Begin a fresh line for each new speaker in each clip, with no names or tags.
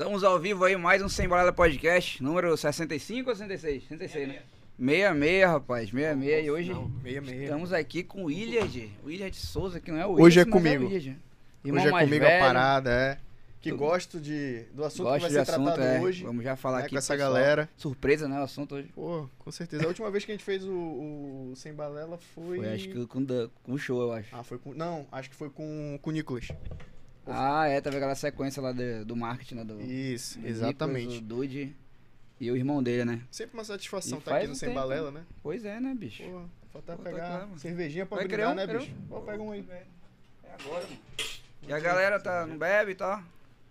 Estamos ao vivo aí, mais um Sem Balada Podcast, número 65 ou 66? 66, né? 66, rapaz, 66. E hoje
Meia, meia.
estamos aqui com o Willard, o Willard Souza, que não é o
Hoje é
Willard, mas
comigo.
o Willard. Irmão
Hoje é comigo
velho,
a parada, é. Que
Tu-
gosto de, do assunto
Gosto
que vai
de
ser
assunto,
tratado
é.
hoje.
Vamos já falar
né,
aqui
com essa
pessoal.
galera.
Surpresa, né, o assunto hoje.
Pô, com certeza. A última vez que a gente fez o, o Sem Balela foi.
Foi, acho que com, com o show, eu acho.
Ah, foi com. Não, acho que foi com, com o Nicolas.
Ah, é, teve aquela sequência lá de- do marketing, né? Do,
Isso,
do
exatamente.
Nicolas, o Dude e o irmão dele, né?
Sempre uma satisfação estar aqui
faz
no
um
Sem
tempo,
Balela, né?
Pois é, né, bicho?
Pô, falta
Pô, tá
pegar
mano.
cervejinha pra
Vai
brindar,
um?
né, bicho? Vou pegar um aí.
É agora, mano. E a galera tá, não bebe e tal?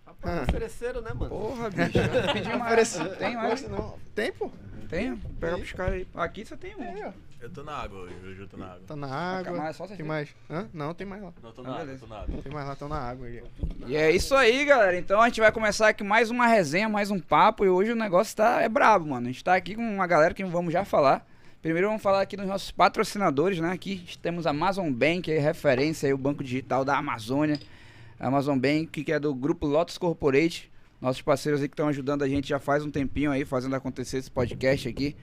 Rapaz, ofereceram, né, mano?
Porra, bicho. Pedi mais. Tem mais?
Não? Tem, pô?
Tem? Pega pros caras aí. Aqui só tem um.
Tem, ó.
Eu tô na água hoje, hoje eu tô na água.
Tá na água.
é só vocês
Tem mais? Hã? Não, tem mais lá.
Não, tô
Ah,
na água,
beleza.
tô na água.
Tem mais lá, estão na água aí.
E é isso aí, galera. Então a gente vai começar aqui mais uma resenha, mais um papo. E hoje o negócio tá, é brabo, mano. A gente tá aqui com uma galera que vamos já falar. Primeiro vamos falar aqui dos nossos patrocinadores, né? Aqui temos a Amazon Bank, aí, referência aí, o banco digital da Amazônia. A Amazon Bank, que é do grupo Lotus Corporate. Nossos parceiros aí que estão ajudando a gente já faz um tempinho aí, fazendo acontecer esse podcast aqui.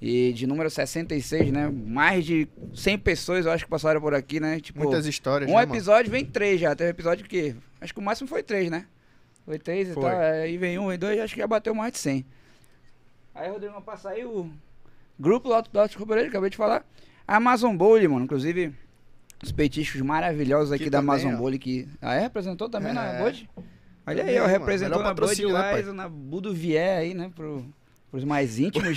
E de número 66, né? Mais de 100 pessoas, eu acho que passaram por aqui, né? Tipo,
Muitas histórias,
um
né, mano?
episódio vem três já. Teve episódio que. Acho que o máximo foi três, né? Foi três e
Foi.
tal. Aí vem um, vem dois, acho que já bateu mais de 100. Aí, Rodrigo, passa aí o grupo Loto Dot Corporate, acabei de falar. A Amazon Bowl, mano. Inclusive, os petiscos maravilhosos aqui
Aqui
da
também,
Amazon. Bowl que. Ah, é? Representou também na
É.
Bud? Olha aí, ó.
mano.
Representou na
patrocínio, né,
na Budovier aí, né? Pro, pros mais íntimos.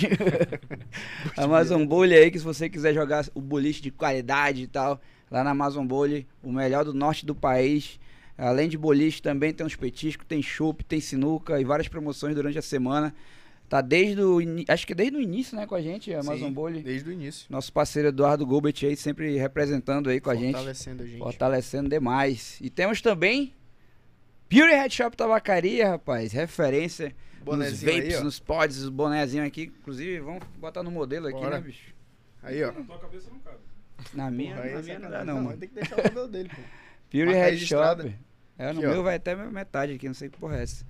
Amazon Bowl aí, que se você quiser jogar o boliche de qualidade e tal, lá na Amazon Bowl, o melhor do norte do país. Além de boliche, também tem uns petiscos, tem chopp, tem sinuca e várias promoções durante a semana. Tá desde o acho que desde o início, né, com a gente, a Amazon Bowl.
Desde o início.
Nosso parceiro Eduardo Gobet aí sempre representando aí com a gente,
Fortalecendo a gente.
fortalecendo demais. E temos também Beauty Head Shop Tabacaria, rapaz, referência nos vapes,
aí, ó.
nos pods, os bonezinhos aqui. Inclusive, vamos botar no modelo aqui,
Bora.
né, bicho?
Aí, ó.
tua cabeça não cabe.
Na minha,
Porra,
na
é
minha não dá não, mano.
Tem que deixar o cabelo dele, pô. Marca
Head. Shop. É, no
Aqui, ó.
meu vai até metade aqui, não sei que porra é essa.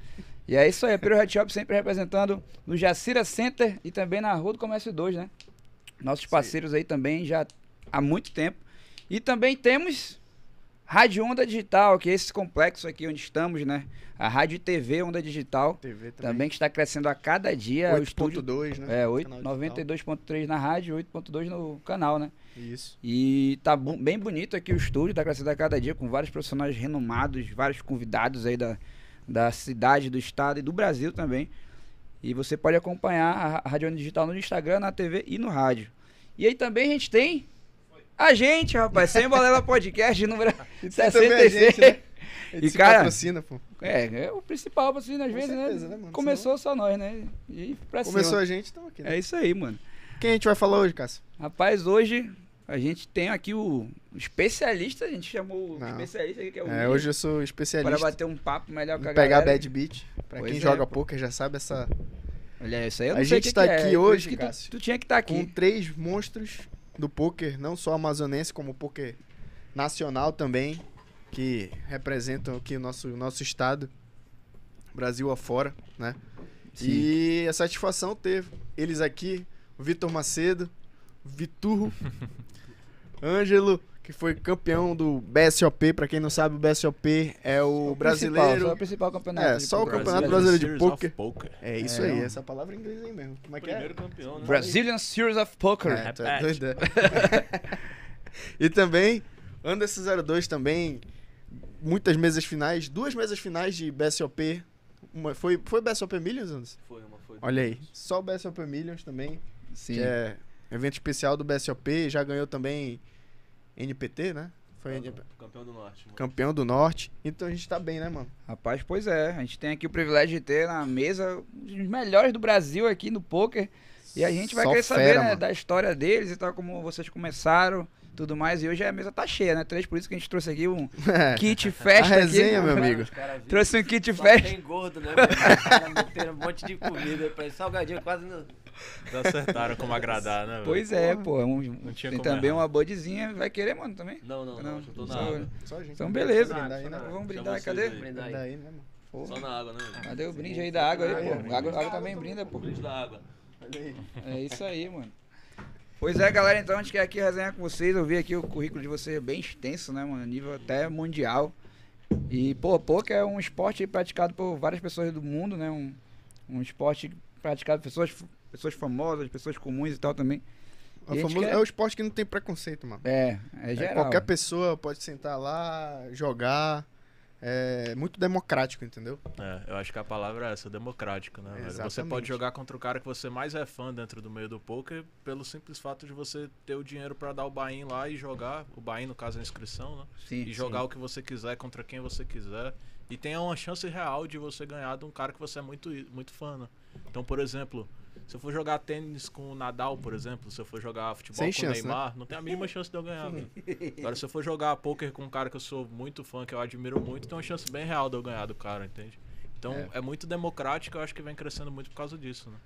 E é isso aí, a Beauty Head Shop sempre representando no Jacira Center e também na Rua do Comércio 2, né? Nossos parceiros aí também já há muito tempo. E também temos Rádio Onda Digital, que é esse complexo aqui onde estamos, né? A Rádio e TV Onda Digital,
TV também.
também que está crescendo a cada dia. o estúdio
8.2, né?
é, oito-
Canal digital.
92.3 na rádio, 8.2 no canal, né?
Isso.
E tá bem bonito aqui o estúdio, tá crescendo a cada dia com vários profissionais renomados, vários convidados aí da, da cidade, do estado e do Brasil também. E você pode acompanhar a Rádio Onda Digital no Instagram, na TV e no rádio. E aí também a gente tem a gente, rapaz, Sem Balela Podcast número
E tem também a
66.
gente, né?
E, cara,
patrocina, pô.
É, é o principal, assim, às
Com
vezes,
certeza,
né?
né?
Começou só nós, né? E pra
Começou
cima.
a gente, estamos aqui. Né?
É isso aí, mano.
Quem a gente vai falar hoje, Cássio?
Rapaz, hoje a gente tem aqui o especialista, a gente chamou o
Não.
especialista aqui, que é o
É,
William,
hoje eu sou
para
especialista
bater um papo melhor com a
pegar
galera.
bad beat. Pra
Pois
quem
é,
joga
pô.
poker já sabe essa...
Olha, isso aí eu
A
não sei o
gente
que
tá
que é,
aqui hoje,
que tu,
Cássio,
tu tinha que estar
Com
aqui.
três monstros do poker, não só amazonense, como poker nacional também, que representam aqui o nosso, nosso estado, Brasil afora, né?
Sim.
E a satisfação teve. Eles aqui, o Vitor Macedo, Viturro, Ângelo, que foi campeão do BSOP. Pra quem não sabe, o BSOP é o
Principal,
brasileiro.
Só o principal campeonato.
É,
de
só o
poker.
campeonato brasileiro de
Series
poker.
of
É isso
É,
aí,
ó.
essa palavra em inglês aí mesmo. Como é que é?
Primeiro campeão, né?
Brazilian Series of Poker.
É, tu é é. e também, Anderson 02 também, muitas mesas finais, duas mesas finais de BSOP. Uma, foi, foi BSOP Millions, Anderson?
Foi uma, foi.
Olha aí, só o BSOP Millions também,
Sim.
que é evento especial do BSOP, já ganhou também NPT, né? Foi NP
Campeão do Norte. mano.
campeão do Norte. Então a gente tá bem, né, mano?
Rapaz, pois é. A gente tem aqui o privilégio de ter na mesa os melhores do Brasil aqui no poker. E a gente vai
Só
querer saber
fera,
né,
mano.
da história deles e tal, como vocês começaram, tudo mais. E hoje a mesa tá cheia, né? Três, por isso que a gente trouxe aqui um
É.
kit
A
festa
resenha,
aqui.
meu amigo.
Trouxe um kit
só
festa.
tem gordo, né? meteram um monte de comida pra ele. Salgadinho quase não.
Não acertaram como agradar, né? velho?
Pois é, pô. Um,
Não tinha
tem também
errar.
uma budzinha. Vai querer, mano, também?
Não, não,
Não,
não. Tô
só-
na água.
Só a gente.
Então, beleza.
Brindar aí, né?
Vamos brindar, cadê?
aí.
Brindar
Brindar
aí.
né, mano?
Pô,
Só na água, né?
cadê o brinde aí da água aí, pô? A água, a água também brinda, pô.
Brinde da água.
Olha aí.
É isso aí, mano. Pois é, galera, então a gente quer aqui resenhar com vocês. Eu vi aqui o currículo de vocês é bem extenso, né, mano? Nível até mundial. E, pô, poker é um esporte praticado por várias pessoas do mundo, né? Um, um esporte praticado por pessoas, pessoas famosas, pessoas comuns e tal também.
É
E
famoso-
quer-
É o esporte que não tem preconceito, mano.
É, é
É,
geral.
qualquer pessoa pode sentar lá, jogar. É muito democrático, entendeu?
É, eu acho que a palavra é essa, democrática, né, velho? Você pode jogar contra o cara que você mais é fã dentro do meio do poker pelo simples fato de você ter o dinheiro pra dar o buy-in lá e jogar, o buy-in no caso é a inscrição, né?
Sim,
E jogar o que você quiser contra quem você quiser. E tem uma chance real de você ganhar de um cara que você é muito, muito fã, né? Então, por exemplo, se eu for jogar tênis com o Nadal, por exemplo, se eu for jogar futebol
Sem
com
chance,
o Neymar, não tem a mínima chance de eu ganhar, velho. Agora, se eu for jogar poker com um cara que eu sou muito fã, que eu admiro muito, tem uma chance bem real de eu ganhar do cara, entende? Então,
É.
é, muito democrático, eu acho que vem crescendo muito por causa disso, né?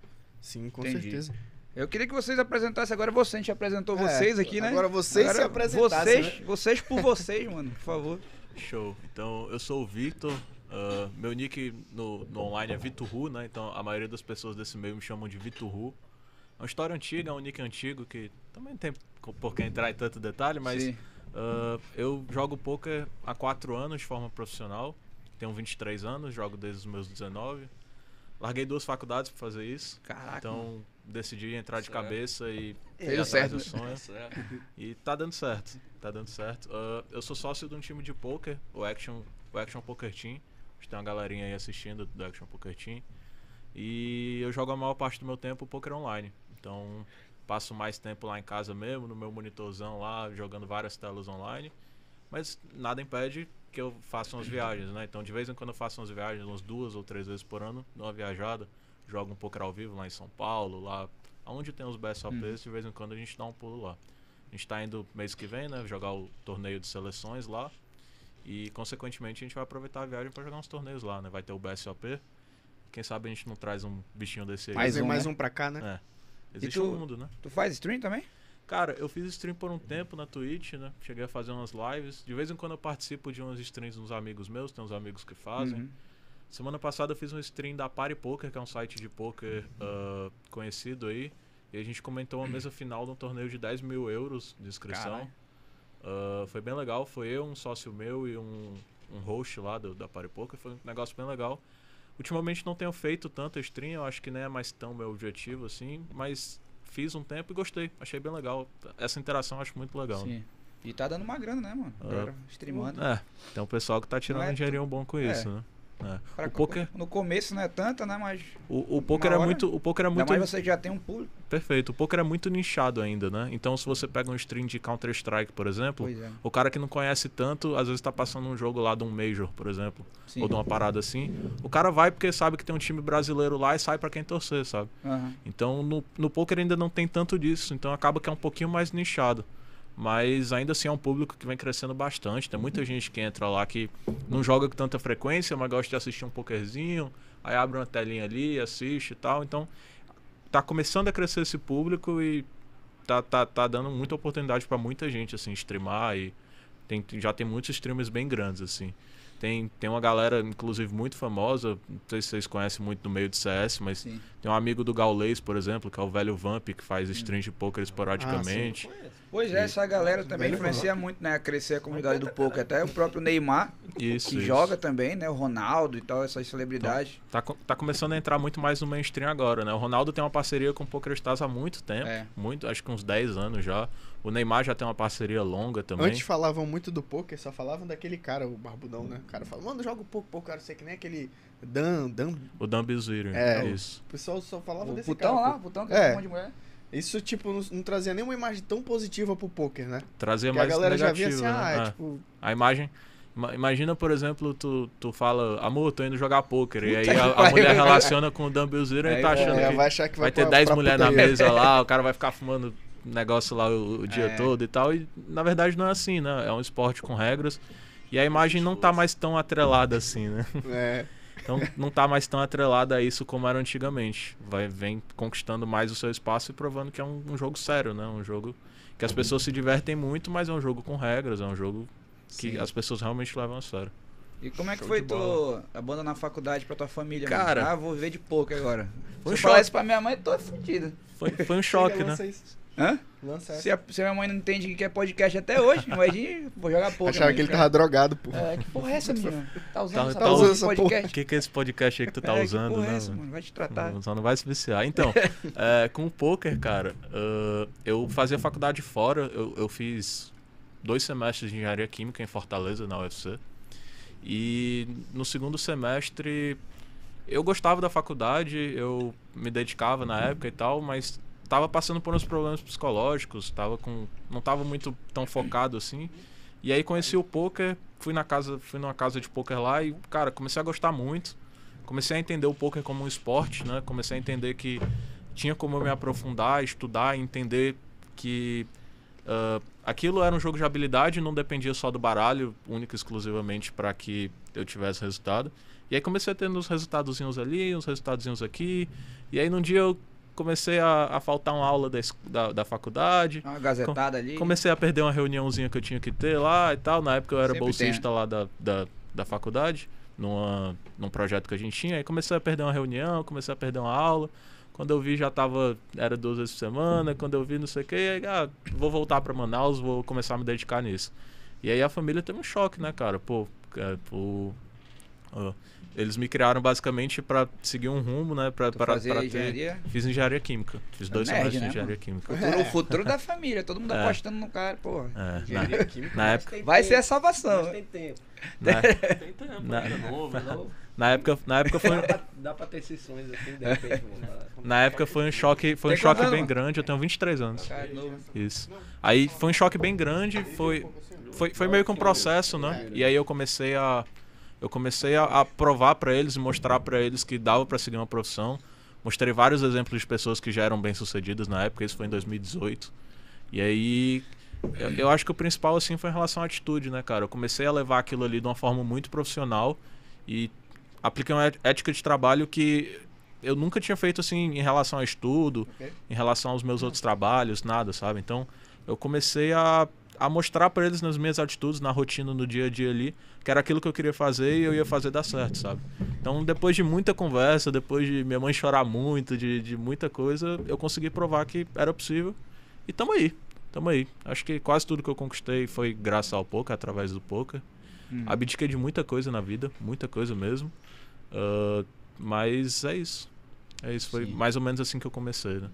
Sim, com
Entendi.
certeza.
Eu queria que vocês apresentassem agora você. A gente apresentou
É,
vocês aqui, né?
agora vocês se apresentassem,
Vocês, vocês por vocês, mano, por favor.
Show. Então, eu sou o Victor. Ah, meu nick no, no online é Vitorru, né? Então, a maioria das pessoas desse meio me chamam de Vitorru. É uma história antiga, é um nick antigo que também não tem por que entrar em tanto detalhe, mas ah, eu jogo poker há 4 anos de forma profissional. Tenho 23 anos, jogo desde os meus 19. Larguei duas faculdades pra fazer isso.
Caraca.
Então, decidi entrar de
Certo.
cabeça e atrás
certo,
do sonho.
certo.
E tá dando certo, tá dando certo. Ah, eu sou sócio de um time de poker, o Action, o Action Poker Team. A gente tem uma galerinha aí assistindo do Action Poker Team. E eu jogo a maior parte do meu tempo poker online. Então, passo mais tempo lá em casa mesmo, no meu monitorzão lá, jogando várias telas online. Mas nada impede que eu faça umas viagens, né? Então, de vez em quando eu faço umas viagens, umas duas ou três vezes por ano, dou uma viajada, jogo um poker ao vivo lá em São Paulo, lá onde tem os BSOPs, de vez em quando a gente dá um pulo lá. A gente tá indo mês que vem, né? Jogar o torneio de seleções lá. E, consequentemente, a gente vai aproveitar a viagem para jogar uns torneios lá, né? Vai ter o BSOP. Quem sabe a gente não traz um bichinho desse aí.
Mais
um, mais
né?
um pra cá, né?
É. Existe
tu-
um mundo, né?
Tu faz stream também?
Cara, eu fiz stream por um tempo na Twitch, né? Cheguei a fazer umas lives. De vez em quando eu participo de umas streams dos amigos meus, tem uns amigos que fazem.
Uhum.
Semana passada eu fiz um stream da Party Poker, que é um site de poker ah, conhecido aí. E a gente comentou uma mesa final de um torneio de 10 mil euros de inscrição.
Caralho.
Ah, foi bem legal. Foi eu, um sócio meu e um, um host lá do, da Party Poker. Foi um negócio bem legal. Ultimamente não tenho feito tanto stream, eu acho que nem é mais tão meu objetivo assim, mas fiz um tempo e gostei. Achei bem legal. Essa interação eu acho muito legal. né?
Sim. E tá dando uma grana, né, mano? Galera streamando.
É, tem um pessoal que tá tirando
Não é
um dinheirinho bom com
É.
isso, né? É.
Pra-
O poker,
No começo não é tanta, né? Mas.
o, o poker
Uma
é
hora-
muito, o poker é
Ainda
muito
mais você já tem um público.
Perfeito. O poker é muito nichado ainda, né? Então, se você pega um stream de Counter-Strike, por exemplo,
é.
o cara que não conhece tanto, às vezes tá passando um jogo lá de um Major, por exemplo,
Sim.
ou de uma parada assim. O cara vai porque sabe que tem um time brasileiro lá e sai pra quem torcer, sabe?
Aham.
Então, no, no poker ainda não tem tanto disso. Então, acaba que é um pouquinho mais nichado. Mas ainda assim é um público que vem crescendo bastante. Tem muita gente que entra lá que não joga com tanta frequência, mas gosta de assistir um pokerzinho. Aí abre uma telinha ali, assiste e tal. Então, tá começando a crescer esse público e tá, tá, tá dando muita oportunidade pra muita gente, assim, streamar. E tem, já tem muitos streamers bem grandes, assim. Tem, tem uma galera, inclusive, muito famosa. Não sei se vocês conhecem muito do meio de CS, mas
Sim.
tem um amigo do Gaulês, por exemplo, que é o velho Vamp, que faz
Hum.
stream de
Ah,
poker esporadicamente.
Pois é, essa galera também influencia muito, né? A crescer a comunidade do poker. Até o próprio Neymar,
isso,
que
isso.
joga também, né? O Ronaldo e tal, essas celebridades.
Tá, co- tá começando a entrar muito mais no mainstream agora, né? O Ronaldo tem uma parceria com o PokerStars há muito tempo.
É.
Muito, acho que uns 10 anos já. O Neymar já tem uma parceria longa também.
Antes falavam muito do poker, só falavam daquele cara, o barbudão, né? O cara fala, mano, joga pouco, pouco, cara, sei que nem aquele Dan, Dan.
O Dan Bilzerian,
É.
isso.
O pessoal só falava
O
desse
putão
cara.
lá,
pô.
o putão que
É.
é um monte de mulher.
Isso, tipo, não, não trazia nenhuma imagem tão positiva pro poker, né?
Trazia
Porque a
mais
galera já via
negativo,
assim,
né?
ah, é,
É.
tipo,
A imagem. ima- Imagina, por exemplo, tu, tu fala, amor, tô indo jogar poker. E aí a, a mulher relaciona com o Dan Bilzerian e tá
é,
achando
é,
que
vai achar que vai,
vai ter
pra-
10
pra
mulheres na mesa lá, o cara vai ficar fumando negócio lá o, o dia
É.
todo e tal. E na verdade não é assim, né? É um esporte com regras. E a imagem não tá mais tão atrelada assim, né?
É,
Então não tá mais tão atrelada a isso como era antigamente. Vai, vem conquistando mais o seu espaço e provando que é um, um jogo sério, né? Um jogo que as pessoas se divertem muito, mas é um jogo com regras, é um jogo que
Sim.
as pessoas realmente levam a sério.
E como é que
Show
foi tu
bola.
abandonar a faculdade pra tua família?
Cara-
mano? Ah, vou viver de pouco agora.
Foi um
Se eu falar
choque.
isso pra minha mãe, tô fudido.
Foi, foi um choque, né?
Isso.
Hã?
Lança essa.
Se a, se a minha mãe não entende o que é podcast até hoje, imagina, vou jogar pouco.
Achava que ele tava drogado, pô.
É, que porra é essa, menina? Tá usando
Tá-
essa
tá
porra
usando essa porra.
O
podcast?
que, que é esse podcast aí que tu tá
É,
usando,
que porra
né?
é essa,
mano?
Vai te tratar.
Só não vai se viciar. Então, é, com o poker, cara, ah, eu fazia faculdade fora. Eu, eu fiz dois semestres de engenharia química em Fortaleza, na UFC. E no segundo semestre eu gostava da faculdade, eu me dedicava na época e tal, mas tava passando por uns problemas psicológicos, tava com não tava muito tão focado assim. E aí conheci o poker, fui na casa, fui numa casa de poker lá e, cara, comecei a gostar muito. Comecei a entender o poker como um esporte, né? Comecei a entender que tinha como eu me aprofundar, estudar, entender que ah, aquilo era um jogo de habilidade, não dependia só do baralho, único exclusivamente para que eu tivesse resultado. E aí comecei a ter uns resultadozinhos ali, uns resultadozinhos aqui. E aí num dia eu comecei a, a faltar uma aula da, da, da faculdade.
Uma gazetada ali.
Comecei a perder uma reuniãozinha que eu tinha que ter lá e tal. Na época eu era
Sempre
bolsista lá da, da, da faculdade, numa, num projeto que a gente tinha. Aí comecei a perder uma reunião, comecei a perder uma aula. Quando eu vi já tava, era duas vezes por semana. Quando eu vi não sei o que, aí, ah, vou voltar pra Manaus, vou começar a me dedicar nisso. E aí a família teve um choque, né, cara? Pô, é, pô, ó, eles me criaram basicamente pra seguir um rumo, né? Pra, pra, pra ter-
engenharia?
Fiz engenharia química. Fiz dois
Nerd,
semestres
né,
de engenharia
mano?
química.
Futuro, o futuro da família, todo mundo
É.
apostando no cara, porra.
É,
Engenharia
na,
química.
na época,
Tem
Vai ser a salvação.
mas Tem tempo.
na,
Tem tempo,
Na-
ainda é novo, não?
na época, na época foi,
Dá pra, dá pra ter sessões assim, de repente. mano.
na época foi um choque, foi um choque bem grande. Eu tenho 23 anos.
Cara novo.
Isso. Aí foi um choque bem grande, foi foi, foi meio que um processo, né? E aí eu comecei a eu comecei a, a provar pra eles e mostrar pra eles que dava pra seguir uma profissão. Mostrei vários exemplos de pessoas que já eram bem-sucedidas na época, isso foi em 2018. E aí eu, eu acho que o principal assim foi em relação à atitude, né, cara? Eu comecei a levar aquilo ali de uma forma muito profissional e apliquei uma ética de trabalho que eu nunca tinha feito assim em relação a estudo,
Ok.
em relação aos meus outros trabalhos, nada, sabe? Então, eu comecei a, a mostrar pra eles nas minhas atitudes, na rotina, no dia a dia ali, que era aquilo que eu queria fazer e eu ia fazer dar certo, sabe? Então, depois de muita conversa, depois de minha mãe chorar muito, de, de muita coisa, eu consegui provar que era possível. E tamo aí, tamo aí. Acho que quase tudo que eu conquistei foi graças ao poker, através do poker.
Hum.
Abdiquei de muita coisa na vida, muita coisa mesmo. Ah, mas é isso. É isso, foi
Sim.
mais ou menos assim que eu comecei, né?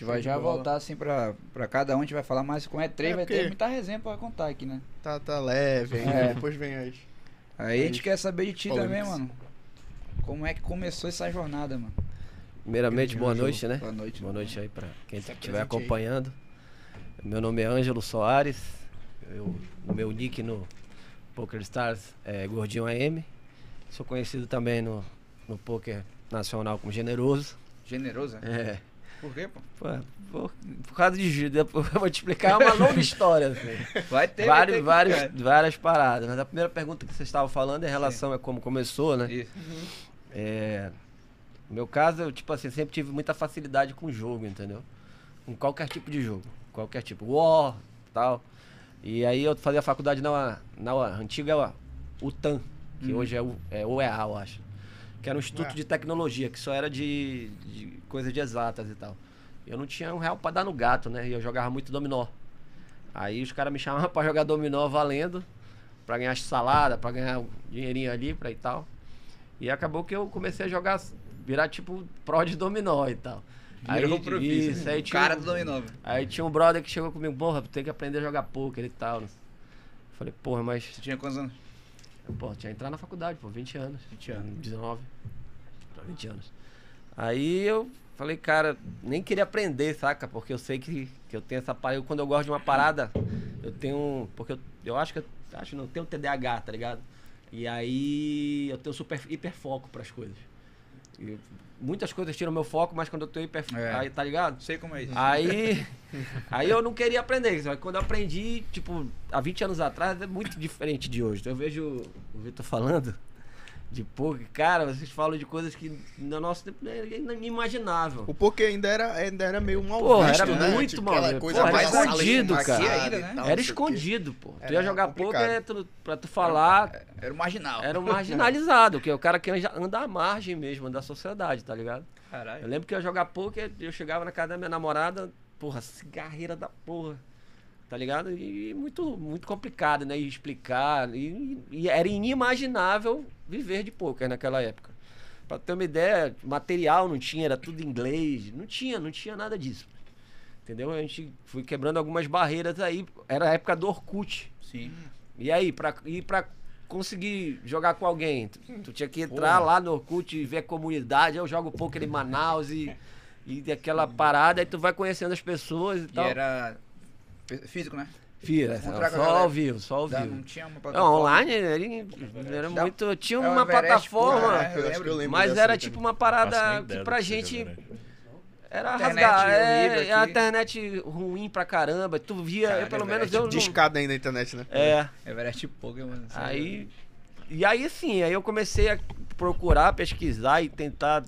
A gente vai já
bola.
voltar assim pra, pra cada um, a gente vai falar mais com o E3,
É,
vai ter muita resenha pra contar aqui, né?
Tá, tá leve ainda.
É.
Depois vem as.
Aí a gente quer saber de ti
Polêmicas.
também, mano. Como é que começou essa jornada, mano?
Primeiramente, boa noite, né?
Boa noite.
Boa noite aí pra quem estiver acompanhando. Meu nome é Ângelo Soares. Eu, o meu nick no PokerStars é Gordinho AM. Sou conhecido também no, no Poker Nacional como Generoso.
Generosa?
É,
Por quê, pô?
pô, por, por causa de depois eu vou te explicar uma longa história. Assim.
Vai ter,
Vários,
vai ter
vários, várias paradas. Mas a primeira pergunta que vocês estavam falando é em relação a como começou, né?
Isso.
É, no meu caso, eu, tipo assim, sempre tive muita facilidade com o jogo, entendeu? Com qualquer tipo de jogo. Qualquer tipo. War, tal. E aí eu fazia faculdade na, na antiga UTAN, que
Uhum.
hoje é, o, é UEA, eu acho. Que era um instituto
Ué.
de tecnologia, que só era de, de coisa de exatas e tal. Eu não tinha um real pra dar no gato, né? E eu jogava muito dominó. Aí os caras me chamavam pra jogar dominó valendo, pra ganhar salada, pra ganhar um dinheirinho ali pra e tal. E acabou que eu comecei a jogar, virar tipo pró de dominó e tal.
Virou
aí,
profissa.
isso, aí
O
tinha
cara do dominó.
Aí tinha um brother que chegou comigo, porra, tem que aprender a jogar poker e tal. Falei, porra, mas.
Você tinha quantos anos?
Pô, tinha que entrar na faculdade, pô, 20 anos.
20 anos.
19 pra 20 anos. Aí eu falei, cara, nem queria aprender, saca? Porque eu sei que, que eu tenho essa parada. Quando eu gosto de uma parada, eu tenho. Porque eu, eu acho que eu acho não, tenho TDAH, tá ligado? E aí eu tenho super hiperfoco pras coisas. Muitas coisas tiram meu foco, mas quando eu tenho hiper.
É.
Aí, tá ligado?
Sei como é isso.
Aí, aí eu não queria aprender. Só que quando eu aprendi, tipo, há 20 anos atrás, é muito diferente de hoje. Então eu vejo o Vitor falando, De poker, cara, vocês falam de coisas que no nosso tempo era inimaginável.
O poker ainda era, ainda era meio mal
Porra,
visto,
era
né?
muito
Tipo,
mal
aquela
visto.
coisa
era escondido,
cara. Ainda, né?
Era
o
escondido, pô. Tu ia jogar
complicado.
poker tu, pra tu falar,
Era o marginal.
era um marginalizado, que é o cara que anda- à margem mesmo da sociedade, tá ligado? Eu
Caralho.
lembro que eu ia jogar poker, eu chegava na casa da minha namorada, porra, cigarreira da porra. Tá ligado? E muito, muito complicado, né? E explicar. E, e era inimaginável viver de poker naquela época. Pra ter uma ideia, material não tinha, era tudo inglês. Não tinha, não tinha nada disso. Entendeu? A gente foi quebrando algumas barreiras aí. Era a época do Orkut.
Sim.
E aí, pra, e pra conseguir jogar com alguém, tu, tu tinha que entrar
Porra.
lá no Orkut e ver a comunidade. Eu jogo poker em Manaus e, e aquela parada, aí tu vai conhecendo as pessoas e,
E
tal.
era fí- físico, né?
Fira,
a
só
galera.
ao vivo, só ao vivo.
Não tinha uma
Não,
plataforma.
online era, era muito. Tinha
é
uma
Everest,
plataforma,
porra,
Eu lembro
mas era tipo
também.
uma parada que pra gente
né?
era
Internet
rasgar. É, a internet ruim pra caramba. Tu via,
Cara,
eu, pelo
Everest
menos eu não.
Discada ainda na internet, né?
É.
Everest mano. Isso
Aí. E aí sim, aí eu comecei a procurar, pesquisar e tentar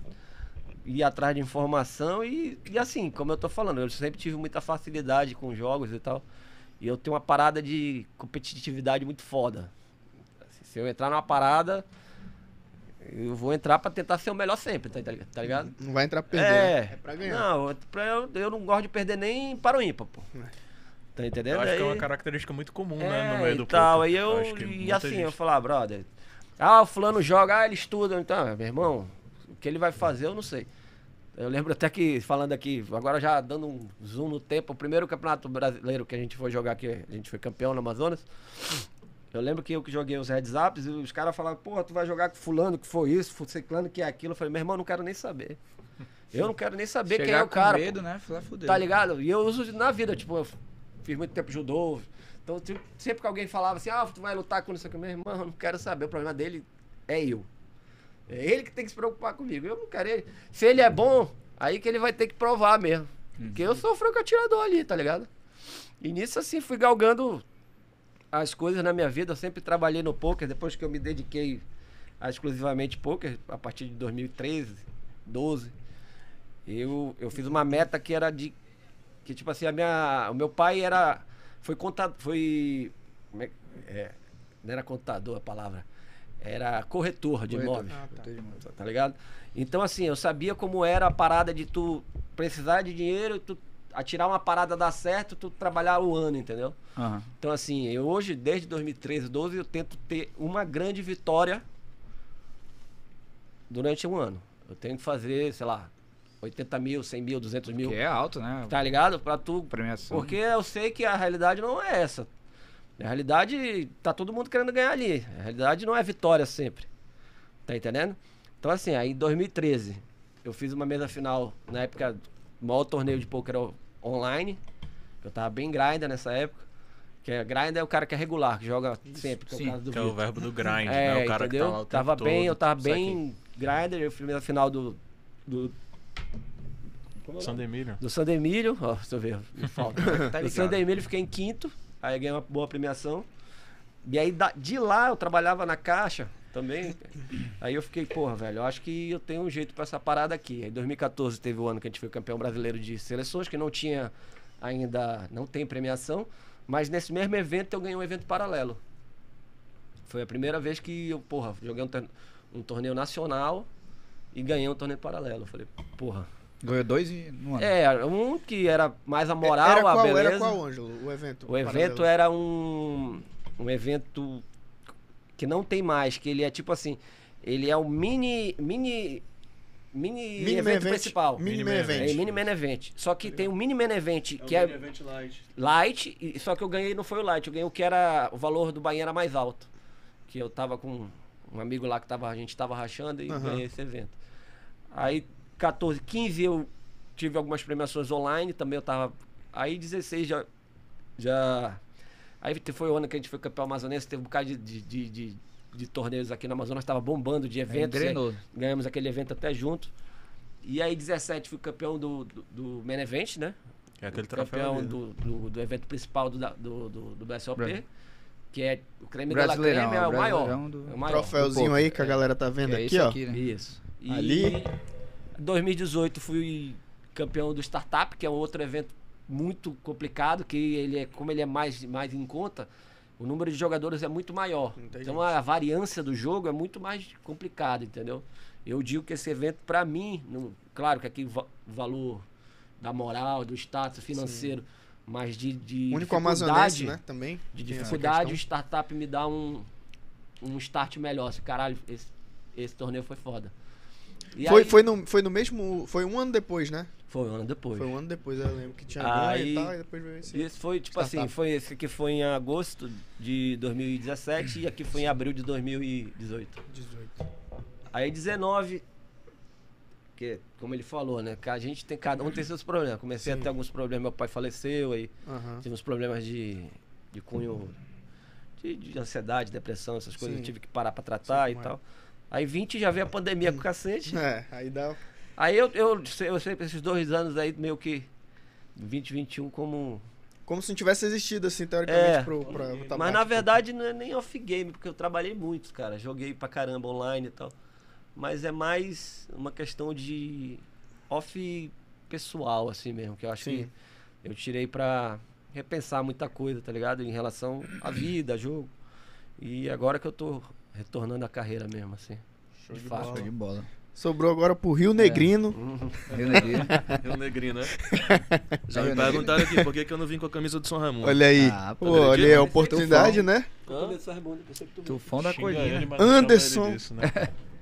ir atrás de informação e, e assim, como eu tô falando, eu sempre tive muita facilidade com jogos e tal. E eu tenho uma parada de competitividade muito foda. Assim, se eu entrar numa parada, eu vou entrar pra tentar ser o melhor sempre, tá, tá ligado? tá ligado?
Não vai entrar perdendo.
É,
É pra ganhar.
Não, eu- pra eu, eu não gosto de perder nem para o ímpar, pô. Tá entendendo?
Eu acho que é uma característica muito comum,
é,
né? No meio do
tal.
poker.
Aí eu,
acho que
e assim,
gente-
eu falar, brother, ah, o fulano joga, ah, ele estuda, então, meu irmão, o que ele vai fazer eu não sei. Eu lembro até que, falando aqui, agora já dando um zoom no tempo, o primeiro campeonato brasileiro que a gente foi jogar aqui, a gente foi campeão no Amazonas. Eu lembro que eu que joguei os heads ups e os caras falavam, porra, tu vai jogar com fulano, que foi isso, fu- ciclano, que é aquilo. Eu falei, meu irmão, não quero nem saber. Eu não quero nem saber
Chegar
quem é o cara. pô.
medo, né? Fudeu.
Tá ligado? E eu uso na vida, tipo, eu fiz muito tempo judô. Então, tipo, sempre que alguém falava assim, ah, tu vai lutar com isso aqui, meu irmão, eu não quero saber. O problema dele é eu. É ele que tem que se preocupar comigo. Eu não quero ele. Se ele é bom, aí que ele vai ter que provar mesmo. Porque eu sou o franco atirador ali, tá ligado? E nisso, assim, fui galgando as coisas na minha vida. Eu sempre trabalhei no poker, depois que eu me dediquei a exclusivamente poker, a partir de 2013, 12. Eu, eu fiz uma meta que era de. Que tipo assim, a minha, o meu pai era. Foi contador. Foi. como é- é, não era contador a palavra. Era corretor de
Corretor.
imóveis.
Ah, tá.
Corretor de imóveis.
Tá ligado? Então, assim, eu sabia como era a parada de tu precisar de dinheiro, tu atirar uma parada dar certo, tu trabalhar o ano, entendeu?
Aham.
Então, assim, eu hoje, desde 2013, 12, eu tento ter uma grande vitória durante um ano. Eu tenho que fazer, sei lá, 80 mil, 100 mil, 200 mil.
Que é alto, né?
Tá ligado? Pra tu.
Premiação.
Porque eu sei que a realidade não é essa. Na realidade, tá todo mundo querendo ganhar ali. A realidade não é vitória sempre. Tá entendendo? Então, assim, aí em 2013, eu fiz uma mesa final, na época, o maior torneio de poker on- online. Eu tava bem grinder nessa época. Que é, grinder é o cara que é regular, que joga sempre, que é
Sim.
o caso do
Que é o
Vitor.
verbo do grind,
É,
né? O cara
entendeu?
que tá lá o tempo
tava bem,
todo.
eu tava bem grinder, eu fiz a final do. do como é o nome?
Sandemilho.
do Sandemilho, ó, deixa eu ver, me falta.
Tá
do
ligado.
Sandemilho fiquei em quinto, aí ganhei uma boa premiação. E aí de lá eu trabalhava na caixa também. Aí eu fiquei, porra, velho, eu acho que eu tenho um jeito pra essa parada aqui. Aí 2014 teve o ano que a gente foi campeão brasileiro de seleções, que não tinha ainda, não tem premiação, mas nesse mesmo evento eu ganhei um evento paralelo. Foi a primeira vez que eu, porra, joguei um, um torneio nacional e ganhei um torneio paralelo. Eu falei, porra.
Ganhou dois e no ano.
É, um que era mais a moral,
era
a
qual,
beleza.
Era qual, Ângelo, o evento?
O evento é era um, um evento que não tem mais, que ele é tipo assim, ele é o mini mini mini,
Mini
evento
event,
principal.
Mini main
event.
É
event.
mini main event. Só que tem o mini main event, que
é
é
um event light.
light, e- só que eu ganhei não foi o light, eu ganhei o que era o valor do Bahia era mais alto. Que eu tava com um amigo lá que tava, a gente tava rachando e
Aham.
ganhei esse evento. Aí 14, 15 eu tive algumas premiações online, também eu tava. Aí 16 já. já aí te- foi o ano que a gente foi campeão amazonense, teve um bocado de, de, de, de- de torneios aqui no Amazonas, tava bombando de eventos. né?
Engrenou.
Ganhamos aquele evento até junto. E aí 17 fui campeão do, do, do Main Event, né?
É aquele troféu
campeão
né?
do, do, do evento principal do, da- do, do, do BSOP.
Right.
que é o creme
Brasileirão,
creme, é o maior.
Do-
É o maior.
Troféuzinho
do
aí que a galera tá vendo
Que é
aqui, ó.
aqui, né?
Isso. E
Ali.
2018 fui campeão do Startup, que é um outro evento muito complicado, que ele é, como ele é mais, mais em conta, o número de jogadores é muito maior.
Entendi.
Então a variância do jogo é muito mais complicada, entendeu? Eu digo que esse evento, pra mim, no- claro que aqui o valor da moral, do status financeiro, mas de, de
O único
dificuldade,
né? Também.
de dificuldade, o startup me dá um, um start melhor. Assim, caralho, esse, esse torneio foi foda. E
Foi,
aí-
foi, no, foi no mesmo. Foi um ano depois, né?
Foi um ano depois.
Foi um ano depois, eu lembro que tinha
Aí-
e tal, e depois veio esse.
Isso foi, tipo
Startup.
assim, foi esse aqui foi em agosto de 2017 e aqui foi em abril de 2018.
18.
Aí 19, que como ele falou, né, que a gente tem, cada um tem seus problemas. Comecei
Sim.
a ter alguns problemas, meu pai faleceu, aí
Aham.
tive uns problemas de, de cunho, de, de ansiedade, depressão, essas coisas,
Sim.
eu tive que parar pra tratar
Sim,
e
é.
Aí 20 já veio a pandemia com o cacete.
É, aí dá.
Aí eu, eu, sei- eu sei esses dois anos aí, meio que 2021 como
Como se não tivesse existido, assim, teoricamente,
É.
pro, pra lutar
Mas na verdade não é nem off-game, porque eu trabalhei muito, cara. Joguei pra caramba online e tal. Mas é mais uma questão de off pessoal, assim mesmo, que eu acho
Sim.
que eu tirei pra repensar muita coisa, tá ligado? Em relação à vida, jogo. E agora que eu tô retornando à carreira mesmo, assim.
Show
de
de bola.
Show de bola.
Sobrou agora pro
É.
Rio Negrino.
Uhum.
Rio Negrinho.
Rio Negrinho, né? Já
Rio
me perguntaram aqui por que, que eu não vim com a camisa do São Raimundo.
Olha aí.
Ah,
Pô,
pô,
olha aí a oportunidade, né?
Tufão da
não chama
Anderson.
disso, né?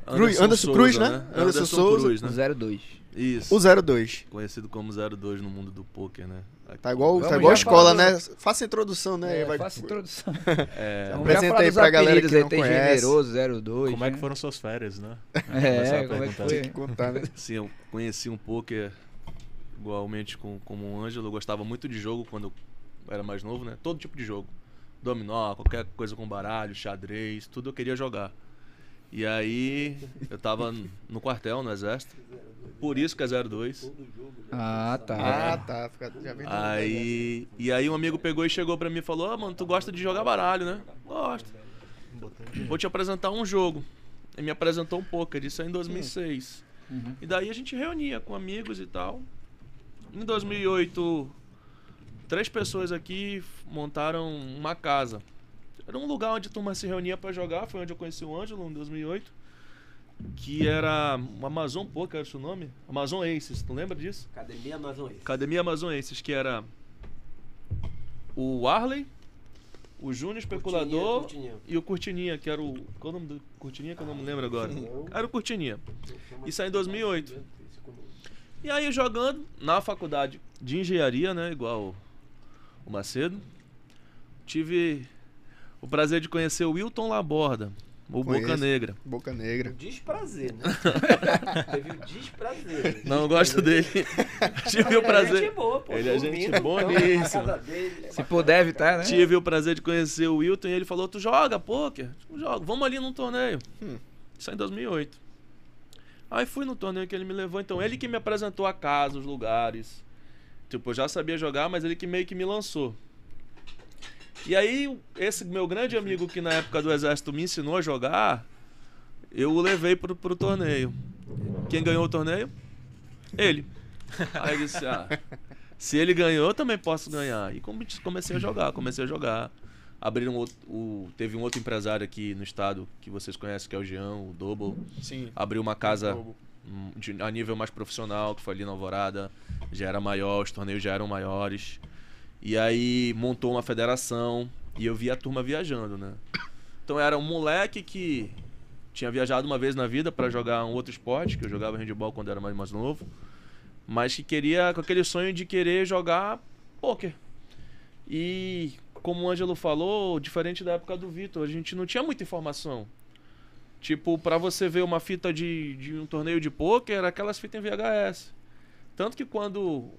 Cruz- Anderson Cruz, né? Anderson Souza.
Cruz, né?
O 02.
Isso.
O 02.
Conhecido como 02 no mundo do poker, né?
Tá igual,
Vamos
tá igual escola, né? Faça a introdução, né?
É,
Vai-
faça a introdução.
É,
já
Apresenta aí pra galera que
aí,
não
tem
conhece.
Generoso, 02.
como é que
né?
foram suas férias, né?
É, como é que
perguntar.
foi?
contar, né?
Sim, eu conheci um poker igualmente com, como o Ângelo. Eu gostava muito de jogo quando eu era mais novo, né? Todo tipo de jogo. Dominó, qualquer coisa com baralho, xadrez, tudo eu queria jogar. E aí, eu tava no quartel, no exército. Por isso que é 02.
Ah,
Ah,
tá.
tá. Fica, já vem
Aí, e aí um amigo pegou e chegou pra mim e falou: Ah, mano, tu gosta de jogar baralho, né? Gosto. Vou te apresentar um jogo. Ele me apresentou um poker, isso aí em 2006.
Uhum.
E daí a gente reunia com amigos e tal. Em 2008, três pessoas aqui montaram uma casa. Era um lugar onde a turma se reunia pra jogar, foi onde eu conheci o Ângelo em 2008. Que era o Amazon Poker, era o seu nome? Amazon Aces, tu lembra disso?
Academia Amazônia.
Academia Amazonenses, que era o Arley, o Júnior Especulador
Curtininha,
e o Curtininha, que era o. Qual o nome do Curtininha que eu não me lembro agora? Era o Curtininha. Isso aí em 2008. E aí jogando na faculdade de engenharia, né? Igual o Macedo. Tive o prazer de conhecer o Wilton Laborda, o Boca
Conheço.
Negra.
Boca Negra.
Desprazer, né? Teve o desprazer.
Não gosto dele. Tive o
Ele é
prazer.
gente boa, pô.
Ele é gente
então,
boníssima.
Se puder evitar, né?
Tive o prazer de conhecer o Wilton e ele falou: Tu joga poker? Eu jogo, vamos ali num torneio.
Hum.
Isso é em 2008. Aí fui no torneio que ele me levou. Então, ele que me apresentou a casa, os lugares. Tipo, eu já sabia jogar, mas ele que meio que me lançou. E aí, esse meu grande amigo que na época do exército me ensinou a jogar, eu o levei pro, pro torneio. Quem ganhou o torneio? Ele. Aí eu disse, ah, se ele ganhou, eu também posso ganhar. E come- comecei a jogar, comecei a jogar. Abriram outro, o, teve um outro empresário aqui no estado que vocês conhecem, que é o Jean, o Double.
Sim.
Abriu uma casa hum, de- a nível mais profissional, que foi ali na Alvorada. Já era maior, os torneios já eram maiores. E aí montou uma federação e eu vi a turma viajando, né? Então era um moleque que tinha viajado uma vez na vida para jogar um outro esporte, que eu jogava handebol quando era mais, mais novo, mas que queria com aquele sonho de querer jogar poker. E como o Ângelo falou, diferente da época do Vitor, a gente não tinha muita informação. Tipo, pra você ver uma fita de, de um torneio de pôquer, aquelas fitas em VHS. Tanto que quando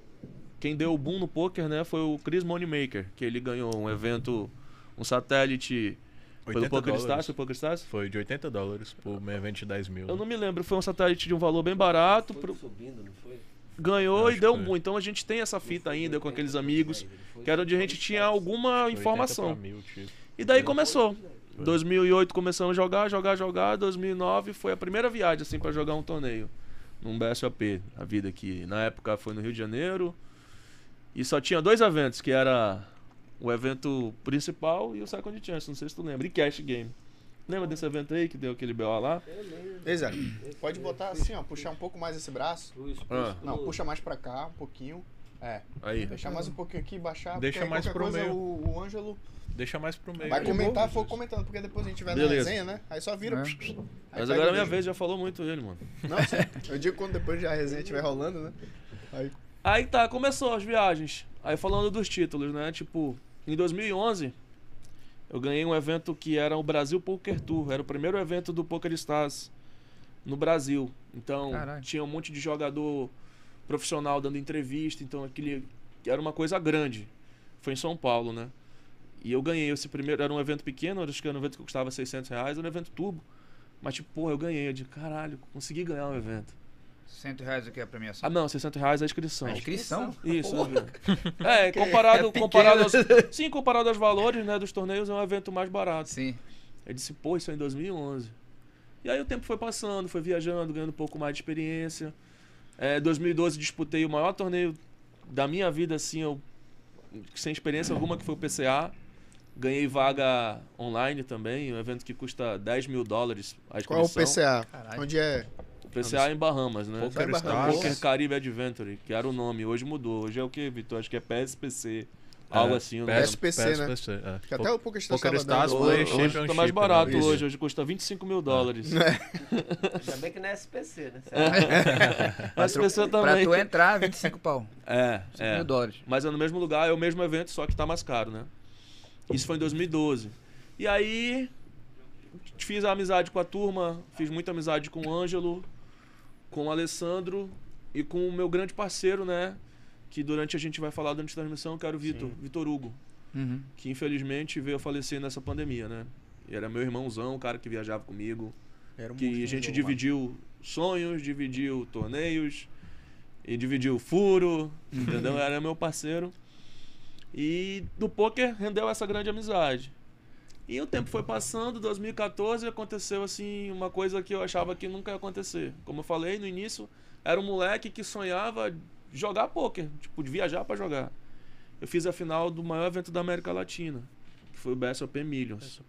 quem deu o boom no poker, né, foi o Chris Moneymaker, que ele ganhou um evento, um satélite pelo
80
Poker. Stars, foi Poker Stars?
Foi de 80 dólares por um evento de 10 mil.
Eu não me lembro, foi um satélite de um valor bem barato,
Foi
pro-
subindo, não foi?
ganhou
Acho
e deu um
foi.
boom. Então a gente tem essa fita ainda com aqueles amigos,
foi-
que era onde a gente tinha alguma
Foi 80
informação.
mil, tipo.
E daí começou. 2008 começamos a jogar, jogar, jogar. 2009 foi a primeira viagem assim para jogar um torneio num BSOP, a vida aqui. Na época foi no Rio de Janeiro. E só tinha dois eventos, que era o evento principal e o Second Chance, não sei se tu lembra, e Cash Game. Lembra desse evento aí que deu aquele BO lá?
Exato. Pode botar assim, ó, puxar um pouco mais esse braço.
Ah,
Não, puxa mais pra cá, um pouquinho. É,
aí.
deixar mais um pouquinho aqui, baixar.
Deixa mais pro
coisa,
meio.
O, o Ângelo
Deixa mais pro meio.
vai comentar, for comentando, porque depois a gente vai na
Beleza.
resenha, né? Aí só vira.
É.
Aí
Mas agora é minha vez, já falou muito ele, mano.
Não, sim. Eu digo quando depois a resenha estiver rolando, né? Aí,
Aí tá, começou as viagens. Aí falando dos títulos, né? Tipo, em 2011, eu ganhei um evento que era o Brasil Poker Tour. Era o primeiro evento do Poker Stars no Brasil. Então,
Caralho.
tinha um monte de jogador profissional dando entrevista. Então, aquele era uma coisa grande. Foi em São Paulo, né? E eu ganhei esse primeiro. Era um evento pequeno, acho que era um evento que custava 600 reais. Era um evento turbo. Mas, tipo, porra, eu ganhei. Eu de caralho, consegui ganhar um evento.
100 reais o que é a premiação?
Ah, não, 60 reais a inscrição.
A inscrição?
Isso, é, é comparado, comparado aos, sim, comparado aos valores, né, dos torneios é um evento mais barato.
Sim.
Eu disse, pô, isso é em 2011. E aí o tempo foi passando, foi viajando, ganhando um pouco mais de experiência. É, 2012 disputei o maior torneio da minha vida, assim, eu, sem experiência alguma, que foi o PCA. Ganhei vaga online também, um evento que custa 10 mil dólares a
qual é o. PCA?
Caralho.
Onde é?
PCA é em Bahamas, né?
Poker
Caramba,
Stars.
Poker Caribe Adventure, que era o nome, hoje mudou. Hoje é o que, Vitor? Acho que é PSPC. Algo
É,
assim, o
PS-
nome.
PSPC, né?
PSPC, é.
Que até o Poker Stars
Poker Stars. Play
Hoje
Championship.
tá mais barato
né?
hoje, hoje custa 25 mil dólares.
Ainda bem que não é SPC, né?
Mas pessoa
Pra
também.
tu entrar, 25 pau.
É,
5
é.
mil dólares.
Mas é no mesmo lugar, é o mesmo evento, só que tá mais caro, né? Isso foi em 2012. E aí fiz a amizade com a turma, fiz muita amizade com o Ângelo, com o Alessandro e com o meu grande parceiro, né? Que durante a gente vai falar durante a transmissão, que era o Vitor, Vitor Hugo,
Uhum.
que infelizmente veio a falecer nessa pandemia, né? E era meu irmãozão, o cara que viajava comigo,
Era um
que a gente
jogo,
dividiu sonhos, dividiu torneios e dividiu furo, entendeu? Era meu parceiro. E do poker rendeu essa grande amizade. E o tempo foi passando, 2014 aconteceu assim uma coisa que eu achava que nunca ia acontecer. Como eu falei no início, era um moleque que sonhava jogar poker, tipo, de viajar pra jogar. Eu fiz a final do maior evento da América Latina, que foi o BSOP Millions.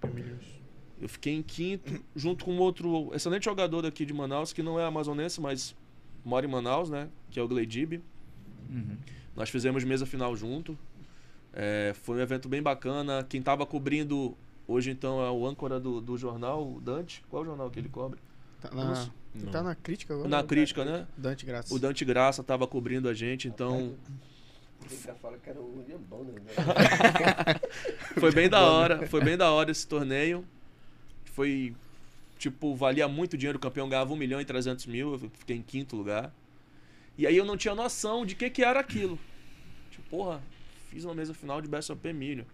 Eu fiquei em quinto, junto com outro excelente jogador daqui de Manaus, que não é amazonense, mas mora em Manaus, né? Que é o Gleidib.
Uhum.
Nós fizemos mesa final junto. É, foi um evento bem bacana. Quem tava cobrindo hoje, então, é o âncora do, do jornal, o Dante. Qual é o jornal que ele cobre?
Tá na,
sei.
tá na crítica agora?
Na crítica, né?
Dante Graça.
O Dante Graça tava cobrindo a gente, então
fala que era o. Né?
foi bem da hora. Foi bem da hora esse torneio. Foi, tipo, valia muito dinheiro. O campeão ganhava 1 milhão e 300 mil. Eu fiquei em quinto lugar. E aí eu não tinha noção de que que era aquilo. Tipo, porra, fiz uma mesa final de BSOP Milho.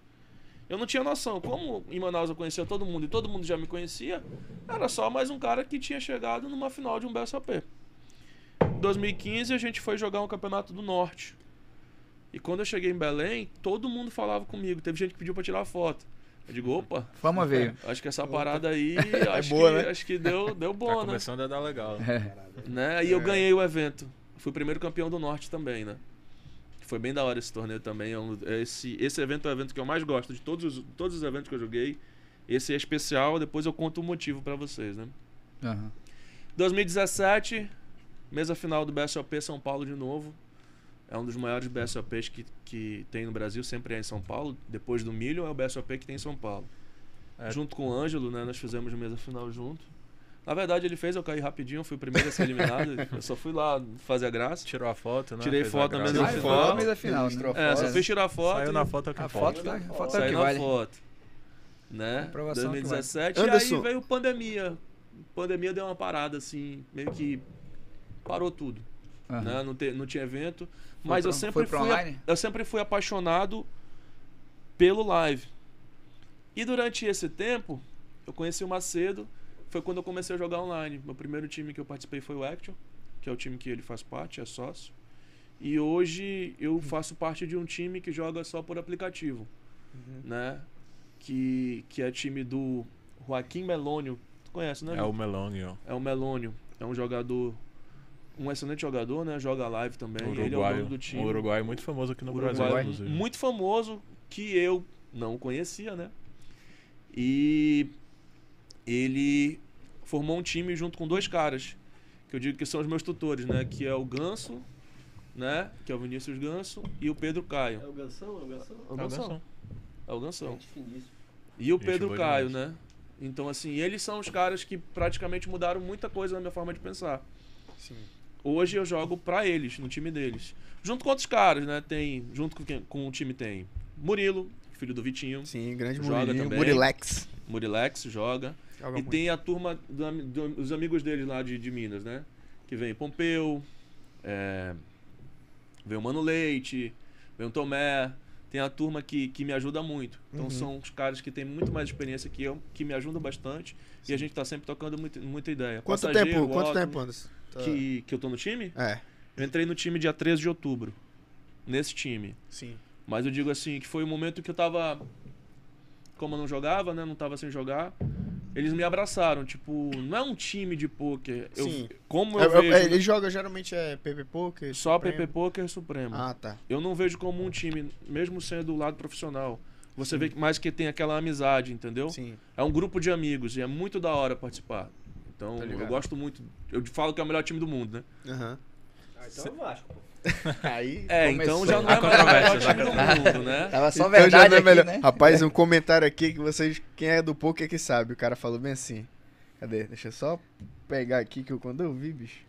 Eu não tinha noção. Como em Manaus eu conhecia todo mundo e todo mundo já me conhecia, era só mais um cara que tinha chegado numa final de um BSOP. Em 2015 a gente foi jogar um campeonato do Norte. E quando eu cheguei em Belém, todo mundo falava comigo. Teve gente que pediu pra tirar foto. Eu digo, opa,
Fama veio.
acho que essa parada aí, acho,
boa,
que,
né?
acho que deu, deu
Tá
bom, né?
começando a dar legal.
né? E eu ganhei o evento. Fui o primeiro campeão do Norte também, né? Foi bem da hora esse torneio também. é um- Esse, esse evento é o evento que eu mais gosto de todos os, todos os eventos que eu joguei. Esse é especial, depois eu conto o motivo pra vocês, né?
Aham.
2017, mesa final do BSOP São Paulo de novo. É um dos maiores BSOPs que, que tem no Brasil, sempre é em São Paulo. Depois do Milho é o BSOP que tem em São Paulo.
É.
Junto com o Ângelo, né? Nós fizemos mesa final junto. Na verdade, ele fez, eu caí rapidinho, fui o primeiro a ser eliminado. eu só fui lá fazer a graça.
Tirou a foto, né?
Tirei
Fez
foto na mesa final.
a mesa final, né?
É, só fiz tirar a foto.
Saiu
e-
na foto que
A foto, tá, a foto
Saiu na
vale.
foto. Né?
Comprovação que
2017.
vale.
E aí veio pandemia. Pandemia deu uma parada, assim, meio que parou tudo. Né? Não, te- não tinha evento.
Foi
Mas
pra-
eu sempre fui.
online?
Eu sempre fui apaixonado pelo live. E durante esse tempo, eu conheci o Macedo. Foi quando eu comecei a jogar online. Meu primeiro time que eu participei foi o Action, que é o time que ele faz parte, é sócio. E hoje eu faço parte de um time que joga só por aplicativo, né? que, que é time do Joaquim Melônio. Tu conhece, né?
É o Melong, ó.
É o Melônio. É um jogador. Um excelente jogador, né? Joga live também. Ele é o dono do time.
Um uruguaio muito famoso aqui no
Uruguai,
Brasil, inclusive.
muito famoso que eu não conhecia, né? E ele formou um time junto com dois caras, que eu digo que são os meus tutores, né? Que é o Ganso, né? Que é o Vinícius Ganso e o Pedro Caio.
o Gansão? É o Gansão?
É o Gansão. É o Gansão. E o Pedro Caio, né? Então, assim, eles são os caras que praticamente mudaram muita coisa na minha forma de pensar.
Sim.
Hoje eu jogo pra eles, no time deles. Junto com outros caras, né? Tem, junto com, quem, com o time tem Murilo, filho do Vitinho.
Sim, grande
Joga
Murilinho.
também.
Murilex.
Murilex joga.
Joga
e
muito.
tem a turma do do- dos amigos deles lá de, de Minas, né? Que vem Pompeu, é, vem o Mano Leite, vem o Tomé. Tem a turma que, que me ajuda muito. Então
Uhum.
são os caras que têm muito mais experiência que eu, que me ajudam bastante. E a gente tá sempre tocando muito, muita ideia.
Quanto
Passageiro,
tempo, quanto
Otto,
tempo, Anderson? Tá-
Que, que eu tô no time?
É,
Eu entrei no time dia 13 de outubro. Nesse time.
sim.
Mas eu digo assim, que foi o momento que eu tava. Como eu não jogava, né? Não tava sem jogar. Eles me abraçaram. Tipo, não é um time de pôquer. Eu,
Sim.
como
É,
eu
é,
vejo.
é, ele joga geralmente é PP Poker.
Só
Supremo.
PP Poker Supremo.
Ah, tá.
Eu não vejo como um time, mesmo sendo do lado profissional. Você vê que mais que tem aquela amizade, entendeu?
Sim.
É um grupo de amigos e é muito da hora participar. Então,
Tá
eu gosto muito. Eu falo que é o melhor time do mundo, né?
Aham.
Ah, então é o Vasco, pô.
Aí.
É,
Começou.
então já não é mais o time do
há
mundo, né?
Tava só
Então
verdade
é
aqui,
melhor.
né?
Rapaz, um comentário aqui que vocês. Quem é do poker que sabe. O cara falou bem assim. Cadê? Deixa eu só pegar aqui que eu, quando eu vi, bicho.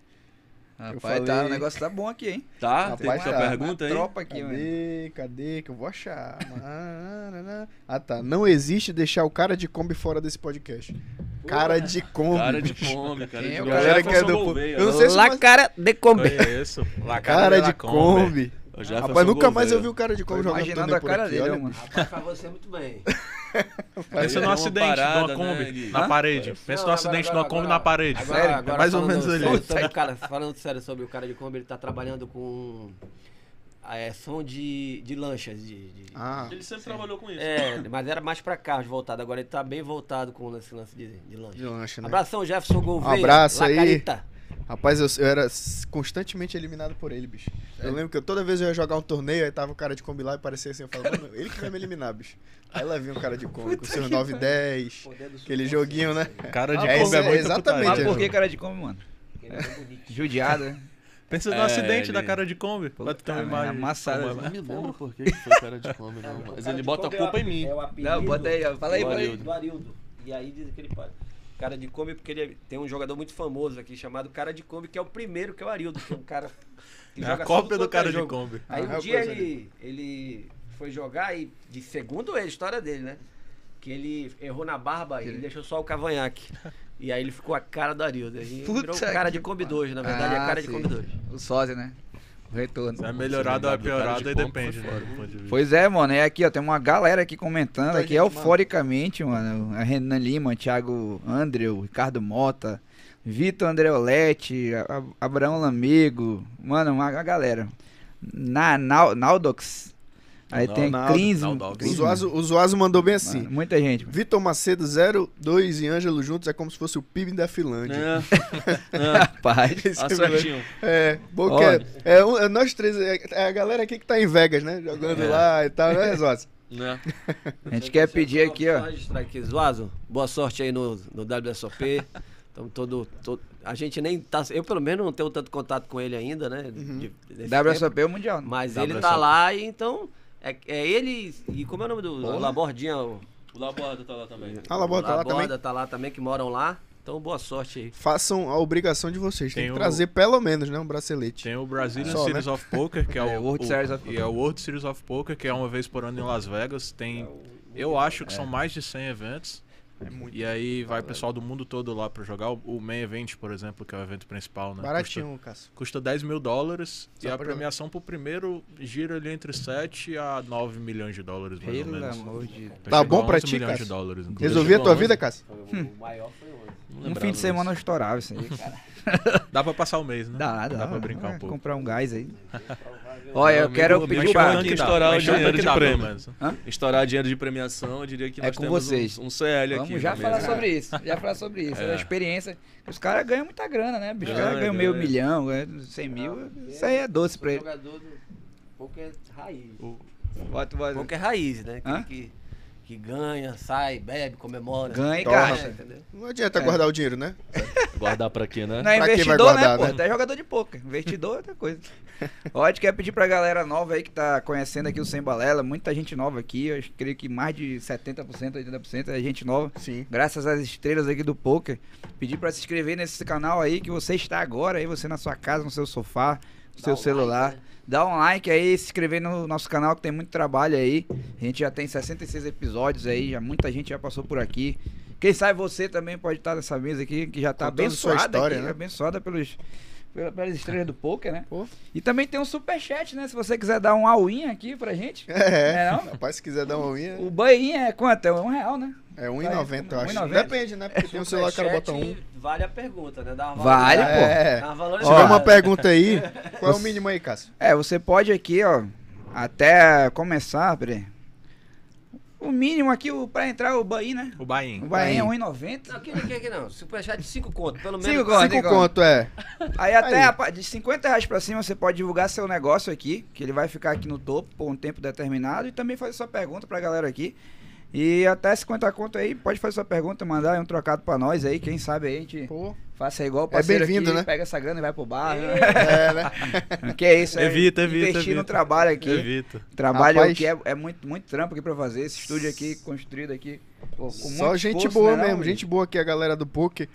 Rapaz,
falei-
tá, o negócio tá bom aqui, hein?
Tá?
Rapaz,
Tem sua
tá.
pergunta aí?
tropa aqui, mano.
Cadê? Cadê? Que eu vou achar. ah, tá. Não existe deixar o cara de Kombi fora desse podcast. Cara de Kombi.
Cara de come, cara de
é cara
Galera que é do. Eu não sei se
La cara de Kombi.
Conheço. La
Cara
de
de Kombi. Rapaz, nunca mais
Gouveia.
eu vi o cara de Kombi
Tô
jogando
imaginando a cara
aqui,
dele, mano.
Rapaz, faz você muito bem.
Pensa
uma
acidente
parada,
de uma
né,
Kombi
Gui?
na parede. Pensa no
Não,
acidente de
agora,
uma Kombi
agora,
na parede.
Agora,
Sério?
agora
Mais ou menos ali.
sério cara, falando sério sobre o cara de Kombi, ele tá trabalhando com a é, som de, de lanchas. De, de-
Ah,
Ele sempre trabalhou com isso.
É, mas era mais pra carros voltado. Agora ele tá bem voltado com esse lance de, de lanche.
de lanche, né?
Abração, Jefferson Gouveia.
Abraço
La
aí. Rapaz, eu, eu era constantemente eliminado por ele, bicho. Eu lembro que eu, toda vez eu ia jogar um torneio, aí tava o cara de Kombi lá e parecia assim, eu falava, mano, ele que vai me eliminar, bicho. Aí lá vinha um cara de Kombi com seus 9 e 10,
Poder do
aquele joguinho, né?
Cara de
É,
Kombi é
é
muito
exatamente,
Mas por que cara de come, mano?
Ele é.
Judiado, né?
Pensa no
É,
acidente da
ele-
cara de Kombi. Pra tu ter uma imagem. é-
Não me lembro por que que foi cara de come, não. Mas ele bota a
Kombi
culpa
é
em mim.
É o apelido
Não, bota aí, ó. Fala aí,
Do
fala aí.
Arildo.
do Arildo. E aí dizem que ele pode. Cara de Kombi, porque ele é- tem um jogador muito famoso aqui chamado Cara de Kombi, que é o primeiro, que é o Arildo, que é um cara que
É
joga
a cópia do cara de
jogo.
Kombi.
Aí
Ah,
um dia ele, ele foi jogar e, de segundo ele, a história dele, né? Que ele errou na barba e ele deixou só o cavanhaque. E aí ele ficou a cara do Arildo. Aí
Puta
virou cara
que
de Kombi 2, na verdade é
Ah,
cara de
sim.
Kombi 2.
O sósia, né? Retorno.
Se é melhorado ou é
Do cara de
piorado, aí depende, né?
Pois é, mano. É aqui, ó. Tem uma galera aqui comentando.
Muita
aqui
gente,
euforicamente, mano. A Renan Lima, Thiago Andreu, Ricardo Mota, Vitor Andreoletti, A- A- Abraão Lamego. Mano, uma, uma galera. Na, Nau- Naudox. Aí
Nau-
tem.
Naldox.
O Zuazo, mandou bem assim.
mano, Muita gente.
Vitor Macedo 02 e Ângelo juntos é como se fosse o PIB da Finlândia.
É, é,
Rapaz.
Esse
tá certinho.
É, porque
Olha.
é, um- é nós três, é, é a galera aqui que tá em Vegas, né? Jogando
É.
lá e tal, né, Zuazo?
Né?
A gente quer pedir aqui, ó.
Aqui, Zuazo, boa sorte aí no, no WSOP. Estamos todo, todo. A gente nem tá. Eu, pelo menos, não tenho tanto contato com ele ainda, né?
Uhum.
de- desse tempo.
WSOP é o Mundial. né?
Mas
WSOP.
ele tá lá e então. É, é ele. E como é o nome do
Porra.
Labordinha? O,
O Laborda tá lá também.
Ah, Laborda tá lá
Laborda
também?
tá lá também, que moram lá. Então, boa sorte aí.
Façam a obrigação de vocês. Tem,
Tem
que
o-
trazer pelo menos, né? Um bracelete.
Tem o Brazilian
Só,
Series of Poker, que é,
É,
o,
World
o-
Series of
e é o World Series of Poker, que é uma vez por ano em Las Vegas. Tem, eu acho que são mais de 100 eventos.
É muito
E aí vai pessoal do mundo todo lá pra jogar. O, Main Event, por exemplo, que é o evento principal, né?
baratinho, Cássio.
Custa, custa 10 mil dólares.
Só
e a premiação pro primeiro gira ali entre 7 a 9 milhões de dólares, mais ou
Pelo
menos.
amor de
Tá
chegou
bom pra
11
ti,
milhões de dólares, inclusive.
Resolvi a tua vida? Cássio?
O maior foi hoje.
Um fim de semana eu estourava isso aí, cara.
Dá pra passar o mês, né?
Dá, dá.
Dá pra brincar
É,
um pouco.
Comprar um gás aí. Olha, eu quero pedir
amigo
pra-
Rank estourar o dinheiro
que
de prêmio. Estourar dinheiro de premiação, eu diria que
É
nós
com
temos
vocês.
Um, um CL aqui.
Vamos já falar sobre isso. Já falar sobre isso.
É.
A experiência. Os caras ganham muita grana, né? bicho? Os
Ganha,
caras ganham meio milhão, ganham 100 mil. Isso aí é doce pra ele.
Jogador do poker raiz.
Bota, bota.
Poker raiz, né? Que, que, ganha, sai, bebe, comemora.
Ganha e
Torra.
gasta.
entendeu?
Não adianta
É.
guardar o dinheiro, né?
Guardar pra quê, né?
Não é
Pra quem vai
investidor, né,
guardar,
pô?
né?
Até jogador de poker. Investidor é outra coisa. Ó, a gente quer pedir pra galera nova aí que tá conhecendo aqui o Sem Balela. Muita gente nova aqui. Eu acho- creio que mais de 70%, 80% é gente nova.
Sim.
Graças às estrelas aqui do poker. Pedir pra se inscrever nesse canal aí que você está agora. Aí você na sua casa, no seu sofá, no seu celular.
like, né?
Dá um like aí, se inscrever no nosso canal que tem muito trabalho aí. A gente já tem 66 episódios aí, já muita gente já passou por aqui. Quem sabe você também pode estar nessa mesa aqui, que já tá
sua
abençoada
história,
aqui,
né?
abençoada pelos, pela- pelas estrelas do poker, né?
Pô.
E também tem um superchat, né? Se você quiser dar um all-in aqui pra gente.
É.
É, não?
Rapaz, se quiser dar uma unha,
O banho é quanto? É um real, né?
É 1,90, eu acho.
1,90.
Depende, né? Porque tem um celular que o cara bota um.
Superchat Vale a pergunta, né? Dá uma
Vale, pô.
É.
Dá uma valorizada.
tiver uma pergunta aí, qual é o mínimo aí, Cássio?
É, você pode aqui, ó, até começar, peraí. O mínimo aqui, o, pra entrar o banho, né?
O
O
Bahia.
é
Bahia.
1,90.
Não, aqui ninguém aqui não. Superchat de 5 conto, pelo menos.
Cinco conto.
Cinco
igual.
conto, é.
Aí até
Aí.
a de 50 reais pra cima você pode divulgar seu negócio aqui, que ele vai ficar aqui no topo por um tempo determinado e também fazer sua pergunta pra galera aqui. E até 50 conto aí, pode fazer sua pergunta, mandar aí um trocado pra nós aí, quem sabe aí a gente
Pô.
faça igual o parceiro
bem-vindo,
aqui,
né?
pega essa grana e vai pro bar. né?
É, né?
que é isso, é
Evita, evita,
investir no
evita.
trabalho aqui.
Evita.
Trabalho
Rapaz.
que é, é muito, muito trampo aqui pra fazer. Esse estúdio aqui, construído aqui, pô,
Só gente
esforço,
boa
né, não,
mesmo, gente boa aqui, a galera do poker.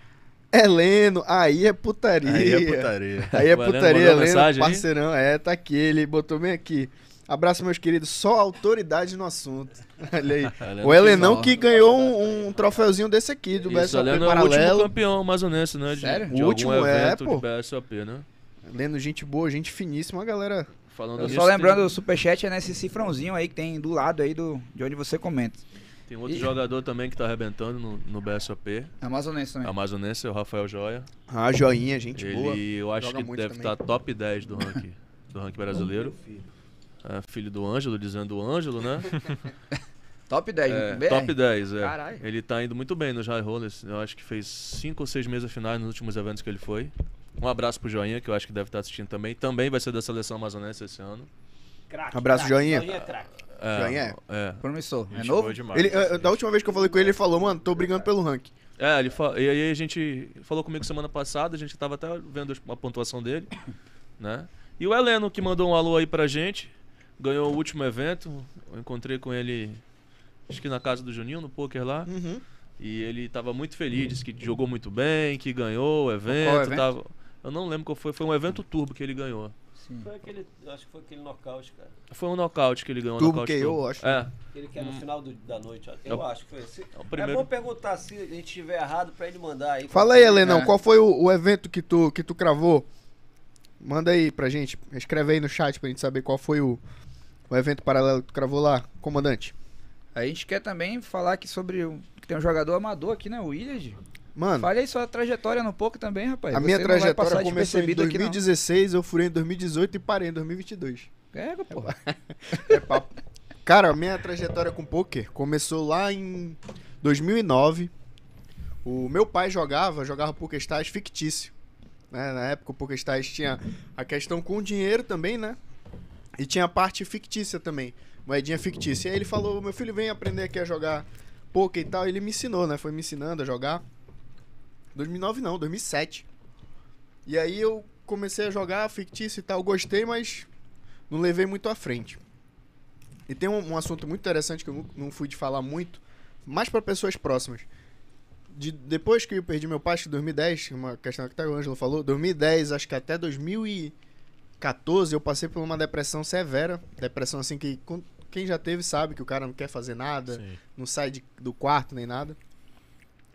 Heleno, aí é putaria.
Aí é putaria.
Aí é
Heleno
putaria, Heleno,
aí?
parceirão. É, tá aqui, ele botou bem aqui. Abraço, meus queridos, só autoridade no assunto. Olha aí.
Heleno
O Helenão
que
ganhou um, um troféuzinho desse aqui, do
Isso,
BSOP
Heleno é o último
Paralelo.
campeão amazonense, né? De,
Sério?
De
O último,
algum
é, pô.
de BSOP, né?
Heleno, gente boa, gente finíssima, a galera.
Falando
Eu Só lembrando,
tem,
o superchat é nesse cifrãozinho aí que tem do lado aí do, de onde você comenta.
tem outro
Ih.
jogador também que tá arrebentando no, no BSOP.
Amazonense também.
Amazonense, é o Rafael Joia.
Ah, joinha, gente
ele,
boa.
eu acho
Joga
que deve estar top 10 do ranking, do ranking brasileiro. É, filho do Ângelo, dizendo o Ângelo, né?
Top 10,
É,
BR.
top 10, é.
Caralho.
Ele tá indo muito bem nos high rollers. Eu acho que fez 5 ou 6 mesas finais nos últimos eventos que ele foi. Um abraço pro Joinha, que eu acho que deve estar assistindo também. Também vai ser da seleção amazonense esse ano.
Craque,
Abraço,
craque.
Joinha.
Joinha é craque.
É,
Joinha
é.
Promissor. É novo?
demais.
Ele, eh, da última vez que eu falei com ele, ele falou, mano, tô brigando pelo ranking.
É, ele fa... e aí a gente falou comigo semana passada, a gente tava até vendo a pontuação dele, né? E o Heleno, que mandou um alô aí pra gente, ganhou o último evento. Eu encontrei com ele, acho que na casa do Juninho, no poker lá.
Uhum.
E ele tava muito feliz, disse que jogou muito bem, que ganhou o evento.
evento?
Tava... Eu não lembro qual foi, foi um evento turbo que ele ganhou.
Sim.
Foi aquele, eu acho que foi aquele nocaute, cara.
Foi um nocaute que ele ganhou.
Turbo KO,
turbo.
acho.
É,
Aquele que é no
Hum.
final do- da noite.
É
Eu
o-
acho que foi esse.
é o
É
primeiro.
bom perguntar se a gente estiver errado pra ele mandar aí.
Fala aí, Helenão,
É.
qual foi o, o evento que tu, que tu cravou? Manda aí pra gente. Escreve aí no chat pra gente saber qual foi o, o evento paralelo que tu cravou lá, comandante.
A gente quer também falar aqui sobre o, que tem um jogador amador aqui, né? O Willard.
Mano,
Fale aí sua trajetória no pouco também, rapaz.
a minha
Você vai
trajetória começou em
despercebido aqui, não.
2016, eu furei em 2018 e parei em 2022.
Pega, porra.
É papo. Cara, a minha trajetória com poker começou lá em 2009. O meu pai jogava, jogava PokerStars fictício. né? Na época o PokerStars tinha a questão com o dinheiro também, né? E tinha a parte fictícia também, moedinha fictícia. E aí ele falou, meu filho vem aprender aqui a jogar poker e tal. Ele me ensinou, né? Foi me ensinando a jogar. 2009 não, 2007. E aí eu comecei a jogar fictício e tal. Gostei, mas não levei muito à frente. E tem um, um assunto muito interessante que eu não, fui de falar muito, mais para pessoas próximas. De, depois que eu perdi meu pai, acho que 2010, uma questão que até o Ângelo falou, 2010, acho que até 2014 eu passei por uma depressão severa. Depressão assim que quem já teve sabe que o cara não quer fazer nada,
Sim.
não sai de- do quarto nem nada.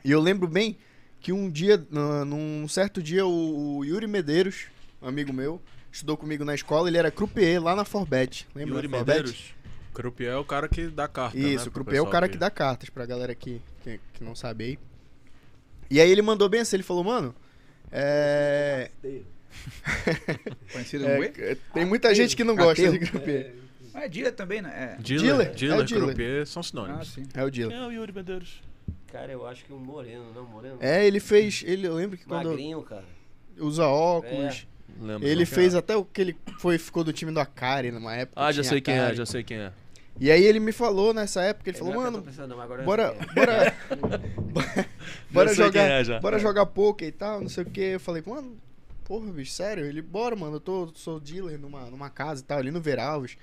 E eu lembro bem que um dia, num- certo dia, o, Yuri Medeiros, amigo meu, estudou comigo na escola, ele era croupier lá na Forbet. Lembra
Yuri? Medeiros.
Croupier é o cara que dá carta, né,
Isso, o croupier é o cara que dá cartas pra galera que, que, que não sabe aí. E aí ele mandou bem assim, ele falou, mano, é...
Conhecido
É,
como
é, tem muita gente que não gosta
Ateu.
de croupier.
Ah, é dealer também, né? É.
Dealer,
Dealer,
dealer,
é o dealer.
croupier são
Ah,
sinônimos.
sim.
É o dealer.
Quem é o Yuri Medeiros?
Cara, eu acho que um moreno, não? Moreno?
É, ele fez. Ele, eu lembro que quando
Magrinho, cara.
usa óculos.
Lembro.
Ele fez até o que ele foi, ficou do time do Akari numa época.
Ah, já sei quem é, já sei quem é.
E aí ele me falou nessa época, ele
É,
falou,
é
mano,
pensando,
bora,
é.
bora, bora
sei
jogar,
é,
bora jogar poker e tal, não sei o que. Eu falei, mano, porra, bicho, sério? Ele, bora, mano, eu tô, sou dealer numa, numa casa e tal, ali no Veralves.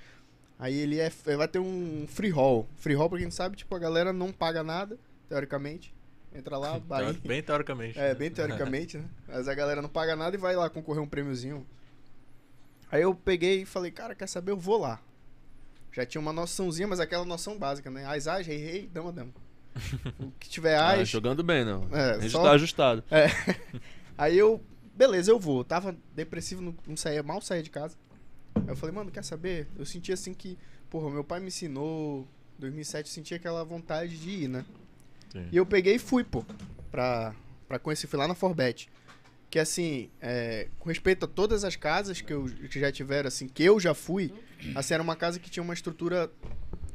Aí ele é, vai ter um free roll. Free roll, pra quem não sabe, tipo, a galera não paga nada, teoricamente. Entra lá, vai.
Bem teoricamente.
É, bem teoricamente, né? Mas a galera não paga nada e vai lá concorrer um prêmiozinho. Aí eu peguei e falei, cara, quer saber? Eu vou lá. Já tinha uma noçãozinha, mas aquela noção básica, né? As, as, rei, rei, dama, dama. O que tiver
Ah,
as.
jogando bem, não.
É,
a gente
só-
tá ajustado.
Aí eu, beleza, eu vou. Tava depressivo, não, não saía, mal saía de casa. Aí eu falei, mano, quer saber? Eu senti assim que, porra, meu pai me ensinou. 2007 eu senti aquela vontade de ir, né?
Sim.
E eu peguei e fui, pô, pra, pra conhecer, fui lá na Forbet. Que assim, é, com respeito a todas as casas que, eu, que já tiveram, assim, que eu já fui, assim, era uma casa que tinha uma estrutura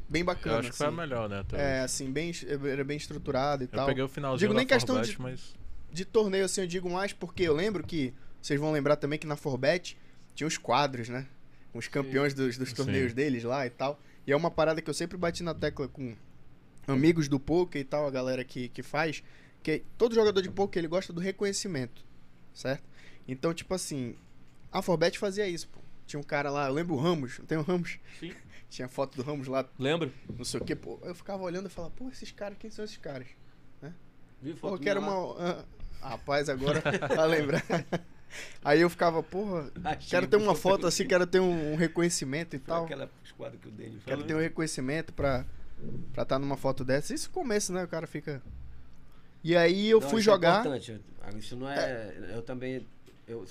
bem bacana.
Eu acho que foi a
assim.
melhor, né? até
É, assim, bem, era bem estruturada e
Eu
tal.
peguei o finalzinho
Digo nem questão
Forbet,
de-
mas...
De torneio, assim, eu digo mais porque eu lembro que, vocês vão lembrar também que na Forbet tinha os quadros, né? Os campeões dos, dos
Sim.
torneios deles lá e tal. E é uma parada que eu sempre bati na tecla com amigos do poker e tal, a galera que, que faz, que todo jogador de poker ele gosta do reconhecimento, certo? Então, tipo assim, a Forbet fazia isso, pô. Tinha um cara lá, eu lembro o Ramos, não tem o Ramos?
Sim.
Tinha foto do Ramos lá,
Lembra?
não sei o que, pô. Eu ficava olhando e falava, pô, esses caras, quem são esses caras?
Viu
Pô,
foto
eu quero uma. Rapaz, agora pra lembrar. Aí eu ficava, porra,
Achei
quero ter uma foto assim, quero ter um, um reconhecimento e
Foi
tal.
aquela esquadra que o Dani
Quero
falou.
ter um reconhecimento pra estar tá numa foto dessa. Isso no começo, né? O cara fica. E aí eu
Não,
fui
isso é
jogar.
importante. Isso não é. Eu também. Eu,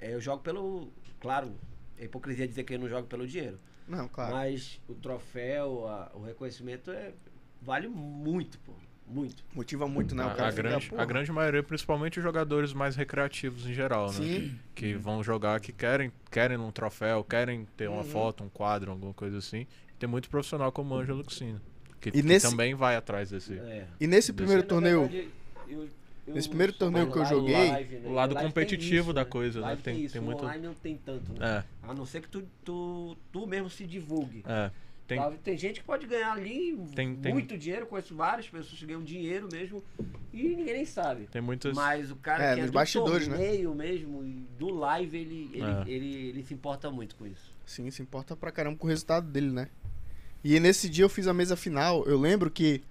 é, eu jogo pelo. Claro, é hipocrisia dizer que eu não jogo pelo dinheiro.
Não, claro.
Mas o troféu, a- o reconhecimento é, vale muito, pô. Muito.
Motiva muito, né?
a,
o cara
a grande,
porra.
a grande maioria, principalmente os jogadores mais recreativos em geral, né?
Sim.
Que vão jogar, que querem, querem um troféu, querem ter uma
Uhum.
foto, um quadro, alguma coisa assim. Tem muito profissional como o Ângelo Luxino. Que,
E
que
nesse-
também vai atrás desse.
É.
E nesse primeiro
Na
torneio.
verdade, eu- eu-
Nesse primeiro torneio que eu joguei,
live, né?
o lado
tem
competitivo
isso,
da coisa, né?
Live
Tem-
isso,
tem
o
muito-
online não tem tanto, né?
É,
A não ser que tu, tu, tu mesmo se divulgue.
é. Tem,
Tá? Tem gente que pode ganhar ali
Tem- tem-
muito dinheiro, conheço várias pessoas que ganham dinheiro mesmo e ninguém nem sabe.
tem muitas.
Mas o cara
É,
que é
nos
do
bastidores, né?
torneio mesmo, e do live, ele, ele,
É.
ele, ele se importa muito com isso.
Sim, se importa pra caramba com o resultado dele, né? E nesse dia eu fiz a mesa final. Eu lembro que.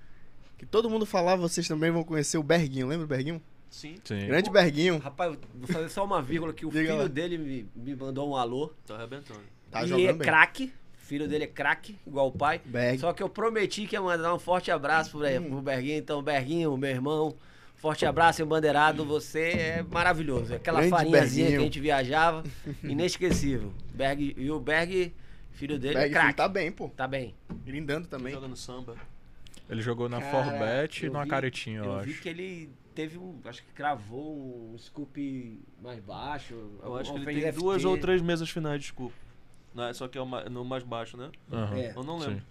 Que todo mundo falava, vocês também vão conhecer o Berguinho. Lembra o Berguinho?
Sim.
Sim.
Grande Berguinho.
Rapaz, vou fazer só uma vírgula que o
Diga
filho
lá.
dele me, me mandou um alô.
Tá arrebentando.
Tá
e
jogando
é craque. Filho dele é craque, igual o pai.
Berg.
Só que eu prometi que ia mandar um forte abraço pro,
Hum.
pro Berguinho. Então, Berguinho, meu irmão, forte abraço, embandeirado. Você é maravilhoso. Aquela
Grande
farinhazinha
Berguinho.
que a gente viajava, inesquecível. Berg, e o Berg, filho dele,
Berg
é craque.
tá bem, pô.
Tá bem.
Grindando também.
Jogando samba.
Ele jogou na
Cara,
Forbet e
eu
numa caretinha, eu,
Eu
acho.
vi que ele teve um. Acho que cravou um scoop mais baixo.
Eu acho que ele tem
FT.
duas ou três mesas finais, desculpa. Não, é só que é o ma- no mais baixo, né?
Aham.
É.
Eu não lembro.
Sim.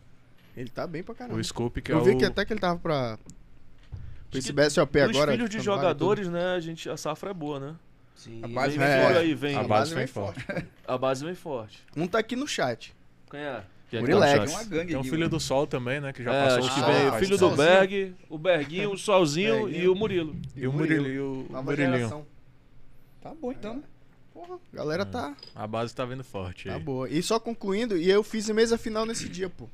Ele tá bem pra caramba.
O Scoop, que
eu
é
vi
o.
que até que ele tava pra. Pra esse BSOP agora.
filhos de
vaga
jogadores, né? A, gente, a safra é boa, né?
Sim.
A base
Vem
forte.
aí, vem.
A
A
base vem
vem forte.
A base vem forte.
Um tá aqui no chat.
Quem é?
que é
Murilex.
que
Tem
tá
uma
Tem um filho do Sol também, né? Que já
é,
passou
acho que veio filho do. Berg, o Berguinho, o Solzinho
Berguinho.
e o Murilo.
E o Murilo e o, Murilinho.
Tá bom então, né?
Porra, a galera tá,
A base tá vindo forte
tá
aí.
boa. E só concluindo, e eu fiz mesa final nesse dia, pô.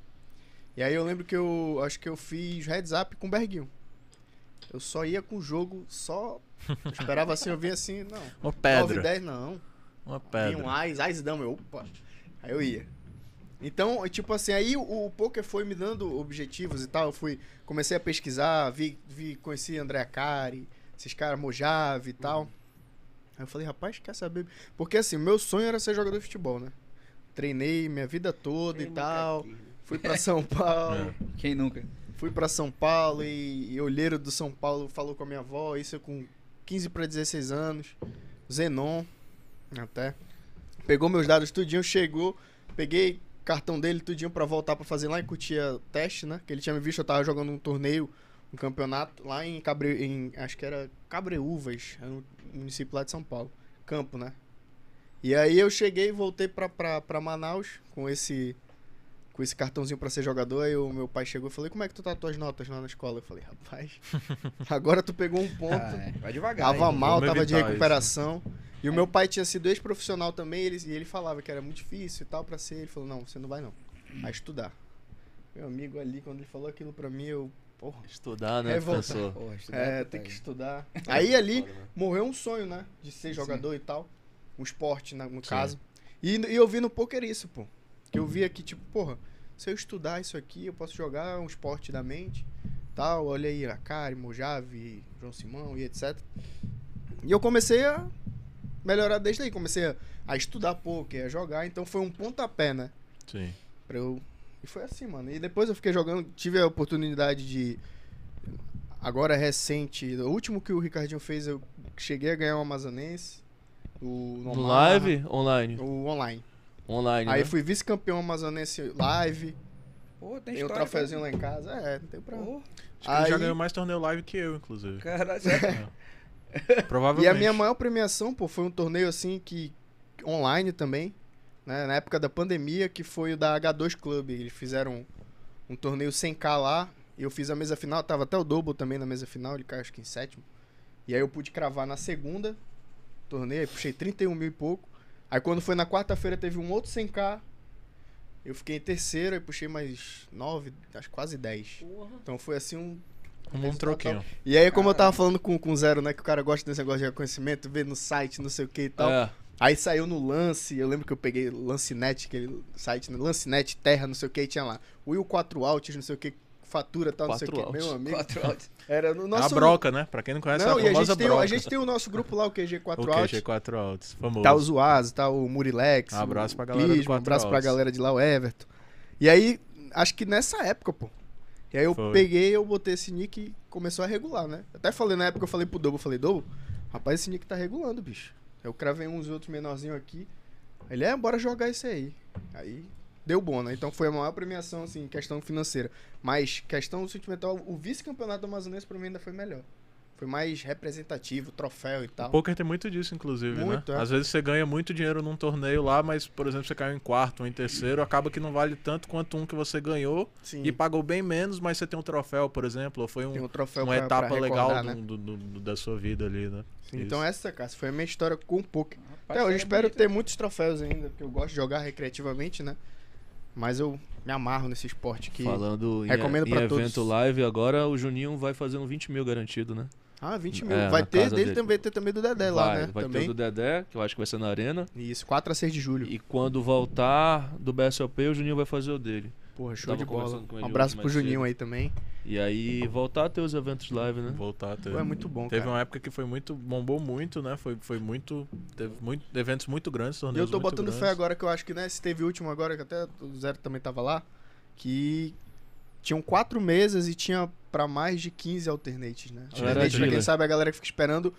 E aí eu lembro que eu acho que eu fiz heads up com o Berguinho. Eu só ia com o jogo, só. Esperava assim, eu vinha assim, não.
Uma
9
pedra.
10 não.
Uma
Vinha
pedra.
um ás, ás e dama, eu, opa. Aí eu ia. Então, tipo assim, aí o, o poker foi me dando objetivos e tal. Eu fui, comecei a pesquisar, vi, vi conheci André Cari, esses caras, Mojave e tal. Aí eu falei, rapaz, quer saber? Porque assim, meu sonho era ser jogador de futebol, né? Treinei minha vida toda
Quem
e tal.
quis, né?
Fui pra São Paulo.
Quem nunca?
Fui pra São Paulo e, e o olheiro do São Paulo falou com a minha avó, isso eu com 15 pra 16 anos. Zenon. Até. Pegou meus dados tudinho, chegou, peguei cartão dele tudinho pra voltar pra fazer lá em Cutia teste, né? Que ele tinha me visto, eu tava jogando um torneio, um campeonato lá em Cabre... em acho que era Cabreúvas, é um município lá de São Paulo. Campo, né? E aí eu cheguei e voltei pra Manaus com esse com esse cartãozinho pra ser jogador. Aí o meu pai chegou e falei, como é que tu tá tuas notas lá na escola? Eu falei, rapaz, agora tu pegou um ponto.
Ah, é. Vai devagar.
Tava
hein?
mal, tava de recuperação. E o meu pai tinha sido ex-profissional também, ele, e ele falava que era muito difícil e tal pra ser. Ele falou, não, você não vai não. Vai estudar. Meu amigo ali, quando ele falou aquilo pra mim, eu. Porra,
Estudar, né,
Revolta.
professor?
Porra, estudar
é,
puta
tem que
aí.
estudar. Aí ali
né?
morreu um sonho, né? De ser jogador e tal. Um esporte, né, no
Sim.
caso. E, e eu vi no poker isso, pô. Que eu via que, tipo, porra, se eu estudar isso aqui, eu posso jogar um esporte da mente. Tal, olha aí, a Kari, Mojave, João Simão e etc. E eu comecei a melhorar desde aí. Comecei a, a estudar poker, a jogar. Então foi um pontapé, né?
Sim.
Pra eu... E foi assim, mano. E depois eu fiquei jogando, tive a oportunidade de. Agora recente, o último que o Ricardinho fez, eu cheguei a ganhar o Amazonense. O
No live? Online.
O online.
Online,
Aí
né?
fui vice-campeão amazonense live.
Pô, tem
Tem um troféuzinho lá em casa. É, não tem pra.
Pô,
Acho que ele já
Aí-
ganhou mais torneio live que eu, inclusive.
caralho, sério.
Provavelmente.
E a minha maior premiação, pô, foi um torneio assim que. online também. Né, na época da pandemia, que foi o da H2 Club. Eles fizeram um, um torneio 100k lá. E eu fiz a mesa final, tava até o Double também na mesa final, ele caiu acho que em sétimo. E aí eu pude cravar na segunda torneio, aí puxei 31 mil e pouco. Aí quando foi na quarta-feira teve um outro 100k. Eu fiquei em terceiro, aí puxei mais 9, acho que quase 10. Então foi assim um
Um, um troquinho.
e aí, como eu tava falando com, com o Zero, né? Que o cara gosta desse negócio de reconhecimento, vê no site, não sei o que e tal.
É.
Aí saiu no Lance, eu lembro que eu peguei Lancenet, aquele site, né? Lancenet Terra, não sei o que, e tinha lá. Will 4 Alts, não sei o que, fatura tal, não sei o que. Meu amigo.
Quatro altos.
Era no
A
nosso.
broca, né? Pra quem não conhece,
Não,
é
e
a
a
famosa
gente, tem, o-
broca.
a gente tem o nosso grupo lá, o QG4
o
Alts.
QG4 Altos, famoso.
Tá o Zuaz, tá o Murilex.
Um abraço
o
pra galera do
Clisma, um
Quatro
abraço pra galera de lá, o Everton. E aí, acho que nessa época, pô. E aí eu
Foi.
peguei, eu botei esse nick e começou a regular, né? Até falei na época, eu falei pro Dobo, eu falei, Dobo, rapaz, esse nick tá regulando, bicho. Eu cravei uns outros menorzinhos aqui. Ele, é, bora jogar esse aí. Aí deu bom, né? Então foi a maior premiação, assim, questão financeira. Mas, questão sentimental, o vice-campeonato amazonense pra mim ainda foi melhor. Foi mais representativo, troféu e
O
tal.
poker tem muito disso, inclusive,
Muito,
né?
é.
Às vezes você ganha muito dinheiro num torneio lá, mas, por exemplo, você caiu em quarto ou em terceiro, acaba que não vale tanto quanto um que você ganhou
Sim,
e pagou bem menos, mas você tem um troféu, por exemplo, ou foi um-
um troféu
uma
pra-
etapa
pra
legal
recordar, né?
do- do- do- da sua vida ali, né?
Sim, Então essa, cara, foi a minha história com o poker.
Rapaz,
Até hoje
é
espero
bonito.
ter muitos troféus ainda, porque eu gosto de jogar recreativamente, né? Mas eu me amarro nesse esporte que...
Falando em,
recomendo
em
pra
evento
todos.
live, agora o Juninho vai fazer um 20 mil garantido, né?
Ah, 20 mil.
É,
vai ter dele
dele.
também, ter também do Dedé lá,
vai,
né?
vai
também.
ter do Dedé, que eu acho que vai ser na Arena.
Isso, 4 a 6 de julho.
E quando voltar do BSOP, o Juninho vai fazer o dele.
Porra, show de bola.
conversando com ele
Um abraço
hoje
pro Juninho
cedo.
aí também.
E aí voltar a ter os eventos live, né?
Voltar a ter.
Pô, é muito bom,
Teve
cara.
uma época que foi muito. bombou muito, né? Foi, foi muito. Teve muito, eventos muito grandes,
E
torneios
eu tô botando
grandes.
fé agora que eu acho que, né, se teve o último agora, que até o Zero também tava lá, que tinham quatro mesas e tinha pra mais de 15 alternates, né?
Tinha
Alternate, pra quem sabe, a galera que fica esperando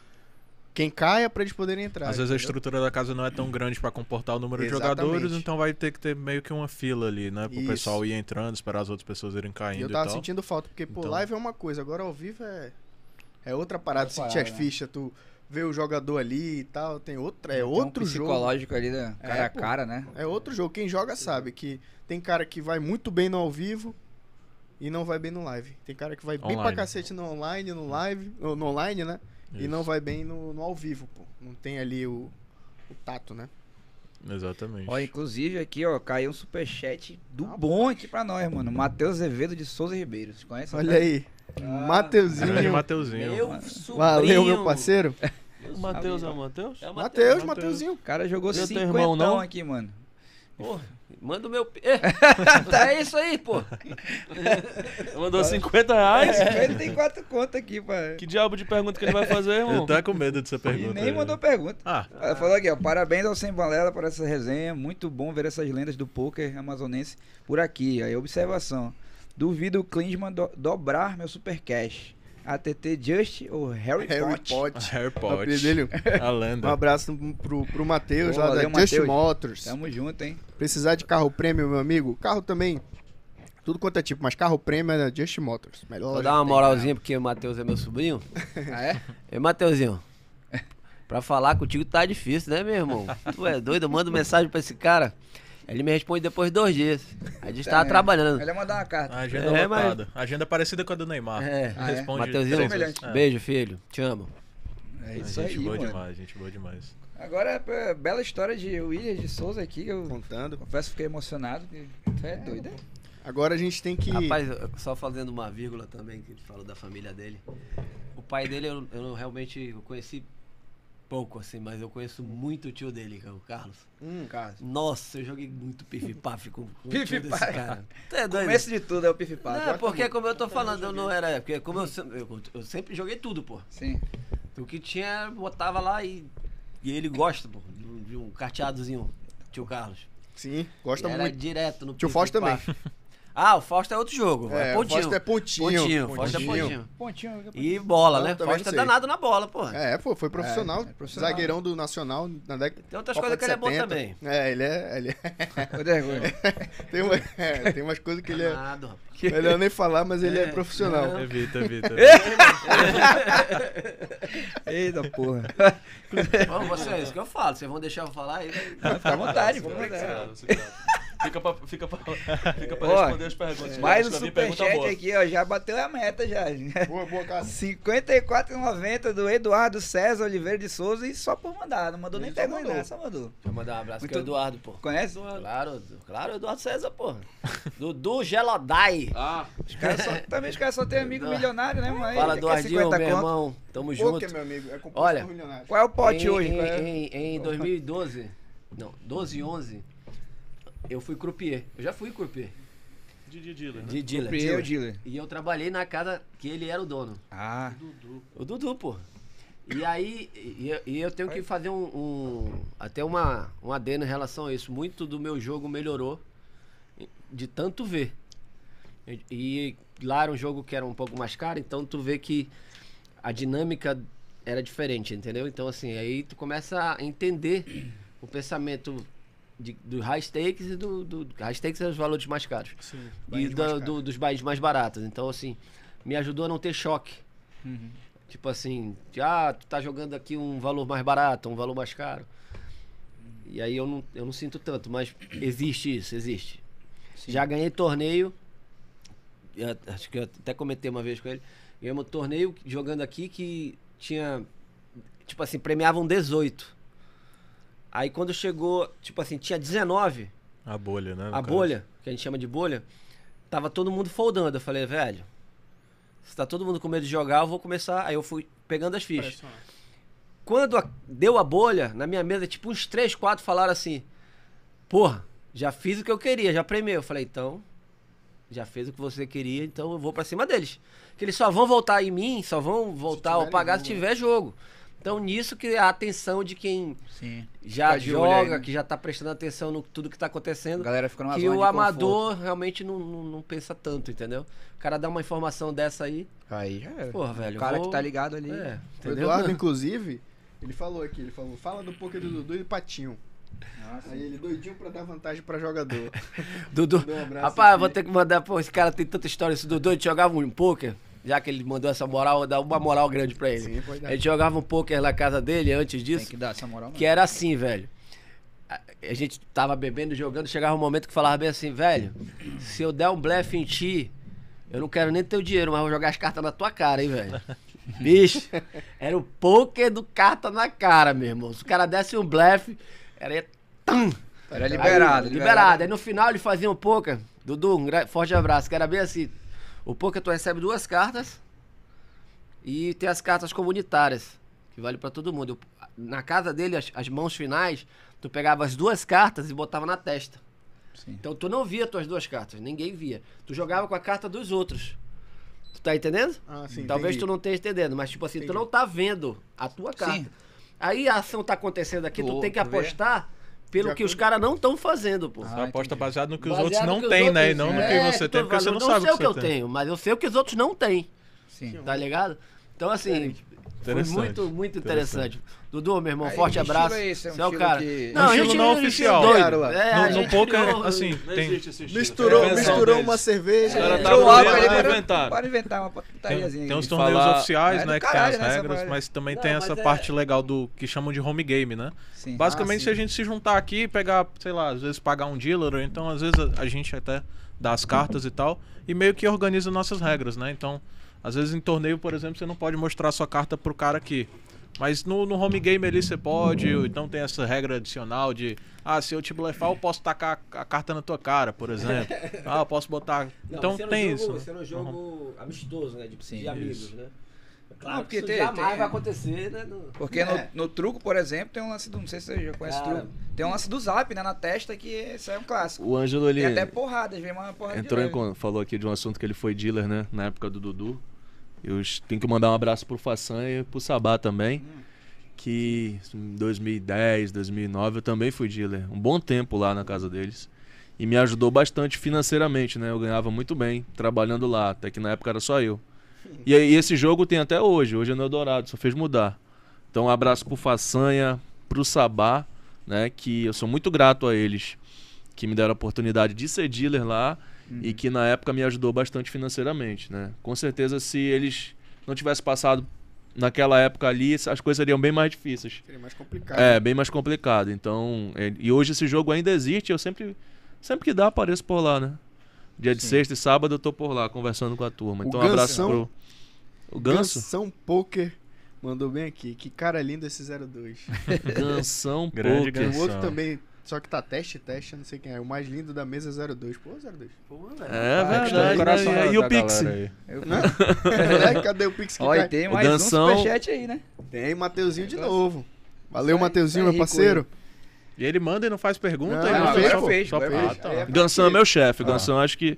quem caia pra eles poderem entrar.
Às vezes a
entendeu?
estrutura da casa não é tão grande pra comportar o número de
Exatamente.
jogadores, então vai ter que ter meio que uma fila ali, né? Pro
Isso.
pessoal ir entrando, esperar as outras pessoas irem
E
caindo
eu
e,
tava
tal.
sentindo falta, porque, pô,
Então-
live é uma coisa, agora ao vivo é, é outra parada. Sentir as
parada, né?
fichas, tu vê o jogador ali e tal, tem outra, é
Tem um
outro jogo.
psicológico ali, né?
É,
cara a
pô.
cara, né?
É outro jogo. Quem joga sabe que tem cara que vai muito bem no ao vivo e não vai bem no live. Tem cara que vai bem pra
Online.
cacete no online, no live, no, online, né? E
Isso.
não vai bem no, no ao vivo, pô. Não tem ali o, o tato, né?
Exatamente.
Ó, inclusive aqui, ó, caiu um superchat do bom aqui pra nós, mano. Matheus Azevedo de Souza Ribeiro. Você conhece?
Olha aí.
Ah,
Mateuzinho.
Grande Mateuzinho.
Meu sobrinho.
Valeu, meu parceiro.
O Matheus é o Matheus?
É o
Matheus,
Mateus.
Mateuzinho.
O cara jogou
Eu tenho
50
irmão, não?
aqui, mano.
Pô, manda o meu. É, tá é isso aí, pô.
Mandou 50 reais?
Ele tem quatro contas aqui, pai.
Que diabo de pergunta que ele vai fazer, irmão?
Ele tá com medo dessa
E
pergunta.
nem
aí.
mandou pergunta.
Ah,
Ela falou aqui, ó. Parabéns ao Sem Balela por essa resenha. Muito bom ver essas lendas do poker amazonense por aqui. Aí, observação. Duvido o Klinsmann do- dobrar meu super cash. ATT Just ou Harry,
Harry
Potter.
Potter.
Harry Potter. A
Um abraço pro, pro Matheus, lá da Just
Matheus.
Motors.
Tamo junto, hein?
Precisar de carro prêmio, meu amigo. Carro também. Tudo quanto é tipo, mas carro prêmio é da Just Motors. Melhor
Vou dar uma moralzinha porque o Matheus é meu sobrinho.
Ah, é?
Ei, Mateuzinho. Pra falar contigo tá difícil, né, meu irmão? Tu é doido? Eu mando mensagem pra esse cara. Ele me responde depois de dois dias. A gente tava
É.
trabalhando.
Melhor mandar uma carta.
A agenda
É, mas-
lotada. Agenda parecida com a do Neymar.
É.
Ah, é?
Responde
Mateuzinho.
É.
Beijo, filho. Te amo.
É isso
gente
aí,
boa
mano.
demais, gente boa demais.
Agora, é, bela história de William de Souza aqui, que eu
Contando.
confesso que fiquei emocionado. Tu é doido, é?
Agora a gente tem que.
Rapaz, só fazendo uma vírgula também, que ele falou da família dele. O pai dele eu, eu não- realmente eu conheci pouco, assim, mas eu conheço muito o tio dele, que é o Carlos.
Hum, cara.
Nossa, eu joguei muito pif-paf com, com o tio
Pif-paf.
desse cara. É doido?
Começo de tudo é o pifipado.
Não, porque como eu tô falando, eu não era. Porque como eu, eu, eu sempre joguei tudo, pô.
Sim.
O que tinha, botava lá e. E ele gosta, pô, de um- carteadozinho, tio Carlos.
Sim, gosta muito.
direto no
Tio
pif
Fausto
paf. Ah, o Fausto é outro jogo. É,
É, o
pontinho.
Fausto é pontinho.
Pontinho, Fausto é
Pontinho.
pontinho.
Pontinho.
E bola, né?
também
Fausto é danado na bola, pô.
É, pô, foi profissional.
É, é profissional.
Zagueirão do Nacional na década.
Tem outras coisas que ele é bom
70.
também.
É, ele é. Ele é- tem, uma- é, tem umas coisas que ele é.
Danado, rapaz.
Melhor nem falar, mas ele é,
É,
profissional.
Evita, evita.
Eita porra.
Bom, você, é isso que eu falo. Vocês vão deixar eu falar aí?
Fica à vontade, à vontade.
Fica pra, fica pra, fica pra
Ó,
responder as perguntas.
Mais um
que
superchat aqui, ó. Já bateu a meta já.
Boa, boa, cara.
54,90 do Eduardo César Oliveira de Souza e só por mandar. Não mandou nem
Ele só
pergunta,
mandou.
né? Só mandou.
Deixa eu mandar um abraço
Muito-
pro Eduardo, pô.
Conhece?
Claro, claro, Eduardo César, pô. Dudu Gelodai.
Ah,
Os caras só, também os caras só tem amigo milionário, né, mãe?
Fala,
Quer
Eduardinho,
50
meu
conto?
irmão. Tamo junto.
Poker, meu amigo. É
Olha.
Qual é o pote
em,
hoje?
Em,
é?
em, em 2012, não, 12 e 11, eu fui croupier. Eu já fui croupier.
de, de dealer, né?
De dealer.
Primeiro o dealer.
E eu trabalhei na casa que ele era o dono.
Ah,
O Dudu, pô. E aí, e, e eu tenho que fazer um, um- até uma, um adendo em relação a isso. Muito do meu jogo melhorou de tanto ver. E, e lá era um jogo que era um pouco mais caro, então tu vê que a dinâmica era diferente, entendeu? Então assim, aí tu começa a entender o pensamento de- do high stakes e do, do high stakes é os valores mais caros.
Sim.
E da-
mais
do- dos bairros mais baratos. Então assim, me ajudou a não ter choque.
Uhum.
Tipo assim, ah, tu tá jogando aqui um valor mais barato, um valor mais caro. E aí eu não, eu não sinto tanto, mas existe isso, existe. Já ganhei torneio, eu acho que eu até comentei uma vez com ele, ganhei um torneio jogando aqui que tinha, tipo assim, premiavam 18. Aí quando chegou, tipo assim, tinha 19,
A bolha, né?
a
caso.
bolha, que a gente chama de bolha, tava todo mundo foldando. Eu falei, velho, se tá todo mundo com medo de jogar, eu vou começar. Aí eu fui pegando as fichas. Quando a- deu a bolha, na minha mesa, tipo uns 3, 4 falaram assim: Porra, já fiz o que eu queria, já premiei. Eu falei, então, já fez o que você queria, então eu vou pra cima deles. Que eles só vão voltar em mim, só vão voltar ou
tiver
pagar
jogo,
se tiver jogo. Então nisso que a atenção de quem
sim.
já
de olho aí,
joga,
né?
que já tá prestando atenção no tudo que tá
A
acontecendo
galera fica numa
que
zona
o
de
amador realmente não, não, não pensa tanto, entendeu? O cara dá uma informação dessa aí,
conforto. Aí já era.
porra, velho.
O cara
vou-
que tá ligado ali.
É,
O? Eduardo, inclusive, ele falou aqui, ele falou, fala do poker do Dudu e do Patinho.
Nossa.
Aí ele doidinho pra dar vantagem pra jogador.
Dudu.
Um abraço
Rapaz,
aqui.
vou ter que mandar, pô, esse cara tem tanta história. Esse Dudu, ele jogava um poker, já que ele mandou essa moral, dar uma moral grande pra ele.
Sim, pode dar.
Ele jogava um poker na casa dele antes
Tem
disso,
que dar essa moral,
que era assim, velho. A a gente tava bebendo, jogando, chegava um momento que falava bem assim, velho, se eu der um blefe em ti, eu não quero nem teu dinheiro, mas vou jogar as cartas na tua cara, hein, velho. Bicho, era o poker do carta na cara, meu irmão. Se o cara desse um blefe, era... Tum!
Era liberado,
Aí, liberado. Aí no final ele fazia um poker. Dudu, um forte abraço. Que era bem assim. O poker tu recebe duas cartas e tem as cartas comunitárias, que vale pra todo mundo. Eu- na casa dele, as, as mãos finais, tu pegava as duas cartas e botava na testa.
Sim.
Então tu não via tuas duas cartas, ninguém via. Tu jogava com a carta dos outros. Tu tá entendendo?
Ah, sim,
Talvez
entendi.
tu não esteja entendendo, mas tipo assim, tu
Entendi.
não tá vendo a tua carta.
Sim.
Aí a ação tá acontecendo aqui, tu,
Tu-
tem que
tu vê.
Pelo que os caras não estão fazendo, pô.
Ah,
aposta baseado no que os
Baseado
outros
no
não têm, né? E não no
É,
que você tem, porque você não
eu
sabe
sei
o que
que eu
você tem.
tenho, mas eu sei o que os outros não têm.
Sim.
Tá ligado? Então, assim, foi
Interessante.
muito, muito interessante. Dudu, meu irmão,
Aí,
forte abraço.
é esse? É um
Você é o cara.
que-
Não,
Um
a
estilo
gente
não oficial.
doido. É,
No, no poker,
criou-
assim,
Não
tem.
Misturou,
É
misturou uma cerveja.
Os caras
É,
tá
bora-
inventaram.
Bora inventar uma
tem,
putariazinha
tem
aí.
os torneios
Falar-
oficiais,
É
né, que
caralho,
tem
né,
as
essa
regras, mas também
Não,
tem
mas
essa
é-
parte legal do que chamam de home game, né?
Sim.
Basicamente,
sim.
se a gente se juntar aqui e pegar, sei lá, às vezes pagar um dealer, ou então às vezes a, a gente até dá as cartas e tal, e meio que organiza nossas regras, né? Então, às vezes em torneio, por exemplo, você não pode mostrar sua carta pro cara aqui. Mas no, no home game ali você pode, então tem essa regra adicional de, ah, se eu te blefar, eu posso tacar a carta na tua cara, por exemplo. Ah, eu posso botar.
Não,
então tem
jogo,
isso. né?
Sendo um jogo amistoso, né? De,
Sim,
de amigos,
isso.
né? Claro
Não,
que
porque
isso
tem-
jamais
tem-
vai acontecer, né? no-
Porque
É.
no, no truco, por exemplo, tem um lance do. Não sei se você já conhece
Cara.
truco. Tem um lance do zap, né? Na testa, que isso aí é um clássico.
O Ângelo, ele
Tem até porrada, vem uma porrada
entrou
de
em, falou aqui de um assunto que ele foi dealer, né? Na época do Dudu. Eu tenho que mandar um abraço pro Façanha e pro Sabá também. Que em 2010, 2009 eu também fui dealer. Um bom tempo lá na casa deles. E me ajudou bastante financeiramente, né? Eu ganhava muito bem trabalhando lá. Até que na época era só eu. E esse jogo tem até hoje. Hoje é no Eldorado, só fez mudar. Então um abraço pro Façanha, pro Sabá, né? Que eu sou muito grato a eles. Que me deram a oportunidade de ser dealer lá e que na época me ajudou bastante financeiramente, né? Com certeza se eles não tivessem passado naquela época ali, as coisas seriam bem mais difíceis.
Seria mais complicado.
É, bem mais complicado. Então, é, e hoje esse jogo ainda existe, eu sempre sempre que dá apareço por lá, né? Dia de
Sim.
sexta e sábado eu tô por lá conversando com a turma.
O
Então, um abraço pro o Ganso,
Gansão Poker mandou bem aqui. Que cara lindo esse 02.
Gansão
Grande
Poker.
O outro também, só que tá teste, teste, não sei quem é. O mais lindo da mesa é 02. Pô, 02.
Pô, velho.
É
Tá
verdade.
no coração
né?
da-
E o Pix?
Eu-
Né? É, cadê o Pix que cai?
tem
O
mais
Gansão-
um superchat aí, né?
Tem Mateuzinho de novo. Valeu, Mateuzinho, meu parceiro.
E ele manda e não faz pergunta,
Não,
ele
não, fez,
só,
fez,
só
fez. Aí
tá.
é-
Gansão é meu chefe.
Ah.
Gansão acho que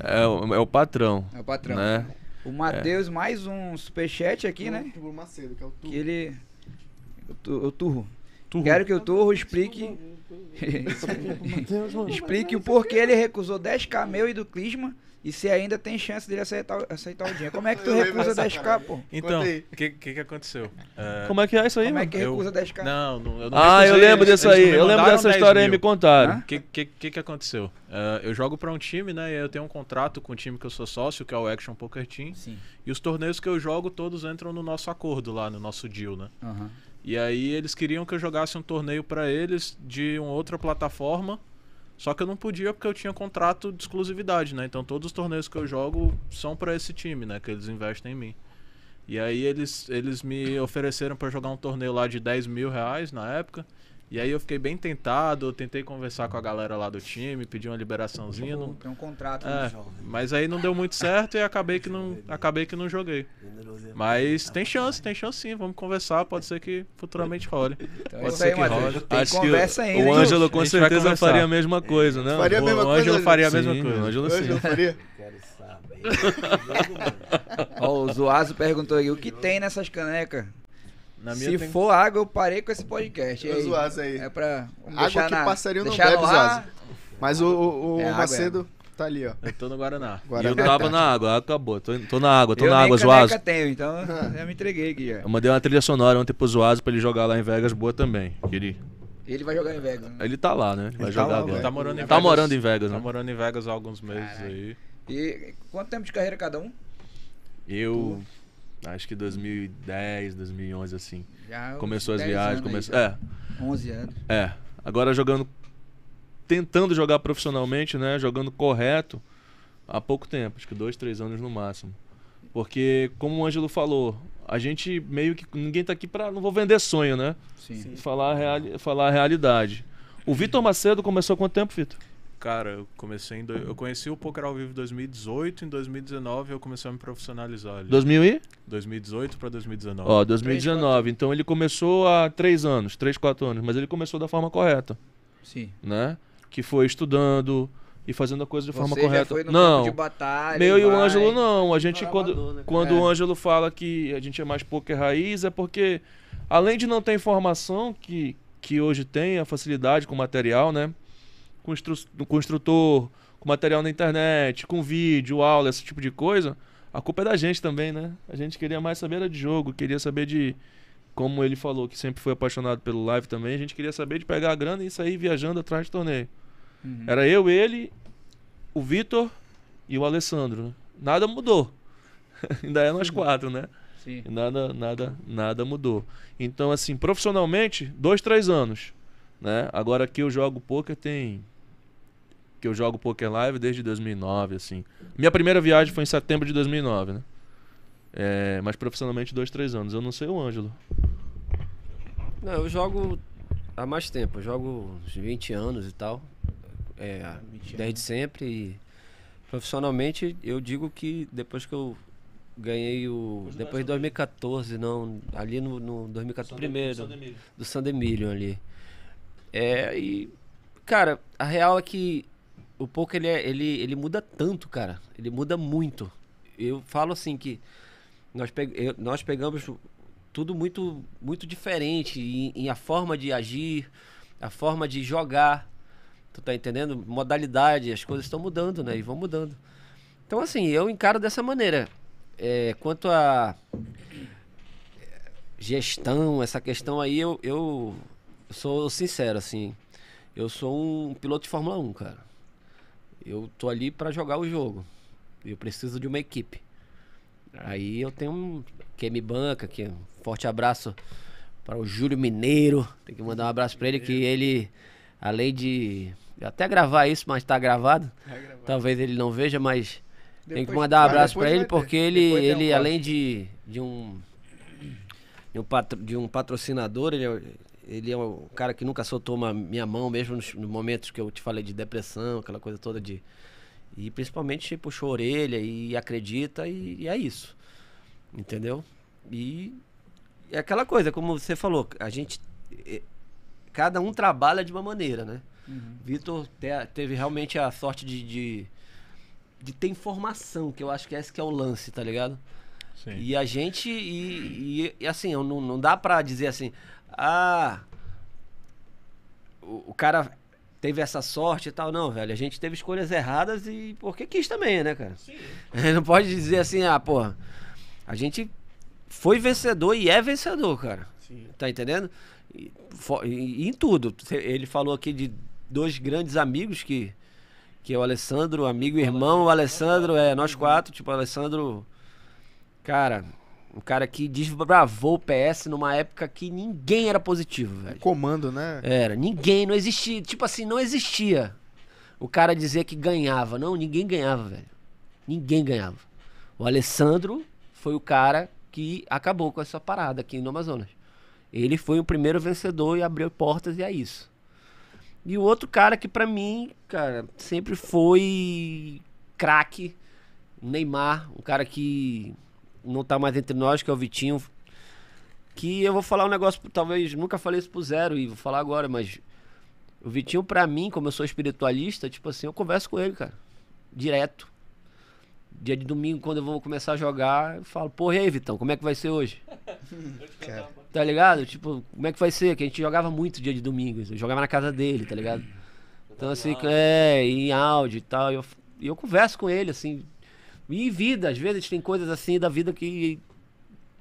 é o, é o patrão,
É o patrão.
né?
O Matheus, mais um superchat aqui, né?
Bruno Macedo, que é o
Que
Tu.
ele. O, o Turro.
Turro.
Quero que o Turro explique. Explique o porquê ele recusou 10k meu e do Clisma e se ainda tem chance dele aceitar, aceitar o dinheiro. Como é que tu
Eu
recusa
dessa
10k, pô?
Então,
aí.
o que, que que aconteceu? É,
Como é que é isso aí,
Como é
mano?
que
Eu-
recusa 10k?
Não, não, eu não
Ah, eu lembro disso aí. Eu lembro dessa
10
história aí,
mil.
me contaram.
O que, que, que que aconteceu? É, eu jogo pra um time, né? E eu tenho um contrato com o time que eu sou sócio, que é o Action Poker Team.
Sim.
E os torneios que eu jogo, todos entram no nosso acordo lá, no nosso deal, né?
Aham.
E aí eles queriam que eu jogasse um torneio pra eles de uma outra plataforma. Só que eu não podia porque eu tinha contrato de exclusividade, né? Então todos os torneios que eu jogo são pra esse time, né? Que eles investem em mim. E aí eles, eles me ofereceram pra jogar um torneio lá de 10 mil reais na época. E aí eu fiquei bem tentado, tentei conversar com a galera lá do time, pedir uma liberaçãozinha. Não,
Tem um contrato.
é,
né?
mas aí não deu muito certo e acabei que não, acabei que não joguei. Mas tem chance, tem chance sim, vamos conversar, pode ser que futuramente role.
Então é
Pode ser
aí,
que
Matheus.
role.
Tem
Acho que
conversa
o,
ainda.
o? Ângelo com certeza faria a mesma coisa, né?
Faria a
O-
mesma
o
coisa.
Ângelo faria a
Sim,
mesma coisa.
O Ângelo sim.
faria.
Quero saber.
Ó, o Zuazo perguntou aí, o que tem nessas canecas?
Na minha
Se
tem-
for água, eu parei com esse podcast. E
Ô,
aí?
Zuazo aí.
É pra
Água que
na,
passarinho não bebe,
no ar.
Mas o, o, o
É água,
Macedo tá ali, ó.
Eu tô no Guaraná.
E
Guaraná
eu tava na água, acabou. Tô, tô na água, tô
eu
na água, Zoazo.
tenho, então já me entreguei aqui já.
Eu mandei uma trilha sonora ontem pro Zoazo pra ele jogar lá em Vegas boa também. Ele,
Ele vai jogar em Vegas. né?
ele tá lá, né? Ele vai
Ele tá
jogar
lá,
agora.
velho.
Tá morando em
Tá
Vegas.
morando em Vegas,
Tá
né?
morando em Vegas há alguns meses
Caralho.
aí.
E quanto tempo de carreira cada um?
Eu acho que 2010, 2011 assim.
Já
Começou as
10
viagens, começou. É,
11 anos.
é. Agora jogando tentando jogar profissionalmente, né, jogando correto há pouco tempo, acho que dois, três anos no máximo. Porque como o Ângelo falou, a gente meio que ninguém tá aqui pra não vou vender sonho, né?
Sim.
Falar a, reali- falar a realidade. O Vitor Macedo começou há quanto tempo, Vitor?
Cara, eu comecei em. do- Eu conheci o Poker ao vivo em 2018, em 2019 eu comecei a me profissionalizar ali.
2000 e?
2018 pra 2019.
Ó, 2019. Então ele começou há três anos, três, quatro anos, mas ele começou da forma correta,
Sim.
né? Que foi estudando e fazendo a coisa de forma
Você já
correta.
foi no
não,
batalha.
meu e o. Ângelo não. A gente quando
né?
quando
É.
o Ângelo fala que a gente é mais poker raiz é porque além de não ter informação que que hoje tem a facilidade com material, né? Com, instru com instrutor, com material na internet, com vídeo, aula, esse tipo de coisa. a culpa é da gente também, né? A gente queria mais saber de jogo, queria saber de. Como ele falou, que sempre foi apaixonado pelo live também, a gente queria saber de pegar a grana e sair viajando atrás de torneio.
Uhum.
Era eu, ele, o Vitor e o Alessandro. né? Nada mudou. Ainda é nós quatro, né?
Sim.
Nada, nada, nada mudou. Então, assim, profissionalmente, dois, três anos. Né? Agora que eu jogo poker tem. Que eu jogo poker live desde 2009, assim. Minha primeira viagem foi em setembro de 2009, né? É, mas profissionalmente, dois, três anos. Eu não sei o Ângelo.
Não, eu jogo há mais tempo. Eu jogo uns 20 anos e tal. É, desde sempre. E profissionalmente, eu digo que depois que eu ganhei o. Depois de 2014, não. Ali no, no 2014, primeiro. Do Sandemilion ali. É, e. Cara, a real é que o poker ele, é- ele, ele muda tanto, cara. Ele muda muito. Eu falo assim que nós, pe- eu- nós pegamos tudo muito muito diferente em, em a forma de agir, a forma de jogar. Tu tá entendendo? Modalidade, as coisas estão mudando, né? E vão mudando. Então, assim, eu encaro dessa maneira. É, quanto a gestão, essa questão aí, eu, eu sou sincero, assim. Eu sou um piloto de Fórmula 1, cara. Eu tô ali pra jogar o jogo. Eu preciso de uma equipe. Aí eu tenho um quem me banca, que um forte abraço para o Júlio Mineiro. Tem que mandar um abraço para ele que ele além de até gravar isso, mas tá gravado. Talvez ele não veja, mas tem que
Depois-
mandar um abraço
depois
para ele porque ele
Depois um
ele
corte.
além de de um de um, patro- de um patrocinador, ele é, ele é um cara que nunca soltou uma, minha mão, mesmo nos, nos momentos que eu te falei de depressão, aquela coisa toda de. E principalmente puxou a orelha e acredita, e, e é isso. Entendeu? E é aquela coisa, como você falou, a gente. eh, Cada um trabalha de uma maneira, né? Vitor te- teve realmente a sorte de, de, de ter informação, que eu acho que esse que é o lance, tá ligado?
Sim.
E a gente, e, e- e assim, eu não, não dá pra dizer assim, ah, o, o cara teve essa sorte e tal. Não, velho, a gente teve escolhas erradas e porque quis também, né, cara? Sim. Não pode dizer assim, ah, porra, a gente foi vencedor e é vencedor, cara. Tá entendendo? E, em tudo. Ele falou aqui de dois grandes amigos que que é o Alessandro, amigo e irmão, o Alessandro, é, nós quatro, tipo, o Alessandro, cara, um cara que desbravou o PS numa época que ninguém era positivo, velho.
Comando, né?
Era, ninguém, não existia, tipo assim, não existia o cara dizer que ganhava. Não, ninguém ganhava, velho. Ninguém ganhava. O Alessandro foi o cara que acabou com essa parada aqui no Amazonas. Ele foi o primeiro vencedor e abriu portas e é isso. E o outro cara que pra mim, cara, sempre foi craque, Neymar, um cara que não tá mais entre nós, que é o Vitinho, que eu vou falar um negócio, talvez nunca falei isso pro Zero e vou falar agora, mas o Vitinho, pra mim, como eu sou espiritualista, tipo assim, eu converso com ele, cara. Direto. Dia de domingo, quando eu vou começar a jogar, eu falo, porra, e aí, Vitão, como é que vai ser hoje? Tá ligado? Tipo, como é que vai ser? Que a gente jogava muito dia de domingo. Eu jogava na casa dele, tá ligado? Então, assim, é, em áudio e tal. E eu, e eu converso com ele, assim. E vida, às vezes tem coisas assim da vida que.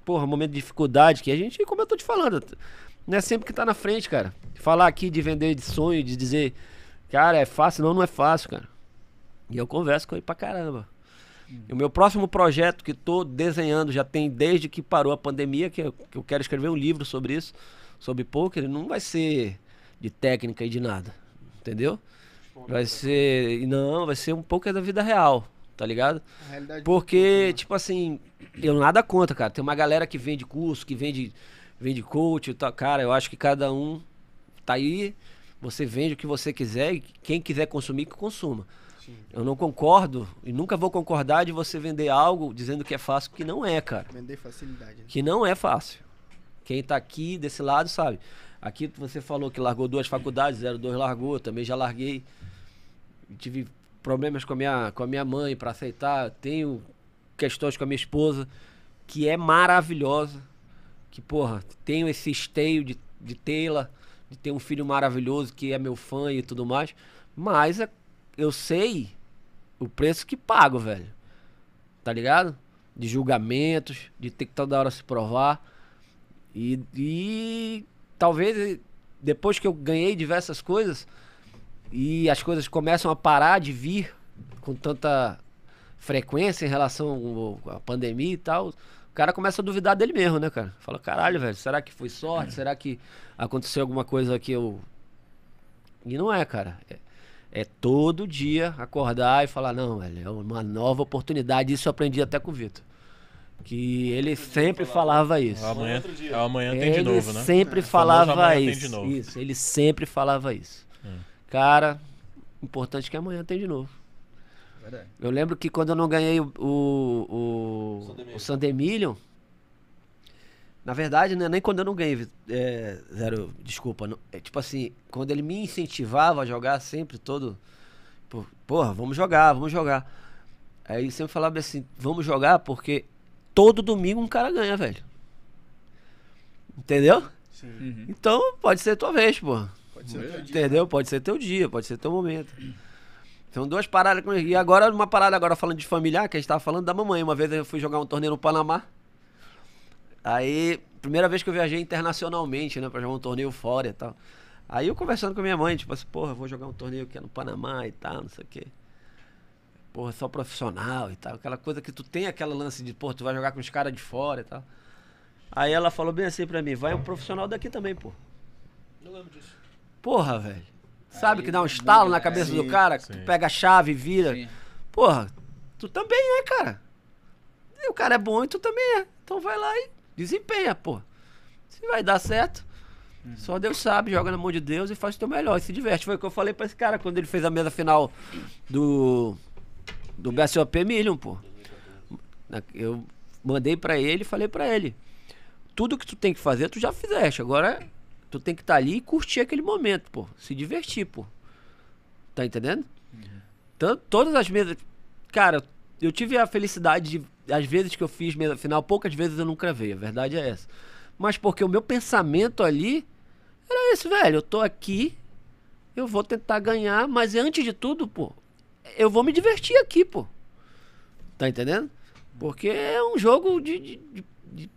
Porra, momento de dificuldade, que a gente, como eu tô te falando, não é sempre que tá na frente, cara. Falar aqui de vender de sonho, de dizer, cara, é fácil, não, não é fácil, cara. E eu converso com ele pra caramba. E o meu próximo projeto que tô desenhando já tem desde que parou a pandemia, que eu, que eu quero escrever um livro sobre isso, sobre poker, não vai ser de técnica e de nada, entendeu? Vai ser, e não, vai ser um poker da vida real, tá ligado? Porque, tipo assim, eu nada contra, cara. Tem uma galera que vende curso, que vende, vende coach tal. Cara, eu acho que cada um tá aí, você vende o que você quiser e quem quiser consumir, que consuma. Eu não concordo e nunca vou concordar de você vender algo dizendo que é fácil, porque não é, cara.
Vender facilidade. né?
Que não é fácil. Quem tá aqui desse lado sabe. Aqui você falou que largou duas faculdades, 02 largou, também já larguei. Tive problemas com a minha, com a minha mãe para aceitar. Tenho questões com a minha esposa, que é maravilhosa. Que, porra, tenho esse esteio de, de tê-la, de ter um filho maravilhoso que é meu fã e tudo mais. Mas é- eu sei o preço que pago, velho. Tá ligado? de julgamentos, de ter que toda hora se provar. E, e talvez depois que eu ganhei diversas coisas e as coisas começam a parar de vir com tanta frequência em relação ao- à pandemia e tal, o cara começa a duvidar dele mesmo, né, cara? Fala, caralho, velho, será que foi sorte? Será que aconteceu alguma coisa que eu. E não é, cara. É, é todo dia acordar e falar, não, velho, é uma nova oportunidade. Isso eu aprendi até com o Vitor. Que ele sempre falava isso.
Amanhã, amanhã tem de novo, né?
sempre
É.
falava isso. Isso, ele sempre falava isso. Cara, importante que amanhã tem de novo.
Verdade.
Eu lembro que quando eu não ganhei o, o, o, o Sandemilion, na verdade, né, nem quando eu não ganhei, é, zero, desculpa, não- é, tipo assim, quando ele me incentivava a jogar sempre todo, porra, vamos jogar, vamos jogar. Aí ele sempre falava assim, vamos jogar porque todo domingo um cara ganha, velho. Entendeu?
Uhum.
Então pode ser tua vez, pô.
Pode ser o teu dia.
Entendeu? Pode ser teu dia, pode ser teu momento. São duas paradas. E agora, uma parada agora falando de familiar, que a gente tava falando da mamãe. Uma vez eu fui jogar um torneio no Panamá. Aí, primeira vez que eu viajei internacionalmente, né? Pra jogar um torneio fora e tal. Aí eu conversando com a minha mãe, tipo assim, porra, vou jogar um torneio que é no Panamá e tal, não sei o quê. Porra, só profissional e tal. Aquela coisa que tu tem aquela lance de, porra, tu vai jogar com os caras de fora e tal. Aí ela falou bem assim pra mim, vai um profissional daqui também, pô.
Não lembro disso.
Porra, velho. Sabe
Aí
que dá um
muda,
estalo na
né?
cabeça do
Sim,
cara, que tu
sim.
pega a chave e vira.
Sim.
Porra, tu também é, cara. E o cara é bom e tu também é. Então vai lá e desempenha, pô. Se vai dar certo, só Deus sabe, joga na mão de Deus e faz o teu melhor e se diverte. Foi o que eu falei pra esse cara quando ele fez a mesa final do do BSOP Million, pô. Eu mandei pra ele e falei pra ele: tudo que tu tem que fazer, tu já fizeste. Agora tu tem que estar ali e curtir aquele momento, pô. Se divertir, pô. Tá entendendo? Tanto, todas as mesas. Cara, eu tive a felicidade de. Às vezes que eu fiz mesa final, poucas vezes eu não cravei. A verdade é essa. Mas porque o meu pensamento ali era esse, velho. Eu tô aqui, eu vou tentar ganhar, mas antes de tudo, pô, eu vou me divertir aqui, pô. Tá entendendo? Porque é um jogo de, de, de,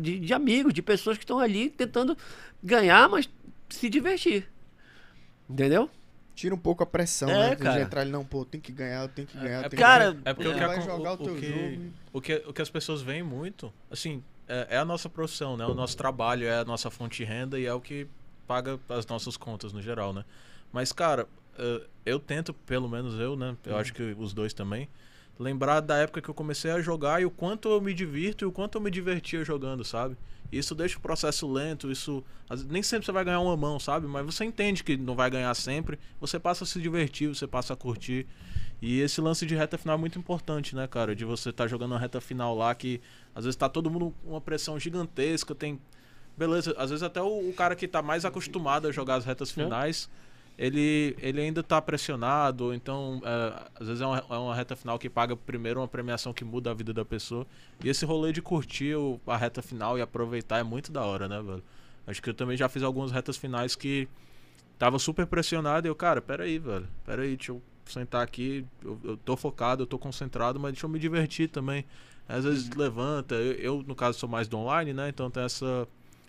de- de amigos, de pessoas que estão ali tentando ganhar, mas se divertir. Entendeu?
Tira um pouco a pressão,
É,
né? De
cara.
entrar ali, não, pô, tem que ganhar, eu tenho que ganhar, eu tenho que
Cara,
ganhar.
É porque que,
vai jogar o
o,
teu
que,
jogo.
o, que, o que as pessoas veem muito, assim, é, é a nossa profissão, né? O nosso trabalho é a nossa fonte de renda e é o que paga as nossas contas no geral, né? Mas, cara, eh, eu tento, pelo menos eu, né? Eu acho que os dois também, lembrar da época que eu comecei a jogar e o quanto eu me divirto e o quanto eu me divertia jogando, sabe? Isso deixa o processo lento, isso. Nem sempre você vai ganhar uma mão, sabe? Mas você entende que não vai ganhar sempre. Você passa a se divertir, você passa a curtir. E esse lance de reta final é muito importante, né, cara? De você estar jogando uma reta final lá que às vezes tá todo mundo com uma pressão gigantesca, tem. Beleza, às vezes até o, o cara que tá mais acostumado a jogar as retas finais, ele, ele ainda tá pressionado, então é, às vezes é uma, é uma reta final que paga primeiro uma premiação que muda a vida da pessoa. E esse rolê de curtir o- a reta final e aproveitar é muito da hora, né, velho? Acho que eu também já fiz algumas retas finais que tava super pressionado e eu, cara, peraí, velho, peraí, deixa eu sentar aqui, eu, eu tô focado, eu tô concentrado, mas deixa eu me divertir também. Às vezes levanta, eu, eu, no caso sou mais do online, né, então tem essa,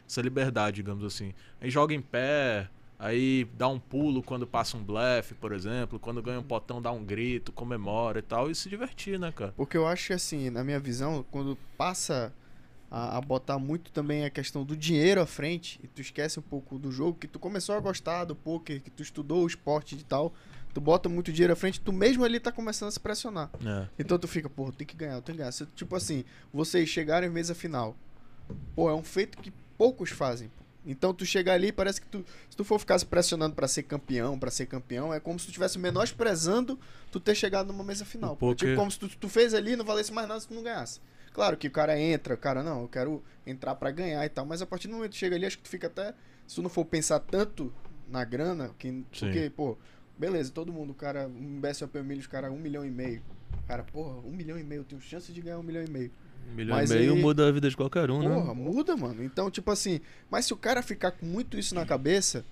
essa liberdade, digamos assim. Aí joga em pé, aí dá um pulo quando passa um blefe, por exemplo, quando ganha um potão dá um grito, comemora e tal, e se divertir, né, cara?
Porque eu acho que, assim, na minha visão, quando passa a, a botar muito também a questão do dinheiro à frente, e tu esquece um pouco do jogo, que tu começou a gostar do poker, que tu estudou o esporte e tal, tu bota muito dinheiro à frente, tu mesmo ali tá começando a se pressionar.
É.
Então tu fica, pô, tem que ganhar, tem que ganhar. Se, tipo assim, vocês chegarem em mesa final, pô, é um feito que poucos fazem. pô. Então tu chegar ali, parece que tu, se tu for ficar se pressionando pra ser campeão, pra ser campeão, é como se tu estivesse menosprezando tu ter chegado numa mesa final.
O
Tipo como se tu, tu fez ali e não valesse mais nada se tu não ganhasse. Claro que o cara entra, o cara, não, eu quero entrar pra ganhar e tal, mas a partir do momento que chega ali, acho que tu fica até, se tu não for pensar tanto na grana, que, porque, pô, beleza, todo mundo, o cara, um BSOP milho, os caras um milhão e meio. Cara, porra, um milhão e meio, eu tenho chance de ganhar um milhão e meio.
Um milhão
Mas
e meio
aí-
muda a vida de qualquer um,
Porra,
né?
muda, mano. Então, tipo assim, mas se o cara ficar com muito isso na cabeça,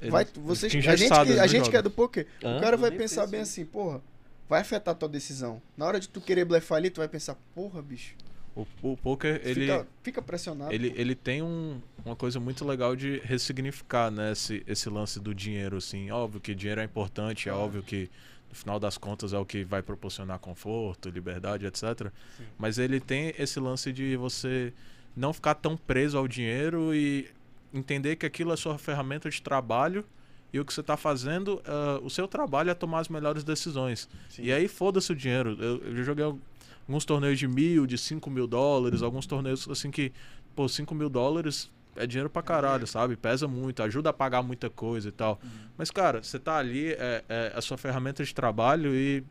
Ele
vai, vocês, a gente, que, a
né,
gente que é do poker,
Hã?
o cara vai pensar bem assim, porra, vai afetar a tua decisão. Na hora de tu querer blefar ali, tu vai pensar, porra, bicho.
O, o poker, ele,
Fica, fica pressionado.
ele, ele tem um, uma coisa muito legal de ressignificar, né? Esse, esse lance do dinheiro, assim. Óbvio que dinheiro é importante, é óbvio que no final das contas é o que vai proporcionar conforto, liberdade, etc. Mas ele tem esse lance de você não ficar tão preso ao dinheiro e entender que aquilo é sua ferramenta de trabalho e o que você está fazendo, ah, o seu trabalho é tomar as melhores decisões. E aí foda-se o dinheiro. Eu, eu joguei alguns torneios de mil, de cinco mil dólares, alguns torneios assim que, pô, cinco mil dólares é dinheiro pra caralho, sabe? Pesa muito, ajuda a pagar muita coisa e tal. Mas, cara, você tá ali, é, é a sua ferramenta de trabalho e.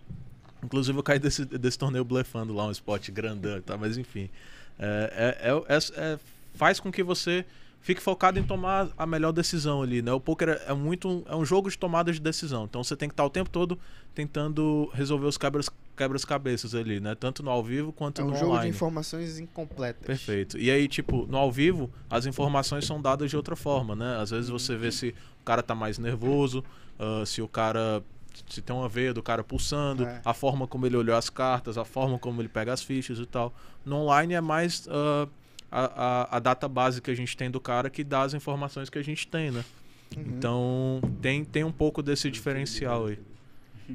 Inclusive eu caí desse, desse torneio blefando lá, um spot grandão, tá? Mas enfim. É, é, é- é- é- faz com que você fique focado em tomar a melhor decisão ali, né? O poker é, é muito um- é um jogo de tomada de decisão. Então você tem que estar o tempo todo tentando resolver os quebras quebras-cabeças ali, né? Tanto no ao vivo quanto
É um
no
jogo
online.
de informações incompletas.
Perfeito. E aí, tipo, no ao vivo, as informações são dadas de outra forma, né? Às vezes você vê se o cara tá mais nervoso, ah, se o cara. Se tem uma veia do cara pulsando,
É.
a forma como ele olhou as cartas, a forma como ele pega as fichas e tal. No online é mais ah, a, a, a data base que a gente tem do cara que dá as informações que a gente tem, né?
Uhum.
Então tem, tem um pouco desse diferencial aí.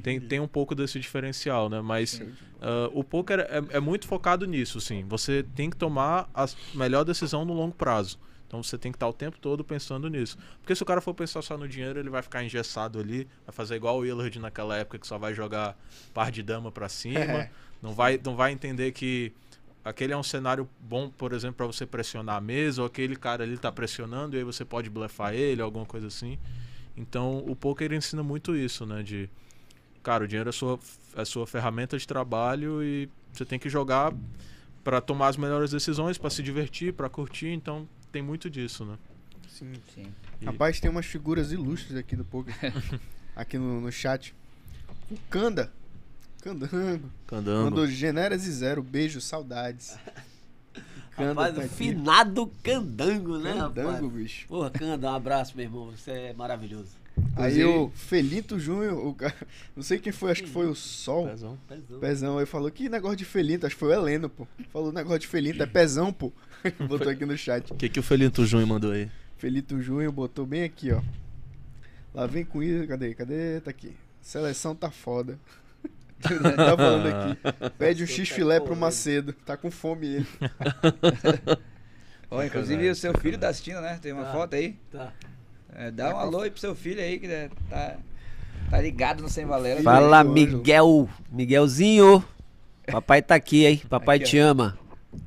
Tem, tem um pouco desse diferencial, né? Mas ah, o poker é, é muito focado nisso, sim. Você tem que tomar a melhor decisão no longo prazo. Então você tem que estar o tempo todo pensando nisso. Porque se o cara for pensar só no dinheiro, ele vai ficar engessado ali, vai fazer igual o Willard naquela época que só vai jogar par de dama pra cima,
É.
não vai não vai entender que aquele é um cenário bom, por exemplo, para você pressionar a mesa, ou aquele cara ali tá pressionando e aí você pode blefar ele, alguma coisa assim. Então, o poker ensina muito isso, né, de cara, o dinheiro é sua é sua ferramenta de trabalho e você tem que jogar para tomar as melhores decisões, para se divertir, para curtir, então tem muito disso, né?
Sim.
Sim.
E-
Rapaz, tem umas figuras ilustres aqui do poker. aqui no, no chat. O Kanda. Candango.
Candando.
Mandou generas e zero. Beijo, saudades. Kanda
Rapaz,
tá
finado candango, né,
Candango,
rapaz?
bicho.
Porra, Canda, um abraço, meu irmão. Você é maravilhoso.
Aí
Inclusive-
o Felito Júnior, o cara, não sei quem foi, acho que foi o Sol.
Pezão.
Pezão.
Pezão, aí falou que negócio de felito, acho que foi o Heleno, pô. Falou negócio de felito, é pezão, pô. botou aqui no chat.
O que, que o Felito Júnior mandou aí?
Felito Júnior botou bem aqui, ó. Lá vem com isso, cadê? Cadê? Tá aqui. Seleção tá foda. tá falando aqui. Pede um X-filé pro Macedo. Tá com fome ele.
Ó, inclusive o seu filho tá assistindo, né? Tem uma
Tá.
foto aí.
Tá.
É, dá um alô aí pro seu filho aí que né, tá, tá ligado no Sem Valera.
Fala. Miguel. Miguelzinho. Papai tá aqui, hein? Papai
Aqui,
te ama.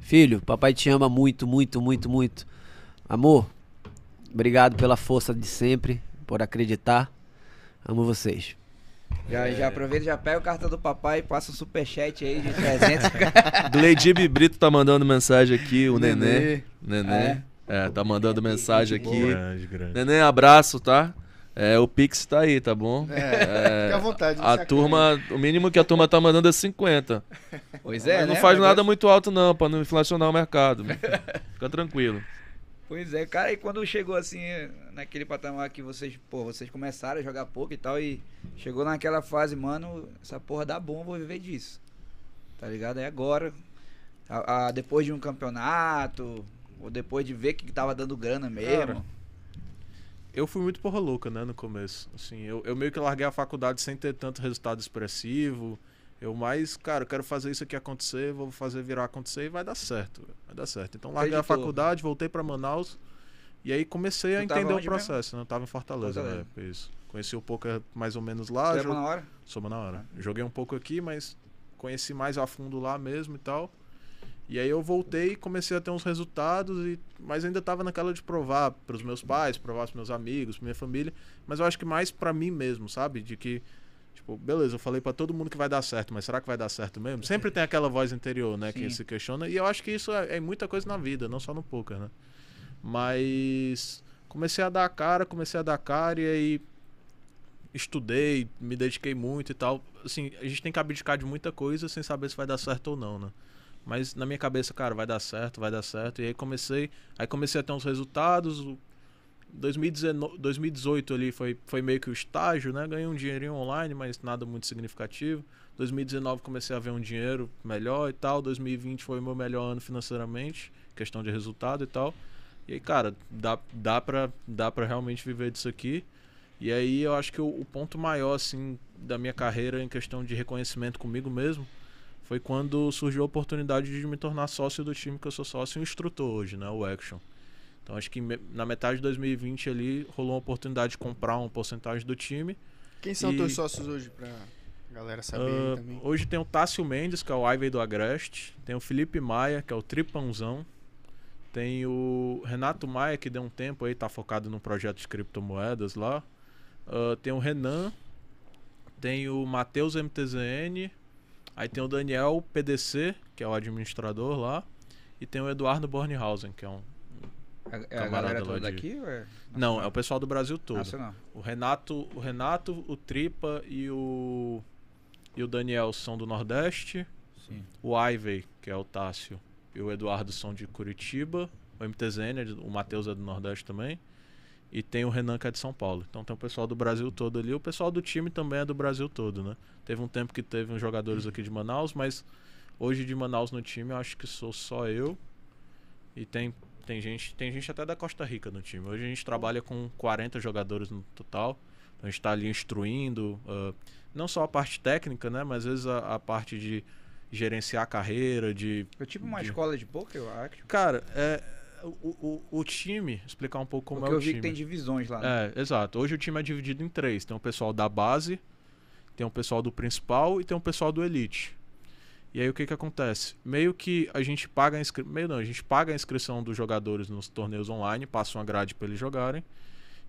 Filho, papai te ama muito, muito, muito, muito. Amor, obrigado pela força de sempre, por acreditar. Amo vocês.
Já, já aproveita, já pega o cartão do papai e passa um superchat aí de 300.
Gleidib Brito tá mandando mensagem aqui, o Nenê.
Nenê.
Nenê. É, tá mandando mensagem aqui.
Grande, grande.
Nenê, abraço, tá? É, o Pix tá aí, tá bom?
É, fica à vontade.
A turma, o mínimo que a turma tá mandando é 50.
Pois é,
Mas não
né?
faz nada muito alto não, pra não inflacionar o mercado. Fica tranquilo.
Pois é, cara, e quando chegou assim, naquele patamar que vocês, pô, vocês começaram a jogar pouco e tal, e chegou naquela fase, mano, essa porra dá bom, vou viver disso. Tá ligado? É agora. A- a- depois de um campeonato, ou depois de ver que tava dando grana mesmo.
Cara, eu fui muito porra louca, né, no começo. Assim, eu, eu meio que larguei a faculdade sem ter tanto resultado expressivo. Eu mais, cara, eu quero fazer isso aqui acontecer, vou fazer virar acontecer e vai dar certo. Vai dar certo. Então larguei a faculdade, voltei pra Manaus e aí comecei a
Tu tava
entender o
mesmo?
processo, né? Eu tava em Fortaleza, na
Fortaleza.
época, isso. Conheci o poker mais ou menos lá,
Você
jo-
lembra na hora?
Soma na hora. Joguei um pouco aqui, mas conheci mais a fundo lá mesmo e tal. E aí eu voltei e comecei a ter uns resultados, e, mas ainda tava naquela de provar pros meus pais, provar pros meus amigos, pra minha família. Mas eu acho que mais pra mim mesmo, sabe? De que, tipo, beleza, eu falei pra todo mundo que vai dar certo, mas será que vai dar certo mesmo? Sempre tem aquela voz interior, né, que
Sim.
se questiona. E eu acho que isso é, é muita coisa na vida, não só no poker, né? Mas comecei a dar a cara, comecei a dar a cara e aí estudei, me dediquei muito e tal. Assim, a gente tem que abdicar de muita coisa sem saber se vai dar certo ou não, né? Mas na minha cabeça, cara, vai dar certo, vai dar certo. E aí comecei, aí comecei a ter uns resultados. O- 2019, 2018 ali foi, foi meio que o estágio, né? Ganhei um dinheirinho online, mas nada muito significativo. 2019 comecei a ver um dinheiro melhor e tal. 2020 foi o meu melhor ano financeiramente, questão de resultado e tal. E aí, cara, dá, dá, pra, dá pra realmente viver disso aqui. E aí eu acho que o, o ponto maior, assim, da minha carreira em questão de reconhecimento comigo mesmo foi quando surgiu a oportunidade de me tornar sócio do time que eu sou sócio e instrutor hoje, né? O Action. Então acho que na metade de 2020 ali rolou uma oportunidade de comprar uma porcentagem do time.
Quem são
E-
teus sócios hoje pra galera saber aí também?
hoje tem o Tássio Mendes, que é o Ivey do Agreste. Tem o Felipe Maia, que é o Tripãozão. Tem o Renato Maia, que deu um tempo aí, tá focado num projeto de criptomoedas lá. Ah, tem o Renan. Tem o Matheus MTZN. Aí tem o Daniel PDC, que é o administrador lá. E tem o Eduardo Bornhausen, que é um.
É, a
Camarada
galera toda daqui? É...
Não, é o pessoal do Brasil todo.
Nacional.
O Renato, o Renato, o Tripa e o e o Daniel são do Nordeste.
Sim.
O Ivey, que é o Tássio, e o Eduardo são de Curitiba. O MTZN, é o Matheus é do Nordeste também. E tem o Renan que é de São Paulo. Então tem o pessoal do Brasil todo ali. O pessoal do time também é do Brasil todo, né? Teve um tempo que teve uns jogadores aqui de Manaus, mas hoje de Manaus no time eu acho que sou só eu. E tem, tem, gente, tem gente até da Costa Rica no time. Hoje a gente trabalha com 40 jogadores no total. Então a gente está ali instruindo, ah, não só a parte técnica, né? Mas às vezes a, a parte de gerenciar a carreira, de
É tipo uma
de-
escola de poker, eu acho.
Cara, é, o, o, o time, explicar um pouco como
Porque
é o
eu vi
time.
que tem divisões lá. né?
É, exato. Hoje o time é dividido em três. Tem o pessoal da base, tem o pessoal do principal e tem o pessoal do elite. E aí o que que acontece? Meio que a gente paga a inscri... meio não, a gente paga a inscrição dos jogadores nos torneios online, passa uma grade para eles jogarem.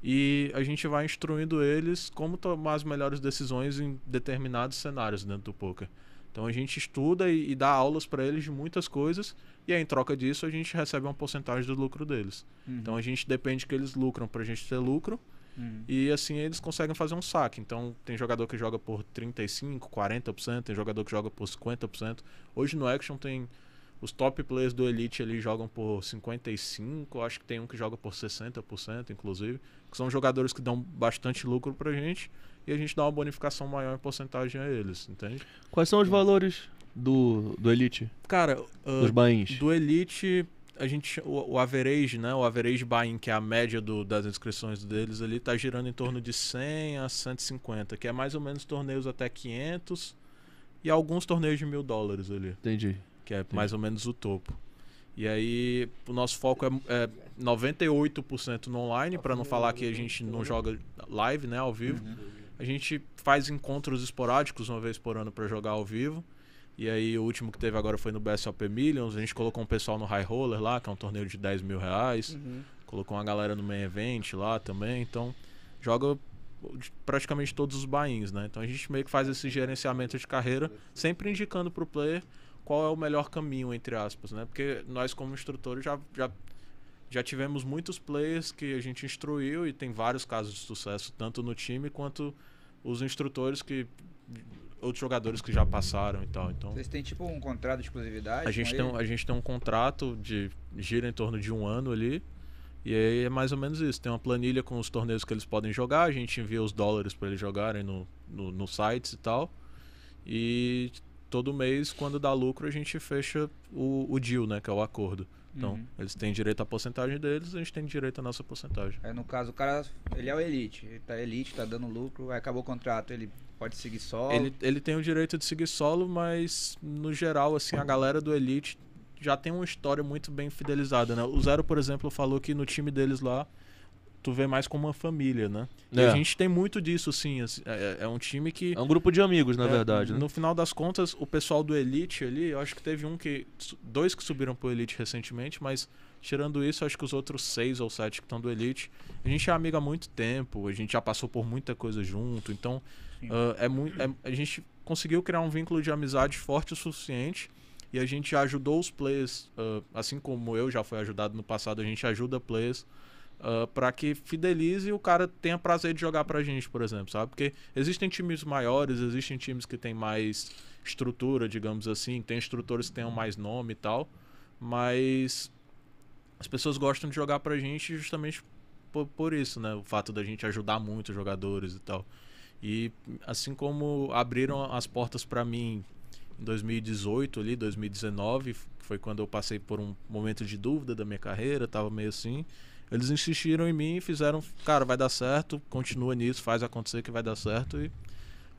E a gente vai instruindo eles como tomar as melhores decisões em determinados cenários dentro do poker. Então a gente estuda e, e dá aulas para eles de muitas coisas e aí em troca disso a gente recebe uma porcentagem do lucro deles.
Uhum.
Então a gente depende que eles lucram pra gente ter lucro
Uhum.
e assim eles conseguem fazer um saque. Então tem jogador que joga por 35, 40%, tem jogador que joga por 50%. Hoje no Action tem os top players do Elite ali jogam por 55, acho que tem um que joga por 60%, inclusive, que são jogadores que dão bastante lucro pra gente e a gente dá uma bonificação maior em porcentagem a eles, entende?
Quais são os valores do, do Elite,
Cara, ah,
dos bains?
do Elite, a gente o, o average, né? O average buy-in, que é a média do- das inscrições deles ali, tá girando em torno de 100 a 150, que é mais ou menos torneios até 500 e alguns torneios de mil dólares ali,
Entendi.
que é mais ou menos o topo. E aí, o nosso foco é, é 98% no online, para não falar que a gente não joga live, né, ao vivo. A gente faz encontros esporádicos uma vez por ano para jogar ao vivo. E aí o último que teve agora foi no BSOP Millions. A gente colocou um pessoal no High Roller lá, que é um torneio de 10 mil reais. Colocou uma galera no main event lá também. Então joga praticamente todos os bains, né? Então a gente meio que faz esse gerenciamento de carreira, sempre indicando pro player qual é o melhor caminho, entre aspas, né? Porque nós como instrutores já, já, já tivemos muitos players que a gente instruiu e tem vários casos de sucesso, tanto no time quanto os instrutores que outros jogadores que já passaram e tal. Então
Vocês têm tipo um contrato de exclusividade?
a gente, tem,
ele?
um- a gente tem um contrato de gira em torno de um ano ali. E aí é mais ou menos isso. Tem uma planilha com os torneios que eles podem jogar. A gente envia os dólares para eles jogarem no, no, no sites e tal. E todo mês, quando dá lucro, a gente fecha o, o deal, né? Que é o acordo. Então,
Uhum.
eles têm direito à porcentagem deles, a gente tem direito à nossa porcentagem.
Aí no caso o cara, ele é o elite, ele tá elite, tá dando lucro, aí acabou o contrato, ele pode seguir só.
Ele, ele tem o direito de seguir solo, mas no geral, assim, a galera do Elite já tem uma história muito bem fidelizada, né? O Zero, por exemplo, falou que no time deles lá, tu vê mais como uma família, né? E
É.
a gente tem muito disso, assim. assim, É, é um time que.
É um grupo de amigos, na
é,
verdade, né?
No final das contas, o pessoal do Elite ali, eu acho que teve um que. Dois que subiram pro Elite recentemente, mas tirando isso, acho que os outros seis ou sete que estão do Elite, a gente é amigo há muito tempo, a gente já passou por muita coisa junto, então Ah, é muito. a gente conseguiu criar um vínculo de amizade forte o suficiente. E a gente ajudou os players, ah, assim como eu já fui ajudado no passado, a gente ajuda players para que fidelize e o cara tenha prazer de jogar pra gente, por exemplo, sabe? Porque existem times maiores, existem times que têm mais estrutura, digamos assim, tem instrutores que tenham mais nome e tal, mas as pessoas gostam de jogar pra gente justamente por, por isso, né? O fato da gente ajudar muito os jogadores e tal. E assim como abriram as portas para mim em 2018 ali, 2019, que foi quando eu passei por um momento de dúvida da minha carreira, tava meio assim. Eles insistiram em mim e fizeram, cara, vai dar certo, continua nisso, faz acontecer que vai dar certo e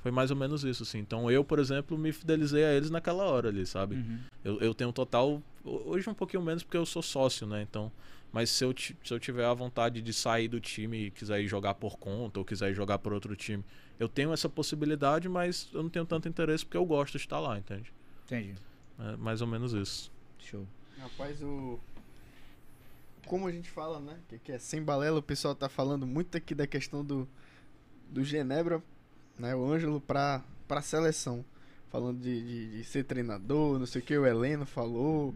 foi mais ou menos isso, assim. Então eu, por exemplo, me fidelizei a eles naquela hora ali, sabe?
Uhum.
Eu, eu tenho um total. Hoje um pouquinho menos porque eu sou sócio, né? Então. Mas se eu, se eu tiver a vontade de sair do time e quiser ir jogar por conta ou quiser ir jogar por outro time, eu tenho essa possibilidade, mas eu não tenho tanto interesse porque eu gosto de estar lá, entende?
Entendi.
É mais ou menos isso.
Show.
Rapaz, o. Como a gente fala, né? Que, que é sem balela, o pessoal tá falando muito aqui da questão do, do Genebra, né? O Ângelo pra, pra seleção. Falando de, de, de ser treinador, não sei o que, o Heleno falou.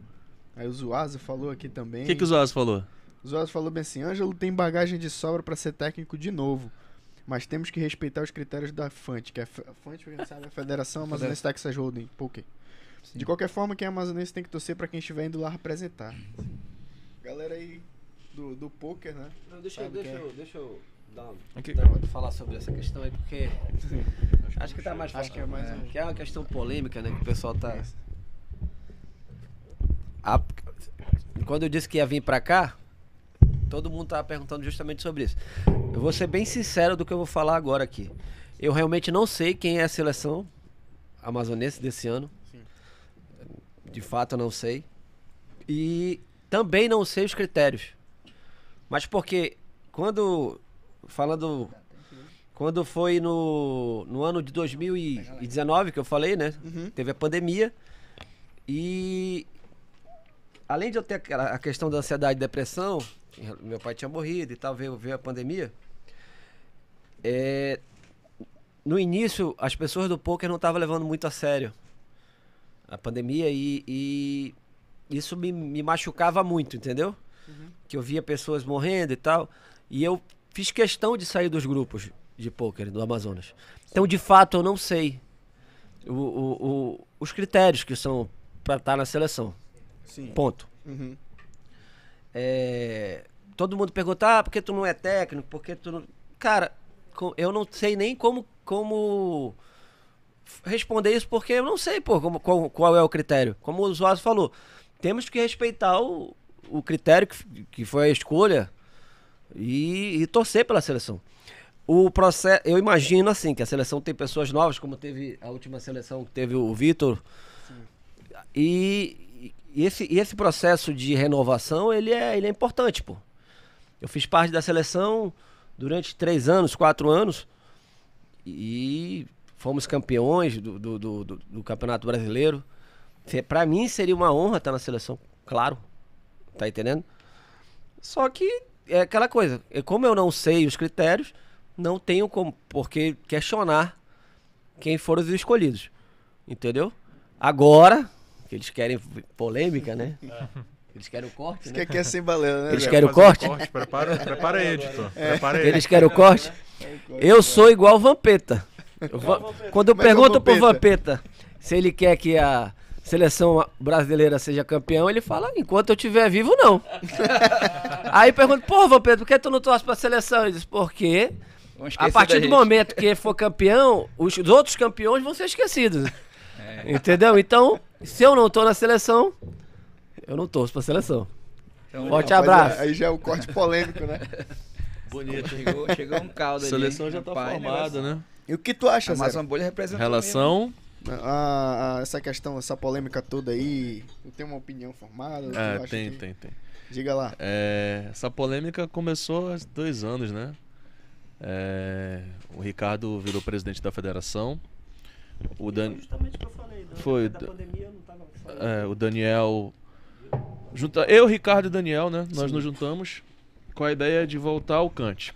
Aí o Zuazo falou aqui também.
O que, que o Zoaz falou?
O Zuazo falou bem assim: Ângelo tem bagagem de sobra pra ser técnico de novo. Mas temos que respeitar os critérios da FANT, que é a FANT, quem não sabe, é a Federação Amazonense Texas Holding Poker. De qualquer forma, quem é amazonense tem que torcer pra quem estiver indo lá representar. Galera aí do, do poker, né?
deixa, eu- deixa,
que é.
eu- deixa eu dar um-
Aqui.
dar falar sobre essa questão aí, porque acho que tá mais
Acho
fácil.
que é mais um-
que é uma questão polêmica, né? Que o pessoal tá. A- Quando eu disse que ia vir pra cá, todo mundo tava perguntando justamente sobre isso. Eu vou ser bem sincero do que eu vou falar agora aqui. Eu realmente não sei quem é a seleção amazonense desse ano. De fato, eu não sei. E também não sei os critérios. Mas porque quando falando quando foi no, no ano de 2019 que eu falei, né?
Uhum.
Teve a pandemia e além de eu ter aquela- a questão da ansiedade e depressão, meu pai tinha morrido e tal, veio, veio a pandemia. é, no início, as pessoas do poker não estavam levando muito a sério a pandemia e, e isso me, me machucava muito, entendeu? Que eu via pessoas morrendo e tal. E eu fiz questão de sair dos grupos de pôquer do Amazonas. Então, de fato, eu não sei o- o- o- os critérios que são para estar na seleção.
Sim.
Ponto.
Uhum.
É, todo mundo pergunta, ah, por que tu não é técnico? Por que tu não... Cara, eu não sei nem como, como responder isso, porque eu não sei pô, como, qual, qual é o critério. Como o usuário falou, temos que respeitar o, o critério que, que foi a escolha e, e torcer pela seleção. O processo, eu imagino assim, que a seleção tem pessoas novas, como teve a última seleção que teve o Vitor. E, e esse, e esse processo de renovação, ele é, ele é importante, pô. Eu fiz parte da seleção durante três anos, quatro anos, e fomos campeões do, do, do, do- Campeonato Brasileiro. Pra mim seria uma honra estar na seleção, claro. Tá entendendo? Só que é aquela coisa, como eu não sei os critérios, não tenho como por que questionar quem foram os escolhidos. Entendeu? Agora, que eles querem polêmica, né? Eles querem o corte,
Isso
né?
que é sem balela, né?
Eles querem o corte?
corte prepara, prepara aí, editor. Prepara aí.
Eles querem o corte? Eu sou igual o Vampeta. Eu Quando eu
Como é é
pergunto pro
Vampeta?
Vampeta se ele quer que a seleção brasileira seja campeão, ele fala, enquanto eu estiver vivo, não. Aí pergunto, pô, Vampeta, por que tu não torce pra seleção? Ele diz, porque
Vão esquecer
a partir do
gente.
momento que ele for campeão, os outros campeões vão ser esquecidos.
É.
Entendeu? Então, se eu não tô na seleção, eu não torço pra seleção.
Então,
Forte
Rapaz,
abraço.
Aí já é o corte polêmico, né?
Bonito.
Chegou, chegou um caldo
A
ali.
seleção já tá
Rapaz,
formada, né?
E o que tu acha, Zé?
Amazon Bolha representa
Relação.
A- a- essa questão, essa polêmica toda aí, tu tem uma opinião formada?
É, tem,
que-
tem, tem.
Diga lá.
É, essa polêmica começou há dois anos, né? É, o Ricardo virou presidente da federação. O, Dan,
Justamente o que eu falei.
Foi,
Da pandemia eu não tava
é, o Daniel. Junta, eu, Ricardo e Daniel, né? Nós nos juntamos com a ideia de voltar ao Kant.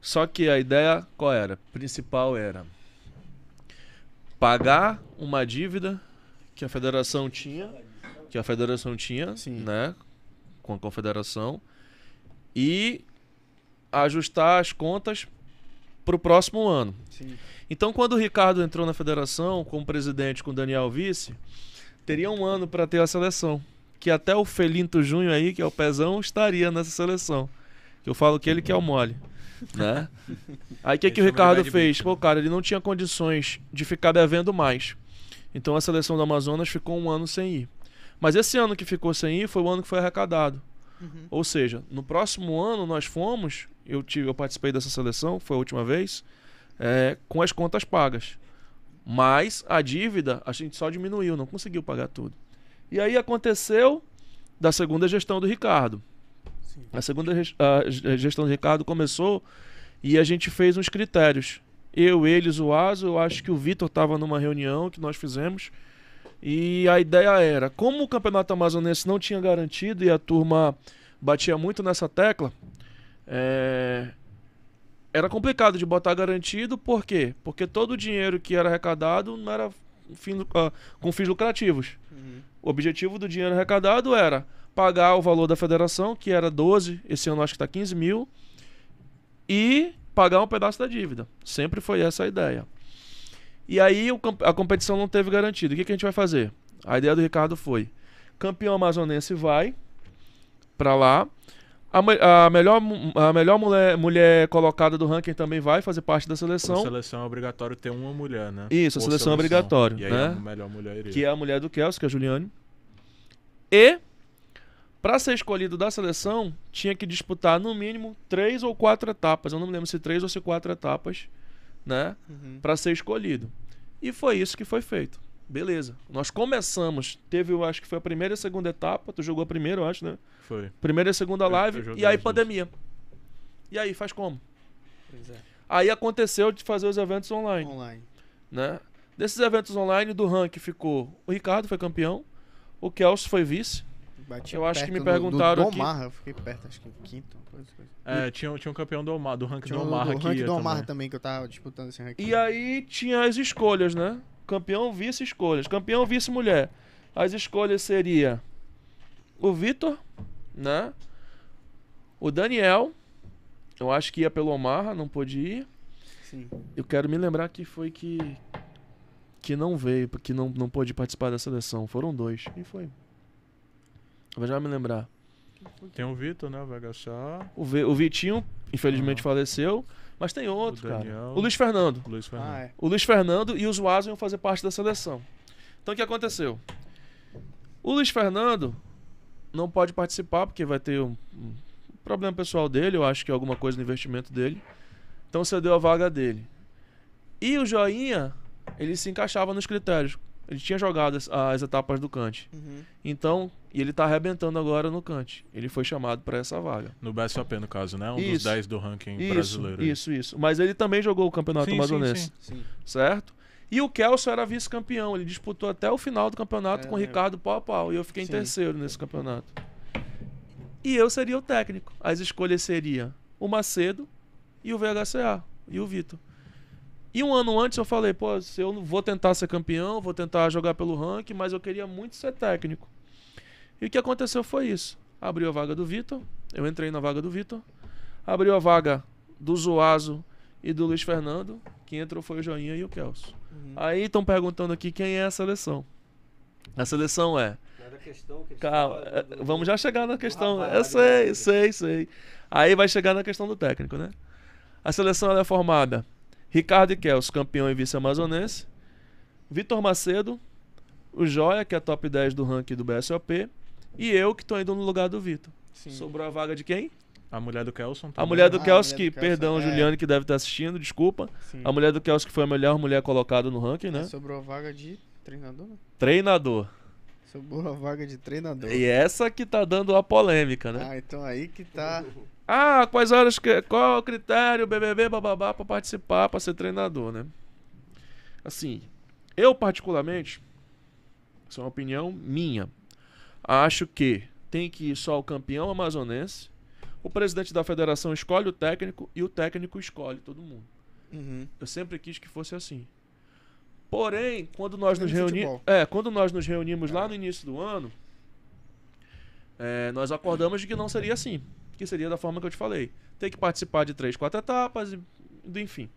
Só que a ideia qual era? Principal era pagar uma dívida que a federação tinha, que a federação tinha,
Sim.
né, com a confederação e ajustar as contas para o próximo ano.
Sim.
Então, quando o Ricardo entrou na federação como presidente com o Daniel vice, teria um ano para ter a seleção. Que até o Felinto Júnior aí, que é o pezão, estaria nessa seleção. Que eu falo que ele que é o mole. Né? Aí o que, que o Ricardo fez?
bitch,
Pô, cara, ele não tinha condições de ficar devendo mais. Então a seleção do Amazonas ficou um ano sem ir. Mas esse ano que ficou sem ir foi o ano que foi arrecadado. Ou seja, no próximo ano nós fomos, eu tive, eu participei dessa seleção, foi a última vez, é, com as contas pagas. Mas a dívida a gente só diminuiu, não conseguiu pagar tudo. E aí aconteceu da segunda gestão do Ricardo. A segunda a ge- gestão do Ricardo começou e a gente fez uns critérios. Eu, eles, o Aso, eu acho que o Vitor estava numa reunião que nós fizemos. E a ideia era, como o Campeonato Amazonense não tinha garantido e a turma batia muito nessa tecla, é, era complicado de botar garantido, por quê? Porque todo o dinheiro que era arrecadado não era fim ah, com fins lucrativos. O objetivo do dinheiro arrecadado era pagar o valor da federação, que era 12, esse ano acho que está 15 mil, e pagar um pedaço da dívida. Sempre foi essa a ideia. E aí a competição não teve garantido. O que, que a gente vai fazer? A ideia do Ricardo foi: campeão amazonense vai para lá. A, a melhor, a melhor mulher, mulher colocada do ranking também vai fazer parte da
A
seleção.
seleção é obrigatório ter uma mulher, né?
Isso, a
Por
seleção é obrigatório,
E aí
né?
a melhor mulher iria.
que é a mulher do Kelsey, que é a Juliane. E, para ser escolhido da seleção, tinha que disputar no mínimo três ou quatro etapas. Eu não me lembro se três ou se quatro etapas, né? Para ser escolhido. E foi isso que foi feito. Beleza. Nós começamos. Teve, eu acho que foi a primeira e a segunda etapa. Tu jogou a primeira, eu acho, né?
Foi.
Primeira e segunda
Eu-
live.
eu
e aí, pandemia. E aí, faz como?
Pois é.
Aí aconteceu de fazer os eventos online
Online.
né? Desses eventos online do ranking ficou o Ricardo foi campeão, o Kelsey foi vice.
Bati
Eu acho que me perguntaram
do
aqui-
Omar, eu fiquei perto, acho que quinto. Coisa, coisa.
É, tinha, tinha um campeão do Omar, do ranking
Tinha
do
o
Omar
do
aqui.
ranking
ia
do Omar
também.
também, que eu tava disputando esse ranking.
E aí tinha as escolhas, né? Campeão, vice, escolhas. Campeão, vice, mulher. As escolhas seria o Vitor, né? O Daniel, eu acho que ia pelo Omar, não pôde ir.
Sim.
Eu quero me lembrar que foi que que não veio, que não, não pôde participar da seleção. Foram dois. Quem foi? Eu vou já me lembrar.
Tem o Vitor, né? O VHSA.
O, V- o Vitinho, infelizmente,
Aham.
faleceu. Mas tem outro,
O
cara.
Daniel.
O Luiz Fernando.
O Luiz Fernando.
Ah, é.
O Luiz Fernando e os Wazo iam fazer parte da seleção. Então o que aconteceu? O Luiz Fernando não pode participar porque vai ter um, um problema pessoal dele, eu acho que é alguma coisa no investimento dele. Então cedeu a vaga dele. E o Joinha, ele se encaixava nos critérios. Ele tinha jogado as, as etapas do Cante.
Uhum.
Então, e ele tá arrebentando agora no Cante. Ele foi chamado para essa vaga.
No BSOP, no caso, né? Um dos
Isso.
10 do ranking
Isso,
brasileiro.
isso, isso. Mas ele também jogou o Campeonato
Sim,
Amazonense.
sim.
Sim.
certo? E o Kelso era vice-campeão. Ele disputou até o final do campeonato
É,
com o
eu-
Ricardo pau a pau. E eu fiquei em terceiro nesse campeonato. E eu seria o técnico. As escolhas seriam o Macedo e o VHCA. E o Vitor. E um ano antes eu falei, pô, se eu não vou tentar ser campeão, vou tentar jogar pelo ranking, mas eu queria muito ser técnico. E o que aconteceu foi isso. Abriu a vaga do Vitor, eu entrei na vaga do Vitor. Abriu a vaga do Zuazo e do Luiz Fernando. Quem entrou foi o Joinha e o Kelso.
Uhum.
Aí estão perguntando aqui quem é a seleção. A seleção é. Calma, é, vamos já chegar na questão. Eu sei, sei, sei. Aí vai chegar na questão do técnico, né? A seleção ela é formada Ricardo e Kelso, campeão e vice-amazonense. Vitor Macedo, o Joia, que é top 10 do ranking do BSOP. E eu, que tô indo no lugar do Vitor.
Sim.
Sobrou a vaga de quem?
A mulher do Kelson
A
também.
mulher do
Ah, a
Kelso,
mulher
que,
do
perdão,
é.
Juliane, que deve estar assistindo, desculpa.
Sim.
A mulher do Kelso, que foi a melhor mulher colocada no ranking, né?
Aí Sobrou a vaga de treinador, né?
Treinador.
Sobrou a vaga de treinador.
E essa que tá dando a polêmica, né?
Ah, então aí que tá.
Ah, quais horas que. Qual é o critério, BBB, bababá, pra participar, pra ser treinador, né? Assim, eu particularmente, isso é uma opinião minha, acho que tem que ir só o campeão amazonense, o presidente da federação escolhe o técnico e o técnico escolhe todo mundo.
Uhum.
Eu sempre quis que fosse assim. Porém, quando nós nos reunimos, é, quando nós nos reunimos lá no início do ano, é, nós acordamos de que não seria assim, que seria da forma que eu te falei, ter que participar de três, quatro etapas do enfim.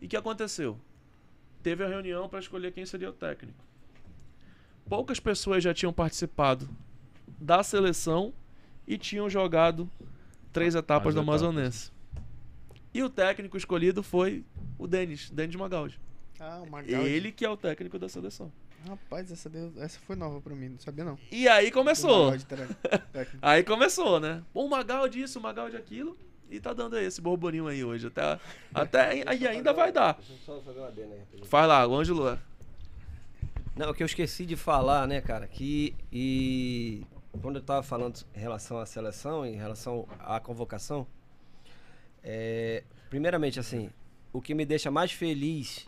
E o que aconteceu? Teve a reunião para escolher quem seria o técnico. Poucas pessoas já tinham participado da seleção e tinham jogado três etapas
As
do. Amazonense. E o técnico escolhido foi o Denis, Denis Magaldi.
Ah, o Magaldi.
Ele que é o técnico da seleção.
Rapaz, essa, deu- essa foi nova pra mim, não sabia não.
E aí começou. Aí começou, né? Pô, o Magaldi isso, o Magaldi aquilo. E tá dando aí esse borborinho aí hoje. Até, até e ainda vai dar. Faz lá, o Ângelo.
Não, o que eu esqueci de falar, né, cara, que e quando eu tava falando em relação à seleção, em relação à convocação, é, primeiramente, assim, o que me deixa mais feliz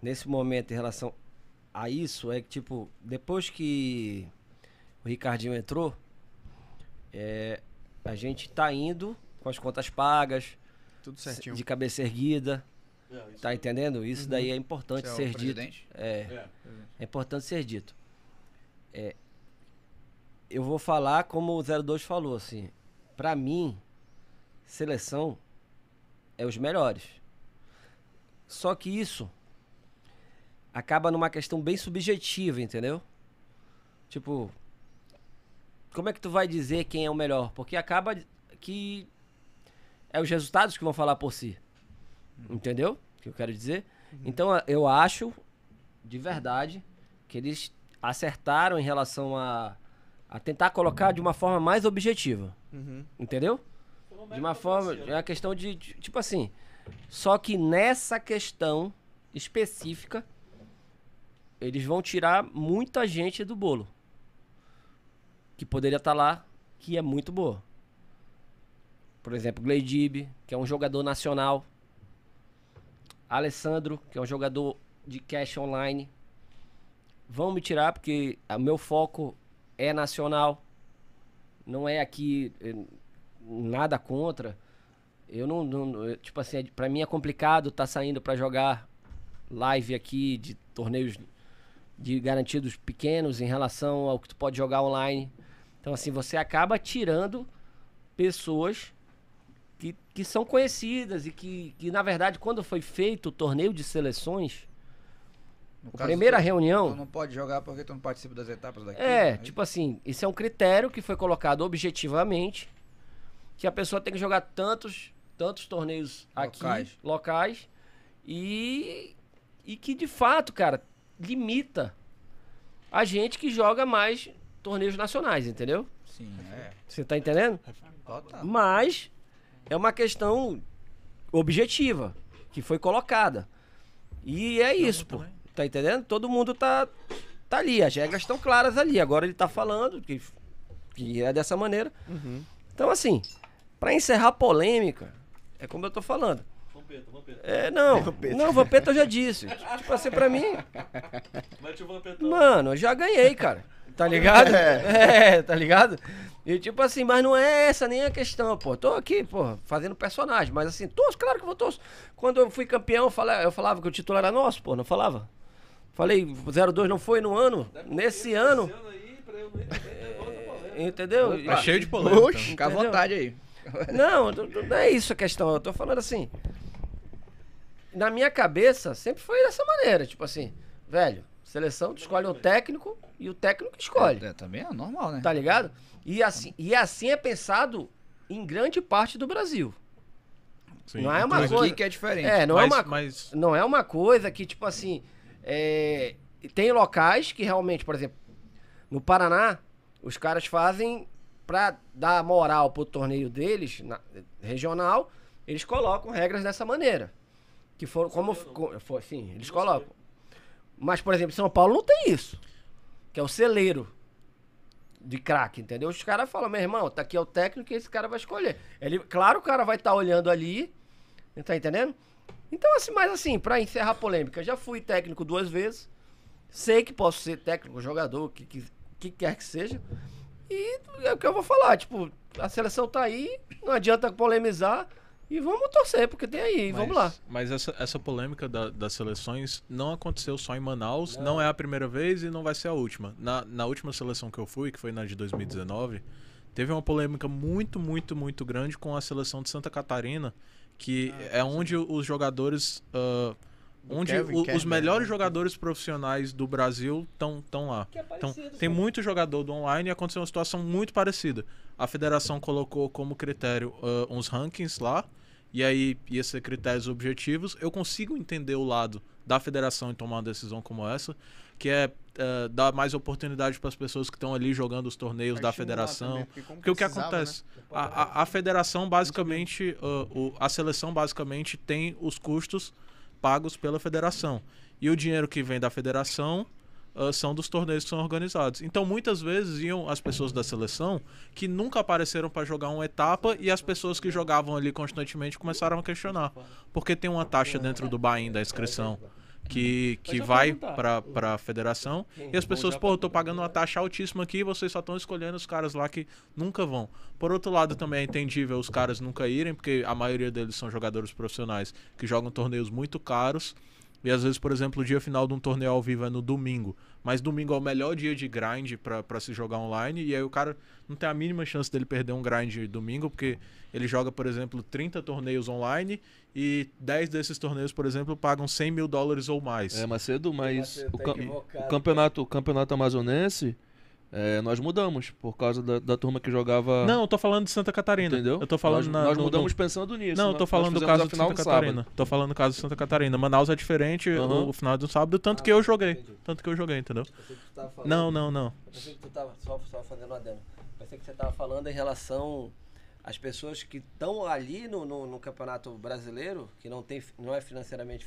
nesse momento em relação a isso é que, tipo, depois que o Ricardinho entrou, é, a gente tá indo com as contas pagas,
Tudo certinho.
de cabeça erguida, tá entendendo? Isso daí é
Você
importante
é o
ser dito.
presidente?
É, é importante ser dito. É, eu vou falar como o 02 falou, assim. Pra mim, seleção é os melhores. Só que isso acaba numa questão bem subjetiva, entendeu? Tipo, como é que tu vai dizer quem é o melhor? Porque acaba que é os resultados que vão falar por si. Entendeu? O que eu quero dizer? Então a- eu acho, de verdade, que eles acertaram em relação a, a tentar colocar de uma forma mais objetiva.
Uhum.
Entendeu? De uma forma. É uma questão de- Tipo assim. Só que nessa questão específica, eles vão tirar muita gente do bolo. Que poderia estar lá, que é muito boa. Por exemplo, Gleidib, que é um jogador nacional. Alessandro, que é um jogador de cash online. Vão me tirar porque o meu foco é nacional. Não é aqui eh, nada contra. Eu não, não- tipo assim, é- pra mim é complicado tá saindo pra jogar live aqui de torneios de garantidos pequenos em relação ao que tu pode jogar online. Então assim, você acaba tirando pessoas que, que são conhecidas e que, que, na verdade, quando foi feito o torneio de seleções,
No
a primeira
tu-
reunião.
Tu não pode jogar porque tu não participa das etapas daqui.
É,
Aí-
tipo assim, isso é um critério que foi colocado objetivamente, que a pessoa tem que jogar tantos, tantos torneios aqui,
Locais.
locais, e, e que de fato, cara, limita a gente que joga mais torneios nacionais, entendeu?
Sim, é.
Você tá entendendo?
Total.
Mas é uma questão objetiva que foi colocada. E é isso, pô. Tá entendendo? Todo mundo tá, tá ali, as regras estão claras ali. Agora ele tá falando que, que é dessa maneira. Então, assim, pra encerrar a polêmica, é como eu tô falando.
Vampeta, Vampeta.
É, não, não, Vampeta eu já disse. Tipo assim, pra mim,
Mete o Vampetão.
Mano, eu já ganhei, cara. Tá ligado? É. tá ligado? E tipo assim, mas não é essa nem a questão, pô. Tô aqui, pô, fazendo personagem. Mas assim, torço, claro que eu vou torço. Quando eu fui campeão, eu falava, eu falava que o título era nosso, pô, não falava? Falei, 02 não foi no ano? Nesse ano, entendeu?
Tá cheio de polêmica.
Fica à vontade aí.
Não, não não é isso a questão. Eu tô falando assim. Na minha cabeça, sempre foi dessa maneira. Tipo assim, velho, seleção, tu escolhe um técnico e o técnico escolhe.
É, também é normal, né?
Tá ligado? E assim, e assim é pensado em grande parte do Brasil.
Sim,
não é uma coisa.
aqui que é diferente.
É, não
mas,
é uma
mas
não é uma coisa que, tipo assim. é, Tem locais que realmente, por exemplo, no Paraná, os caras fazem pra dar moral pro torneio deles, na- regional, eles colocam regras dessa maneira. Que foram como. co- foi, sim, eles colocam. Mas, por exemplo, São Paulo não tem isso. Que é o celeiro de craque, entendeu? Os caras falam, meu irmão, tá aqui é o técnico e esse cara vai escolher. Ele, claro, o cara vai estar olhando ali, tá entendendo? Então, assim, mas assim, pra encerrar a polêmica, já fui técnico duas vezes. Sei que posso ser técnico, jogador, o que, que, que quer que seja. E é o que eu vou falar, tipo, a seleção tá aí, não adianta polemizar. E vamos torcer, porque tem aí, vamos lá.
Mas essa, essa polêmica da- das seleções não aconteceu só em Manaus, não. é a primeira vez e não vai ser a última. Na, na última seleção que eu fui, que foi na de 2019, teve uma polêmica muito, muito, muito grande com a seleção de Santa Catarina, que é onde os jogadores ah, onde
Kevin
o- os
Kerber,
melhores
né?
jogadores profissionais do Brasil estão lá.
É
Então,
parecido,
tem
pô.
muito jogador do online e aconteceu uma situação muito parecida. A federação colocou como critério ah, uns rankings lá, e aí ia ser critérios objetivos. Eu consigo entender o lado da federação em tomar uma decisão como essa, que é ah, dar mais oportunidade para as pessoas que estão ali jogando os torneios da federação.
também, porque
Porque o que acontece?
né?
A, a- a federação basicamente, uh, o- a seleção basicamente tem os custos pagos pela federação. E o dinheiro que vem da federação uh, são dos torneios que são organizados. Então muitas vezes iam as pessoas da seleção que nunca apareceram para jogar uma etapa e as pessoas que jogavam ali constantemente começaram a questionar. Porque tem uma taxa dentro do buy-in da inscrição que, que vai para a federação e as pessoas, pô, eu tô pagando uma taxa altíssima aqui e vocês só estão escolhendo os caras lá que nunca vão. Por outro lado, também é entendível os caras nunca irem, porque a maioria deles são jogadores profissionais que jogam torneios muito caros. E às vezes, por exemplo, o dia final de um torneio ao vivo é no domingo. Mas domingo é o melhor dia de grind pra pra se jogar online. E aí o cara não tem a mínima chance dele perder um grind domingo, porque ele joga, por exemplo, 30 torneios online e 10 desses torneios, por exemplo, pagam 100 mil dólares ou mais.
É, Macedo, mas
Macedo
o,
tá
o campeonato, o campeonato amazonense, é, nós mudamos por causa da, da turma que jogava.
Não, eu tô falando de Santa Catarina.
entendeu?
Eu tô falando
nós,
na,
nós
no-
mudamos
no-
pensando nisso.
Não, eu tô falando do caso de Santa
no sábado.
Catarina. Tô falando do caso de Santa Catarina. Manaus é diferente o,
Aham.
o final do sábado, tanto que eu joguei.
entendi.
Tanto que eu joguei, entendeu?
Pensei que tu tava falando-
Não, não, não.
Eu pensei que tu tava só, só fazendo um adendo. Pensei que você tava falando em relação às pessoas que estão ali no, no, no campeonato brasileiro, que não tem, não é financeiramente,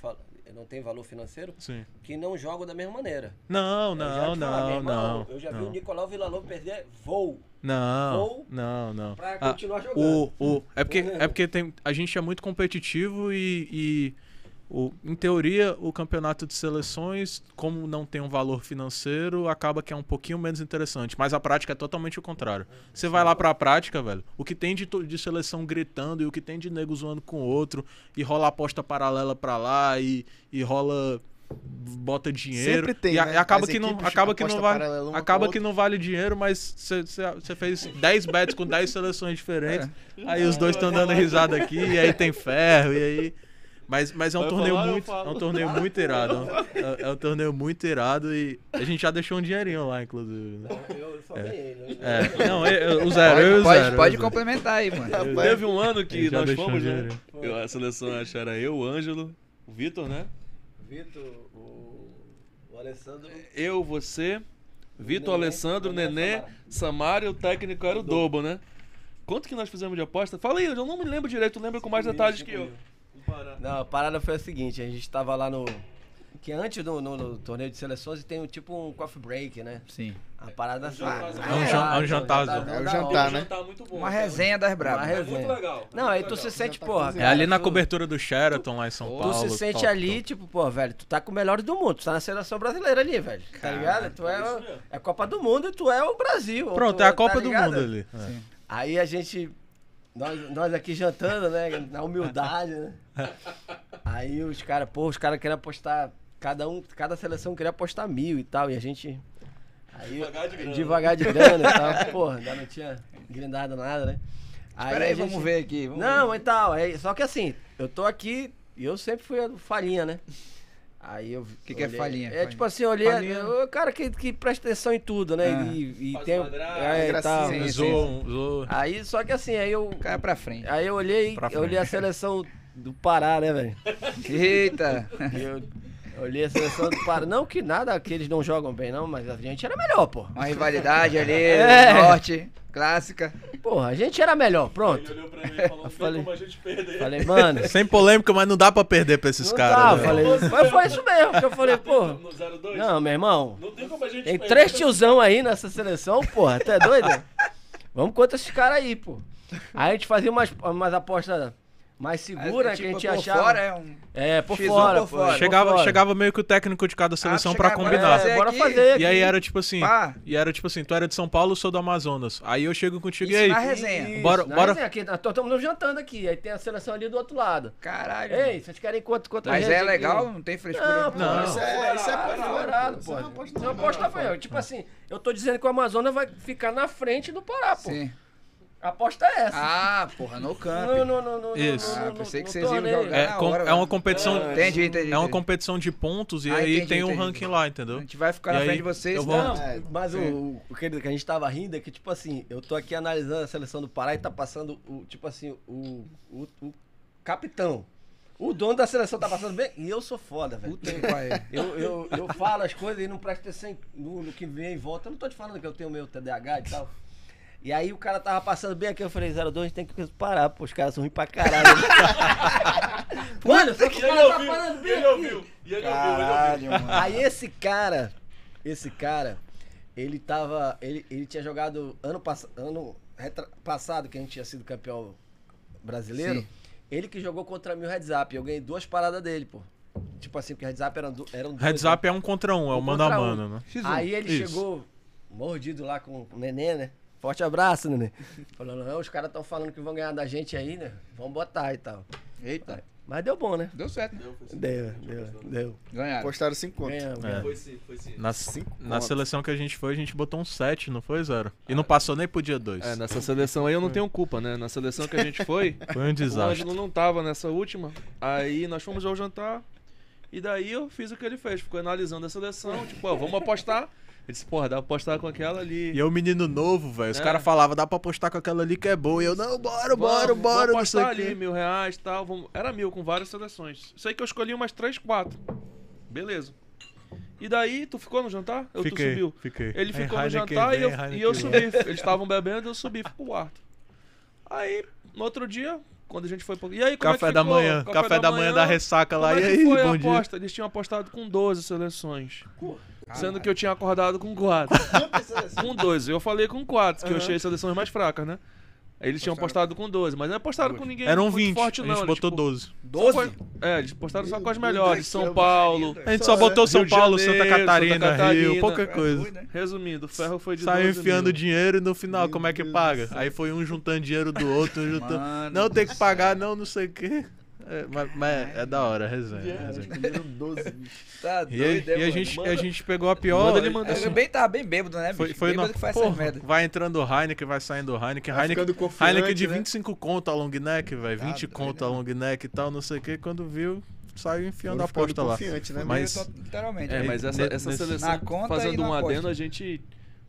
não tem valor financeiro,
Sim.
que não jogam da mesma maneira.
Não, não,
te falar,
não, não.
Eu já vi
não.
o Nicolau Villa-Lobos perder voo
Não,
Ou
não, não.
pra
Ah,
continuar jogando.
o, o, é porque, é porque tem, a gente é muito competitivo e, e o, em teoria o campeonato de seleções, como não tem um valor financeiro, acaba que é um pouquinho menos interessante. Mas a prática é totalmente o contrário. Você vai lá pra prática, velho, o que tem de, de seleção gritando e o que tem de nego zoando com o outro, e rola aposta paralela pra lá e, e rola bota dinheiro
Sempre tem,
e, a-
né?
acaba
As
que não acaba que não
a
acaba que não vale dinheiro mas você fez 10 bets com 10 seleções diferentes aí os dois estão dando risada aqui e aí tem ferro e aí mas, mas é um
Vai
torneio
falar, eu
muito é um torneio muito irado é, é um torneio muito irado e a gente já deixou um dinheirinho lá inclusive né?
Eu falei ele.
é, não eu- eu- o zero eu o
pode,
zero, eu
complementar aí, mano.
Teve um ano que nós fomos,
um
né? Eu- a seleção acho que era eu, o Ângelo, o Vitor, né?
Vitor, o, o Alessandro.
Eu, você, Vitor,
Nenê,
Alessandro,
Nenê,
Nenê,
Samara.
Samara e o técnico era o Dobo, né? Quanto que nós fizemos de aposta? Fala aí, eu não me lembro direito, tu lembra com mais detalhes que eu.
Não, a parada foi a seguinte, a gente tava lá no. Que antes do no, no torneio de seleções tem um, tipo um coffee break, né?
Sim.
A parada assim.
É um jan- é um jantarzão.
É o jantar, né?
Muito bom.
Uma resenha das
Uma
brabas.
resenha.
Muito legal.
Não, aí tu se sente, porra.
é ali na
tu-
cobertura do Sheraton lá em São
Tu
Paulo
se sente
top,
ali,
top.
tipo, pô, velho, tu tá com o melhor do mundo, tu tá na seleção brasileira ali, velho. Tá ligado? Tu é, é a Copa do Mundo e tu é o Brasil.
pronto
tu,
é a
tá
Copa do
ligado?
Mundo ali é.
Aí a gente. Nós, nós aqui jantando, né? Na humildade, né? Aí os caras, pô, os caras queriam apostar. Cada um, cada seleção queria apostar mil e tal. E a gente. Aí,
Devagar de grana.
Devagar de grana e tal. Porra, ainda não tinha grindado nada, né?
Espera
a
aí,
gente-
vamos ver aqui. vamos
Não,
ver.
e tal. É, só que assim, eu tô aqui e eu sempre fui a falhinha, né? Aí eu. O
Que que é falhinha?
É
Falhinha.
tipo assim, eu olhei. O cara que, que presta atenção em tudo, né?
Ah.
E, e tem.
quadrado,
é, e tal.
sim.
Aí, só que assim, aí eu.
Cai pra frente.
Aí eu olhei, eu olhei a seleção do Pará, né, velho?
Eita.
Eu olhei a seleção do Pará. Não que nada que eles não jogam bem, não, mas a gente era melhor, pô.
Uma rivalidade ali,
É.
norte, clássica.
Porra, a gente era melhor,
Ele
pronto.
olhou pra mim e falou: não tem
falei-
como a gente perder.
Falei, mano.
Sem polêmica, mas não dá pra perder pra esses
Não
caras.
dá,
né?
falei, mas foi isso mesmo que eu falei, porra.
02?
Não, meu irmão.
Não tem como a gente
Tem
perder.
três tiozão aí nessa seleção, porra. Tu é doido? Vamos contra esses caras aí, pô. Aí a gente fazia umas, umas apostas mais seguras
É,
que a gente
por
achava.
fora é um...
É, por
X1
fora,
por
pô.
fora.
por
Chegava,
fora.
chegava meio que o técnico de cada seleção pra
chegar agora,
combinar.
fazer
É, bora
aqui.
fazer.
E aí
aqui.
era tipo assim,
Pá.
e era tipo assim, tu era de São Paulo, eu sou do Amazonas. Aí eu chego contigo
Isso
e aí.
na resenha.
Isso,
Bora-
na
bora-
resenha aqui, estamos jantando aqui, aí tem a seleção ali do outro lado.
Caralho.
Ei, vocês querem quanto quanto
Mas é
aqui?
legal, não tem frescura.
Não, pô,
Não.
isso
é, isso é Isso
pô.
é
Isso é uma aposta. Tipo assim, eu tô dizendo que o Amazonas vai ficar na frente do Pará, pô.
Sim.
A aposta é essa.
Ah, porra, no camp.
Não, não, não, não.
Isso.
Ah, pensei que vocês iam jogar.
É, com-
hora,
é uma competição.
É,
Entendi, entendi.
É uma competição de pontos e
Ah,
aí
entendi,
tem um
entendi.
ranking lá,
A
entendeu?
gente vai ficar
E
na
aí,
frente de vocês.
eu vou-?
Não,
É,
mas o,
sim.
o que que a gente tava rindo é que, tipo assim, eu tô aqui analisando a seleção do Pará e tá passando o, tipo assim, o, o, o capitão. O dono da seleção tá passando bem e eu sou foda, velho. Eu, eu, eu falo as coisas e não presto atenção no, no que vem em volta. Eu não tô te falando que eu tenho meu TDAH e tal. E aí o cara tava passando bem aqui, eu falei, 02, a gente tem que parar, pô, os caras são ruins pra caralho. Mano, só que o cara tá falando bem
ele
aqui.
ouviu. E ele
Caralho, mano.
Aí esse cara, esse cara, ele tava. Ele, ele tinha jogado ano, pass ano retra- passado, que a gente tinha sido campeão brasileiro.
Sim.
Ele que jogou contra mim o Heads Up. Eu ganhei duas paradas dele, pô. Tipo assim, porque Heads Up eram, du- eram dois,
Heads
né?
up é um contra um, é o
Um
mano a
contra um.
mano, né?
Aí ele
Isso.
chegou mordido lá com o Nenê, né? Forte abraço, Nenê. Falando, não, os caras estão falando que vão ganhar da gente aí, né? Vamos botar e tal.
Eita,
Mas deu bom, né?
deu certo.
Deu, deu, deu.
Ganharam.
Postaram 5 contos.
Ganhamos.
É.
Foi sim, foi sim.
Na,
Cinco
na
contos.
seleção que a gente foi, a gente botou um 7, não foi, Zero? E não passou nem pro dia 2.
É, nessa seleção aí eu não tenho culpa, né? Na seleção que a gente foi,
Foi um
o
desastre.
Ângelo não tava nessa última. Aí nós fomos ao jantar. E daí eu fiz o que ele fez. Ficou analisando a seleção. Tipo, ó, vamos apostar. Ele disse, porra, dá pra apostar com aquela ali.
E eu, menino novo, velho. Os
É.
caras falavam, dá pra apostar com aquela ali que é boa. E eu, não, bora, bora,
Vamos,
bora,
vamos
não sei
apostar
o
ali, mil reais e tal. Vamos... Era mil, com várias seleções. Sei que eu escolhi umas três, quatro. Beleza. E daí, tu ficou no jantar? Eu, tu
Fiquei,
subiu.
fiquei.
Ele
Aí
ficou no jantar e
vem,
eu,
Heineken
e eu subi. Eles estavam bebendo, eu subi, fui pro quarto. Aí, no outro dia, quando a gente foi pro... E aí, como
Café
é que
da
ficou?
manhã, café, da manhã da ressaca lá.
é
E aí,
foi a
bom dia.
aposta? Eles tinham apostado com 12 seleções. Sendo que eu tinha acordado com 4. com 12. Eu falei com 4, que eu achei as seleções mais fracas, né? Aí eles tinham apostado com 12, mas não apostaram com ninguém
Eram
muito
20,
forte,
a
não.
gente
Eles,
botou
tipo,
12.
só com- É, eles postaram só com as melhores. São Paulo.
A gente só botou São Paulo,
Janeiro,
Santa Catarina,
Santa Catarina.
Rio, pouca
É
coisa.
né?
Resumindo, o ferro foi de
Saiu
12
enfiando
mil.
dinheiro e no final,
Meu
como é que
Deus
paga? Aí foi um juntando dinheiro do outro, um juntando.
Mano.
Não, tem que pagar, não, não sei o quê. É, mas, mas é da hora, resenha.
Eles
resenha.
comeram 12, bicho.
Tá
E, aí,
doido, é,
e a, gente,
Manda-
a gente pegou a pior.
Manda ele mandar.
É, bem, tá bem bêbado, né, bicho?
Foi, foi
bêbado
no,
que faz
porra,
essas merda.
vai entrando o Heineken, vai saindo o Heineken.
Vai
Heineken, Heineken de
né?
25 conto a long neck, velho. 20
Tá
conto a long neck e tal, não sei o que. Quando viu, saiu enfiando a aposta lá.
né?
Mas-
tô- Literalmente.
É,
né?
mas essa, essa
nesse-
seleção,
Na conta
fazendo
e
um
aposta.
adendo, a gente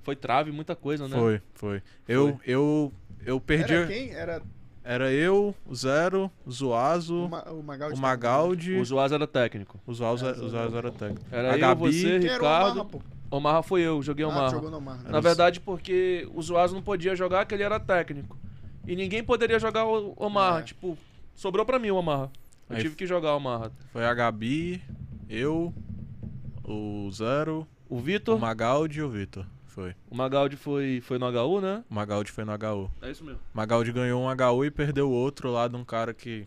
foi trave muita coisa, né?
Foi, foi. Eu, eu, eu perdi.
Era quem? Era
Era eu, o Zero, o Zuazo,
o, Ma o Magaldi.
o Magaldi.
O Zuaz era técnico.
O Zuazo, o Zuazo era técnico.
Era
a
eu,
Gabi.
você,
o Omarra,
Ricardo.
pô?
Omarra foi eu, joguei
Ah,
Omarra.
Omarra.
Na verdade, porque o Zuaz não podia jogar, que ele era técnico. E ninguém poderia jogar o Omarra.
É.
Tipo, sobrou pra mim o Omarra. Eu
Aí
tive que jogar o Omarra.
Foi a Gabi, eu, o Zero,
O
o
Vitor,
Magaldi e o Vitor. Foi.
o Magaldi foi, foi no HU, né?
O Magaldi foi no HU.
É isso mesmo.
Magaldi ganhou um HU e perdeu o outro lá de um cara que.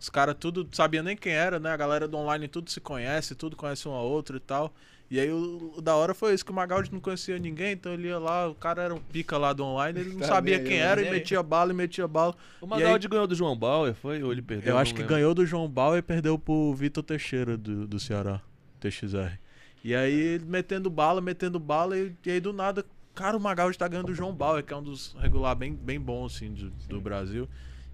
Os caras tudo sabia nem quem era, né? A galera do online tudo se conhece, tudo conhece um ao outro e tal. E aí o, o da hora foi isso, que o Magaldi não conhecia ninguém, então ele ia lá, o cara era um pica lá do online, ele não
Tá
sabia
bem,
quem
eu
era e metia bala e metia bala.
O Magaldi ganhou do João Bauer, foi? Ou ele perdeu?
Eu acho que
lembro.
ganhou do João Bauer e perdeu pro Vitor Teixeira do, do Ceará, TXR. E aí ele metendo bala, metendo bala, e, e aí do nada, cara, o Magaldi tá ganhando do João Bauer, que é um dos regular bem, bem bons, assim, do, do Brasil.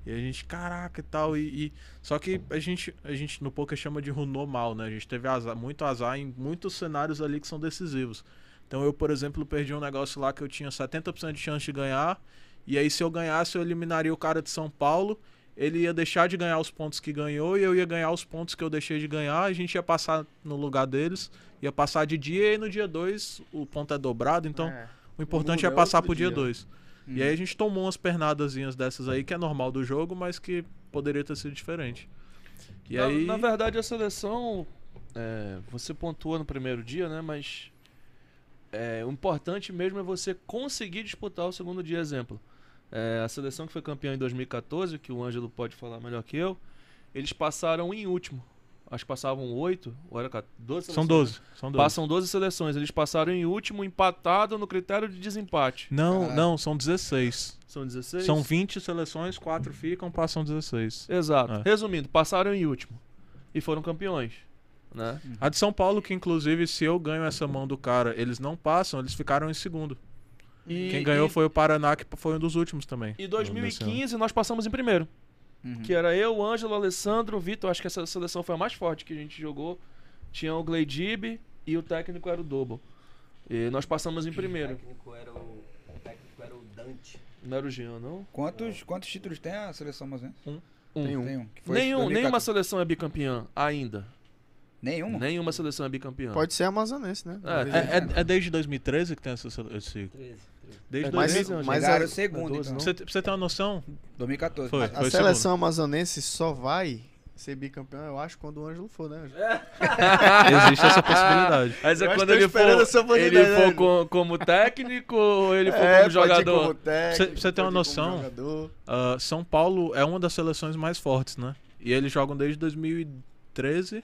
E a gente, caraca e tal, e, e- Só que a gente, a gente no poker chama de runou mal, né? A gente teve azar, muito azar em muitos cenários ali que são decisivos. Então eu, por exemplo, perdi um negócio lá que eu tinha 70% de chance de ganhar. E aí, se eu ganhasse, eu eliminaria o cara de São Paulo. Ele ia deixar de ganhar os pontos que ganhou e eu ia ganhar os pontos que eu deixei de ganhar. A gente ia passar no lugar deles, ia passar de dia e aí no dia 2 o ponto é dobrado. Então o importante é
é
passar pro dia
dia.
2.
Hum.
E aí a gente tomou umas pernadazinhas dessas aí, que é normal do jogo, mas que poderia ter sido diferente. E
na,
aí.
na verdade, a seleção, é, você pontua no primeiro dia, né? Mas é, o importante mesmo é você conseguir disputar o segundo dia, exemplo. É, a seleção que foi campeã em 2014, que o Ângelo pode falar melhor que eu, eles passaram em último. Acho que passavam oito, ou era 12
São
seleções,
12.
né?
São 12.
Passam 12 seleções. Eles passaram em último, empatado no critério de desempate.
Não, não, são 16.
São 16?
São 20 seleções, 4 ficam, passam 16.
Exato.
É.
Resumindo, passaram em último. E foram campeões. Né?
A de São Paulo, que inclusive, se eu ganho essa mão do cara, eles não passam, eles ficaram em segundo.
E,
Quem ganhou
e,
foi o Paraná, que foi um dos últimos também.
E
no-
2015 nós passamos em primeiro.
Uhum.
Que era eu, o Ângelo, o Alessandro, o Vitor. Acho que essa seleção foi a mais forte que a gente jogou. Tinha o Gleidib e o técnico era o Dobo. E nós passamos em
O
primeiro.
técnico era o, o técnico era o Dante.
Não era o Jean, não?
Quantos, quantos títulos tem a seleção amazonense?
Um.
Tem um.
Nenhum,
2014.
nenhuma seleção é bicampeã ainda.
Nenhuma?
Nenhuma seleção é bicampeã.
Pode ser amazonense, né?
É,
É, é- é desde 2013 que tem essa, esse.
13. 13.
Desde
Mas,
2000.
Mas
mas
Chegaram
a,
segundo,
doze,
então.
Pra você, ter uma noção,
2014.
foi.
a
foi
seleção amazonense só vai ser bicampeão, eu acho, quando o Ângelo for, né? Ângelo?
segundo. Existe essa possibilidade.
Mas é quando ele for, ele for
né?
co- como técnico ou ele for
É,
como jogador?
como técnico,
Pra você ter uma noção. Ah, São Paulo é uma das seleções mais fortes, né? E eles jogam desde 2013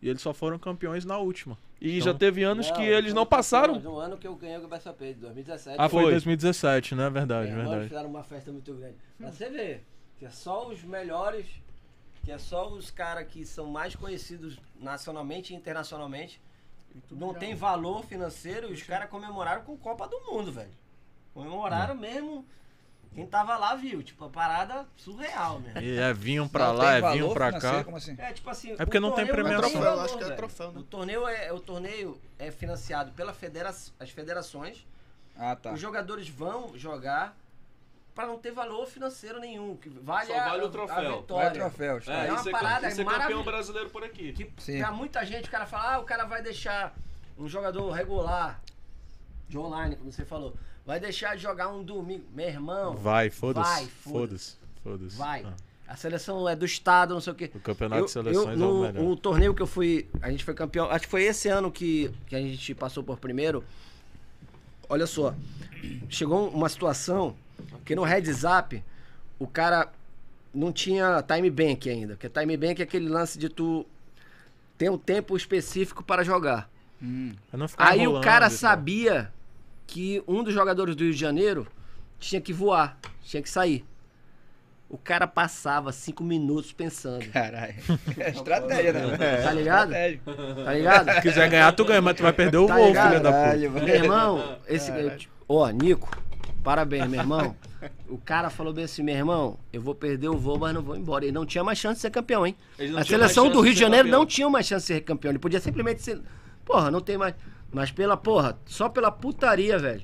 e eles só foram campeões na última.
E
Então-
já teve anos que
Não,
eles
foi
não passaram.
No ano que eu ganhei o BSOP, 2017.
Ah, foi
Foi.
2017, né? Verdade,
eles
verdade.
fizeram uma festa muito grande. Pra você ver, que é só os melhores, que é só os caras que são mais conhecidos nacionalmente e internacionalmente. Não tem valor financeiro e os caras comemoraram com Copa do Mundo, velho. Comemoraram mesmo. Quem tava lá viu, tipo, a parada surreal mesmo.
E é, vinham pra
Não
lá, é, vinham pra cá.
Como assim?
É tipo assim.
É porque não tem
torneio
premiação.
valor,
Troféu, acho que é
velho.
troféu, né?
O torneio é, o torneio é financiado pela federa as federações.
Ah, tá.
Os jogadores vão jogar pra não ter valor financeiro nenhum. Que vale
Só
a,
vale o
a
troféu.
Vai
vitória.
troféus.
É, uma
isso
parada
isso é
maravilhosa.
campeão brasileiro por aqui.
Que
Sim.
pra muita gente, o cara fala, ah, o cara vai deixar um jogador regular de online, como você falou. Vai deixar de jogar um domingo. Meu irmão,
Vai, foda-se.
Vai, foda-se.
Foda-se. Foda-se.
vai.
Ah,
A seleção é do estado, não sei o quê.
o campeonato
Eu-
de seleções
eu,
é
no,
o melhor.
um torneio que eu fui, a gente foi campeão, acho que foi esse ano que, que a gente passou por primeiro. Olha só, chegou uma situação que no Heads Up o cara não tinha time bank ainda, porque time bank é aquele lance de tu ter um tempo específico para jogar.
Hum.
Aí o cara
tal.
sabia que um dos jogadores do Rio de Janeiro tinha que voar, tinha que sair. O cara passava cinco minutos pensando.
Caralho. É estratégia, né?
Tá ligado?
Estratégia.
Tá ligado?
Se quiser ganhar, tu ganha, mas tu vai perder o
Tá
voo, filha da puta.
Caralho,
Meu irmão, esse. Ó, Nico, parabéns, meu irmão. O cara falou bem assim, meu irmão, eu vou perder o voo, mas não vou embora. Ele não tinha mais chance de ser campeão, hein? A seleção do Rio
de
Janeiro
campeão.
não tinha mais chance de ser campeão. Ele podia simplesmente ser. Porra, não tem mais. Mas pela porra, só pela putaria, velho.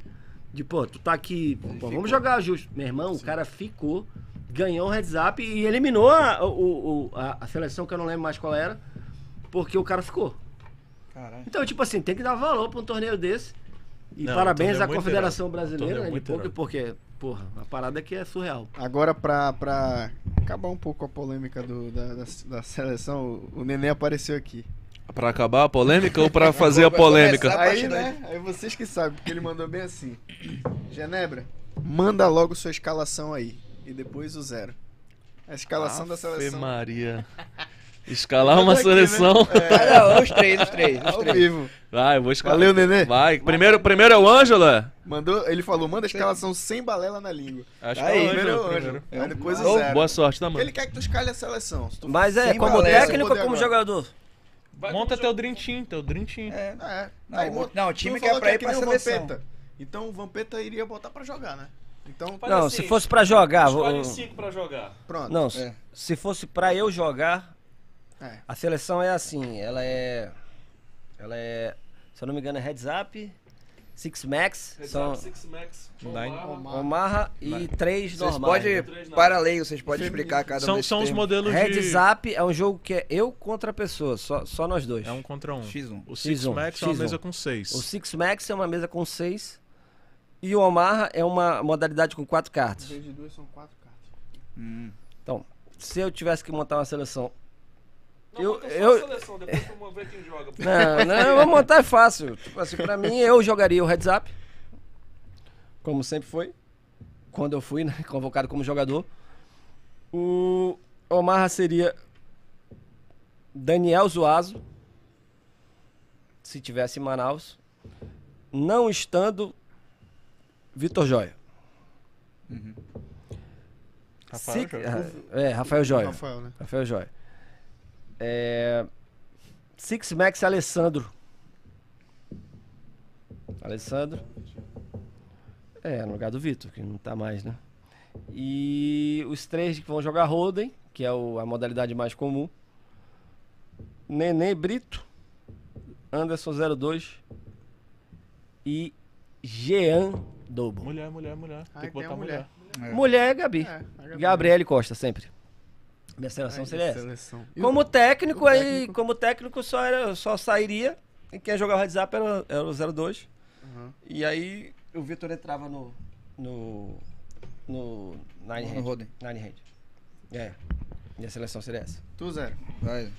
De, pô, tu tá aqui. Pô, vamos jogar justo. Meu irmão, o cara ficou, ganhou um heads up e eliminou a, o, o- a, a seleção que eu não lembro mais qual era. Porque o cara ficou.
Caralho.
Então, tipo assim, tem que dar valor pra um torneio desse. E
Não,
parabéns
torneio
à Confederação
irado. Um
Brasileira né, de porque, porra, a parada aqui é surreal.
Agora, pra, pra acabar um pouco a polêmica do, da, da, da seleção, o Nenê apareceu aqui.
Pra acabar a polêmica ou pra fazer a polêmica?
A
Aí, né? Aí vocês que sabem, porque ele mandou bem assim. Genebra, manda logo sua escalação aí. E depois o zero. A escalação da
Ave
seleção.
Maria. Escalar uma
Aqui, né?
seleção.
Ah, não, os três, os três. Os
Ao
três.
vivo.
Vai, eu vou escalar.
Valeu, Nenê.
Vai. Primeiro, primeiro é o Ângela?
Mandou, ele falou, manda a escalação sem balela na língua.
Acho
Aí,
que é o
Primeiro é o
Ângela.
Ângelo.
primeiro.
Aí depois o zero.
Boa sorte, tá, mano?
ele quer que tu escalhe a seleção. Se tu
Mas é,
Sem
como
balela,
técnico ou
sem
como
poder
jogador?
Vai
Monta teu Dream Team, teu Dream Team.
É.
É.
Não,
Aí,
o- não, o time quer pra
é
ir
que
pra
nem o
seleção.
Vampeta. Então o Vampeta iria botar pra jogar, né? Então,
Faz
Não,
assim,
se fosse pra jogar. vou-
Escolhe cinco pra jogar.
pronto.
Não,
É.
se fosse pra eu jogar,
É.
a seleção é assim, ela é. Ela é. Se eu não me engano, é Heads Up, Six Max, são
Six Max,
Nine.
Omar.
Omaha e três
Vocês
normais.
podem,
né?
Para leigo, vocês podem explicar cada um
São,
desses
são os
termos.
modelos
Heads
de...
Up é um jogo que é eu contra a pessoa, só, só nós dois.
É um contra um.
X1.
O Six
X1,
Max é uma
X1.
mesa com seis.
O Six Max é uma mesa com seis. E o Omaha é uma modalidade com quatro cartas.
Em vez de duas, são quatro cartas.
Hum.
Então, se eu tivesse que montar uma seleção. Eu- eu-
a seleção, depois vamos ver quem joga.
Não, não, vou montar é fácil. Tipo assim, pra mim, eu jogaria o Heads Up. Como sempre foi. Quando eu fui, né, convocado como jogador. O Omaha seria Daniel Zuazo. Se tivesse em Manaus. Não estando Vitor Joia.
Rafael
Se-
joga.
É, Rafael Joia.
Rafael, né?
Rafael Joia. É... Six Max Alessandro. Alessandro. É, no lugar do Vitor, que não tá mais, né? E os três que vão jogar Holden, que é o- a modalidade mais comum. Nenê Brito, Anderson 02 e Jean Dobo.
Mulher, mulher, mulher. Tem que
tem
botar mulher.
mulher.
É.
Mulher é Gabi.
É, Gabi.
Gabriele Costa, sempre. Minha seleção
Ai,
seria essa.
seleção. E
Como técnico,
como
aí,
técnico?
como técnico só, era, só sairia. E quem jogava WhatsApp era, era o 02.
Aham.
E aí o Vitor entrava no. no. no Nine
No
Hand.
Roden.
Nine Hand. É. Minha seleção seria essa.
Tu, Zé.
Vai.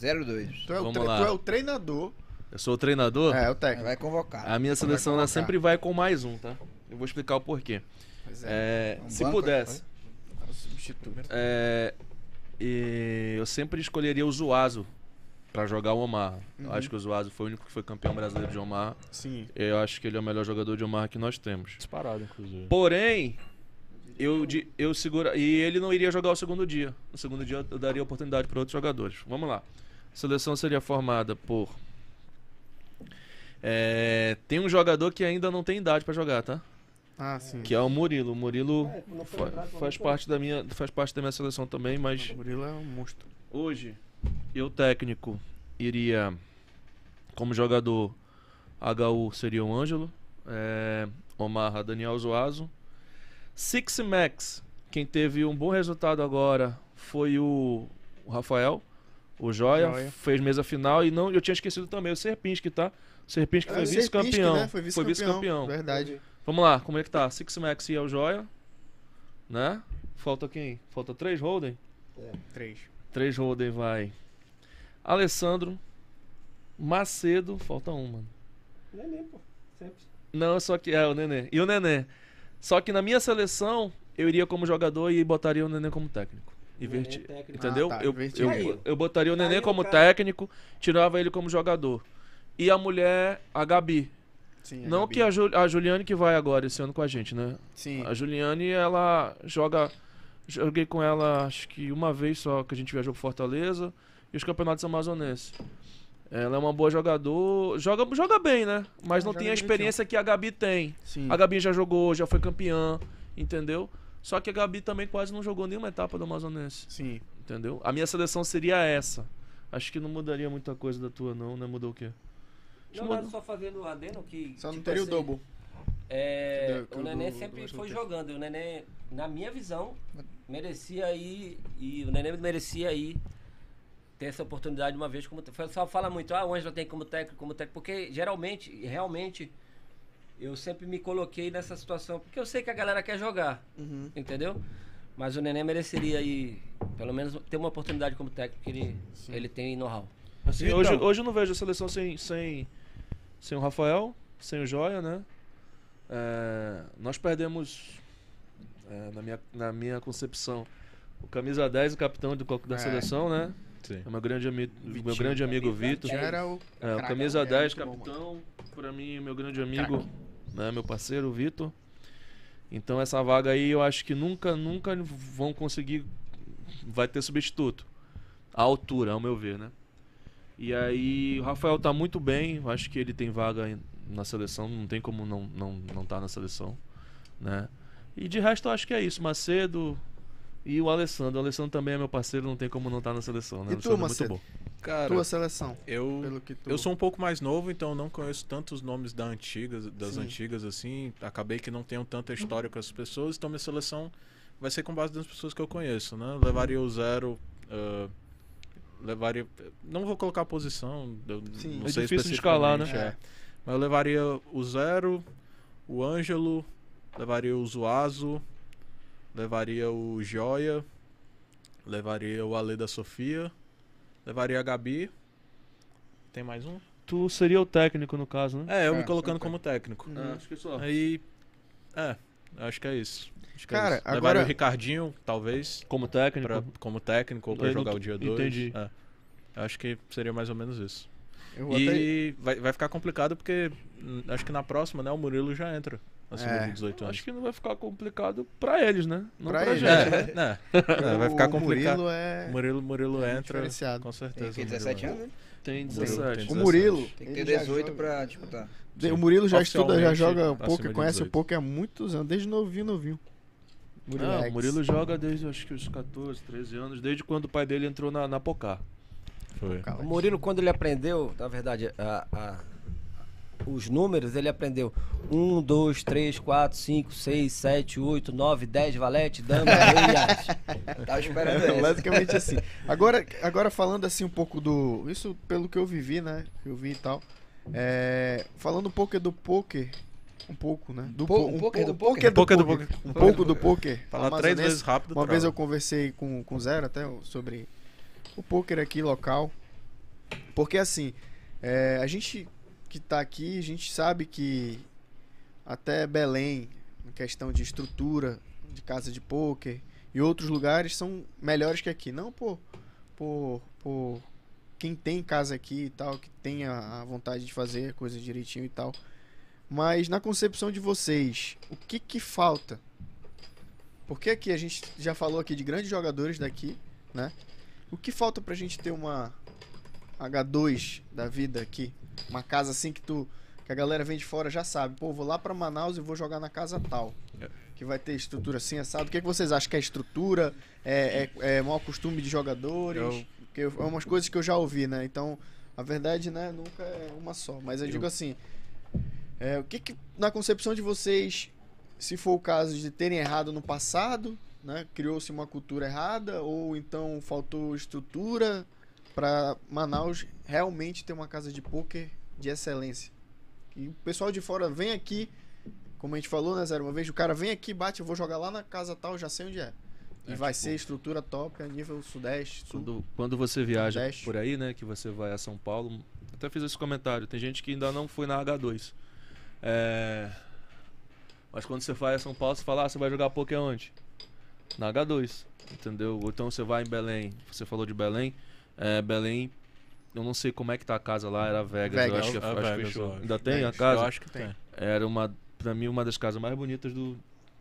02.
Tu é, o
Vamos
tre-
lá.
tu é o treinador.
Eu sou o treinador.
É, o técnico.
Vai convocar.
A minha seleção ela sempre vai com mais um, tá? Eu vou explicar o porquê.
Pois é.
É,
Um
se
banco,
pudesse,
É o substituto.
é, e eu sempre escolheria o Zuazo pra jogar o Omar. Eu
Uhum.
acho que o Zuazo foi o único que foi campeão brasileiro de Omar.
Sim.
Eu acho que ele é o melhor jogador de Omar que nós temos.
Disparado, inclusive.
Porém, eu, eu segura. E ele não iria jogar o segundo dia. No segundo dia eu daria oportunidade para outros jogadores. Vamos lá. A seleção seria formada por. É, tem um jogador que ainda não tem idade para jogar, tá?
Ah, sim.
Que é o Murilo. O Murilo
foi
fa- faz
foi.
parte da minha faz parte da minha seleção também, mas
O Murilo é um monstro.
hoje eu técnico iria como jogador HU seria o Ângelo, é, Omar Daniel Zoazo, Six Max, quem teve um bom resultado agora foi o, Rafael, o Joia,
Joia.
fez mesa final e não, eu tinha esquecido também o Serpinski, tá? O Serpinski foi
É, Serpinski,
vice-campeão.
né? Foi
Foi
vice-campeão.
vice-campeão.
Verdade.
Vamos lá, como é que tá? Six Max e o Joia, né? Falta quem? Falta três Holden?
Três.
Três Holden vai. Alessandro, Macedo, falta um, mano.
Neném, pô. Sempre.
Não, só que é o Nenê. E o Nenê. Só que na minha seleção, eu iria como jogador e botaria o Nenê como técnico. Inverti...
Nenê técnico.
Entendeu?
Ah, tá,
eu, eu, eu botaria o Nenê
Aí o
como técnico, tirava ele como jogador. E a mulher, a Gabi.
Sim,
Não que a, Ju- a Juliane que vai agora esse ano com a gente, né?
Sim.
A Juliane, ela joga. Joguei com ela acho que uma vez só que a gente viajou pro Fortaleza e os campeonatos amazonenses. Ela é uma boa jogador. Joga, joga bem, né? Mas
É,
não
joga
tem a experiência que a Gabi tem.
Sim.
A Gabi já jogou, já foi campeã, entendeu? Só que a Gabi também quase não jogou nenhuma etapa do Amazonense,
Sim.
entendeu? A minha seleção seria essa. Acho que não mudaria muita coisa da tua, não, né? Mudou o quê?
Não,
mudou.
só fazendo um adendo que.
Só não
tipo
teria o
assim,
double.
É,
Do- que
o
o
Nenê
do-
sempre
do
foi jogando. E o Nenê, na minha visão, merecia ir. E o Nenê merecia ir ter essa oportunidade uma vez como. O pessoal fala muito, ah, o Ângelo tem como técnico, como técnico, porque geralmente, realmente, eu sempre me coloquei nessa situação, porque eu sei que a galera quer jogar,
Uhum.
entendeu? Mas o Nenê mereceria ir, pelo menos, ter uma oportunidade como técnico, que ele, ele tem know-how.
Assim,
Então.
hoje, hoje eu não vejo a seleção sem, sem, sem o Rafael, sem o Joia, né? É, nós perdemos, é, na, minha, na minha concepção, o camisa 10, o capitão do, da
É.
seleção, né?
Sim.
É meu grande, ami meu
Vitinho.
grande amigo Vitor.
Era o.
É, o camisa
é
10,
muito bom, mano.
capitão, pra mim, meu grande amigo, né, meu parceiro, Vitor. Então essa vaga aí eu acho que nunca, nunca vão conseguir. Vai ter substituto. A altura, ao meu ver, né? E aí o Rafael tá muito bem, eu acho que ele tem vaga na seleção, não tem como não não não tá na seleção, né? E de resto eu acho que é isso, Macedo e o Alessandro. O Alessandro também é meu parceiro, não tem como não estar na seleção, né?
E tu,
é
Macedo?
muito bom.
Cara,
Tua seleção.
eu,
Pelo que tu.
eu sou um pouco mais novo, então não conheço tantos nomes da antigas, das
Sim.
antigas assim. Acabei que não tenho tanta história com as pessoas, então minha seleção vai ser com base nas pessoas que eu conheço, né? Levaria o zero. ah, levaria. Não vou colocar a posição, eu
Sim.
não
É
sei
difícil de escalar, né?
é. Mas eu levaria o Zero, o Ângelo, levaria o Zuazo, levaria o Joia, levaria o Ale da Sofia, levaria a Gabi. Tem mais um?
Tu seria o técnico no caso, né?
É, eu
É,
me colocando como técnico.
Uhum.
acho que só.
Aí. É, acho que é isso. Acho que é
Cara,
isso.
agora-
Levaria o Ricardinho, talvez,
Como técnico.
pra- como técnico ou pra
não
jogar o dia 2.
entendi.
Acho que seria mais ou menos isso.
Eu vou até-
E vai, vai ficar complicado porque hum, acho que na próxima, né, o Murilo já entra acima
É.
de 18 anos.
Acho que não vai ficar complicado pra eles, né? Não
Pra
pra,
eles,
gente.
É, né? É, vai ficar
o
complicado.
Murilo é.
Murilo, Murilo
é
entra com certeza.
Tem que
o Murilo
17
entra.
anos, né?
Tem
Murilo
17.
tem
O Murilo.
Tem que ter
ele já
18
joga-
pra disputar.
De- O Murilo já estuda, já joga poker,
de
conhece o
18.
poker há muitos anos, desde novinho, novinho.
Não,
Murilex.
o Murilo joga desde acho que os 14, 13 anos, desde quando o pai dele entrou na, na Pocar.
Foi.
O Murilo, quando ele aprendeu, na verdade, a- a- os números, ele aprendeu 1, 2, 3, 4, 5, 6, 7, 8, 9, 10, valete, dama, rei.
Tava esperando
É,
essa.
basicamente assim. Agora, agora falando assim um pouco do. Isso pelo que eu vivi, né? Que eu vi e tal. É, falando um pouco do poker. Um pouco, né? Do
Po- um poker do
po-
poker?
poker
Poker do poker.
Um pouco do poker.
Falar três vezes rápido.
Uma
trava.
vez eu conversei com, com o Zero até sobre o poker aqui local. Porque assim, é, a gente que tá aqui, a gente sabe que até Belém, em questão de estrutura de casa de poker e outros lugares são melhores que aqui. Não por, por, por quem tem casa aqui e tal, que tem a, a vontade de fazer a coisa direitinho e tal. Mas na concepção de vocês, o que que falta? Porque aqui a gente já falou aqui de grandes jogadores daqui, né? O que falta pra gente ter uma H2 da vida aqui? Uma casa assim que tu que a galera vem de fora já sabe. Pô, vou lá pra Manaus e vou jogar na casa tal. Que vai ter estrutura assim, assado. O que, é que vocês acham que é estrutura? É, é, é mau costume de jogadores?
Eu-
Porque é umas coisas que eu já ouvi, né? Então, a verdade, né, nunca é uma só. Mas eu,
Eu-
digo assim, é, o que, que na concepção de vocês, se for o caso de terem errado no passado, né, criou-se uma cultura errada ou então faltou estrutura para Manaus realmente ter uma casa de poker de excelência? E o pessoal de fora vem aqui, como a gente falou, né, Zero? Uma vez o cara vem aqui, bate, eu vou jogar lá na casa tal, já sei onde é. E
É,
vai
tipo-
ser estrutura top a nível sudeste, sul.
Quando, quando você viaja
Nordeste.
por aí, né, que você vai a São Paulo, até fiz esse comentário, tem gente que ainda não foi na H2. É, Mas quando você vai a São Paulo, você fala, ah, você vai jogar poker onde? Na H2, entendeu? Ou então você vai em Belém, você falou de Belém, é, Belém, eu não sei como é que tá a casa lá, era Vegas, eu
Vegas.
acho que,
É
acho que
Vegas,
fechou.
eu acho.
Ainda tem a
Vegas.
casa?
Eu acho que tem.
Era uma, pra mim, uma das casas mais bonitas do,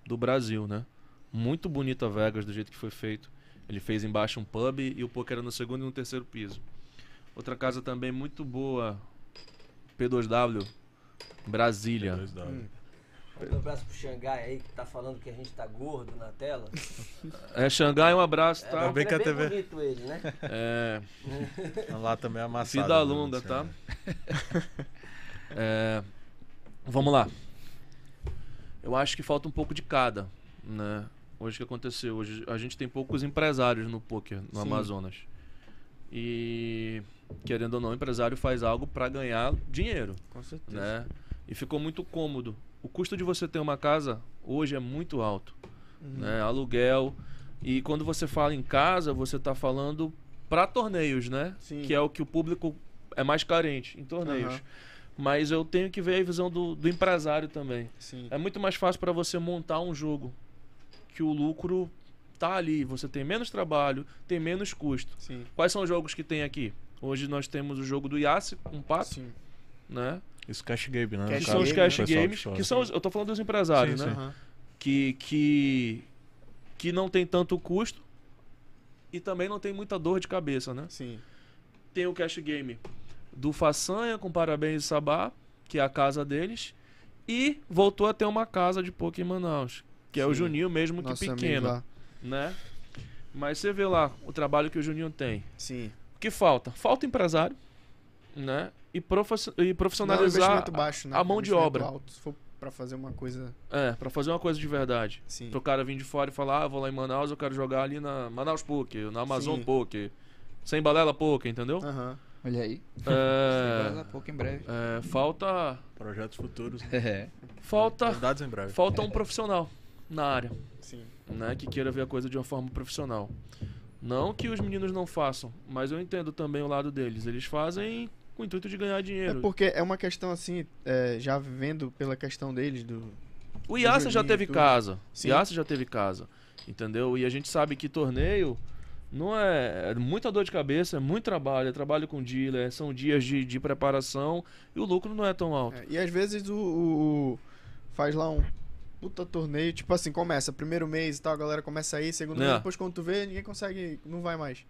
do Brasil, né? Muito bonita Vegas, do jeito que foi feito. Ele fez embaixo um pub e o poker era no segundo e no terceiro piso. Outra casa também muito boa, P2W, Brasília.
Hum.
Um abraço pro Xangai aí, que tá falando que a gente tá gordo na tela.
É Xangai, um abraço,
É,
tá?
porque
bem que
é
TV
bonito ele, né?
É,
Lá também é amassado.
vida
né, assim,
tá? É, vamos lá. Eu acho que falta um pouco de cada, né? Hoje o que aconteceu? Hoje a gente tem poucos empresários no poker no
Sim.
Amazonas. E querendo ou não, o empresário faz algo para ganhar dinheiro,
Com certeza.
né? E ficou muito cômodo. O custo de você ter uma casa hoje é muito alto,
Uhum.
né? Aluguel. E quando você fala em casa, você tá falando para torneios, né?
Sim.
Que é o que o público é mais carente em torneios.
Aham.
Mas eu tenho que ver a visão do, do empresário também.
Sim.
É muito mais fácil para você montar um jogo que o lucro tá ali. Você tem menos trabalho, tem menos custo.
Sim.
Quais são os jogos que tem aqui? Hoje nós temos o jogo do Yassi, um pato,
Sim.
né?
Isso cash game, né?
Cash
são os
game,
cash
pessoal
games, que são os, eu tô falando dos empresários,
Sim,
né?
Aham.
Que, que que não tem tanto custo e também não tem muita dor de cabeça, né?
Sim.
Tem o cash game do Façanha com Parabéns e Sabá, que é a casa deles, e voltou a ter uma casa de poker em Manaus, que é o
Sim.
Juninho mesmo que
Nosso amigo
pequeno, né? Mas você vê lá o trabalho que o Juninho tem.
Sim.
O que falta? Falta empresário, né? E, e
Não, é
profissionalizar
baixo, né?
a mão de obra.
Alto, se for pra fazer uma coisa.
é, para fazer uma coisa de verdade.
Sim.
Pro cara vir de fora e falar, ah, vou lá em Manaus, eu quero jogar ali na Manaus Poker, na Amazon
Sim.
Poker, sem balela Poker, entendeu?
Aham.
Olha aí.
É,
pouco em breve.
é, falta
Projetos futuros. né?
É.
falta
Novidades em breve.
falta um profissional na área,
Sim.
né, que queira ver a coisa de uma forma profissional. Não que os meninos não façam, mas eu entendo também o lado deles. Eles fazem com o intuito de ganhar
É
dinheiro.
porque é uma questão assim, é, já vendo pela questão deles, do.
O Yassa já teve casa.
Sim.
Yassa já teve casa. Entendeu? E a gente sabe que torneio não é, é muita dor de cabeça, é muito trabalho, é trabalho com dealer, são dias de, de preparação e o lucro não é tão alto.
É, e às vezes o, o- o- faz lá um puta torneio, tipo assim, começa primeiro mês e tal, a galera começa a ir, segundo
É.
mês, depois quando tu vê, ninguém consegue, não vai mais.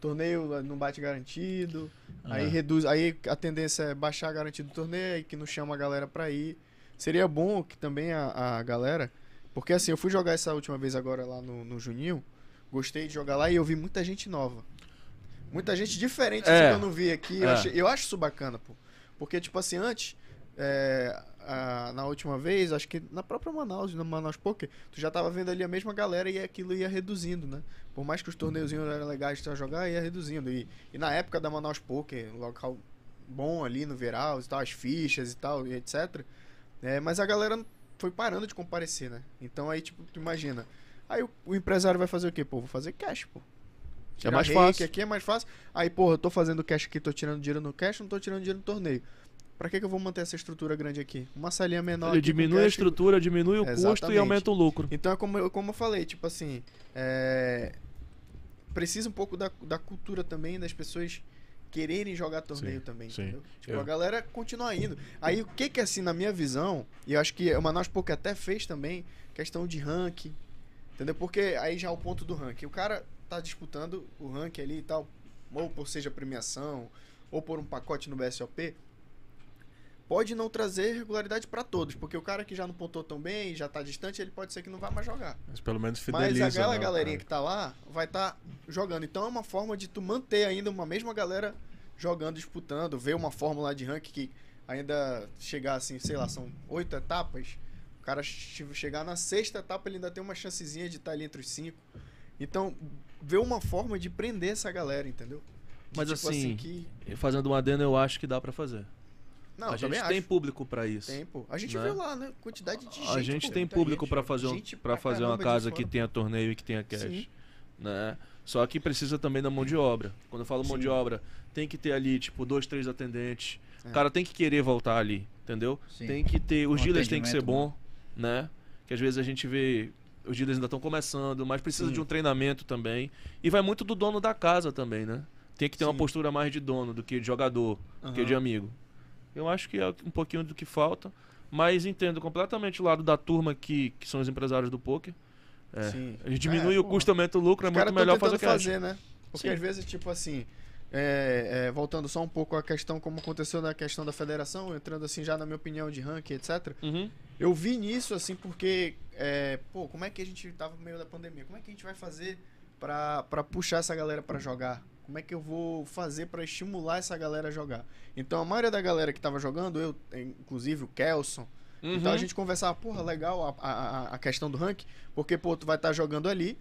torneio não bate garantido. Aí
É.
reduz. Aí a tendência é baixar a garantia do torneio, aí que não chama a galera pra ir. Seria bom que também a, a galera. Porque assim, eu fui jogar essa última vez agora lá no, no Juninho. Gostei de jogar lá e eu vi muita gente nova. Muita gente diferente assim,
É.
que eu não vi aqui. Eu,
É.
achei- eu acho isso bacana, pô. Porque, tipo assim, antes, é, na última vez, acho que na própria Manaus, no Manaus Poker, tu já tava vendo ali a mesma galera e aquilo ia reduzindo, né? Por mais que os torneiozinhos eram legais pra jogar, ia reduzindo. E, e na época da Manaus Poker, um local bom ali no Veral e tal, as fichas e tal, e etc. É, mas a galera foi parando de comparecer, né? Então aí, tipo, tu imagina. Aí o, o empresário vai fazer o quê? Pô, vou fazer cash, pô. Tirar
mais
reiki
fácil.
aqui é mais fácil. Aí, porra, eu tô fazendo cash aqui, tô tirando dinheiro no cash, não tô tirando dinheiro no torneio. Pra que, que eu vou manter essa estrutura grande aqui? Uma salinha menor.
Ele diminui a estrutura, diminui o custo
Exatamente.
e aumenta o lucro.
então é como eu, como eu falei, tipo assim, é, precisa um pouco da, da cultura também, das pessoas quererem jogar torneio
Sim,
também,
sim.
entendeu? Tipo,
Eu-
a galera continua indo. Aí o que que assim, na minha visão, e eu acho que o Manaus Poker até fez também, questão de ranking, entendeu? Porque aí já é o ponto do ranking. O cara tá disputando o ranking ali e tal, ou por seja premiação, ou por um pacote no BSOP, pode não trazer regularidade pra todos, porque o cara que já não pontou tão bem, já tá distante, ele pode ser que não vá mais jogar.
Mas pelo menos
Mas
fideliza.
aquela
né,
galerinha
cara.
que tá lá vai estar jogando. Então é uma forma de tu manter ainda uma mesma galera jogando, disputando, ver uma fórmula de rank que ainda chegar assim, sei lá, são oito etapas. O cara che- chegar na sexta etapa, ele ainda tem uma chancezinha de estar ali entre os cinco. Então, ver uma forma de prender essa galera, entendeu? De,
Mas
tipo
assim,
que...
E Fazendo um adendo, eu acho que dá pra fazer.
Não,
a gente tem
acho.
público pra isso.
Tem, pô. A gente
né?
viu lá, né? Quantidade de gente.
a gente tem público pra fazer, um, pra
pra
fazer uma casa que tenha torneio e que tenha cash.
Sim.
Né? Só que precisa também da mão de obra. Quando eu falo mão
Sim.
de obra, tem que ter ali, tipo, dois, três atendentes.
É.
O cara tem que querer voltar ali, entendeu?
Sim.
Tem que ter. Os
Um
dealers tem que ser bom, né? Que às vezes a gente vê. Os dealers ainda estão começando, mas precisa
Sim.
de um treinamento também. E vai muito do dono da casa também, né? Tem que ter uma postura mais de dono do que de jogador, do que de amigo. Eu acho que é um pouquinho do que falta, mas entendo completamente o lado da turma que, que são os empresários do poker. É.
Sim.
A gente diminui
É,
o
pô.
custo, aumenta o lucro, é muito melhor fazer cash.
fazer, né? Porque
Sim.
às vezes, tipo assim, é, é, voltando só um pouco à questão, como aconteceu na questão da federação, entrando assim já na minha opinião de ranking, etc.
Uhum.
Eu vi nisso, assim, porque, é, pô, como é que a gente tava no meio da pandemia? Como é que a gente vai fazer pra puxar essa galera pra jogar? Como é que eu vou fazer pra estimular essa galera a jogar? Então, a maioria da galera que tava jogando, eu, inclusive o Kelson, então
Uhum.
a gente conversava, porra, legal a, a, a questão do ranking, porque, pô, tu vai estar jogando ali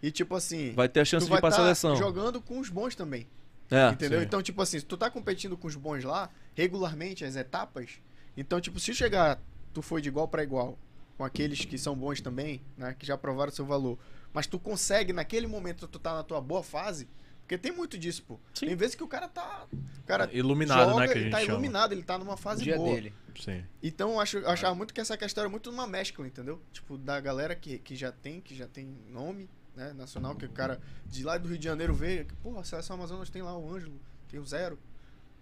e, tipo assim,
Vai ter a chance de ir pra
tá
seleção.
jogando com os bons também.
É,
entendeu?
sim.
Então, tipo assim, se tu tá competindo com os bons lá, regularmente, as etapas, então, tipo, se chegar, tu foi de igual pra igual com aqueles que são bons também, né? Que já provaram seu valor. Mas tu consegue, naquele momento, tu tá na tua boa fase. Porque tem muito disso, pô.
Sim.
Tem vezes que o cara tá. O cara
Iluminado,
joga,
né, que a
ele
gente
tá
chama.
iluminado, ele tá numa fase
dia
boa.
dele.
Sim.
Então eu, acho, eu achava muito que essa questão era muito uma mescla, entendeu? Tipo, da galera que, que já tem, que já tem nome, né, nacional, que o cara de lá do Rio de Janeiro vê, que, porra, a Seleção Amazonas tem lá o Ângelo, tem o Zero.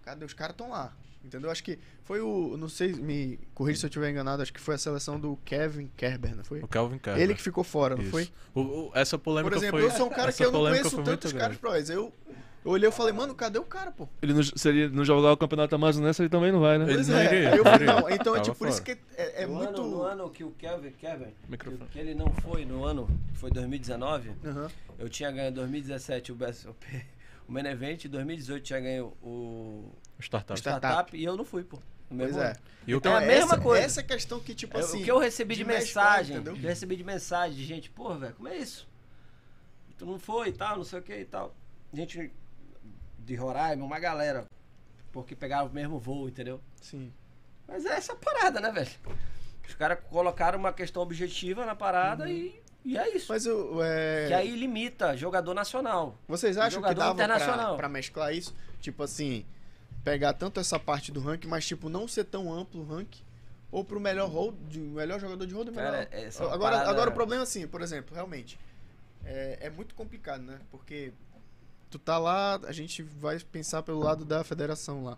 Cadê? Os caras estão lá. Entendeu? Acho que foi o. Não sei, me corrija se eu estiver enganado, acho que foi a seleção do Kevin Kerber, não foi?
O Calvin Kerber.
Ele que ficou fora, não
Isso.
foi?
O- o- essa polêmica
Por exemplo,
foi.
eu sou um cara que eu não conheço
foi
tantos caras pros. Eu, eu olhei e falei, mano, cadê o cara, pô?
Ele não, se ele não jogar o campeonato amazonense, ele também não vai, né?
Ele
Pois é,
iria,
eu
não
falei,
iria.
não, então é tipo, por isso que é, é
no
muito.
Ano, no ano que o Kevin, Kevin que,
Microfone.
que ele não foi, no ano que foi 2019,
Aham.
eu tinha ganho em 2017 o BSOP, o Main Event, em 2018 tinha ganho o
Startup.
Startup.
Startup e eu não fui, pô.
Pois é.
o
Então, é a
essa,
mesma coisa.
Essa questão que, tipo
É,
assim.
o que eu recebi de,
de
mensagem, eu recebi de mensagem de gente, pô, velho, como é isso? Tu não foi e tal, não sei o que e tal. Gente de Roraima, uma galera, porque pegaram o mesmo voo, entendeu?
Sim.
Mas é essa parada, né, velho? Os caras colocaram uma questão objetiva na parada e, e é isso.
Mas eu. É...
Que aí limita jogador nacional.
Vocês acham que dava pra,
internacional.
pra mesclar isso? Tipo assim, pegar tanto essa parte do ranking, mas tipo, não ser tão amplo o ranking? Ou pro melhor hold, de- melhor jogador de hold, melhor.
É
agora,
parada-
agora o problema assim, por exemplo, realmente, é, é muito complicado, né? Porque tu tá lá, a gente vai pensar pelo lado da federação lá.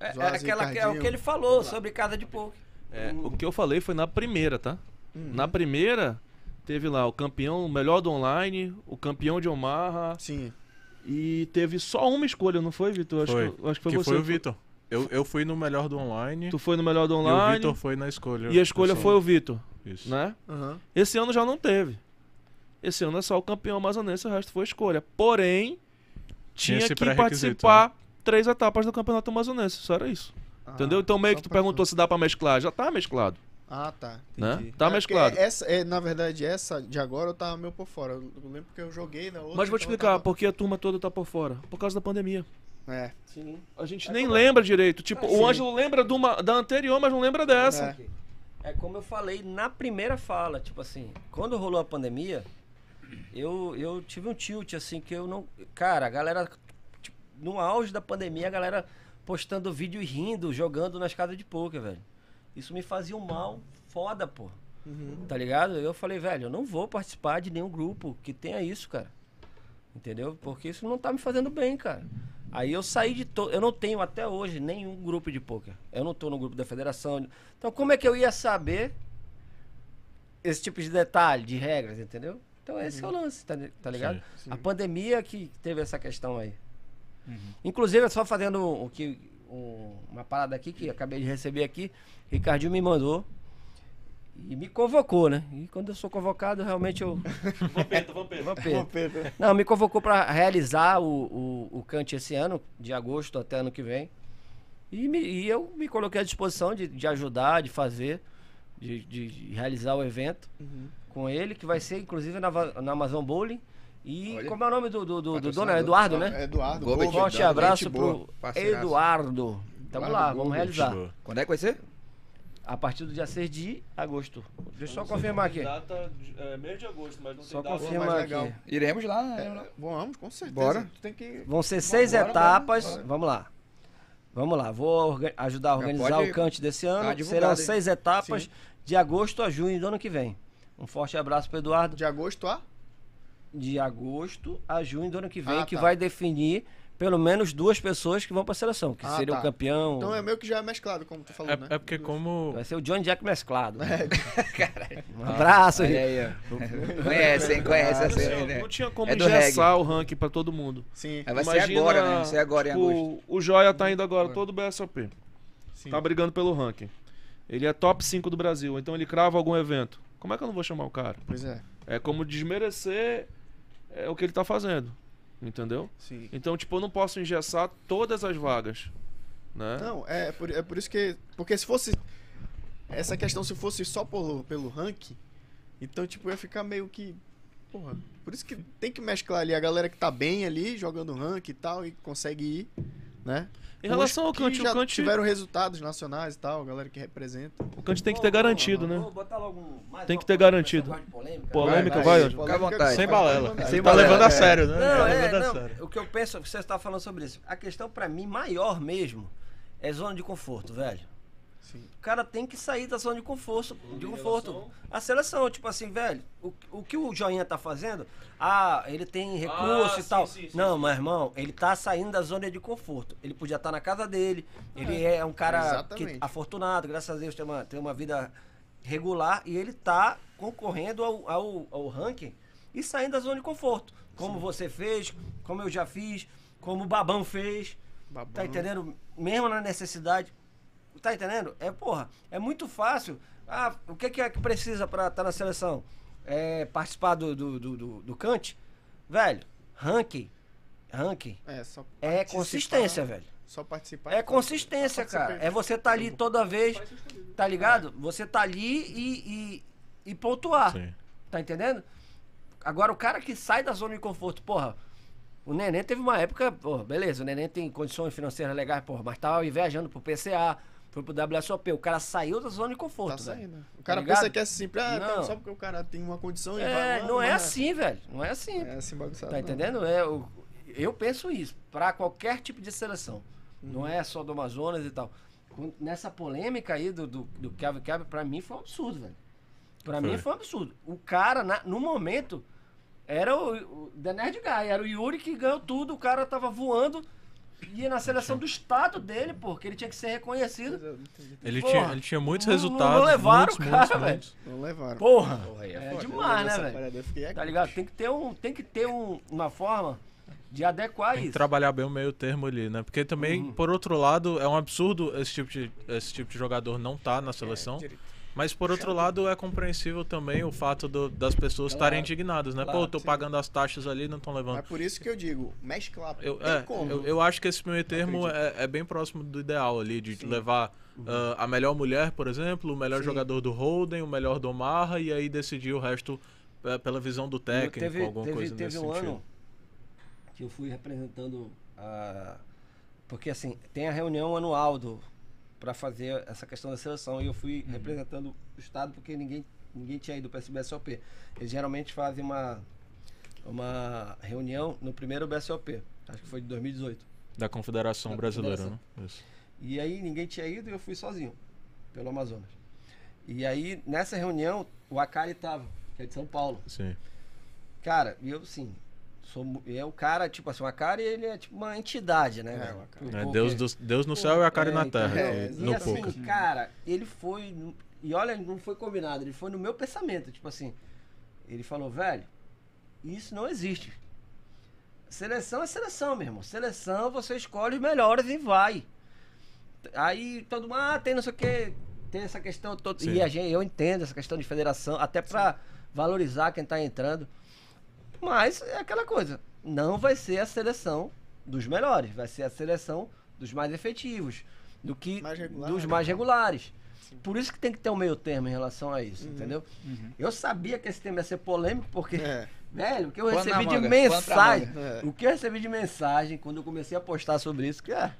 É, é aquela que, é o que ele falou sobre casa de poker.
É, o que eu falei foi na primeira, tá?
Uhum.
Na primeira, teve lá o campeão, o melhor do online, o campeão de Omaha,
Sim.
E teve só uma escolha, não foi, Vitor? Acho acho que foi
que
você.
foi o Vitor. Eu, eu fui no melhor do online.
Tu foi no melhor do
E o
online.
Vitor foi na escolha.
E a escolha
pessoal.
foi o Vitor,
Isso.
né?
Aham.
Esse ano já não teve. Esse ano é só o campeão amazonense, o resto foi escolha. Porém,
Tinha
que participar três etapas do campeonato amazonense. Só era isso. Entendeu?
Ah,
Então meio que tu perguntou se dá pra mesclar. Já tá mesclado,
Ah, tá.
né?
Entendi.
Tá
É,
mesclado.
Essa, é, na verdade, essa de agora eu tava meio por fora. Eu lembro que eu joguei na outra.
Mas vou te
então eu
explicar
tava-
por que a turma toda tá por fora. Por causa da pandemia.
É.
Sim.
A gente nem lembra direito. Tipo, o Ângelo lembra de uma- da anterior, mas não lembra dessa.
É.
É como eu falei na primeira fala, tipo assim, quando rolou a pandemia, eu, eu tive um tilt, assim, que eu não. Cara, a galera. tipo, no auge da pandemia, a galera postando vídeo e rindo, jogando nas casas de poker, velho. Isso me fazia um mal foda, pô. Tá ligado? Eu falei, velho, eu não vou participar de nenhum grupo que tenha isso, cara. Entendeu? Porque isso não tá me fazendo bem, cara. Aí eu saí de todo. Eu não tenho até hoje nenhum grupo de poker. Eu não tô no grupo da federação. Então, como é que eu ia saber esse tipo de detalhe, de regras, entendeu? Então, esse é o lance, tá, tá ligado? A pandemia que teve essa questão aí. Inclusive, só fazendo o que, um- uma parada aqui que acabei de receber aqui, Ricardinho me mandou. E me convocou, né? E quando eu sou convocado, realmente eu.
Vampeta, vampeta.
Vampeta. Não, me convocou para realizar o, o, o Cante esse ano, de agosto até ano que vem. E, me- e eu me coloquei à disposição de, de ajudar, de fazer, de, de- de realizar o evento com ele, que vai ser inclusive na, na Amazon Bowling. E
Olha.
como é o nome do, do, do, do dono? É Eduardo, né?
Eduardo.
Gomes.
boa,
Forte
Eduardo,
abraço pro
Parceiraço.
Eduardo. Tamo
Eduardo
lá, vamos realizar.
Quando é que vai ser?
A partir do dia 6 de agosto. Deixa eu só confirmar aqui.
Data é, mês de agosto, mas não
Só
tem data.
confirmar
mais
aqui.
legal.
Iremos lá, né?
É, vamos, com certeza.
Bora.
Tu tem que.
Vão ser seis
Bora,
etapas.
bora, bora.
Vamos lá. Vamos lá. Vou ajudar a organizar
pode
o cante desse ano.
divulgada,
Serão seis etapas
Sim.
de agosto a junho do ano que vem. Um forte abraço para Eduardo.
De agosto a.
De agosto a junho do ano que vem,
Ah,
que
tá.
vai definir pelo menos duas pessoas que vão para a seleção, que
Ah,
seria
tá.
o campeão.
Então é meio que já é mesclado, como tu falou,
É,
né?
é porque como.
Vai ser o Johnny Jack mesclado.
É,
Um abraço,
aí, ó. Conhece, hein? Conhece essa
Assim,
né?
Não tinha como
É
engessar o ranking pra todo mundo.
Sim,
vai ser
Imagina,
agora, né? Vai ser agora em
tipo,
agosto.
O Joia tá indo agora todo BSOP.
sim.
Tá brigando pelo ranking. Ele é top 5 do Brasil, então ele crava algum evento. Como é que eu não vou chamar o cara?
Pois é.
É como desmerecer é, o que ele tá fazendo. Entendeu?
Sim.
Então, tipo, eu não posso engessar todas as vagas. Né?
Não, é por, é por isso que. Porque se fosse. Essa questão, se fosse só pelo, pelo ranking, então, tipo, ia ficar meio que. Porra. Por isso que tem que mesclar ali a galera que tá bem ali, jogando ranking e tal, e consegue ir, né?
Em relação ao Kant,
já
o Kant,
tiveram resultados nacionais e tal, a galera que representa.
o Kant tem que ter garantido, né?
Vou botar logo mais
Tem que ter garantido.
polêmica?
Vai,
vai.
Fica à vontade.
Sem balela.
Sem
Você tá levando a
é.
sério, né?
Não, é,
levando a
não,
sério.
o que eu penso, você está falando sobre isso. A questão pra mim maior mesmo é zona de conforto, velho.
Sim.
O cara tem que sair da zona de conforto, de conforto. A seleção, tipo assim, velho, o, o que o Joinha tá fazendo, ah, ele tem recurso
Ah,
e
sim,
tal.
sim, sim,
não,
sim.
meu irmão, ele tá saindo da zona de conforto. Ele podia estar na casa dele, ele é, um cara que, afortunado, graças a Deus, tem uma, tem uma vida regular e ele tá concorrendo ao, ao, ao ranking e saindo da zona de conforto. Como você fez, como eu já fiz, como o Babão fez.
Babão.
Tá entendendo? Mesmo na necessidade. Tá entendendo? É, porra, é muito fácil. Ah, o que, que é que precisa pra estar na seleção? É participar do, do, do, do, do Kant? Velho, ranking. Ranking.
É, só
É consistência, velho.
Só participar.
É consistência,
Só
cara.
participar.
É você tá ali toda vez, tá ligado? Você tá ali e, e, e pontuar.
Sim.
Tá entendendo? Agora, o cara que sai da zona de conforto, porra, o Neném teve uma época, porra, beleza, o Neném tem condições financeiras legais, porra, mas tava viajando pro PCA, foi pro WSOP, o cara saiu da zona de
Tá
conforto, velho.
saindo. O cara
ligado?
pensa que é simples, ah,
Não.
não. só porque o cara tem uma condição e vai
É,
lá,
não é
mas
assim, velho. Não é assim.
É assim bagunçado.
Tá
não.
entendendo? É, eu, eu penso isso, pra qualquer tipo de seleção.
Uhum.
Não é só do Amazonas e tal. Nessa polêmica aí do, do, do Kevin Kevin, pra mim foi um absurdo, velho. Pra
Foi.
mim foi um absurdo. O cara, na- no momento, era o, o The Nerd Guy, era o Yuri que ganhou tudo, o cara tava voando, ia na seleção do estado dele, porque ele tinha que ser reconhecido.
Não entendi.
Ele,
Porra,
tinha, ele tinha muitos
não- não
resultados.
levaram
muitos,
o cara, velho.
Não levaram.
Porra!
Porra, é
É demais, né, velho? Tá ligado? Tem que ter, um, tem que ter um- uma forma de adequar
Tem que
isso.
trabalhar bem o meio termo ali, né? Porque também,
Uhum.
por outro lado, é um absurdo esse tipo de, esse tipo de jogador não estar
É,
na seleção. Mas por outro lado, é compreensível também o fato do- das pessoas
Claro.
estarem indignadas, né? Pô,
Claro,
eu tô
sim.
pagando as taxas ali, não estão levando.
É por isso que eu digo, mesclar.
Eu, é, eu, eu acho que esse meio termo é, é bem próximo do ideal ali, de
Sim.
levar ah, a melhor mulher, por exemplo, o melhor
Sim.
jogador do Holden, o melhor do Marra, e aí decidir o resto eh, pela visão do técnico,
teve,
alguma
teve,
coisa
teve
nesse
um
sentido.
ano que eu fui representando a. Porque assim, tem a reunião anual do para fazer essa questão da seleção e eu fui
Uhum.
representando o estado porque ninguém ninguém tinha ido para esse BSOP. Eles geralmente fazem uma uma reunião no primeiro BSOP, acho que foi de 2018.
Da Confederação
Da
Brasileira,
Confederação.
né? Isso.
E aí ninguém tinha ido e eu fui sozinho pelo Amazonas. E aí nessa reunião o Akari tava, que é de São Paulo.
Sim.
Cara, e eu sim. Sou, é o cara, tipo assim, o Akari ele é tipo uma entidade, né?
É, o Akari.
É, Deus, do, Deus no céu e a cara
É,
na terra.
entendeu?
É,
e
E
no
assim,
pouco.
cara, ele foi. no- E olha, não foi combinado, ele foi no meu pensamento. Tipo assim, ele falou, velho, isso não existe. Seleção é seleção, meu irmão. Seleção, você escolhe os melhores e vai. Aí todo mundo, ah, tem não sei o que, tem essa questão toda.
Sim.
E a gente, eu entendo essa questão de federação, até pra valorizar quem tá entrando. Mas é aquela coisa, não vai ser a seleção dos melhores, vai ser a seleção dos mais efetivos, do que
Mais regulares,
dos mais
né?
regulares. Por isso que tem que ter um meio termo em relação a isso, entendeu? Eu sabia que esse tema ia ser polêmico, porque,
É.
velho, o que eu recebi de mensagem.
É.
o que eu recebi de mensagem quando eu comecei a postar sobre isso, que é,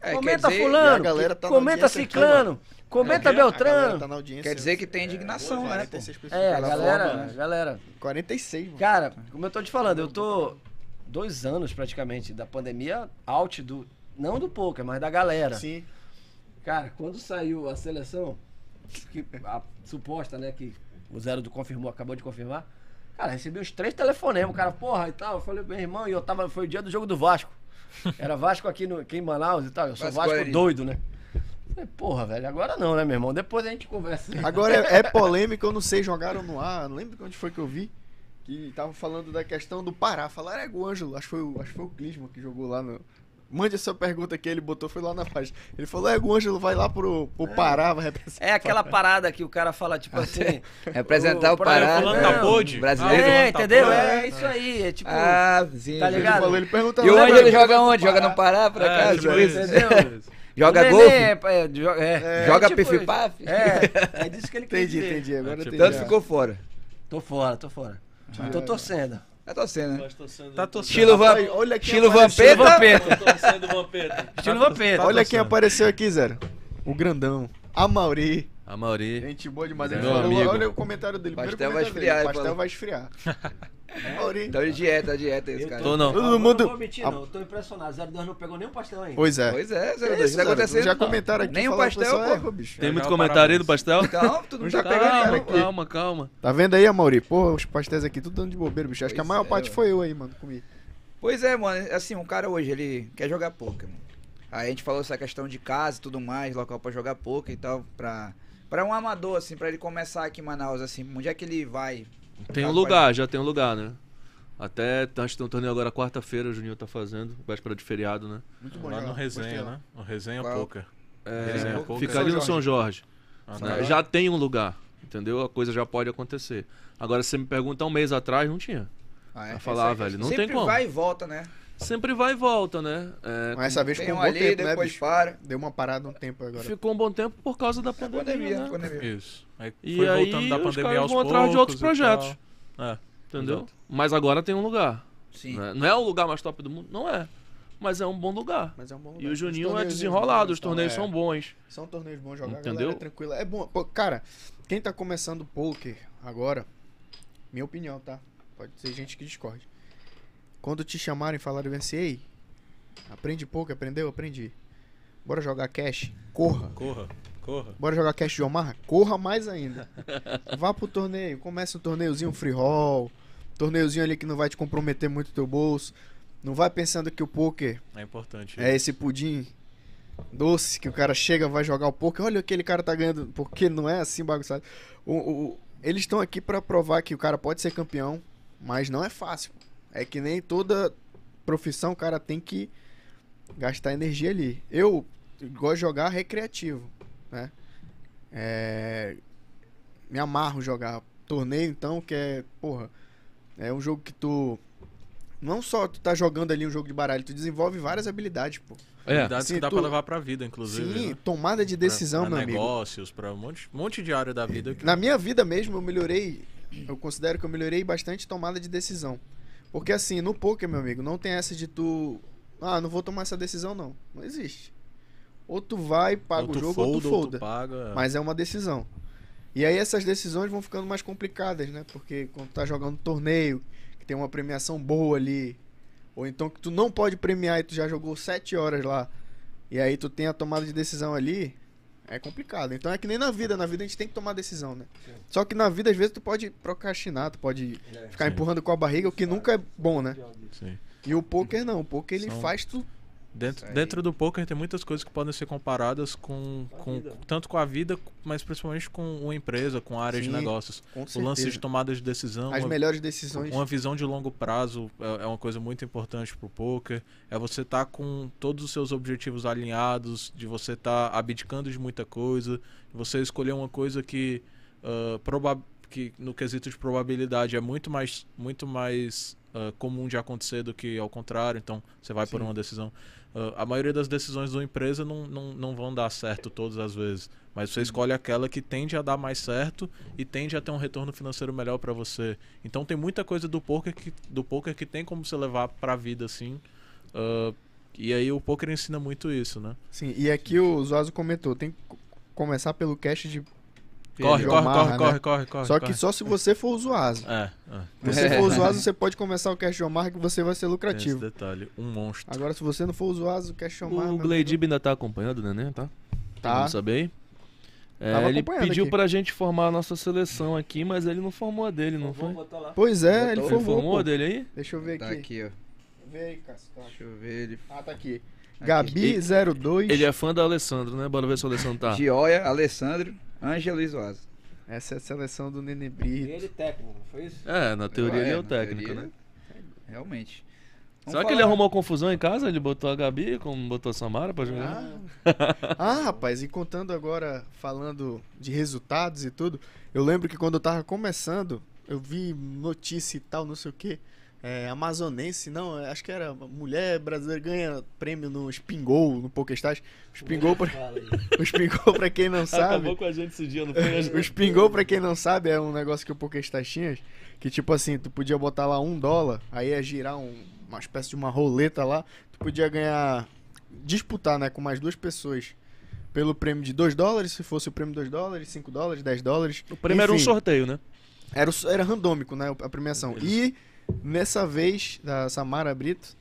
É,
comenta
dizer-
fulano,
a galera tá
comenta ciclano, comenta beltrano.
tá.
Quer dizer que tem indignação, né? pô?
46 pessoas
É, a galera,
forma, né?
galera.
46, mano.
Cara, como eu tô te falando, eu tô dois anos praticamente da pandemia out do. Não do poker, mas da galera.
Sim.
Cara, quando saiu a seleção, que a suposta, né, que o Zero do confirmou, acabou de confirmar, cara, recebi uns três telefonemas, o cara, porra, e tal. Eu falei, meu irmão, e eu tava, foi o dia do jogo do Vasco. Era Vasco aqui, no, aqui em Manaus e tal. Eu sou
Vasco
Vasco doido, né? Falei, porra, velho, agora não, né, meu irmão? Depois a gente conversa.
Agora é, é polêmica, eu não sei, jogaram no ar, não lembro onde foi que eu vi. Que tava falando da questão do Pará. Falaram, é o Ângelo, acho que foi o, acho que foi o Clisma que jogou lá no. Mande essa pergunta que ele botou, foi lá na página. Ele falou, é o Ângelo, vai lá pro, pro Pará, vai representar.
É aquela parada que o cara fala, tipo assim.
Representar o
pra-
Pará.
Não,
tá pôde.
Brasileiro.
É,
Fulano tá
entendeu?
pôde.
É isso aí. É tipo.
Ah, sim.
Tá ligado?
Ele falou, ele pergunta
E o Ângelo
vai,
joga onde? Joga
Pará.
no Pará, por
É,
acaso?
tipo
Tipo isso.
Entendeu?
Joga
O neném
golfe?
É, é, jo- é,
Joga
é tipo
pifipaf?
isso. É, é disso que ele quer
Entendi,
dizer.
entendi. Agora
É, tipo,
entendi.
Tanto ficou fora.
Tô fora, tô fora. tô torcendo.
Tá torcendo, né?
Tá torcendo.
Estilo, Van...
Olha quem
Estilo
apareceu.
Vampeta.
torcendo Vampeta.
Estilo Vampeta.
Olha quem
torcendo.
apareceu aqui, Zero. O grandão. A Mauri.
A Mauri.
Gente boa demais. Ele
Meu
falou,
amigo.
olha o comentário dele.
Pastel vai esfriar,
dele,
ele
Pastel
falou.
vai esfriar. Mauri.
Tá de dieta, dieta esse cara.
Tô não.
Todo mundo-
Não vou mentir, não. Eu tô impressionado. 02 não pegou nem um pastel ainda.
Pois é.
Pois é,
Que
Zé,
isso,
tá
Zero?
acontecendo.
Já comentaram aqui.
Nem
que
pastel, pô.
bicho.
Tem muito comentário aí do pastel?
Então, tu não
Já
tá pegando.
Calma,
aqui.
calma, calma.
Tá vendo aí, Mauri? Pô, os pastéis aqui tudo dando de bobeira, bicho. Acho que a maior
é,
parte foi eu aí, mano, comi.
Pois é, mano. Assim, um cara hoje, ele quer jogar poker, mano. Aí a gente falou essa questão de casa e tudo mais, local pra jogar poker e tal, pra... Pra um amador, assim, pra ele começar aqui em Manaus, assim, onde é que ele vai?
Tem um lugar, já tem um lugar, né? Até, acho que tem um torneio agora quarta-feira, o Juninho tá fazendo, véspera de feriado, né?
Muito bom
Lá no Resenha, né? No Resenha
Qual?
Poker.
É,
Resenha Poker.
fica
São
ali no
Jorge.
São Jorge.
Ah,
né? Já tem um lugar, entendeu? A coisa já pode acontecer. Agora, se você me pergunta um mês atrás, não tinha.
Ah,
Vai falar, velho, não
Sempre
tem como.
vai e volta, né?
Sempre vai e volta, né? É,
Mas essa vez ficou um bom
ali,
tempo, né, bicho?
para.
Deu uma parada um tempo agora.
ficou um bom tempo por causa da pandemia,
Pandemia,
né?
pandemia.
Isso. Aí
E
foi
aí,
voltando da
os
pandemia
caras
aos
vão atrás de outros
e
projetos.
É.
Entendeu?
Exato.
Mas agora tem um lugar.
Sim.
né? Não é o lugar mais top do mundo? Não é. Mas é um bom lugar.
Mas é um bom
E
lugar.
o
Os
Juninho é
torneios
desenrolado, os torneios são
é.
bons.
São torneios bons jogar, a
Entendeu?
galera é tranquila. É bom. Pô, cara, quem tá começando poker agora, minha opinião, tá? Pode ter gente que discorde. Quando te chamarem e falarem assim, ei, aprende poker, aprendeu? Aprendi. Bora jogar cash? Corra.
Corra, corra.
Bora jogar cash de Omar? Corra mais ainda. Vá pro torneio, comece um torneiozinho free roll, torneiozinho ali que não vai te comprometer muito teu bolso. Não vai pensando que o poker
É importante.
é esse pudim doce que o cara chega, vai jogar o poker. Olha o que aquele cara tá ganhando, porque não é assim bagunçado. O, o- eles estão aqui pra provar que o cara pode ser campeão, mas não é fácil. É que nem toda profissão, o cara tem que gastar energia ali. Eu gosto de jogar recreativo, né? É, me amarro jogar torneio, então, que é, porra, é um jogo que tu não só tu tá jogando ali um jogo de baralho, tu desenvolve várias habilidades, pô.
É.
Habilidades
Sim,
que dá
tu-
pra levar pra vida, inclusive.
Sim,
né?
tomada de decisão,
pra, pra
meu amigo.
negócios, pra um monte, monte de área da vida. Que...
Na minha vida mesmo, eu melhorei. Eu considero que eu melhorei bastante tomada de decisão. Porque assim, no poker, meu amigo, não tem essa de tu. Ah, não vou tomar essa decisão, não. Não existe. Ou tu vai, paga
ou
o jogo,
folda,
ou tu
ou
folda.
tu paga.
Mas é uma decisão. E aí essas decisões vão ficando mais complicadas, né? Porque quando tu tá jogando torneio, que tem uma premiação boa ali, ou então que tu não pode premiar e tu já jogou sete horas lá, e aí tu tem a tomada de decisão ali, é complicado. Então é que nem na vida, na vida a gente tem que tomar decisão, né? Só que na vida às vezes tu pode procrastinar, tu pode ficar
Sim.
empurrando com a barriga, o que nunca é bom, né?
Sim.
E o poker não, o poker ele
São-
faz tu
Dentro, dentro do poker tem muitas coisas que podem ser comparadas com, com tanto com a vida, mas principalmente com uma empresa, com a área de negócios. O lance de tomada de decisão,
as
uma,
melhores decisões.
uma visão de longo prazo é, é uma coisa muito importante pro poker. É você estar com todos os seus objetivos alinhados, de você estar abdicando de muita coisa, de você escolher uma coisa que, proba- que no quesito de probabilidade é muito mais, muito mais ah, comum de acontecer do que ao contrário. Então você vai por
Sim.
uma decisão. Ah, a maioria das decisões de uma empresa não, não, não vão dar certo todas as vezes. Mas você escolhe aquela que tende a dar mais certo e tende a ter um retorno financeiro melhor para você. Então tem muita coisa do poker que, do poker que tem como você levar pra vida assim. Ah, e aí o poker ensina muito isso, né?
Sim, e aqui o Zuazo comentou, tem que co- começar pelo cast de
Corre, corre, corre,
né?
corre, corre, corre.
Só
corre.
que só se você for o.
É, é.
Se você for o você pode começar o Cash de Omar que você vai ser
Tem esse
lucrativo.
detalhe. Um monstro.
Agora, se você não for o o Cash de Omar...
O Gleidib ainda tá acompanhando o Neném, tá?
Tá.
Vamos saber aí? É, ele pediu
aqui.
pra gente formar a nossa seleção aqui, mas ele não formou a dele, não foi?
botar lá.
Pois é, ele
Botou.
Ele
formou,
formou a
pô.
dele aí?
Deixa eu ver
Tá
aqui.
aqui, ó.
Vê aí, Cássio.
Deixa eu ver ele.
Ah, tá aqui.
Aqui.
Gabi02.
Ele é fã da Alessandro, né? Bora ver se o Alessandro tá.
Gioia, Alessandro, Ângelo e Zoasa.
Essa é a seleção do Nenê Brito.
Ele técnico, não foi isso?
É, na teoria ele é o
na
técnico,
teoria,
né?
Realmente. Vamos
Será que ele
falar-
arrumou confusão em casa? Ele botou a Gabi, como botou a Samara pra jogar?
Ah. ah, rapaz, e contando agora, falando de resultados e tudo, eu lembro que quando eu tava começando, eu vi notícia e tal, não sei o que. É, amazonense, não, acho que era mulher brasileira ganha prêmio no Spingol, no PokerStars. O Spingol, pra, o Spingol, pra quem não sabe,
Acabou com a gente esse dia, não foi?
o Spingol, pra quem não sabe, é um negócio que o PokerStars tinha, que tipo assim, tu podia botar lá um dólar, aí ia girar um- uma espécie de uma roleta lá, tu podia ganhar, disputar, né, com mais duas pessoas. Pelo prêmio de 2 dólares, se fosse o prêmio 2 dólares, 5 dólares, 10 dólares.
O prêmio era um
Enfim,
sorteio, né?
Era, o- era randômico, né? A premiação. E nessa vez, da Samara Brito,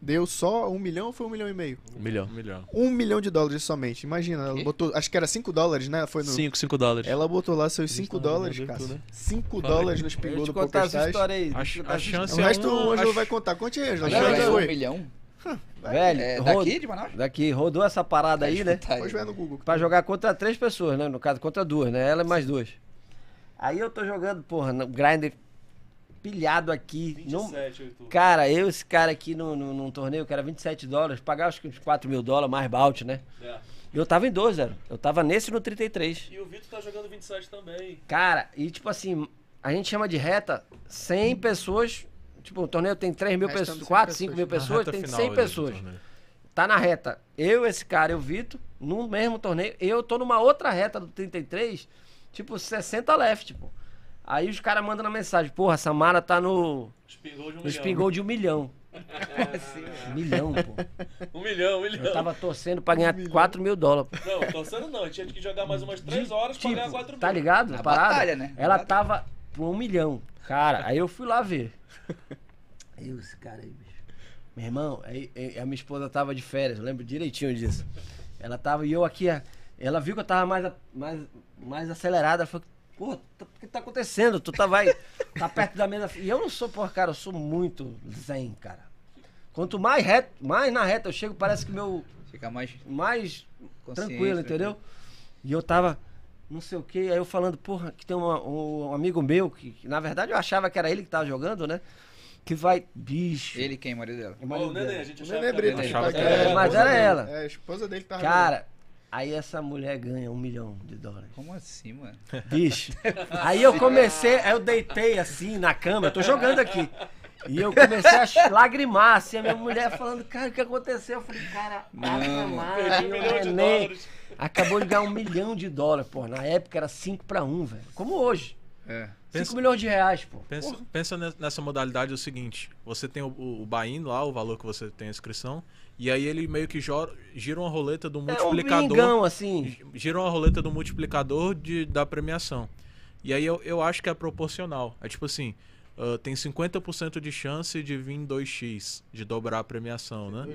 deu só um milhão ou foi um milhão e meio?
Um milhão.
Um milhão.
Um milhão de dólares somente. Imagina, ela botou. Acho que era 5 dólares, né? Foi no.
5, 5 dólares.
Ela botou lá seus
Eles
5
tão
dólares, cara.
tudo, né?
5
Fala
dólares
aí.
no
Deixa
Spingol
eu
do
te contar essa
PokerStars.
história aí.
A, a
essa
chance
O
é
resto
um,
o Ângelo vai contar. Conte aí, Ângelo. É
um
foi?
milhão.
Velho,
É,
rod-
daqui de Manaus?
daqui, rodou essa parada aí, né?
Tá
Pode ver no Google.
Pra jogar contra três pessoas, né? No caso, contra duas, né? Ela e mais duas. Aí eu tô jogando, porra, no grinder pilhado aqui. Não- Cara, eu, esse cara aqui no, no, num torneio que era 27 dólares, pagava acho que uns 4 mil dólares, mais bout, né?
É.
Eu tava em 2, zero. Eu tava nesse no 33.
E o Vitor tá jogando 27 também.
Cara, e tipo assim, a gente chama de reta 100 pessoas. Tipo, o torneio tem 3 mil pessoas,
100
4, 5 mil pessoas, tem
final
100
ali do
pessoas. Tá na reta. Eu, esse cara e o Vitor, no mesmo torneio. Eu tô numa outra reta do 33, tipo 60 left, pô. Aí os caras mandam na mensagem, porra, a Samara tá no,
Espingou de um
no espingol de um milhão. Um milhão, pô.
Um milhão, um milhão.
Eu tava torcendo pra ganhar 4 mil dólares.
Não, torcendo não. Tinha que jogar mais umas 3 horas
Tipo,
pra ganhar 4
tá ligado?
Na
A parada?
batalha, né?
Ela
batalha.
tava por um milhão. Cara, aí eu fui lá ver. Aí eu, esse cara aí, bicho. Meu irmão, aí, aí a minha esposa tava de férias, eu lembro direitinho disso. Ela tava, e eu aqui, ela viu que eu tava mais, mais, mais acelerada. Ela falou, pô, tá- o que tá acontecendo? Tu tá, vai, tá perto da mesa. E eu não sou, porra, cara, eu sou muito zen, cara. Quanto mais reto, mais na reta eu chego, parece que meu
Fica mais
mais tranquilo, entendeu? E eu tava, não sei o que, aí eu falando, porra, que tem uma- um amigo meu, que, que, na verdade eu achava que era ele que tava jogando, né? que vai. Bicho.
Ele quem, marido dela?
o marido
Neném,
dela.
a gente
O
achava
Nenê
que
Brito.
achava
tá
que era-
é a
Mas
esposa
era
dele.
ela.
É, a esposa dele que tava
Cara, aí essa mulher ganha um milhão de dólares.
Como assim, mano?
Bicho. Aí eu comecei, aí eu deitei assim na cama, eu tô jogando aqui. E eu comecei a lagrimar, assim, a minha mulher falando, cara, o que aconteceu? Eu falei, cara,
um
o
milhão de
acabou de ganhar um milhão de dólares, pô. Na época era 5 pra 1, velho. Como hoje.
É.
5
Pensa-
milhões de reais, pô.
Pensa, pensa ne- nessa modalidade o seguinte: você tem o, o, o buy-in lá, o valor que você tem a inscrição, e aí ele meio que gira uma roleta do
É um
multiplicador.
bingão, assim.
gira uma roleta do multiplicador de, da premiação. E aí eu, eu acho que é proporcional. É tipo assim, ah, tem 50% de chance de vir 2x, de dobrar a premiação, né?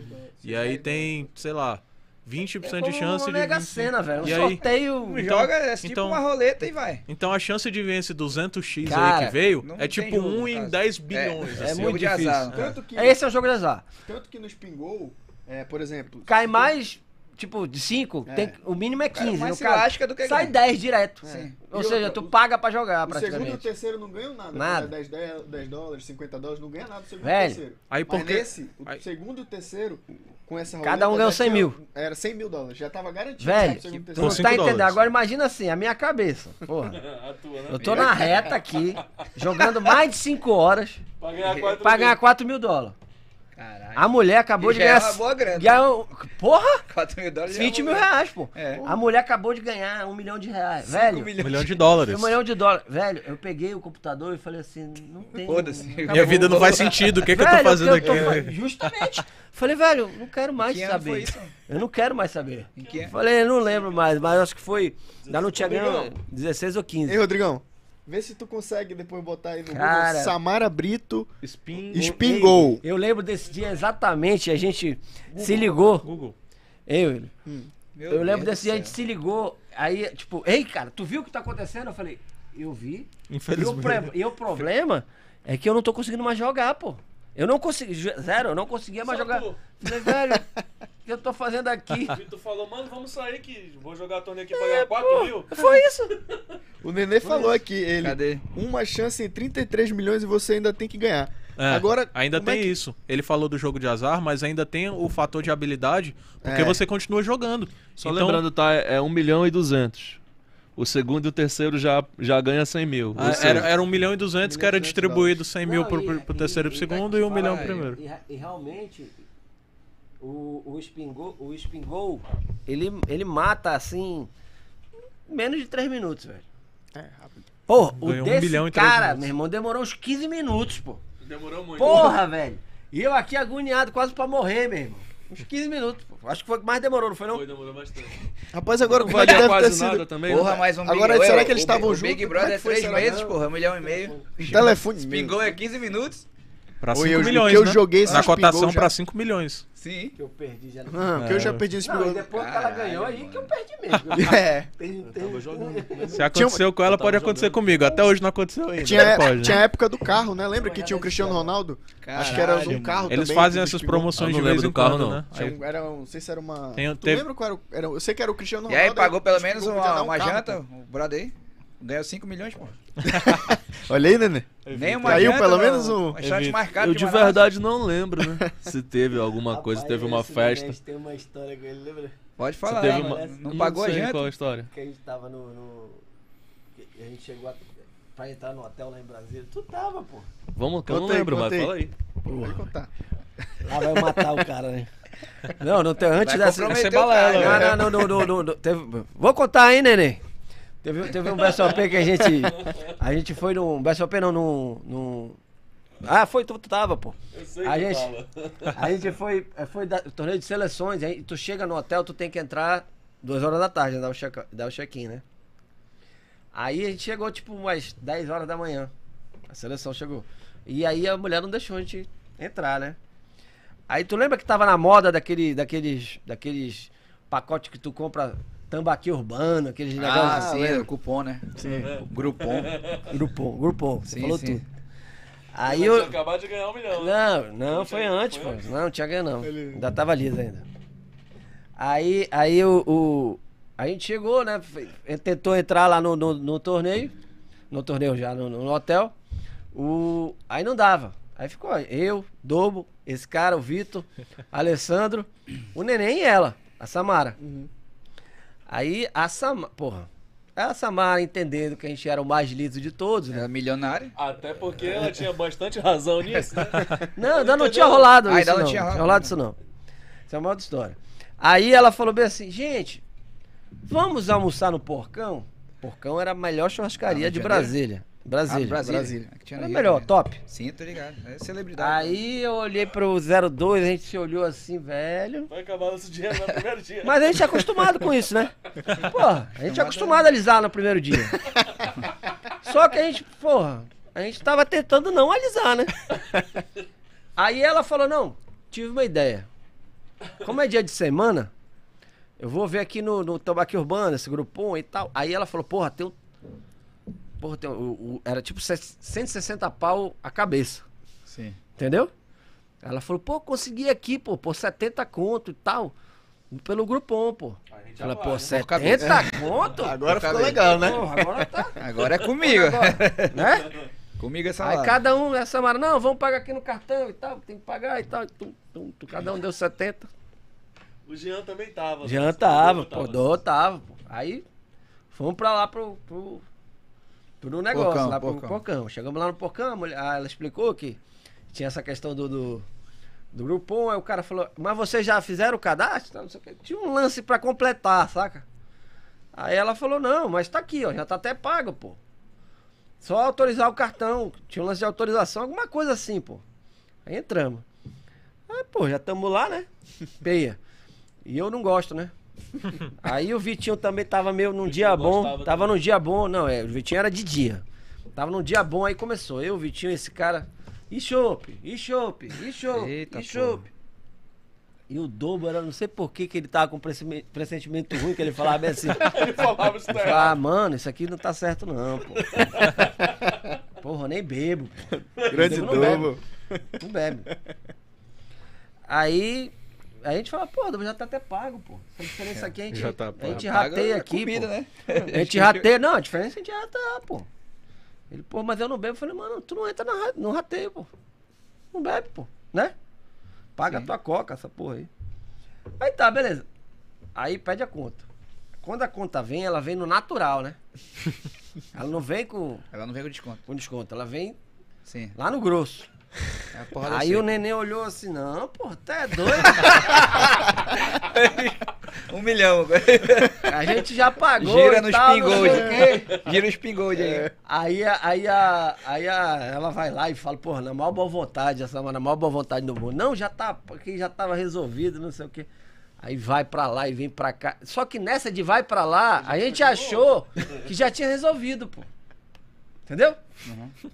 E aí tem, sei lá, 20%
É
de chance
uma
de
mega cena, velho. Um
E aí?
sorteio.
Então-
Joga é tipo
então-
uma roleta e vai.
Então a chance de vir esse 200x aí
Cara,
que veio é tipo
jogo,
1
no
em
caso.
10 bilhões.
É,
assim.
é muito
de azar,
difícil.
Tanto que,
Esse é um jogo de azar.
tanto que no Spingol, é, por exemplo...
Cai mais, tipo, de 5,
É.
o mínimo é
Cara,
15.
mais
no
se
caso.
lasca do que
Sai
ganha.
10 direto.
Sim.
Ou
E
seja,
outra,
tu
o-
paga pra jogar,
O segundo e o
praticamente.
terceiro não ganham nada.
Nada.
10, 10, 10 dólares, 50 dólares, não ganha nada do segundo
Velho,
e o terceiro.
aí
Mas
porque-
nesse, o
aí-
segundo e o terceiro, com essa
Cada um ganhou
já
100
tinha-
mil.
Era 100 mil dólares, já tava garantido.
Velho,
o segundo e o
Tu
terceiro.
não tá entendendo.
dólares.
Agora imagina assim, a minha cabeça. Porra.
A tua, né?
Eu tô na reta aqui, jogando mais de 5 horas
Pra ganhar 4
pra ganhar 4 mil dólares.
Caralho.
A mulher acabou
E
de
já é
ganhar.
uma boa grana.
ganhar- Porra!
4 mil dólares já é
20
uma
mil reais, pô.
É.
A mulher acabou de ganhar um milhão de reais. Velho,
milhões.
Um milhão de dólares.
um milhão de dólares. Velho, eu peguei o computador e falei assim, não tem.
Foda-se.
Minha vida não faz sentido, o que, que eu
Velho,
tô fazendo
eu tô
aqui?
Justamente. Falei, velho, não quero mais
Que ano
saber.
foi isso?
Eu não quero mais saber. Falei, não lembro mais, mas acho que foi. Ainda não tinha ganho 16 ou 15.
Ei, Rodrigão, vê se tu consegue depois botar aí no
Cara.
Google Samara Brito
Spin.
Spingol.
Eu lembro desse dia exatamente, a gente se ligou.
Google.
Eu,
Meu
eu lembro desse dia, a
do
gente se ligou. Aí, tipo, ei, cara, tu viu o que tá acontecendo? Eu falei, eu vi. E o,
Infelizmente.
e o problema é que eu não tô conseguindo mais jogar, pô. Eu não consegui, zero, eu não conseguia mais
Só
jogar.
tu.
Falei, velho, que eu tô fazendo aqui?
Vitor falou, mano, vamos sair que vou jogar torneio aqui pra ganhar 4 mil.
Foi isso.
O Nenê falou aqui, ele.
Cadê?
Uma chance em 33 milhões e você ainda tem que ganhar.
É,
Agora,
ainda
é
tem
que-
isso. Ele falou do jogo de azar, mas ainda tem o fator de habilidade, porque
É.
você continua jogando.
Só
Então-
lembrando, tá? É 1 milhão e 200. O segundo e o terceiro já, já ganha 100 mil.
Ah, era, era 1 milhão e 200 que era
200
distribuído 100 mil pro,
e-
pro, pro
e-
terceiro e
e-
pro segundo e 1
fala
milhão pro primeiro.
E, e realmente, o, o Spingol, o Spingol ele, ele mata assim, menos de 3 minutos, velho.
É, rápido.
Pô, o
Ganhou um
desse
três
cara, meu irmão, demorou uns 15 minutos, pô.
Demorou muito.
Porra, velho. E eu aqui agoniado, quase pra morrer, meu irmão. Uns 15 minutos, pô. Acho que foi o que mais demorou, não foi não?
Foi, demorou bastante.
Rapaz, agora
não
como é
valia
deve ter
quase
sido?
nada também.
Porra,
né?
mais um
Agora,
Big-
será que eles
o-
estavam
O
juntos?
Big Brother é
que foi,
3
será?
meses, porra, um milhão e meio.
Telefone.
Pingou é 15 minutos?
Pra
Oi,
5
eu-
milhões,
que eu
né?
joguei esse
Na cotação pra 5 milhões.
Sim.
Que eu perdi já.
Não, que eu já perdi esse
Não, e depois que ela
Caralho,
ganhou aí
mano.
que eu perdi mesmo.
É.
Tem, tem,
Se aconteceu com ela, pode acontecer comigo. Até hoje não aconteceu ainda.
Tinha,
mas pode, né?
tinha a época do carro, né? Lembra que tinha o Cristiano Ronaldo? Acho que era
Caralho,
um carro
Eles
também,
fazem essas
Spingol.
promoções de vez em
do carro,
quando,
não.
né? Aí-
um- era, não sei se era uma.
Tem-
tu
teve-
lembra qual era, o- era? Eu sei que era o Cristiano
E
Ronaldo.
aí, pagou pelo
o
menos uma,
um carro,
janta, o brother aí. Ganhou 5 milhões, pô.
Olha aí, Nenê.
Nem uma
Caiu pelo
não.
menos um-
marcado
Eu
de
de verdade não lembro, né? Se teve alguma coisa, se teve uma festa.
Tem uma história com ele, lembra?
Pode falar,
teve
não,
uma...
não pagou a
sei
janta?
qual é a história.
Que a gente tava no. no- que a gente chegou a, pra entrar no hotel lá em Brasília. Tu tava, pô.
Vamos, que eu não lembro,
conta
mas fala aí.
Pode contar.
Lá vai matar o cara, né? Não, não tem. Antes
Vai
dessa.
Essa é balela,
o cara,
Não, não, não, não, não, não, teve- Vou contar aí, neném. Teve, teve um BSOP que a gente. A gente foi num. BSOP não, num. num ah, foi, tu, tu tava, pô.
Eu sei
A
que
gente-
tava.
A gente foi. Foi da, torneio de seleções, aí tu chega no hotel, tu tem que entrar duas horas da tarde, dar o check- dar o check-in, né? Aí a gente chegou tipo umas 10 horas da manhã. A seleção chegou. E aí a mulher não deixou a gente entrar, né? Aí tu lembra que tava na moda daquele, daqueles, daqueles pacotes que tu compra tambaqui urbano, aqueles
Ah,
negócios.
sim, o cupom, né? Sim. Grupom.
Grupom, grupom, você
Sim,
falou
sim.
tudo. Aí eu.
acabado de ganhar um milhão. né?
Não, não,
Não
foi
tinha-
antes,
foi
pô.
antes?
Não, não tinha ganho, não.
Ele-
Ainda tava liso ainda. Aí, aí o, o- A gente chegou, né? Tentou entrar lá no, no, no torneio. No torneio já, no, no hotel. O, aí não dava. Aí ficou eu, Dobo, esse cara, o Vitor, Alessandro, o Neném e ela, a Samara. Aí a Samara, porra, a Samara entendendo que a gente era o mais liso de todos, né?
Era milionário.
Até porque ela tinha bastante razão nisso, né?
Não, ainda não tinha rolado
Ah,
isso
ainda não
não.
tinha rolado.
rolado isso não. Isso é uma outra história. Aí ela falou bem assim, gente, vamos almoçar no Porcão? Porcão era a melhor churrascaria
Ah,
de
Janeiro?
Brasília.
Ah,
Brasília.
Brasília. Aqui
Era melhor,
né?
top.
Sim, tô ligado. É celebridade.
Aí eu olhei pro 02, a gente se olhou assim, velho.
Vai acabar nosso dinheiro no primeiro dia.
Mas a gente é acostumado com isso, né? Porra, a gente é acostumado a alisar no primeiro dia. Só que a gente, porra, a gente tava tentando não alisar, né? Aí ela falou, não, tive uma ideia. Como é dia de semana, eu vou ver aqui no, no Tabaque Urbano, esse grupom e tal. Aí ela falou, porra, tem um... Porra, tem o- o- era tipo 160 pau a cabeça.
Sim.
Entendeu? Ela falou, pô, consegui aqui, pô, por 70 conto e tal. Pelo Groupon, pô. Ela, pô, 70 conto?
Agora ficou legal, né?
Porra, agora tá.
Agora é comigo.
né?
comigo essa
Aí
lá.
cada um, essa Samara, não, vamos pagar aqui no cartão e tal, tem que pagar e tal. Tum, tum, tum, cada um deu 70.
O Jean também tava.
Jean
né?
tava, pô, Dô tava, pô. Aí fomos pra lá pro, pro, pro negócio,
Porcão,
lá pro
porcão.
Chegamos lá no porcão, a mulher- ah, ela explicou que tinha essa questão do, do, do Groupon, aí o cara falou, mas vocês já fizeram o cadastro? Não sei o quê. Tinha um lance pra completar, saca? Aí ela falou, não, mas tá aqui, ó, já tá até pago, pô. Só autorizar o cartão, tinha um lance de autorização, alguma coisa assim, pô. Aí entramos. Aí, pô, já estamos lá, né? Peia. E eu não gosto, né? Aí o Vitinho também tava meio num dia bom. Tava num dia bom. Não, é, o Vitinho era de dia. Tava num dia bom, aí começou. Eu, o Vitinho, esse cara. E chope, e chope, e chope,
Eita,
e chope. E o Dobo era, não sei por que, que ele tava com pressentimento ruim, que ele falava bem assim.
Ele falava isso daí.
Ah, mano, isso aqui não tá certo não, pô. Porra, nem bebo. pô.
Grande
Não bebe.
Dobo.
Não bebe. Aí, a gente fala, pô, já tá até pago, pô. Essa diferença aqui a gente,
Já tá
a gente
Paga
rateia aqui,
comida,
pô.
né?
A gente rateia. Não, a diferença a gente rateia, pô. Ele, pô, mas eu não bebo. Eu falei, mano, tu não entra na no rateio, pô. Não bebe, pô. Né? Paga a tua coca, essa porra aí. Aí tá, beleza. Aí pede a conta. Quando a conta vem, ela vem no natural, né? Ela não vem com,
Ela não vem com desconto.
com desconto, ela vem
Sim.
lá no grosso.
É
Aí o neném olhou assim, não, pô, até é doido.
Um milhão.
A gente já pagou.
Gira
e
no
tal.
Gira o Spin Gold aí.
Aí, a- aí, a, aí a, ela vai lá e fala, porra, na maior boa vontade, essa na maior boa vontade do mundo. Não, já tá, porque já tava resolvido, não sei o quê. Aí vai pra lá e vem pra cá. Só que nessa de vai pra lá, a gente achou que já tinha resolvido, pô. Entendeu?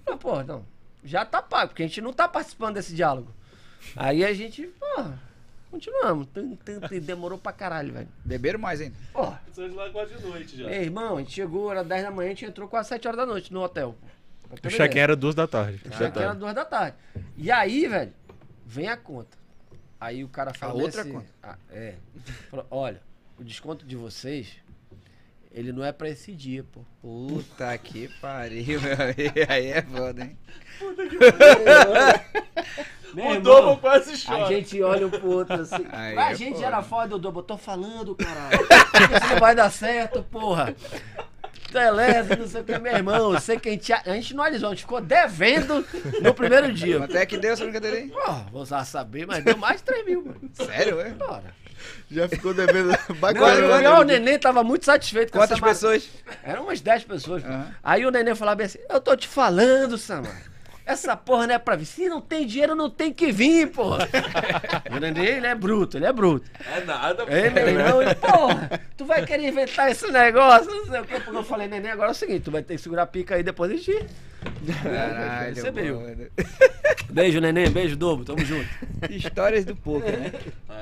Mas, pô, não. Já tá pago, porque a gente não tá participando desse diálogo. Aí a gente, porra, continuamos. Tum, demorou pra caralho, velho.
Beberam mais ainda.
São de lá quase de noite já.
Ei, irmão, a gente chegou, era 10 da manhã, a gente entrou quase 7 horas da noite no hotel. pô.
O check-in era duas da tarde.
O check-in era duas da tarde. E aí, velho, vem a conta. Aí o cara fala
A outra
assim,
conta?
ah, é. Falou, olha, o desconto de vocês, ele não é pra esse dia, pô.
Puta que pariu, meu amigo. Aí é foda, hein?
Meu
O
irmão,
Dobo quase
A
chora.
gente olha um pro outro assim.
Aí
Mas a
é
gente
foda.
era foda, o Dobo. Eu tô falando, caralho. Isso não vai dar certo, porra. Beleza, não sei o que, meu irmão. Eu sei que a gente, a gente não alisou, a gente ficou devendo no primeiro dia.
Quanto é que deu essa brincadeira aí?
Pô, vou usar saber, mas deu mais de 3 mil, mano.
Sério, é?
Bora.
Já ficou devendo
Não,
bacana.
e o- o neném tava muito satisfeito com
Quantas pessoas?
Eram umas 10 pessoas.
Aham.
Aí o neném falava bem assim: Eu tô te falando, Samar. Essa porra não é pra vir. Se não tem dinheiro, não tem que vir, porra. o neném, ele é bruto, ele é bruto.
É nada, pô.
Ei, neném, não, ele, porra, tu vai querer inventar esse negócio, não sei o que. Porque eu falei, neném, agora é o seguinte: tu vai ter que segurar a pica aí depois de ti.
Caralho,
Você veio.
mano.
Beijo, neném, beijo, dobro, tamo junto.
Histórias do poker, né?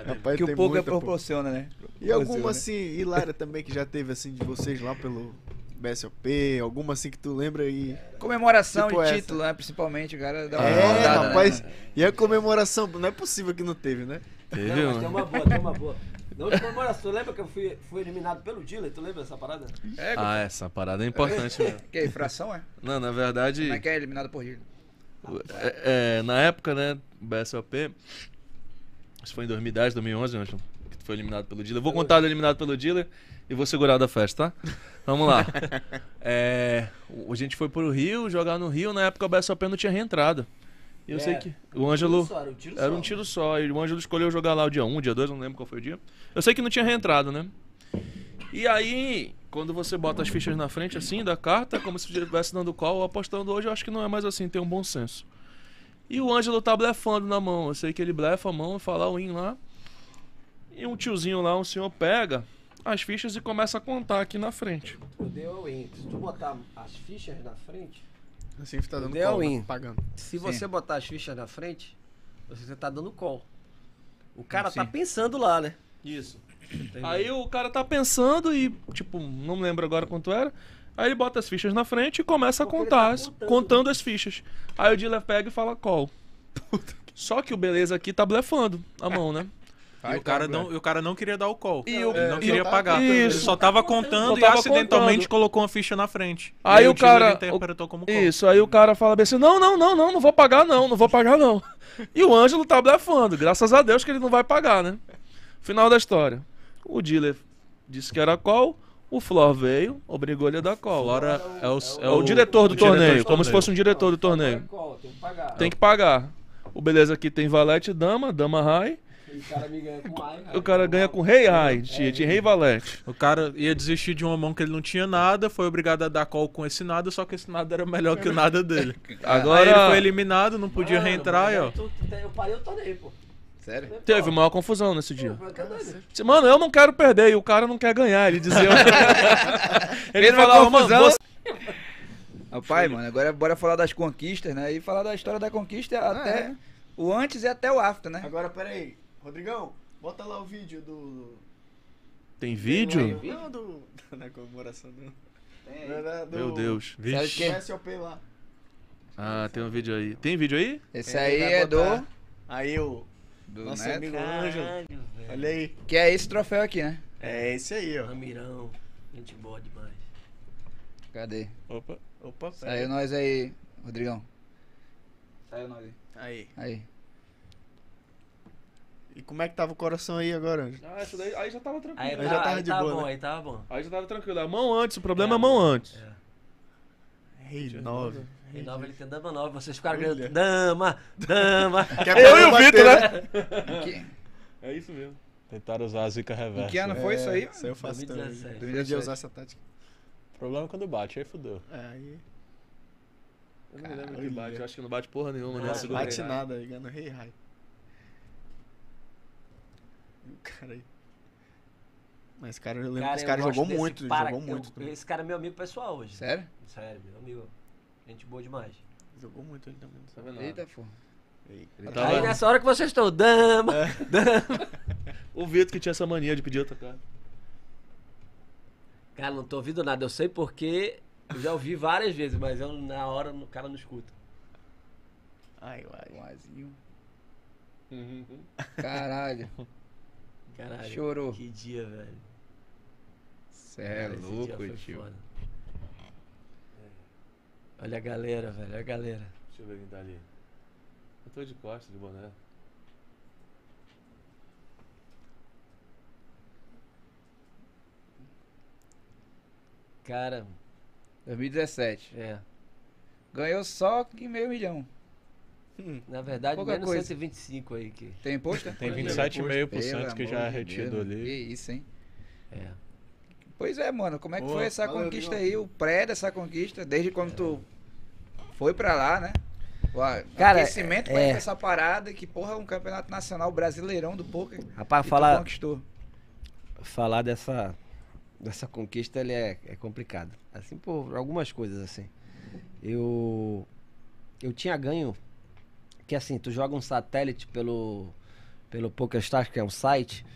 Rapaz,
Que o poker
pô.
proporciona, né?
E alguma
Proporciona.
assim, hilária também que já teve assim de vocês lá pelo BSOP? Alguma assim que tu lembra aí?
Comemoração
Tipo
de
essa.
título, né? Principalmente, o cara dá uma
É,
rodada,
rapaz.
né?
E a comemoração? Não é possível que não teve, né?
Teve
Não, mas tem uma boa, tem uma boa. Na última comemoração, lembra que eu fui, fui eliminado pelo Diller? Tu lembra dessa parada?
É,
Ah, essa parada é importante mesmo.
que é infração, é?
Não, na verdade.
Como é que é eliminado por Gil?
É, é, na época, né, BSOP, isso foi em 2010, 2011, Ângelo, que tu foi eliminado pelo dealer. Eu vou contar do eliminado pelo dealer e vou segurar da festa, tá? Vamos lá. É, o- a gente foi pro Rio, jogar no Rio, na época o BSOP não tinha reentrada. E eu
É,
sei que o Ângelo...
Era um tiro
Era
só.
um tiro só. E o Ângelo escolheu jogar lá o dia 1, dia 2, não lembro qual foi o dia. Eu sei que não tinha reentrado, né? E aí, quando você bota as fichas na frente assim da carta, como se estivesse dando call ou apostando hoje, eu acho que não é mais assim, tem um bom senso. E o Ângelo tá blefando na mão. Eu sei que ele blefa a mão e fala o win lá. E um tiozinho lá, um senhor, pega as fichas e começa a contar aqui na frente.
Deu win. Se tu botar as fichas na frente,
Assim tá dando
Deu
call,
win.
né? pagando.
se você botar as fichas na frente, você tá dando call. O cara
Sim.
tá pensando lá, né?
Isso. Aí o cara tá pensando e, tipo, não lembro agora quanto era. Aí ele bota as fichas na frente e começa a
Porque ele
contar,
tá
as-
contando.
contando as fichas. Aí o dealer pega e fala call. Só que o beleza aqui tá blefando a mão, né?
E o, cara não, e o cara não queria dar o call.
E o-
Ele não
É,
queria
tá-
pagar.
Isso.
Ele só tava contando
Só
e
tava
acidentalmente
contando.
colocou uma ficha na frente. E
Aí o cara-
interpretou como call.
Isso, aí o cara fala bem assim: não, não, não, não, não vou pagar não, não vou pagar não. E o Ângelo tá blefando, graças a Deus que ele não vai pagar, né? Final da história. O dealer disse que era call, o Flor veio, obrigou ele a dar call.
Flora é o,
É o, diretor do
o diretor
torneio,
de
como se
torneio.
fosse um diretor do torneio.
Call, tem que pagar.
Tem que pagar. O beleza aqui tem valete dama, dama high.
E o cara me ganha com high.
O cara ganha com rei high, tinha, tinha rei valete.
O cara ia desistir de uma mão que ele não tinha nada, foi obrigado a dar call com esse nada, só que esse nada era melhor que o nada dele.
Agora
Aí ele foi eliminado, não podia
Mano,
reentrar e ó.
aí tu- tu- Eu parei o torneio, pô.
Sério?
teve maior confusão nesse dia.
Pô, que doido.
Disse, Mano, eu não quero perder e o cara não quer ganhar. Ele dizia. ele
Fez uma
falava, mano,
confusão.
você-
Rapaz, mano, agora bora falar das conquistas, né? E falar da história da conquista até
é.
o antes e até o after, né?
Agora, peraí. Rodrigão, bota lá o vídeo do...
Tem vídeo?
Não, do... Na comemoração, não. Não, não, do-
Meu Deus.
Quê?
do SOP lá.
Ah, tem um vídeo aí. Tem vídeo aí?
Esse aí é
botar-
do,
Aí o
do
nosso
Neto,
amigo Ângelo. Olha aí.
que é esse troféu aqui, né?
É esse aí, ó.
Ramirão, gente boa demais.
Cadê?
Opa.
Opa,
Saiu nós aí, Rodrigão. Saiu nós aí.
Aí.
Aí.
E como é que tava o coração aí agora, Ângelo?
Ah, isso daí aí já tava tranquilo.
Aí, tá,
já tava
aí
de
tava
boa,
bom,
né?
aí tava bom.
Aí já tava tranquilo. A mão antes, o problema é,
É,
a mão antes.
Rei 9.
Rei nova, ele tem dama nova, vocês ficaram gritando, dama, dama.
Eu e o Vitor, né?
Em que,
É isso mesmo.
Tentaram usar a zica
em
reversa.
que ano foi isso aí?
Isso aí eu faço também.
2017.
Aprendi a usar essa tática.
O problema é quando bate, aí fudeu.
É, aí.
Eu não me lembro que bate. Eu acho que não bate porra nenhuma, né?
Ah,
Segura
Bate
aí.
nada aí, ganhando rei high. O cara aí. Mas esse cara, eu lembro que esse
eu
cara jogou muito,
para-
jogou
eu-
muito. também.
Esse cara é meu amigo pessoal hoje.
Sério?
Sério, meu amigo. Gente boa demais.
Jogou muito ele também.
Tá vendo?
Eita, pô.
Ei.
Ele
Aí nessa hora que vocês estão, dama, dama.
O Vitor que tinha essa mania de pedir outra carta.
Cara, não tô ouvindo nada. Eu sei porque eu já ouvi várias vezes, mas eu, na hora o cara não escuta.
Ai, ai.
Um azinho.
Uhum.
Caralho.
Caralho.
Chorou.
Que dia, velho.
Cê é louco,
foi
tio.
foda. Olha a galera, velho. Olha a galera.
Deixa eu ver quem tá ali. Eu tô de costas, de boné.
Cara,
2017.
é.
Ganhou só que meio milhão.
Na verdade,
Pouca
menos
coisa.
125 aí que.
Tem imposto?
Tem
Pelo
27,5% que já é retido ali.
Que isso, hein?
É.
Pois é, mano. Como é que
Ô,
foi essa
valeu,
conquista aí? O pré dessa conquista, desde quando tu foi pra lá, né? O
Cara,
aquecimento pra
é.
pra essa parada que, porra, é um campeonato nacional brasileirão do poker.
Rapaz, falar,
conquistou.
falar dessa, dessa conquista ele é, é complicado. Assim, por algumas coisas, assim. Eu. Eu tinha ganho. Que assim, tu joga um satélite pelo. Pelo PokerStars, que é um site,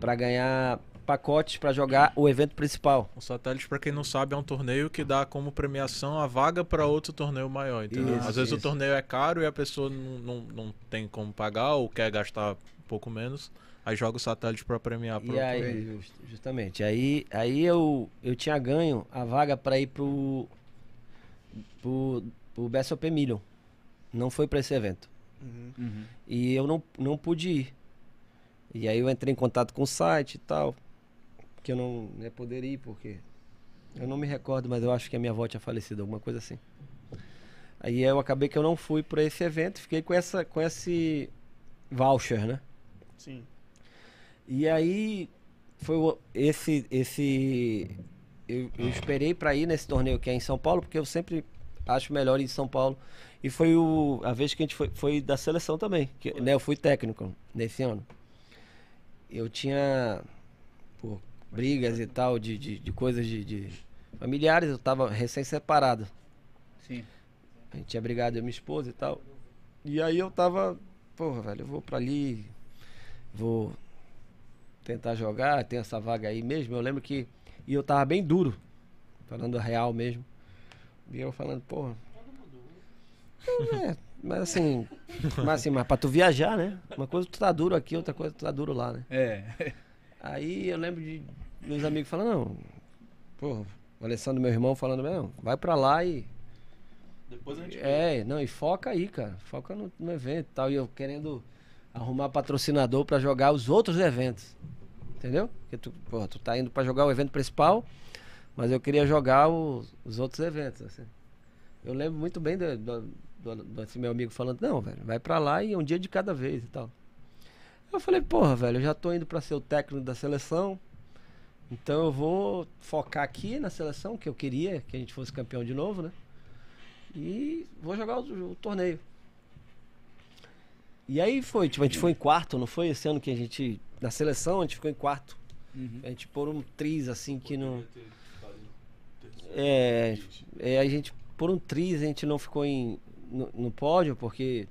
pra ganhar pacotes pra jogar o evento principal.
O satélite, pra quem não sabe, é um torneio que dá como premiação a vaga pra outro torneio maior, entendeu?
Isso,
Às vezes o
isso.
torneio é caro e a pessoa não, não, não tem como pagar ou quer gastar um pouco menos, aí joga o satélite pra premiar. pro
E aí, just- justamente, aí, aí eu, eu tinha ganho a vaga pra ir pro, pro, pro BSOP Million. Não foi pra esse evento.
Uhum.
E eu não, não pude ir. E aí eu entrei em contato com o site e tal. Que eu não né, poderia ir, porque. Eu não me recordo, mas eu acho que a minha avó tinha falecido, alguma coisa assim. Aí eu acabei que eu não fui para esse evento, fiquei com essa com esse voucher, né?
Sim.
E aí foi esse esse eu, eu esperei para ir nesse torneio que é em São Paulo, porque eu sempre acho melhor em São Paulo. E foi o a vez que a gente foi, foi da seleção também, que, né, eu fui técnico nesse ano. Eu tinha pô, brigas e tal de, de, de coisas de, de familiares, eu tava recém separado.
Sim.
A gente tinha brigado eu e minha esposa e tal. E aí eu tava, porra, velho, eu vou pra ali, vou tentar jogar, tem essa vaga aí mesmo. Eu lembro que. E eu tava bem duro, falando a real mesmo. E eu falando, porra. É, mas assim, mas assim, mas pra tu viajar, né? Uma coisa tu tá duro aqui, outra coisa tu tá duro lá, né?
É.
Aí eu lembro de meus amigos falando, não, porra, o Alessandro, meu irmão, falando, não, vai pra lá e
Depois a gente vê.
é, não, e foca aí, cara. Foca no, no evento e tal. E eu querendo arrumar patrocinador pra jogar os outros eventos. Entendeu? Porque tu, porra, tu tá indo pra jogar o evento principal, mas eu queria jogar os, os outros eventos. assim. Eu lembro muito bem do, do, do- desse meu amigo falando, não, velho, vai pra lá e é um dia de cada vez e tal. Eu falei, porra, velho, eu já tô indo pra ser o técnico da seleção. Então eu vou focar aqui na seleção, que eu queria que a gente fosse campeão de novo, né? E vou jogar o, o torneio. E aí foi, tipo, a gente foi em quarto, não foi esse ano que a gente. Na seleção a gente ficou em quarto.
Uhum.
A gente por um triz assim que não. É, é, a gente, por um triz, a gente não ficou em, no, no pódio, porque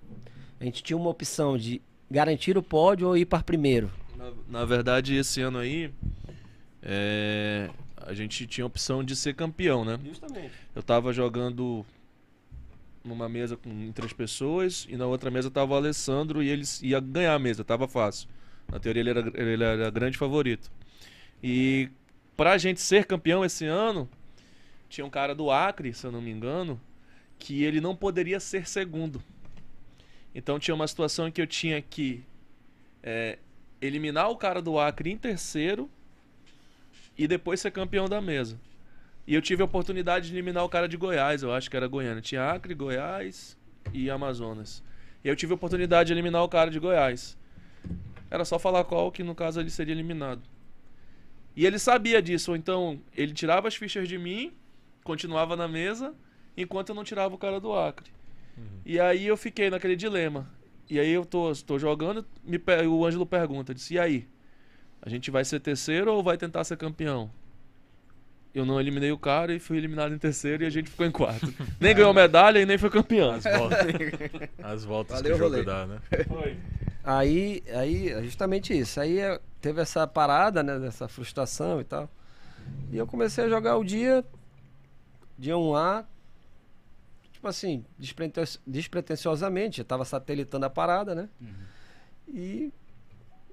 a gente tinha uma opção de garantir o pódio ou ir para primeiro.
Na, na verdade, esse ano aí, é, a gente tinha a opção de ser campeão, né?
Justamente.
Eu tava jogando numa mesa com três pessoas e na outra mesa tava o Alessandro e eles ia ganhar a mesa, tava fácil. Na teoria ele era, ele era grande favorito. E pra gente ser campeão esse ano, tinha um cara do Acre, se eu não me engano, que ele não poderia ser segundo. Então tinha uma situação em que eu tinha que é, eliminar o cara do Acre em terceiro e depois ser campeão da mesa. E eu tive a oportunidade de eliminar o cara de Goiás, eu acho que era Goiânia. Tinha Acre, Goiás e Amazonas. E eu tive a oportunidade de eliminar o cara de Goiás. Era só falar qual que no caso ele seria eliminado. E ele sabia disso, então ele tirava as fichas de mim, continuava na mesa, enquanto eu não tirava o cara do Acre. E aí eu fiquei naquele dilema. E aí eu tô, tô jogando, me, o Ângelo pergunta, disse, e aí? A gente vai ser terceiro ou vai tentar ser campeão? Eu não eliminei o cara e fui eliminado em terceiro e a gente ficou em quarto. nem ganhou medalha e nem foi campeão.
As voltas, as voltas
Valeu,
que o jogo
rolê.
dá, né?
Aí, aí, é justamente isso. Aí é, teve essa parada, né? Dessa frustração e tal. E eu comecei a jogar o dia, dia 1A, tipo assim, despreten- despretensiosamente. Eu tava satelitando a parada, né? E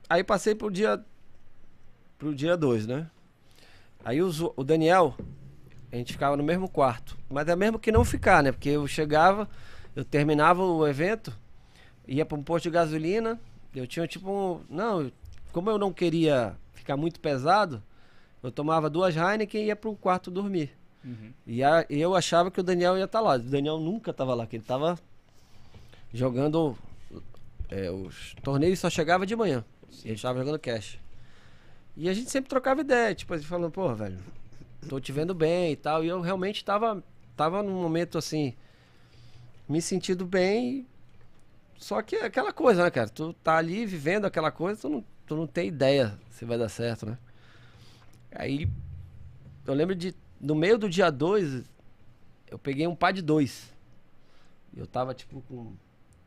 aí passei pro dia, pro dia 2, né? Aí o, o Daniel, a gente ficava no mesmo quarto. Mas é mesmo que não ficar, né? Porque eu chegava, eu terminava o evento, ia para um posto de gasolina, eu tinha tipo um. Não, como eu não queria ficar muito pesado, eu tomava duas Heineken e ia para um quarto dormir.
Uhum.
E a- eu achava que o Daniel ia estar lá. O Daniel nunca estava lá, que ele estava jogando. é, os torneios só chegava de manhã. E ele estava jogando cash. E a gente sempre trocava ideia, tipo, assim, falando, pô, velho, tô te vendo bem e tal. E eu realmente tava, tava num momento assim, me sentindo bem. Só que é aquela coisa, né, cara? Tu tá ali vivendo aquela coisa, tu não, tu não tem ideia se vai dar certo, né? Aí eu lembro de. No meio do dia 2, eu peguei um par de dois. Eu tava tipo com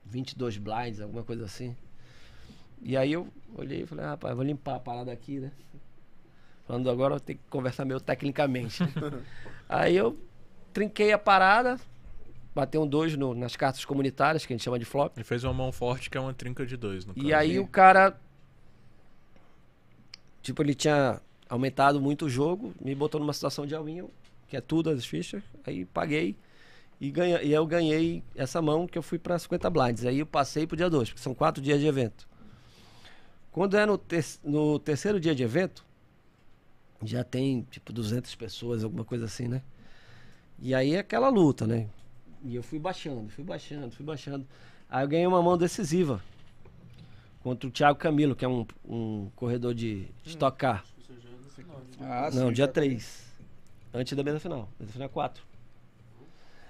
22 blinds, alguma coisa assim. E aí eu olhei e falei, ah, rapaz, vou limpar a parada aqui, né? Falando agora, eu tenho que conversar meio tecnicamente. aí eu trinquei a parada, bateu um dois no- nas cartas comunitárias, que a gente chama de flop.
Ele fez uma mão forte que é uma trinca de dois, no
E
caso.
aí o cara. Tipo, ele tinha aumentado muito o jogo, me botou numa situação de all-in, que é tudo as fichas. Aí paguei E, ganha, e eu ganhei essa mão que eu fui pra 50 blinds. Aí eu passei pro dia 2, porque são quatro dias de evento. Quando é no, ter- no terceiro dia de evento, já tem tipo 200 pessoas, alguma coisa assim, né? E aí é aquela luta, né? E eu fui baixando, fui baixando, fui baixando. Aí eu ganhei uma mão decisiva contra o Thiago Camilo, que é um, um corredor de Stock Car.
Ah,
Não,
sim,
dia
já-
3. Antes da mesa final. Mesa final é 4.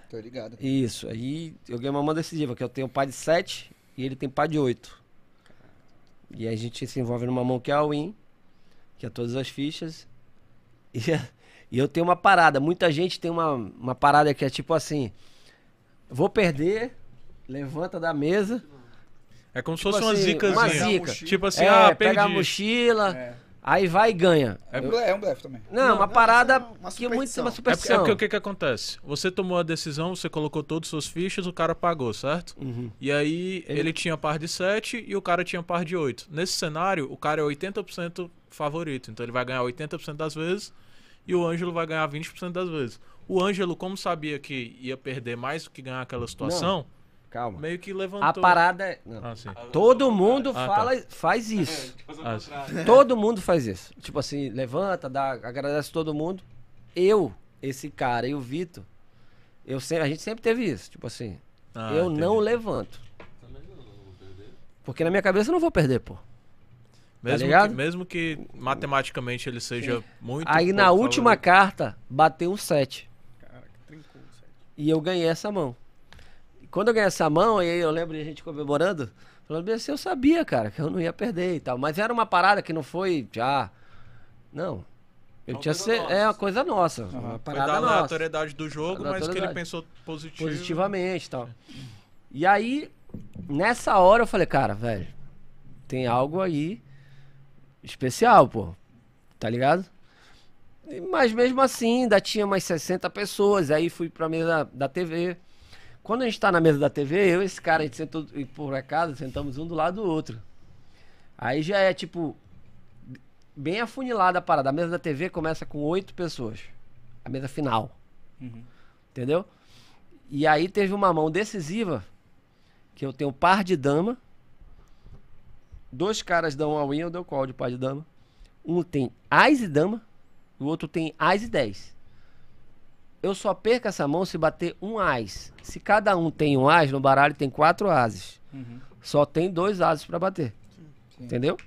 Tô ligado.
Isso, aí eu ganhei uma mão decisiva, que eu tenho pai de 7 e ele tem pai de 8. E aí a gente se envolve numa mão que é a win, que é todas as fichas. E, e eu tenho uma parada, muita gente tem uma, uma parada que é tipo assim: vou perder, levanta da mesa.
É como se
Tipo
fosse uma
assim,
zicazinha.
uma zica.
Tipo assim,
é,
ah,
pega a
perdi.
mochila,
É.
aí vai e ganha.
É, um é um blefe também.
Não,
Não,
uma
não,
parada
é uma
que é muito
superstição.
uma
É porque, é
superstição.
porque o que que acontece? Você tomou a decisão, você colocou todas as suas fichas, o cara pagou, certo?
Uhum.
E aí
Ele-
ele... tinha par de 7 e o cara tinha par de 8. Nesse cenário, o cara é 80% favorito. Então ele vai ganhar 80% das vezes e o Ângelo vai ganhar 20% das vezes. O Ângelo, como sabia que ia perder mais do que ganhar aquela situação,
Calma.
meio que levantou.
A parada é. não.
Ah, sim.
Todo mundo
Ah,
fala, faz isso.
Ah, sim.
Todo mundo faz isso. Tipo assim, levanta, dá, agradece todo mundo. Eu, esse cara e o Vitor, eu sempre, a gente sempre teve isso. Tipo assim,
Ah,
eu
entendi.
não levanto. Porque na minha cabeça eu não vou perder, pô.
Mesmo,
ligado?
que, mesmo que matematicamente ele seja muito.
Aí na última
favorito.
carta, bateu um 7.
Caraca, trincou, sério.
E eu ganhei essa mão. Quando eu ganhei essa mão, e aí eu lembro de a gente comemorando, falando bem assim, eu sabia, cara, que eu não ia perder e tal. Mas era uma parada que não foi já. Não. Eu tinha ser, é uma coisa nossa. Uma
Foi da
parada nossa.
aleatoriedade do jogo, mas que ele pensou positivo.
Positivamente e tal. E aí, nessa hora eu falei, cara, velho, tem algo aí especial, pô. Tá ligado? E- Mas mesmo assim, ainda tinha umas 60 pessoas. Aí fui pra mesa da TV. Quando a gente tá na mesa da TV, eu e esse cara, a gente sentou, e por acaso, sentamos um do lado do outro. Aí já é tipo, bem afunilada a parada. A mesa da TV começa com oito pessoas. A mesa final.
Uhum.
Entendeu? E aí teve uma mão decisiva, que eu tenho par de dama. Dois caras dão a win, eu dou call de par de dama. Um tem as e dama, o outro tem as e 10. Eu só perco essa mão se bater um as. Se cada um tem um as, no baralho tem quatro ases.
Uhum.
Só tem dois ases pra bater.
Sim.
Entendeu?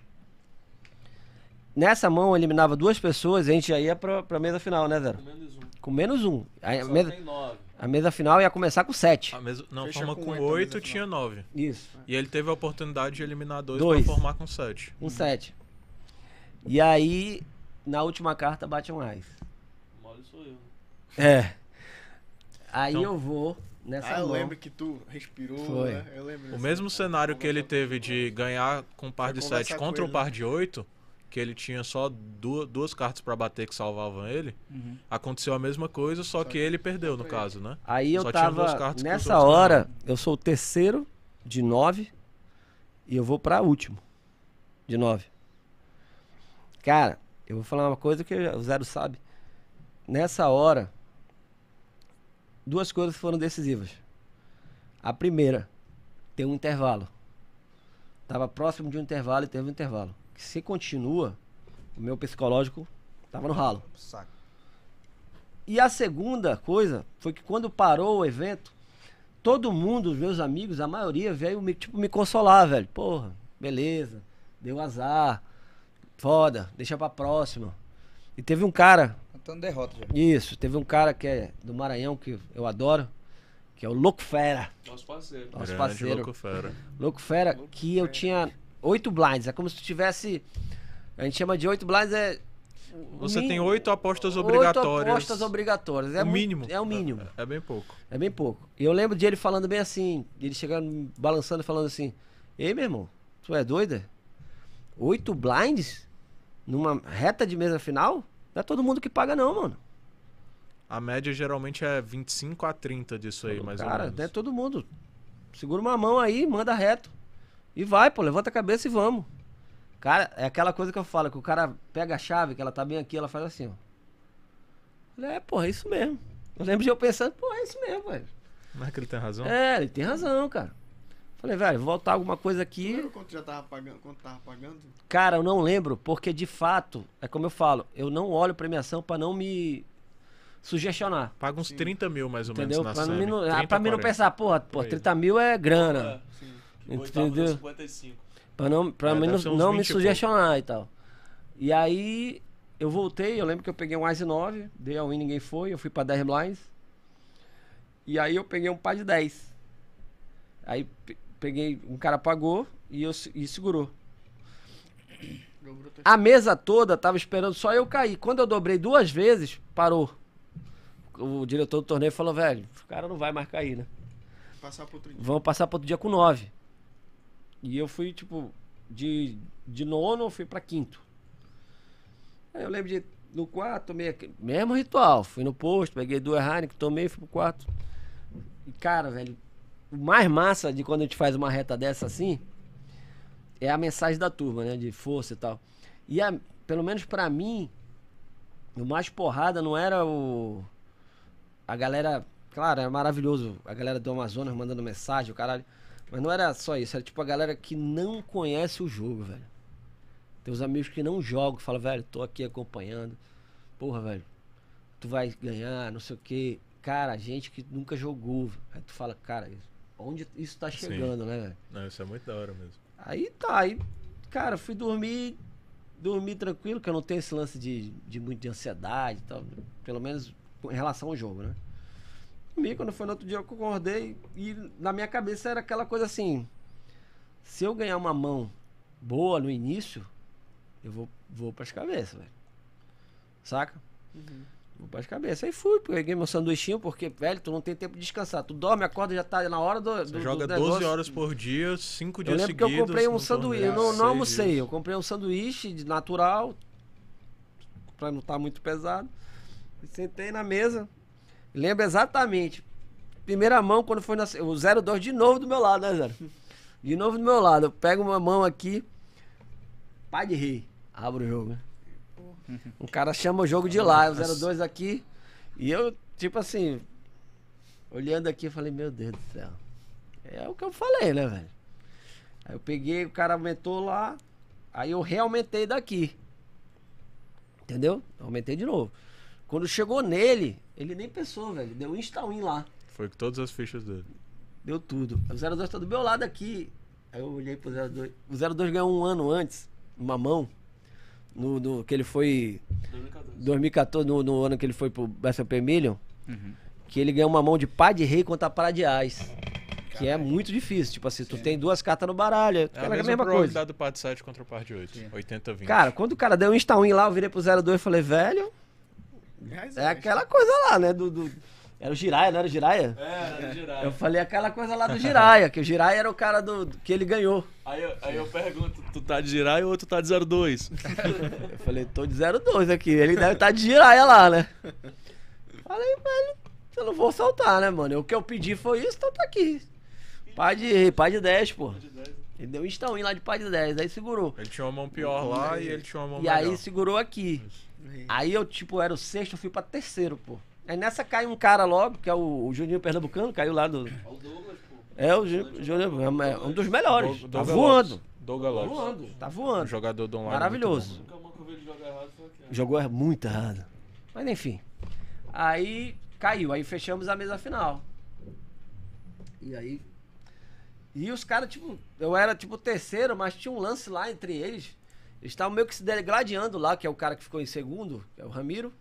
Nessa mão eu eliminava duas pessoas e a gente já ia pra, pra mesa final, né, Zero?
Menos um.
Com menos um. A,
Só
mesa,
nove.
a mesa final ia começar com sete.
A mesa, não,
Fecha
forma
com
com
oito a mesa
8
final.
tinha 9.
Isso.
E ele teve a oportunidade de eliminar dois,
Dois.
pra formar com 7.
Um 7. E aí, na última carta, bate um ás.
Eu.
É. Aí
Então-
eu vou nessa
Ah, eu
mão.
lembro que tu respirou,
Foi.
né? Eu lembro
O mesmo cenário que ele teve de ganhar com par
Foi
de
conversar
7
com
contra o
ele,
par de 8, que ele tinha só du- duas cartas pra bater que salvavam ele,
Uhum.
aconteceu a mesma coisa, só que ele perdeu no caso, né?
Aí eu
Só tinha duas
tava. Nessa hora, eu sou o terceiro de nove e eu vou pra último de nove. Cara, eu vou falar uma coisa que o Zero sabe. Nessa hora, duas coisas foram decisivas. A primeira, tem um intervalo. Tava próximo de um intervalo e teve um intervalo. Que se continua, o meu psicológico tava no ralo.
Saco.
E a segunda coisa foi que quando parou o evento, todo mundo, os meus amigos, a maioria veio me, tipo, me consolar, velho. Porra, beleza, deu azar, foda, deixa pra próxima. E teve um cara,
Contando derrota já.
isso, teve um cara que é do Maranhão, que eu adoro, que é o Louco Fera.
Nosso parceiro.
Nosso
Grande
parceiro.
louco fera.
Louco Fera, que eu tinha oito blinds. É como se tu tivesse. A gente chama de oito blinds, é.
Você
mi-
tem oito apostas
oito
obrigatórias.
apostas obrigatórias. É
o mínimo.
É o mínimo.
É, é bem pouco.
É bem pouco. E eu lembro de ele falando bem assim, ele chegando, balançando e falando assim, ei meu irmão, tu é doida? Oito blinds? Numa reta de mesa final? Não é todo mundo que paga não, mano.
A média geralmente é 25 a 30 disso aí, mais ou
Cara,
menos.
não é todo mundo. Segura uma mão aí, manda reto. E vai, pô, levanta a cabeça e vamos. Cara, é aquela coisa que eu falo, que o cara pega a chave, que ela tá bem aqui, ela faz assim, ó. É, porra, é isso mesmo. Eu lembro de eu pensando, porra, é isso mesmo, velho.
Não é que ele tem razão?
É, ele tem razão, cara. Falei, velho, vou voltar alguma coisa aqui.
lembra quanto já tava pagando? Quanto tava pagando?
Cara, eu não lembro, porque de fato, é como eu falo, eu não olho premiação pra não me sugestionar.
Paga uns 30 mil mais ou menos
Entendeu?
na
Pra mim não, ah,
30,
pra mim não
40.
pensar, porra, pô,
Por aí.
30 mil é grana.
Sim.
O oitavo deu
Entendeu?
55.
Pra, não, pra
É,
mim não, não me
20 pouco.
sugestionar e tal. E aí eu voltei, eu lembro que eu peguei um Ice 9, dei a win, ninguém foi, eu fui pra 10 blinds. E aí eu peguei um par de 10. Aí peguei, um cara pagou e, eu, e segurou. A mesa toda tava esperando só eu cair. Quando eu dobrei duas vezes, parou. O diretor do torneio falou, velho, o cara não vai mais cair, né?
Passar pro outro dia.
Vamos passar para outro dia com 9. E eu fui, tipo, de, de nono eu fui pra quinto. Aí eu lembro de, no quarto, tomei mesmo ritual. Fui no posto, peguei duas Heineken, tomei, fui pro quarto. E, cara, velho, o mais massa de quando a gente faz uma reta dessa assim, é a mensagem da turma, né? De força e tal. E, a, pelo menos pra mim, o mais porrada não era o... A galera Claro, era maravilhoso. A galera do Amazonas mandando mensagem, o caralho. Mas não era só isso, era tipo a galera que não conhece o jogo, velho. Tem os amigos que não jogam, que falam, velho, tô aqui acompanhando. Porra, velho, tu vai ganhar, não sei o quê. Cara, gente que nunca jogou. Aí tu fala, cara, onde isso tá
Sim.
chegando, né, velho?
Não, isso é muito da hora mesmo.
Aí tá, aí, cara, fui dormir, dormir tranquilo, que eu não tenho esse lance de, de muito de ansiedade e tal. Pelo menos em relação ao jogo, né? Dormi, quando foi no outro dia eu concordei e na minha cabeça era aquela coisa assim, se eu ganhar uma mão boa no início, eu vou, vou pras cabeças, velho. Saca? Vou pras cabeças. Aí fui, peguei meu sanduichinho, porque, velho, tu não tem tempo de descansar. Tu dorme, acorda, já tá na hora do. Do,
joga
do
12
negócio.
horas por dia, 5
Eu
dias
lembro que
seguidos.
eu comprei um sanduíche. Eu não, não
seis
almocei.
dias.
Eu comprei um sanduíche de natural. Pra não estar muito pesado. E sentei na mesa. Lembro exatamente. Primeira mão, quando foi na. O 02 de novo do meu lado, né, Zero? De novo do meu lado. Eu pego uma mão aqui. Pai de rei. Abro o jogo. né? O cara chama o jogo de lá. O 02 aqui. E eu, tipo assim. Olhando aqui, eu falei, meu Deus do céu. É o que eu falei, né, velho? Aí eu peguei, o cara aumentou lá, aí eu reaumentei daqui. Entendeu? Aumentei de novo. Quando chegou nele, ele nem pensou, velho. Deu insta-win lá.
Foi com todas as fichas dele.
Deu tudo. O 02 tá do meu lado aqui. Aí eu olhei pro 02. O 02 ganhou um ano antes, uma mão. No, no- que ele foi.
2014.
2014, no, no ano que ele foi pro BSP Million. Que ele ganhou uma mão de pá de rei contra pá de ás. Que é muito difícil. Tipo assim, tu tem duas cartas no baralho. É,
É a
a
mesma,
mesma coisa.
do par de 7 contra o par de 8. 80-20.
Cara, quando o cara deu um insta-win lá, eu virei pro 02 e falei, velho, é
reais.
aquela coisa lá, né? Do, do- Era o Jiraya, não era o Jiraya?
É, era girar.
Eu falei aquela coisa lá do Jiraya, que o Jiraya era o cara do, que ele ganhou.
Aí, eu- aí eu pergunto, tu tá de girar e o outro tá de 02.
Eu falei, tô de 02 aqui, ele deve estar de Jiraya lá, né? Falei, velho, eu não vou soltar, né, mano? O que eu pedi foi isso, então tá aqui. Pai de, pai de 10, pô. Ele deu um insta-win lá de pai de 10, aí segurou.
Ele tinha uma mão pior lá e ele tinha uma mão
E
melhor.
aí segurou aqui. Aí eu, tipo, era o sexto, eu fui pra terceiro, pô. Aí nessa caiu um cara logo, que é o, o Juninho Pernambucano, caiu lá do.
o Douglas, pô.
É o Ju- Júnior, é um dos melhores.
Doug-
Tá
Douglas
voando.
Lopes. Douglas
Tá
Lopes.
voando, tá
Um
voando.
jogador do online.
Maravilhoso.
muito
A mão que eu vi ele jogar errado foi aqui. ó.
Jogou muito errado. Mas enfim. Aí caiu, aí fechamos a mesa final. E aí. E os caras, tipo, eu era tipo terceiro, mas tinha um lance lá entre eles. Eles estavam meio que se degladiando lá, que é o cara que ficou em segundo, que é o Ramiro.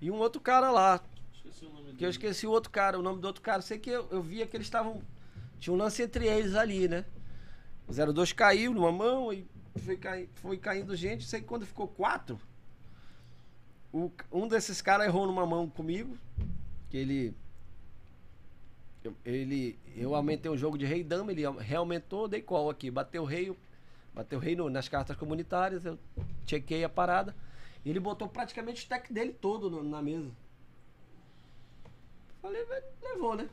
E um outro cara lá,
Esqueci o nome
que eu
dele.
esqueci o outro cara, o nome do outro cara. Sei que eu, eu via que eles estavam. Tinha um lance entre eles ali, né? O 02 caiu numa mão e foi, cai, foi caindo gente. Sei que quando ficou quatro, o- um desses caras errou numa mão comigo. Que ele. Eu, ele, eu aumentei o jogo de rei dama, ele reaumentou, dei call aqui. Bateu o rei, bateu o rei no- nas cartas comunitárias, eu chequei a parada. E ele botou praticamente o stack dele todo no- na mesa. Falei, levou, né?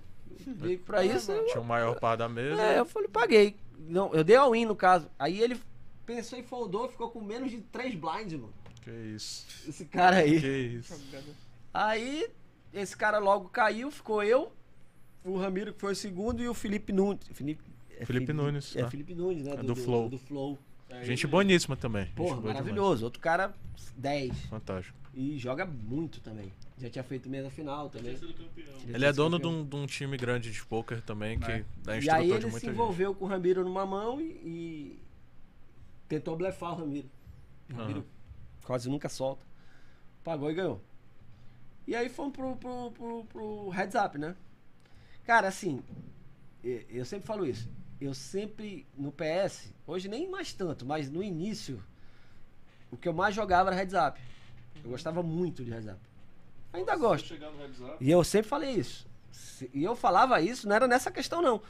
Veio pra isso. eu-
Tinha o maior par da mesa.
é, eu falei, paguei. Não, eu dei all-in no caso. Aí ele pensou e foldou, ficou com menos de 3 blinds, mano.
Que isso.
Esse cara aí.
Que isso.
Aí, esse cara logo caiu, ficou eu, o Ramiro que foi o segundo e o Felipe Nunes. Felipe, é
Felipe Nunes,
É
tá.
Felipe Nunes, né?
É do Flow.
Do, Flow.
Gente boníssima também. Gente
Porra, maravilhoso. Outro cara, 10.
demais. Fantástico.
E joga muito também. Já tinha feito mesa final também.
Ele é dono de um, de um time grande de poker também, que
É.
dá
E aí ele se
gente.
envolveu com o Ramiro numa mão e, e tentou blefar o Ramiro. O Ramiro quase nunca solta. Pagou e ganhou. E aí fomos pro, pro, pro, pro heads up, né? Cara, assim, eu sempre falo isso. Eu sempre, no PS, hoje nem mais tanto, mas no início, o que eu mais jogava era heads up. Eu gostava muito de heads up. Ainda gosto. E eu sempre falei isso. Se- E eu falava isso, não era nessa questão, não.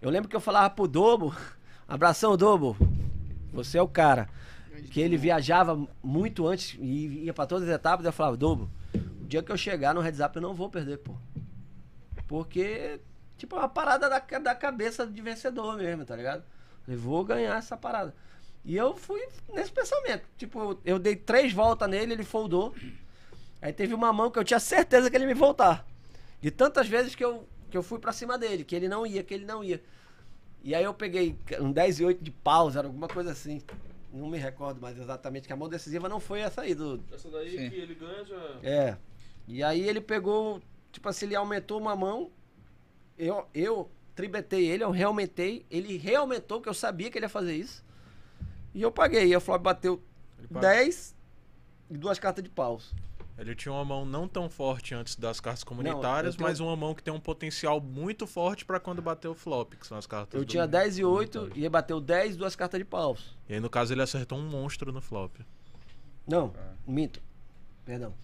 Eu lembro que eu falava pro Dobo, abração, Dobo, você é o cara. Que ele viajava muito antes e ia pra todas as etapas, eu falava, Dobo, o dia que eu chegar no Heads Up eu não vou perder, pô. Porque, tipo, é uma parada da, da cabeça de vencedor mesmo, tá ligado? Eu vou ganhar essa parada. E eu fui nesse pensamento. Tipo, eu dei três voltas nele, ele foldou. Aí teve uma mão que eu tinha certeza que ele ia me voltar. De tantas vezes que eu, que eu fui pra cima dele, que ele não ia, que ele não ia. E aí eu peguei um 10 e 8 de pausa, era alguma coisa assim. Não me recordo mais exatamente, que a mão decisiva não foi essa aí do.
Essa daí
Sim.
que ele ganha já.
É. E aí ele pegou, tipo assim, ele aumentou uma mão. Eu, eu tribetei ele, eu reaumentei. Ele reaumentou, que eu sabia que ele ia fazer isso. E eu paguei. E o Flávio bateu
Ele pagou.
10 e duas cartas de paus.
Ele tinha uma mão não tão forte antes das cartas comunitárias,
tenho-
mas uma mão que tem um potencial muito forte pra quando bater o flop, que são as cartas
Eu
do-
tinha 10 e 8 e ele bateu 10 e duas cartas de paus.
E aí, no caso, ele acertou um monstro no flop.
Não, minto. Perdão.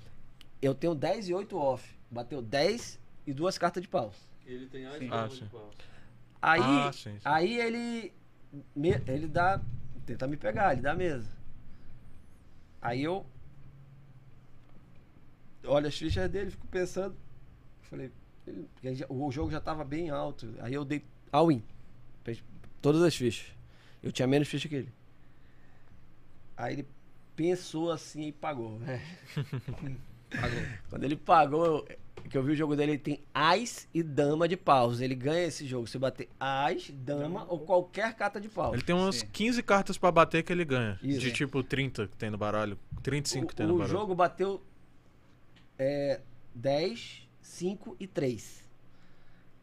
Eu tenho 10 e 8 off. Bateu 10 e duas cartas de paus.
Ele tem as
Sim. Ah,
de
sim.
pau.
Aí,
Ah, sim, sim.
aí ele me- ele dá tenta me pegar, ele dá a mesa. Aí eu olho as fichas dele, fico pensando, falei, ele- o jogo já tava bem alto. Aí eu dei all in. Todas as fichas. Eu tinha menos ficha que ele. Aí ele pensou assim e pagou, né? Quando ele pagou, eu- que eu vi o jogo dele, ele tem Ás e Dama de paus. Ele ganha esse jogo se bater Ás, Dama ou qualquer carta de paus.
Ele tem umas
Sim.
15 cartas pra bater que ele ganha.
Isso.
De tipo 30 que tem no baralho. 35 que tem
o
no
o
baralho.
jogo bateu é, 10, 5 e 3.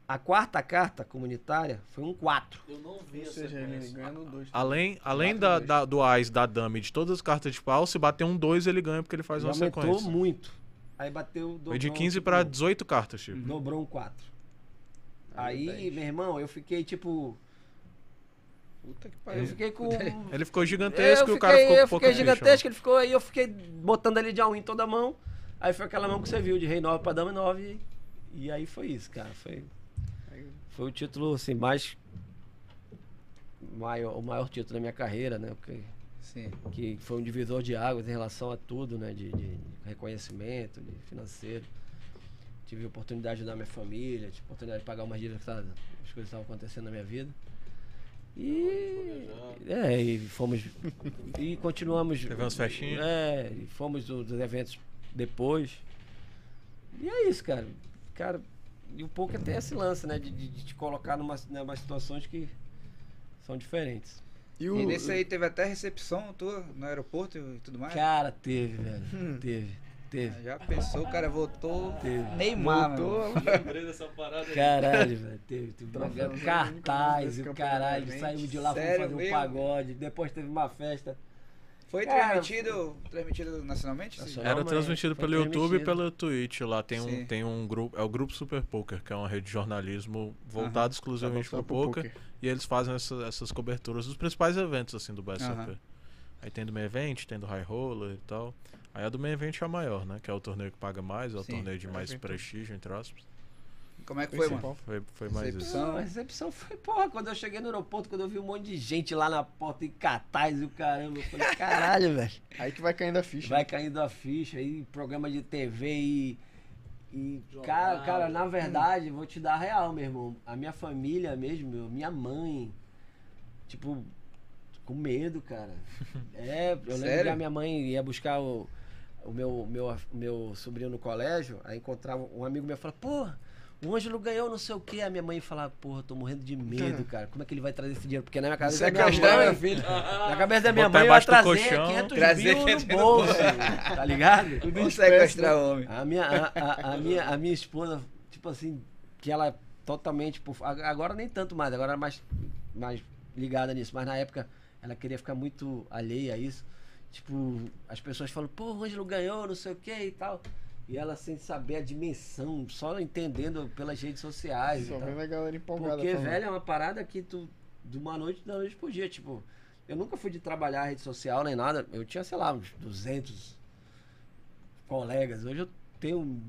A quarta carta comunitária foi um 4.
Eu não vi
Ou seja, ele ganha no 2.
Além, além da,
dois.
da- do Ás, da Dama e de todas as cartas de pau, se bater um 2, ele ganha porque ele faz
Ele
uma
aumentou
sequência.
muito. Aí bateu.
Foi
dobrou
de
um
15
tipo,
pra 18 cartas, tipo.
Dobrou um 4.
Aí,
Aí, meu irmão, eu fiquei tipo.
Puta que
Eu
pariu.
fiquei com.
Ele ficou gigantesco
eu
e o cara
fiquei-
ficou
Eu fiquei
ficha,
gigantesco, ele ficou aí, eu fiquei botando ali de all-in toda a mão. Aí foi aquela mão que você viu, de rei 9 pra dama 9. E aí foi isso, cara. Foi, foi o título, assim, mais. Maior, o maior título da minha carreira, né? Porque,
Sim.
que foi um divisor de águas em relação a tudo, né? De, de reconhecimento, de financeiro. Tive a oportunidade de ajudar minha família, tive a oportunidade de pagar umas dívidas que tava- as coisas estavam acontecendo na minha vida. E. É, e fomos. e continuamos.
Teve umas festinhas?
É, e fomos do- dos eventos depois. E é isso, cara. Cara, e o poker tem esse lance, né? De, de, de te colocar numa, numas situações que são diferentes.
E, o,
E nesse aí teve até recepção tua no aeroporto e tudo mais?
Cara, teve, velho. Teve. Teve.
Já pensou, o cara voltou
Teve.
Neymar,
Voltou,
mano.
Lembrei dessa parada aí.
Caralho, velho. Teve. teve
Troféu
um cartaz e o caralho. Saímos de lá, fomos
Sério
fazer um
mesmo?
pagode. Depois teve uma festa.
Foi
Cara,
transmitido, transmitido nacionalmente?
Nacional.
Era transmitido pelo YouTube e pelo Twitch. Lá tem
Sim.
um, tem um grupo. É o Grupo Super Poker, que é uma rede de jornalismo voltado exclusivamente
Só
pro
pro
poker. E eles fazem essa- essas coberturas dos principais eventos assim do BSOP.
Aham.
Aí tem do main event, tem do high roller e tal. Aí a do main event é a maior, né? Que é o torneio que paga mais, é o
Sim.
torneio de
É,
mais
evento.
prestígio, entre aspas.
Como é que foi, mano?
Foi, foi mais isso.
Recepção.
Não, a recepção foi, porra, quando eu cheguei no aeroporto, quando eu vi um monte de gente lá na porta em cartaz e o caramba, eu falei, caralho, velho.
Aí que vai caindo a ficha.
Vai caindo a ficha aí, programa de TV e. E, cara, cara, na verdade, vou te dar a real, meu irmão. A minha família mesmo, meu, minha mãe, tipo, com medo, cara. É, eu lembro
Sério?
que a minha mãe ia buscar o, o meu, meu, meu sobrinho no colégio, aí encontrava um amigo meu e falava, pô, o Ângelo ganhou não sei o quê. A minha mãe falava, porra, tô morrendo de medo, cara. Como é que ele vai trazer esse dinheiro? Porque na minha cabeça da minha
Sequestrar
mãe,
meu filho.
na cabeça da minha
Botar
mãe, eu ia trazer
colchão.
500
Trazer
mil
500
no bolso, tá ligado?
Vamos sequestrar o homem.
A minha, a, a- a minha, a minha esposa, tipo assim, que ela é totalmente. por- ag- Agora nem tanto mais, agora é mais, mais ligada nisso. Mas na época ela queria ficar muito alheia a isso. Tipo, as pessoas falam, pô, o Ângelo ganhou, não sei o que e tal. E ela sem saber a dimensão, só entendendo pelas redes sociais.
Só vendo a galera empolgada.
Porque,
falando.
velho, é uma parada que tu, de uma noite da noite pro dia, tipo, eu nunca fui de trabalhar rede social nem nada, eu tinha, sei lá, uns 200 colegas, hoje eu tenho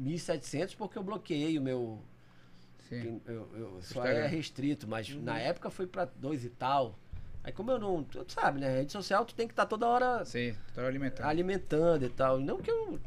1.700 porque eu bloqueei o meu,
Sim.
eu, eu, só
Instagram.
é restrito, mas na época foi pra dois e tal, aí como eu não, tu sabe, né, rede social tu tem que estar toda hora
Sim, tô alimentando.
alimentando e tal. Não que eu,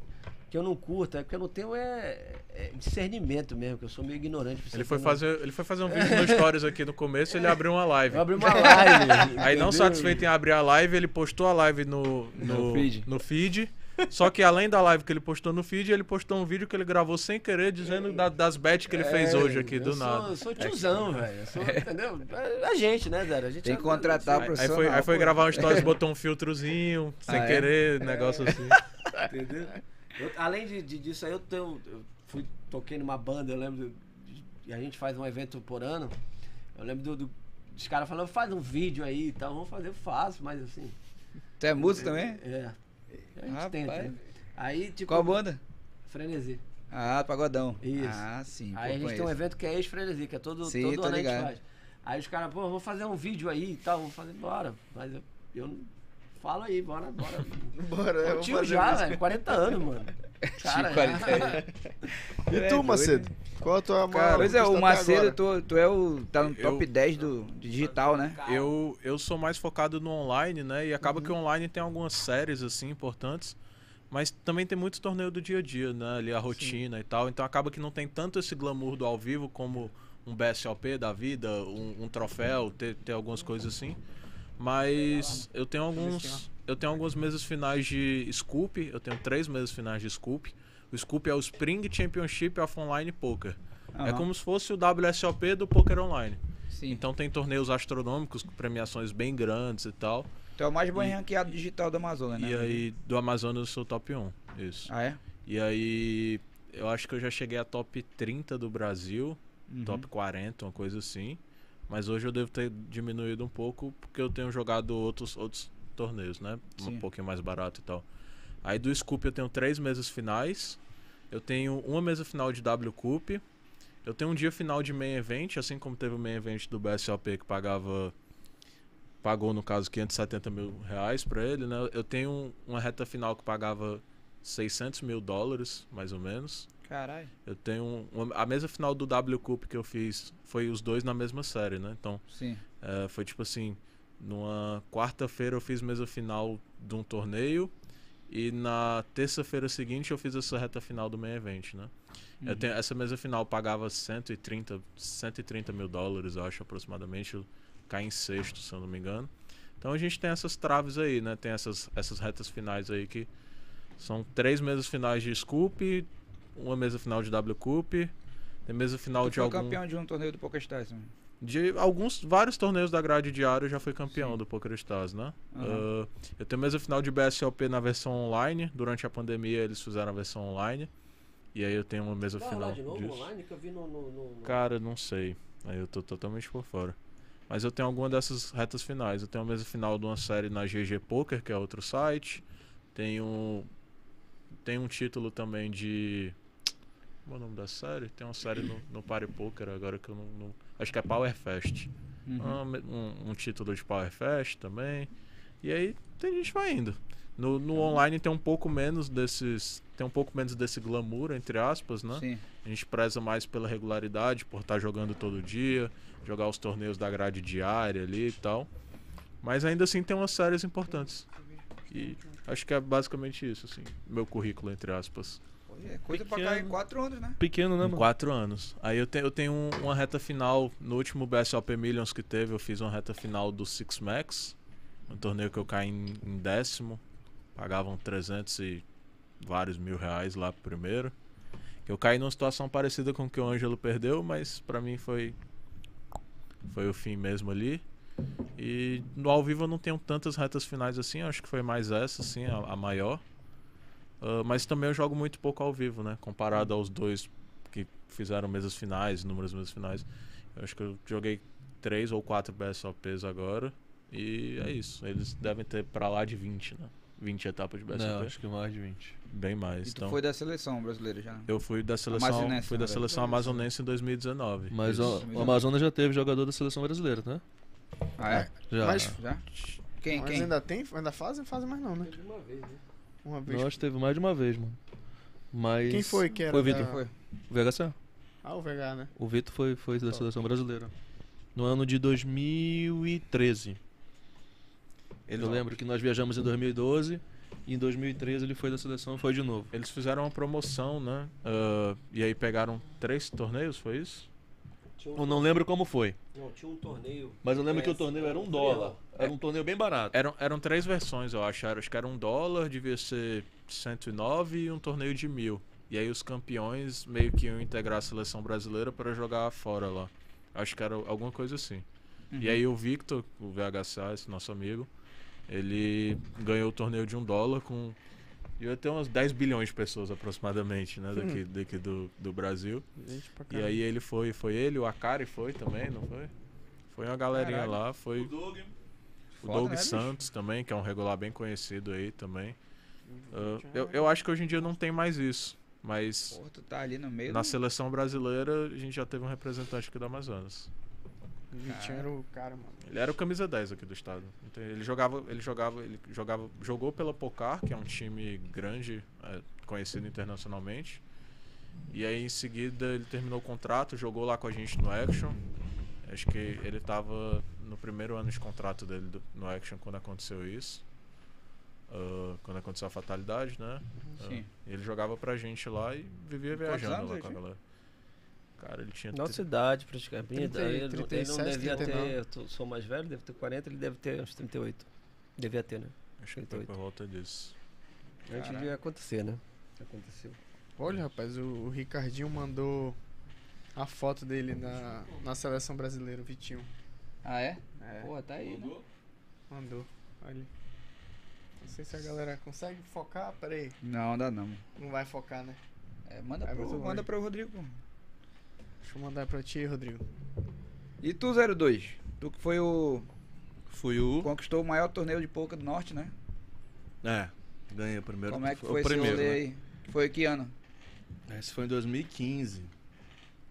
que eu não curta, é porque eu não tenho é, é discernimento mesmo, que eu sou meio ignorante. pra
Ele
você
foi, fazer, ele foi fazer um vídeo no Stories aqui no começo, ele abriu uma live.
Eu abri uma live.
Aí não
entendeu?
satisfeito em abrir a live, ele postou a live no, no,
No feed.
no feed. Só que além da live que ele postou no feed, ele postou um vídeo que ele gravou sem querer, dizendo da- das bets que ele fez
É,
hoje aqui,
eu
do
sou-
nada.
Eu sou tiozão, velho. Eu sou, entendeu? É a gente, né, Zé? A gente
Tem
é-
que contratar
Aí, aí
profissional.
foi, aí foi gravar um stories, botou um filtrozinho, sem
Ah, é?
querer, negócio assim.
Entendeu? Eu- além de, de- disso aí, eu, tenho, eu fui, toquei numa banda, eu lembro. E a gente faz um evento por ano. Eu lembro do, do- dos caras falando, faz um vídeo aí e tal. Vamos fazer, eu faço, mas assim.
Tu é músico também?
É. A gente
Rapaz.
tenta. né? Aí, tipo.
Qual banda?
Frenesi.
Ah, Pagodão.
Isso.
Ah, sim.
Aí a gente tem um evento que é ex-frenesi, que é todo,
Sim,
todo ano a gente
ligado.
faz. Aí os caras, pô, vou fazer um vídeo aí e tal, vamos fazer, bora. Mas eu, eu não falo aí, bora, bora.
Bora, eu
tio já,
isso.
velho, 40 anos, mano. Cara,
Chico,
já-
olha aí.
E
É
tu, Macedo? Qual a tua maior
Pois é, o Macedo, tu, tu é o. tá no top
Eu-
10 do, digital, né?
Eu, eu sou mais focado no online, né? E acaba que o online tem algumas séries, assim, importantes. Mas também tem muito torneio do dia a dia, né? Ali a rotina e tal. Então acaba que não tem tanto esse glamour do ao vivo como um BSOP da vida, um, um troféu, ter, ter algumas coisas assim. Mas eu tenho alguns. Eu tenho alguns meses finais de Scoop. Eu tenho três meses finais de Scoop. O Scoop é o Spring Championship of Online Poker. É
Aham.
como se fosse o WSOP do Poker Online.
Sim.
Então tem torneios astronômicos com premiações bem grandes e tal.
Tu é o mais bem ranqueado digital do Amazonas, né?
E aí do Amazonas eu sou top 1. Isso.
Ah, é?
E aí eu acho que eu já cheguei a top 30 do Brasil,
Uhum.
top 40, uma coisa assim. Mas hoje eu devo ter diminuído um pouco porque eu tenho jogado outros, outros torneios, né?
Sim.
Um pouquinho mais barato e tal. Aí do Scoop eu tenho três meses finais. Eu tenho uma mesa final de W Cup. Eu tenho um dia final de main event, assim como teve o main event do BSOP que pagava. Pagou, no caso, 570 mil reais pra ele, né? Eu tenho um- uma reta final que pagava 600 mil dólares, mais ou menos.
Caralho.
Eu tenho um- uma- a mesa final do W Cup que eu fiz foi os dois na mesma série, né? Então,
Sim.
é, foi tipo assim, numa quarta-feira eu fiz mesa final de um torneio e na terça-feira seguinte eu fiz essa reta final do main event, né? Eu tenho, essa mesa final pagava 130, 130 mil dólares, eu acho, aproximadamente. Eu caí em sexto, se eu não me engano. Então a gente tem essas traves aí, né? Tem essas, essas retas finais aí que são três mesas finais de Scoop, uma mesa final de W Cup, tem mesa final
Tu
de
foi
algum...
campeão de um torneio do PokerStars, mano.
De alguns, vários torneios da grade diária eu já fui campeão
Sim.
do Poker Stars, né?
Aham.
Ah, eu tenho mesa final de BSLP na versão online. Durante a pandemia eles fizeram a versão online. E aí eu tenho uma mesa
Vai
final
de novo
disso.
online que eu vi no. no, no- no-
Cara, não sei. Aí eu tô totalmente por fora. Mas eu tenho alguma dessas retas finais. Eu tenho uma mesa final de uma série na GG Poker, que é outro site. Tenho. Tem um título também de. Como é o nome da série? Tem uma série no, no Party Poker agora que eu não. não- Acho que é Power Fest.
Uhum.
Ah, Um, um título de Power Fest também. E aí tem gente vai indo. No, no online tem um pouco menos desses. Tem um pouco menos desse glamour, entre aspas, né?
Sim.
A gente preza mais pela regularidade, por estar jogando todo dia, jogar os torneios da grade diária ali e tal. Mas ainda assim tem umas séries importantes. E acho que é basicamente isso, assim. Meu currículo, entre aspas.
É coisa pra cair em
Pequeno.
4 anos, né?
Pequeno, né,
Em
mano?
quatro anos. Aí eu, te- eu tenho um- uma reta final, no último BSOP Millions que teve, eu fiz uma reta final do Six Max. Um torneio que eu caí em, em décimo. Pagavam 300 e vários mil reais lá pro primeiro. Eu caí numa situação parecida com que o Ângelo perdeu, mas pra mim foi foi o fim mesmo ali. E no ao vivo eu não tenho tantas retas finais assim, acho que foi mais essa, assim, a, a maior. Ah, mas também eu jogo muito pouco ao vivo, né? Comparado aos dois que fizeram mesas finais, números mesas finais. Eu acho que eu joguei três ou quatro BSOPs agora. E é isso. Eles devem ter pra lá de 20, né? 20 etapas de BSOP.
Não, acho que mais de 20.
Bem mais.
E tu
Então,
foi da seleção brasileira já.
eu fui da seleção,
Amazonense,
fui da seleção amazonense em 2019.
Mas
Isso.
o, o Amazonas já teve jogador da seleção brasileira, né?
Ah, é?
Já.
Mas-
Já? Quem?
Mas
Quem?
ainda tem? Ainda fazem? Fazem mais não, né?
Uma vez, né?
Uma vez.
Nós teve mais de uma vez, mano. Mas.
Quem foi que era
Foi o
da-
Vitor.
Quem foi?
O VHC.
Ah, o VH, né?
O Vitor foi, foi da seleção brasileira. No ano de 2013. Eu lembro que nós viajamos em 2012 e em 2013 ele foi da seleção e foi de novo.
Eles fizeram uma promoção, né? Ah, e aí pegaram três torneios, foi isso?
Um,
Eu não lembro como foi.
não, tinha um torneio.
Mas eu lembro que o torneio era um
real.
dólar. Era um torneio bem barato.
Eram, eram três versões, eu acho. Acho que era um dólar, devia ser 109 e um torneio de mil. E aí os campeões meio que iam integrar a seleção brasileira para jogar fora lá. Acho que era alguma coisa assim. E aí o Victor, o VHSA, esse nosso amigo, ele ganhou o torneio de um dólar com. Ia ter umas 10 bilhões de pessoas aproximadamente, né? Daqui, daqui do, do Brasil.
Gente pra
E aí ele foi, foi ele, o Akari foi também, não foi? Foi uma galerinha
Caralho.
lá, foi o
Foda,
Doug
né?
Santos também, que é um regular bem conhecido aí também. Ah, eu, eu acho que hoje em dia não tem mais isso, mas
Porra, tu tá ali no meio.
na
do-
seleção brasileira a gente já teve um representante aqui do Amazonas.
O Vitinho era o cara, mano.
Ele era o camisa 10 aqui do estado. Então, ele jogava, ele jogava, ele jogava, jogou pela Pocar, que é um time grande, é, conhecido internacionalmente. E aí em seguida ele terminou o contrato, jogou lá com a gente no Action. Acho que ele tava no primeiro ano de contrato dele do- no Action quando aconteceu isso. Ah, quando aconteceu a fatalidade, né?
Sim.
e ele jogava pra gente lá e vivia viajando lá com a galera. Cara, ele tinha.
Nossa
tri-
idade, praticamente.
30,
ele, não- ele não
37,
devia
39.
ter. Eu tô- sou mais velho, deve ter 40, ele deve ter uns 38. Devia ter, né?
Acho que foi
38.
por volta disso.
Antes
Caralho.
devia acontecer, né? Aconteceu.
Olha, rapaz, o, o Ricardinho mandou a foto dele na, na seleção brasileira, o Vitinho.
Ah, é?
É,
Porra, tá aí. Né?
mandou. Olha. Não sei se a galera consegue focar. Pera aí.
Não, dá não.
Não vai focar, né?
É, manda,
É
pro, manda pro Rodrigo.
Deixa eu mandar pra ti, Rodrigo.
E tu, 02? Tu que foi o.
Fui o.
Conquistou o maior torneio de poker do norte, né?
É, ganhei o primeiro.
Como é que
o
foi esse
primeiro,
rolê
né?
aí? Foi que ano?
Esse foi em 2015.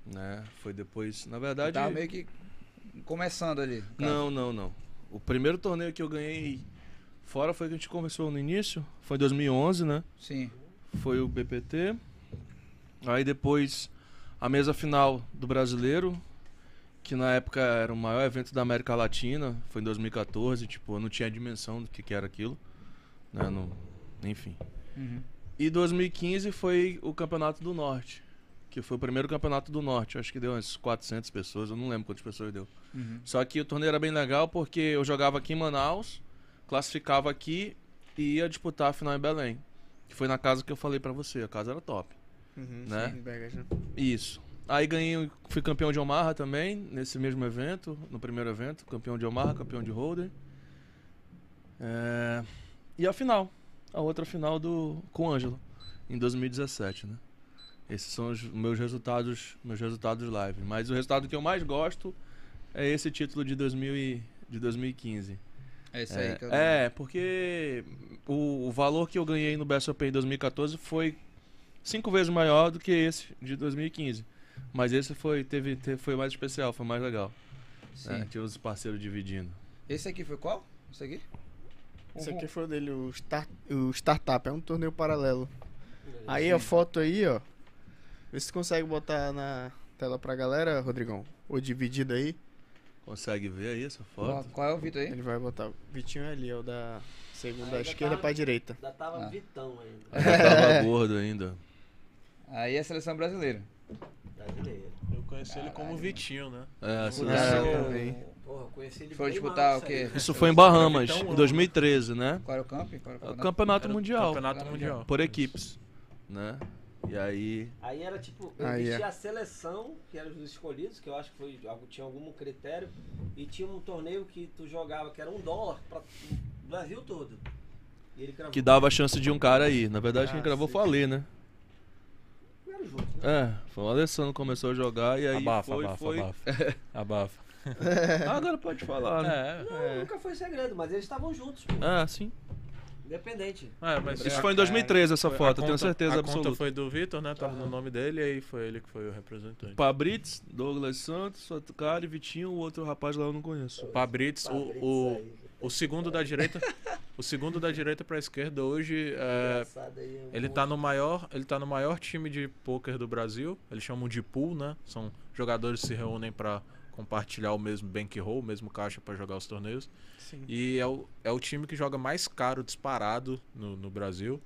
Né? Foi depois. Na
Tu
verdade.
tava meio que começando ali.
Não, não, não. O primeiro torneio que eu ganhei fora foi que a gente começou no início. Foi em 2011, né?
Sim.
Foi o BPT. Aí depois a mesa final do brasileiro, que na época era o maior evento da América Latina. Foi em 2014. Tipo, eu não tinha dimensão do que, que era aquilo. Né? Não, enfim.
Uhum.
E 2015 foi o Campeonato do Norte. Que foi o primeiro campeonato do Norte. Acho que deu umas 400 pessoas. Eu não lembro quantas pessoas deu.
Uhum.
Só que o torneio era bem legal porque eu jogava aqui em Manaus, classificava aqui e ia disputar a final em Belém. Que foi na casa que eu falei pra você. A casa era top.
Uhum,
Né?
sim, Vegas, né?
Isso. Aí ganhei, fui campeão de Omaha também, nesse mesmo evento, no primeiro evento. Campeão de Omaha, campeão de Holder. É, E a final. A outra final do com o Ângelo, em 2017, né? Esses são os meus resultados, meus resultados live. Mas o resultado que eu mais gosto é esse título de, 2000 e, de 2015.
É esse
É,
aí que eu
é, porque o, o valor que eu ganhei no BSOP em 2014 foi cinco vezes maior do que esse de 2015. Mas esse foi, teve, teve- foi mais especial, foi mais legal.
Sim.
É, tinha os parceiros dividindo.
Esse aqui foi qual? Esse aqui?
Esse aqui foi o dele, o, start, o Startup. É um torneio paralelo. Aí a foto aí, ó. Vê se consegue botar na tela pra galera, Rodrigão. Ou dividido aí.
Consegue ver aí essa foto?
qual é o Vitor aí?
Ele vai botar. O Vitinho é ali, é o da segunda esquerda
tá-
pra direita.
Ainda tava
Ah.
Vitão ainda.
Eu tava gordo ainda.
Aí é a seleção brasileira.
Brasileiro.
Eu conheci ele como
Caralho,
Vitinho, né?
É, assim, assim.
também.
Porra, eu conheci ele
Foi
bem
disputar
mal
o quê?
Isso foi em Bahamas, em 2013, né?
Qual era o camp? Qual era o campeonato?
Era
mundial.
Campeonato Mundial.
Por equipes, né? E aí.
Aí era tipo,
Aí
existia
é.
a seleção, que eram os escolhidos, que eu acho que foi, tinha algum critério, e tinha um torneio que tu jogava, que era um dólar para o Brasil todo. E.
Que dava a chance de um cara aí. Na verdade,
Ah,
quem gravou
sim.
foi o Alê, né?
Junto, né?
É, foi o Alessandro que começou a jogar e aí
abafa,
foi,
abafa,
foi.
abafa. abafa.
Ah, agora pode falar, né?
Não, nunca foi segredo, mas eles estavam juntos, pô.
Ah, sim.
Independente.
É, mas
Isso
a-
foi em 2013 essa
foi-
foto,
a
eu tenho
conta-
certeza
A
absoluta.
conta foi do Vitor, né? Tava no nome dele e aí foi ele que foi o representante.
Pabrits, Douglas Santos, Fatucari, Vitinho, o outro rapaz lá eu não conheço.
Pabrits, o, o, o segundo da direita, o segundo da direita pra esquerda hoje é,
aí, um
ele tá no maior, ele tá no maior time de pôquer do Brasil. Eles chamam de pool, né? São jogadores que se reúnem pra compartilhar o mesmo bankroll, o mesmo caixa pra jogar os torneios.
Sim.
E é o, é o time que joga mais caro disparado no, no Brasil.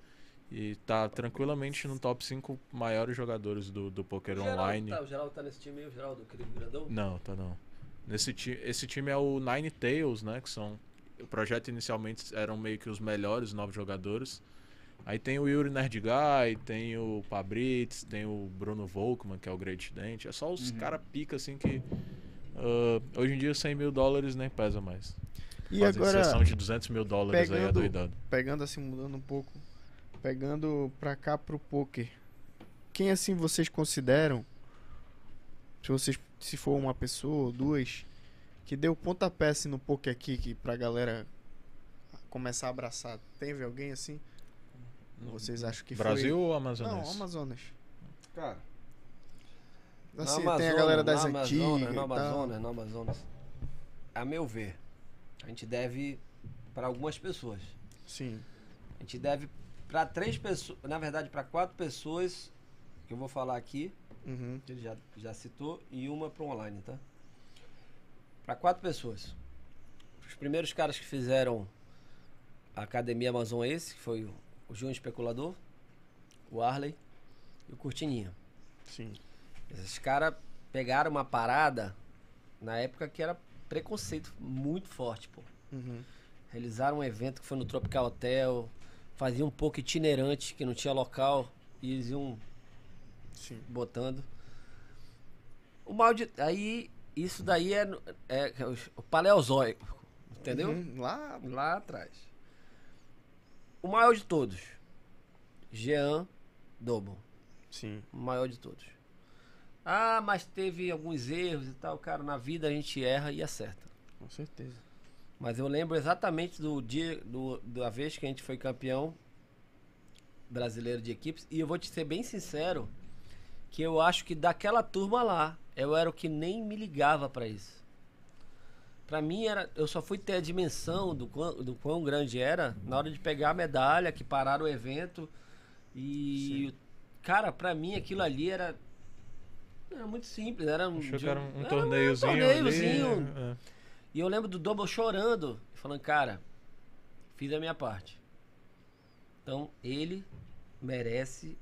E tá tranquilamente no top 5 maiores jogadores do, do poker
O
online.
Tá, o Geraldo tá nesse time aí, o Geraldo, querido grandão?
Não, tá não. Nesse ti esse time é o Nine Tails, né? Que são. O projeto inicialmente eram meio que os melhores nove jogadores. Aí tem o Yuri Nerdguy, tem o Pabrits, tem o Bruno Volkman, que é o Great Dent. É só os cara pica assim que. ah, hoje em dia 100 mil dólares nem pesa mais.
E
Fazem
agora,
sessão de 200 mil dólares aí é
pegando-
doidado.
pegando assim, mudando um pouco, pegando pra cá pro poker, quem assim vocês consideram, se vocês, se for uma pessoa ou duas, que deu pontapé assim no poker aqui, que pra galera começar a abraçar, teve alguém assim? Vocês acham que
Brasil ou
foi...
Amazonas?
Não, Amazonas.
Cara,
Assim,
No
tem a
Amazonas,
galera das
no
antigas
Amazonas, No. Amazonas, no Amazonas. A meu ver, a gente deve para algumas pessoas.
Sim.
A gente deve para três pessoas, na verdade para quatro pessoas, que eu vou falar aqui,
Uhum.
que ele já, já citou, e uma para online, tá? Para quatro pessoas. Os primeiros caras que fizeram a Academia Amazon esse, que foi o- Júnior Especulador, o Arley e o Cortininha.
Sim.
Esses caras pegaram uma parada na época que era preconceito muito forte, pô.
Uhum.
Realizaram um evento que foi no Tropical Hotel, faziam um pouco itinerante, que não tinha local, e eles iam
Sim.
botando. O mal de. Aí, isso daí é, no- é o paleozoico, entendeu?
Uhum. Lá,
Lá atrás. O maior de todos. Jean Dobo.
sim.
O maior de todos. Ah, mas teve alguns erros e tal. Cara, na vida a gente erra e acerta.
Com certeza.
Mas eu lembro exatamente do dia, do, da vez que a gente foi campeão brasileiro de equipes. E eu vou te ser bem sincero, que eu acho que daquela turma lá, eu era o que nem me ligava pra isso. Pra mim era, eu só fui ter a dimensão do quão, do quão grande era na hora de pegar a medalha, que pararam o evento. E cara, pra mim aquilo ali era era muito simples, era um, de
era um, um torneiozinho.
torneiozinho.
ali, é.
E eu lembro do Double chorando, falando, cara, fiz a minha parte. Então ele merece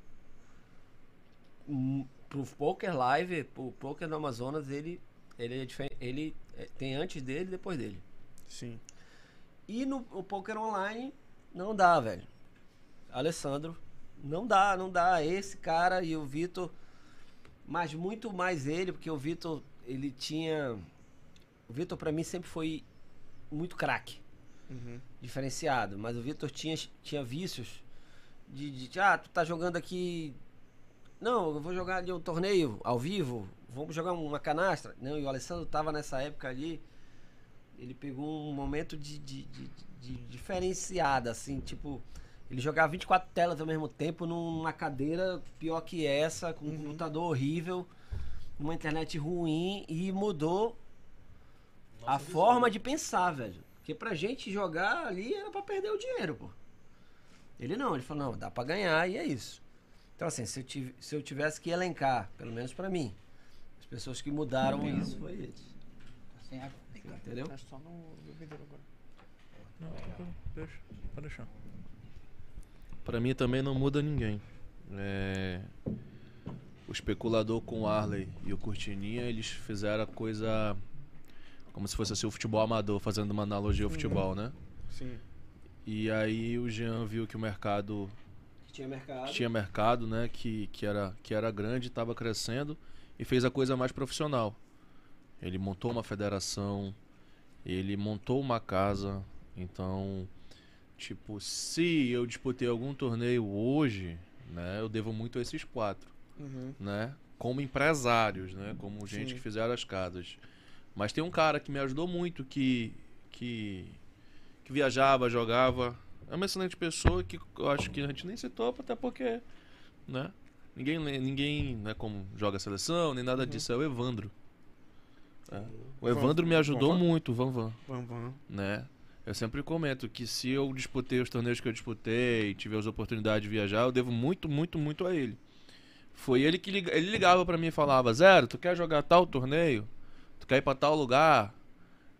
pro Poker Live, pro Poker no Amazonas, ele ele é difer- ele é, tem antes dele e depois dele.
Sim.
E no, Poker Online não dá, velho. Alessandro, não dá, não dá. Esse cara e o Vitor, mas muito mais ele, porque o Vitor, ele tinha. O Vitor pra mim sempre foi muito craque,
Uhum.
diferenciado. Mas o Vitor tinha, tinha vícios de, de. Ah, tu tá jogando aqui. Não, eu vou jogar ali um torneio ao vivo. Vamos jogar uma canastra. Não, e o Alessandro tava nessa época ali. Ele pegou um momento de, de, de, de diferenciada, assim, tipo. Ele jogava 24 telas ao mesmo tempo numa cadeira pior que essa, com um computador horrível, uma internet ruim e mudou a forma de pensar, velho. Porque pra gente jogar ali era pra perder o dinheiro, pô. Ele não, ele falou, não, dá pra ganhar e é isso. Então assim, se eu, tive- se eu tivesse que elencar, pelo menos pra mim, as pessoas que mudaram isso foi eles.
Sem água.
Entendeu?
É só no bebedouro agora.
Não, tranquilo, deixa, pode deixar.
Pra mim também não muda ninguém. É, O especulador com o Arley e o Cortininha, eles fizeram a coisa como se fosse assim, o futebol amador, fazendo uma analogia ao futebol, né?
Sim.
E aí o Jean viu que o mercado
tinha mercado.
que tinha mercado, né? Que, que, era, que era grande, estava crescendo e fez a coisa mais profissional. Ele montou uma federação, ele montou uma casa. Então, tipo, se eu disputei algum torneio hoje, né? Eu devo muito a esses quatro,
Uhum.
né? Como empresários, né? Como gente
Sim.
que fizeram as casas. Mas tem um cara que me ajudou muito, que, que, que viajava, jogava. É uma excelente pessoa que eu acho que a gente nem citou, até porque, né? Ninguém, ninguém né, como joga seleção, nem nada disso. É o Evandro. É. O Evandro me ajudou
Van Van?
muito, Van Van,
Vamos, vamos.
né? Eu sempre comento que se eu disputei os torneios que eu disputei, tive as oportunidades de viajar, eu devo muito, muito, muito a ele. Foi ele que ele ligava pra mim e falava: "Zero, tu quer jogar tal torneio? Tu quer ir pra tal lugar?"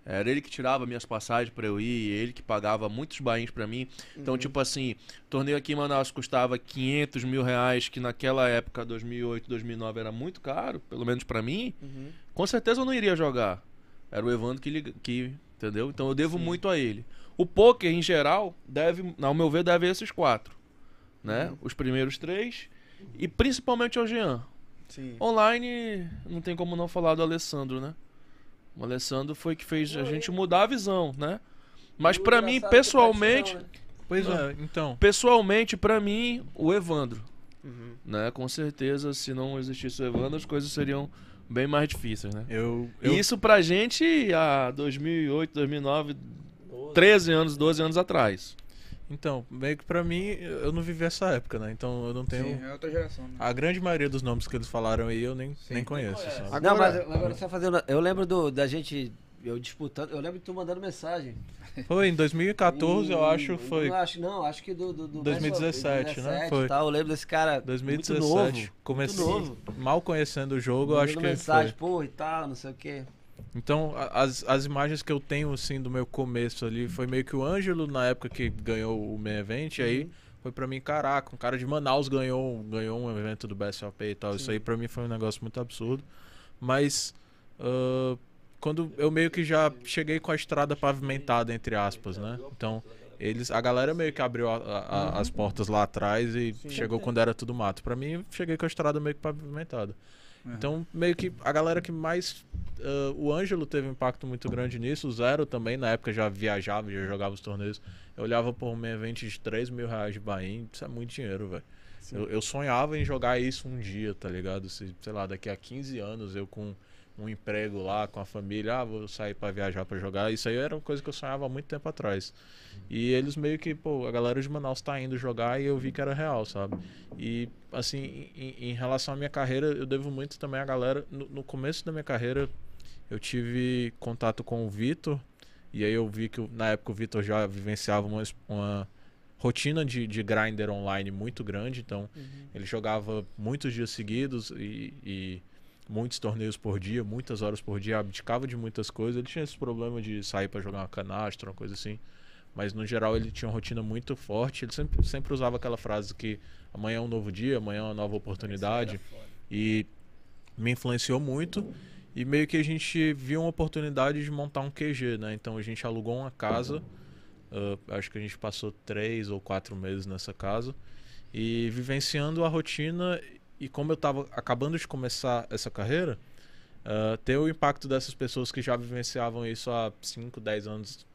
Era ele que tirava minhas passagens pra eu ir, ele que pagava muitos bains pra mim. Então, tipo assim, torneio aqui em Manaus custava 500 mil reais, que naquela época, 2008, 2009, era muito caro, pelo menos pra mim.
Uhum.
Com certeza eu não iria jogar. Era o Evandro que, que entendeu? Então eu devo muito a ele. O poker em geral deve, ao meu ver, deve esses quatro, né? Os primeiros três e principalmente ao Jean.
Sim.
Online, não tem como não falar do Alessandro, né? O Alessandro foi que fez a gente mudar a visão, né? Mas
O
pra mim, pessoalmente,
né?
Pois é, então.
pessoalmente pra mim, o Evandro,
Uhum.
né? Com certeza, se não existisse o Evandro, as coisas seriam bem mais difíceis, né?
Eu, eu,
E isso pra gente há 2008, 2009, 13 anos, 12 anos atrás.
Então, meio que pra mim, eu não vivi essa época, né? Então eu não tenho.
Sim, é outra geração. Né?
A grande maioria dos nomes que eles falaram aí eu nem,
Sim.
nem conheço, sabe?
Agora-
Não, mas eu- agora só fazendo. Eu lembro do, da gente. Eu disputando. Eu lembro de tu mandando mensagem.
Foi em 2014, eu
E-
acho, foi.
Não, acho, não, acho que do. do, do
2017, né? Foi.
Tal, eu lembro desse cara.
2017.
Muito novo.
Comecei
muito novo.
mal conhecendo o jogo, eu acho
mandando
que
mensagem,
foi.
pô, e tal, não sei o quê.
Então, as, as imagens que eu tenho, assim, do meu começo ali, foi meio que o Ângelo, na época que ganhou o main event, e aí
Uhum.
foi pra mim, caraca, um cara de Manaus ganhou, ganhou um evento do BSOP e tal. Isso aí pra mim foi um negócio muito absurdo. Mas, ah, quando eu meio que já cheguei com a estrada pavimentada, entre aspas, né? Então, eles, a galera meio que abriu a- a- a- as portas lá atrás e chegou quando era tudo mato. Pra mim, cheguei com a estrada meio que pavimentada. Então, meio que a galera que mais. ah, o Ângelo teve um impacto muito grande nisso. O Zero também, na época, já viajava, já jogava os torneios. Eu olhava por um evento de 3 mil reais de Bahia. Isso é muito dinheiro, velho. Eu, eu sonhava em jogar isso um dia, tá ligado? Se, sei lá, daqui a 15 anos eu com um emprego lá, com a família, ah, vou sair pra viajar pra jogar. Isso aí era uma coisa que eu sonhava há muito tempo atrás. E eles meio que, pô, a galera de Manaus tá indo jogar e eu vi que era real, sabe? E, assim, em, em relação à minha carreira, eu devo muito também à galera. No, no começo da minha carreira, eu tive contato com o Vitor. E aí eu vi que, na época, o Vitor já vivenciava uma, uma rotina de, de grinder online muito grande. Então, ele jogava muitos dias seguidos e, e muitos torneios por dia, muitas horas por dia, abdicava de muitas coisas. Ele tinha esse problema de sair pra jogar uma canastra, uma coisa assim. Mas no geral ele tinha uma rotina muito forte. Ele sempre, sempre usava aquela frase que amanhã é um novo dia, amanhã é uma nova oportunidade. E me influenciou muito. E meio que a gente viu uma oportunidade de montar um QG, né? Então a gente alugou uma casa. ah, acho que a gente passou três ou quatro meses nessa casa. E vivenciando a rotina. E como eu tava acabando de começar essa carreira, ah, ter o impacto dessas pessoas que já vivenciavam isso há 5, 10 anos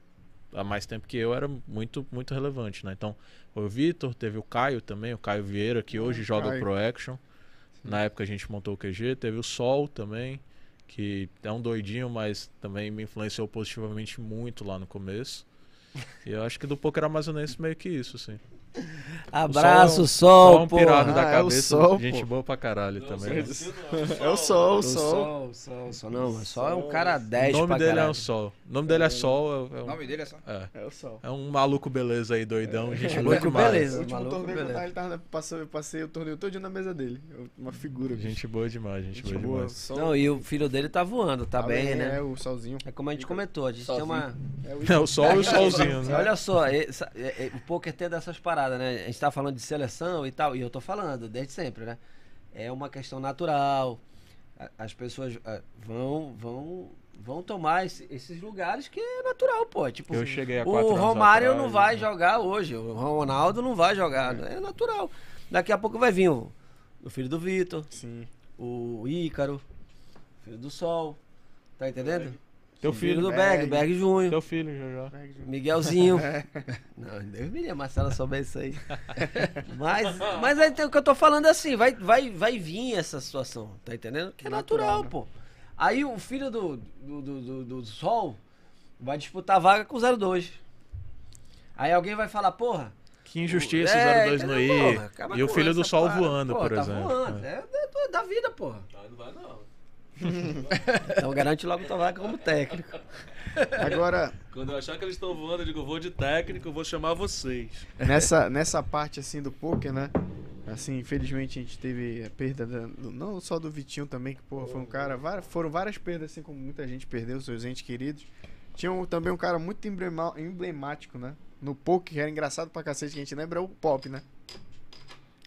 há mais tempo que eu era muito muito relevante, né? Então, o Vitor, teve o Caio também, o Caio Vieira, que hoje joga
Caio.
Pro Action. Na época a gente montou o QG, teve o Sol também, que é um doidinho, mas também me influenciou positivamente muito lá no começo. E eu acho que do poker amazonense meio que isso, assim.
Abraço,
Só
sol,
um
pô.
pirado
Ah,
da
é o
cabeça,
Sol,
gente
pô.
boa pra caralho também. né?
É o sol, o
O
sol.
sol, sol, sol. Não, o sol é um cara
O
10
nome
pra
dele é
caralho.
o Sol. O nome dele é Sol, é, é
O
um,
nome dele é só.
é,
É o sol.
é um maluco beleza aí, doidão, gente boa
Maluco
demais.
beleza.
O último
maluco,
torneio
beleza.
tava, ele tava na, passou, eu passei o torneio todo na mesa dele. Uma figura. bicho.
Gente boa demais, gente,
Gente
boa,
boa.
demais.
Sol,
Não, e o filho dele tá voando, tá, bem, né?
É, o solzinho.
É como a gente comentou, a gente tem uma.
É o
É o sol e o solzinho, né?
Olha só, é- é- o poker tem dessas paradas, né? A gente tá falando de seleção e tal, e eu tô falando desde sempre, né? É uma questão natural. As pessoas ah, vão, vão,
vão tomar esse- esses lugares que é natural, pô. Tipo,
Eu cheguei a
o Romário
atrás,
não vai
né?
jogar hoje, o Ronaldo não vai jogar, é natural. Daqui a pouco vai vir o, o filho do Vitor,
Sim.
o Ícaro, filho do Sol, tá entendendo?
Teu
filho
filho,
do Berg,
Berg.
Berg Júnior,
teu filho já.
Miguelzinho. Não, Deus me livre, Marcela souber isso aí. Mas, mas aí o que eu tô falando é assim, vai, vai, vai vir essa situação, tá entendendo? Que é natural,
Natural, né?
pô. Aí o filho do, do, do, do- do Sol vai disputar a vaga com o 02. Aí alguém vai falar, porra.
Que injustiça,
é,
02 no I. E o filho do sol voando, por
tá
exemplo.
Voando.
É.
É, é da vida, porra.
Não, não vai não.
Então garante logo tua vaga como técnico.
Agora,
Quando eu achar que eles estão voando, eu digo, eu vou de técnico, eu vou chamar vocês.
nessa, nessa parte assim do poker, né? Assim, infelizmente a gente teve a perda da- do- não só do Vitinho também, que porra, foi um cara, várias- foram várias perdas assim como muita gente perdeu seus entes queridos. Tinha um- também um cara muito emblema- emblemático, né? No poker, que era engraçado pra cacete, que a gente lembra é o Pop, né?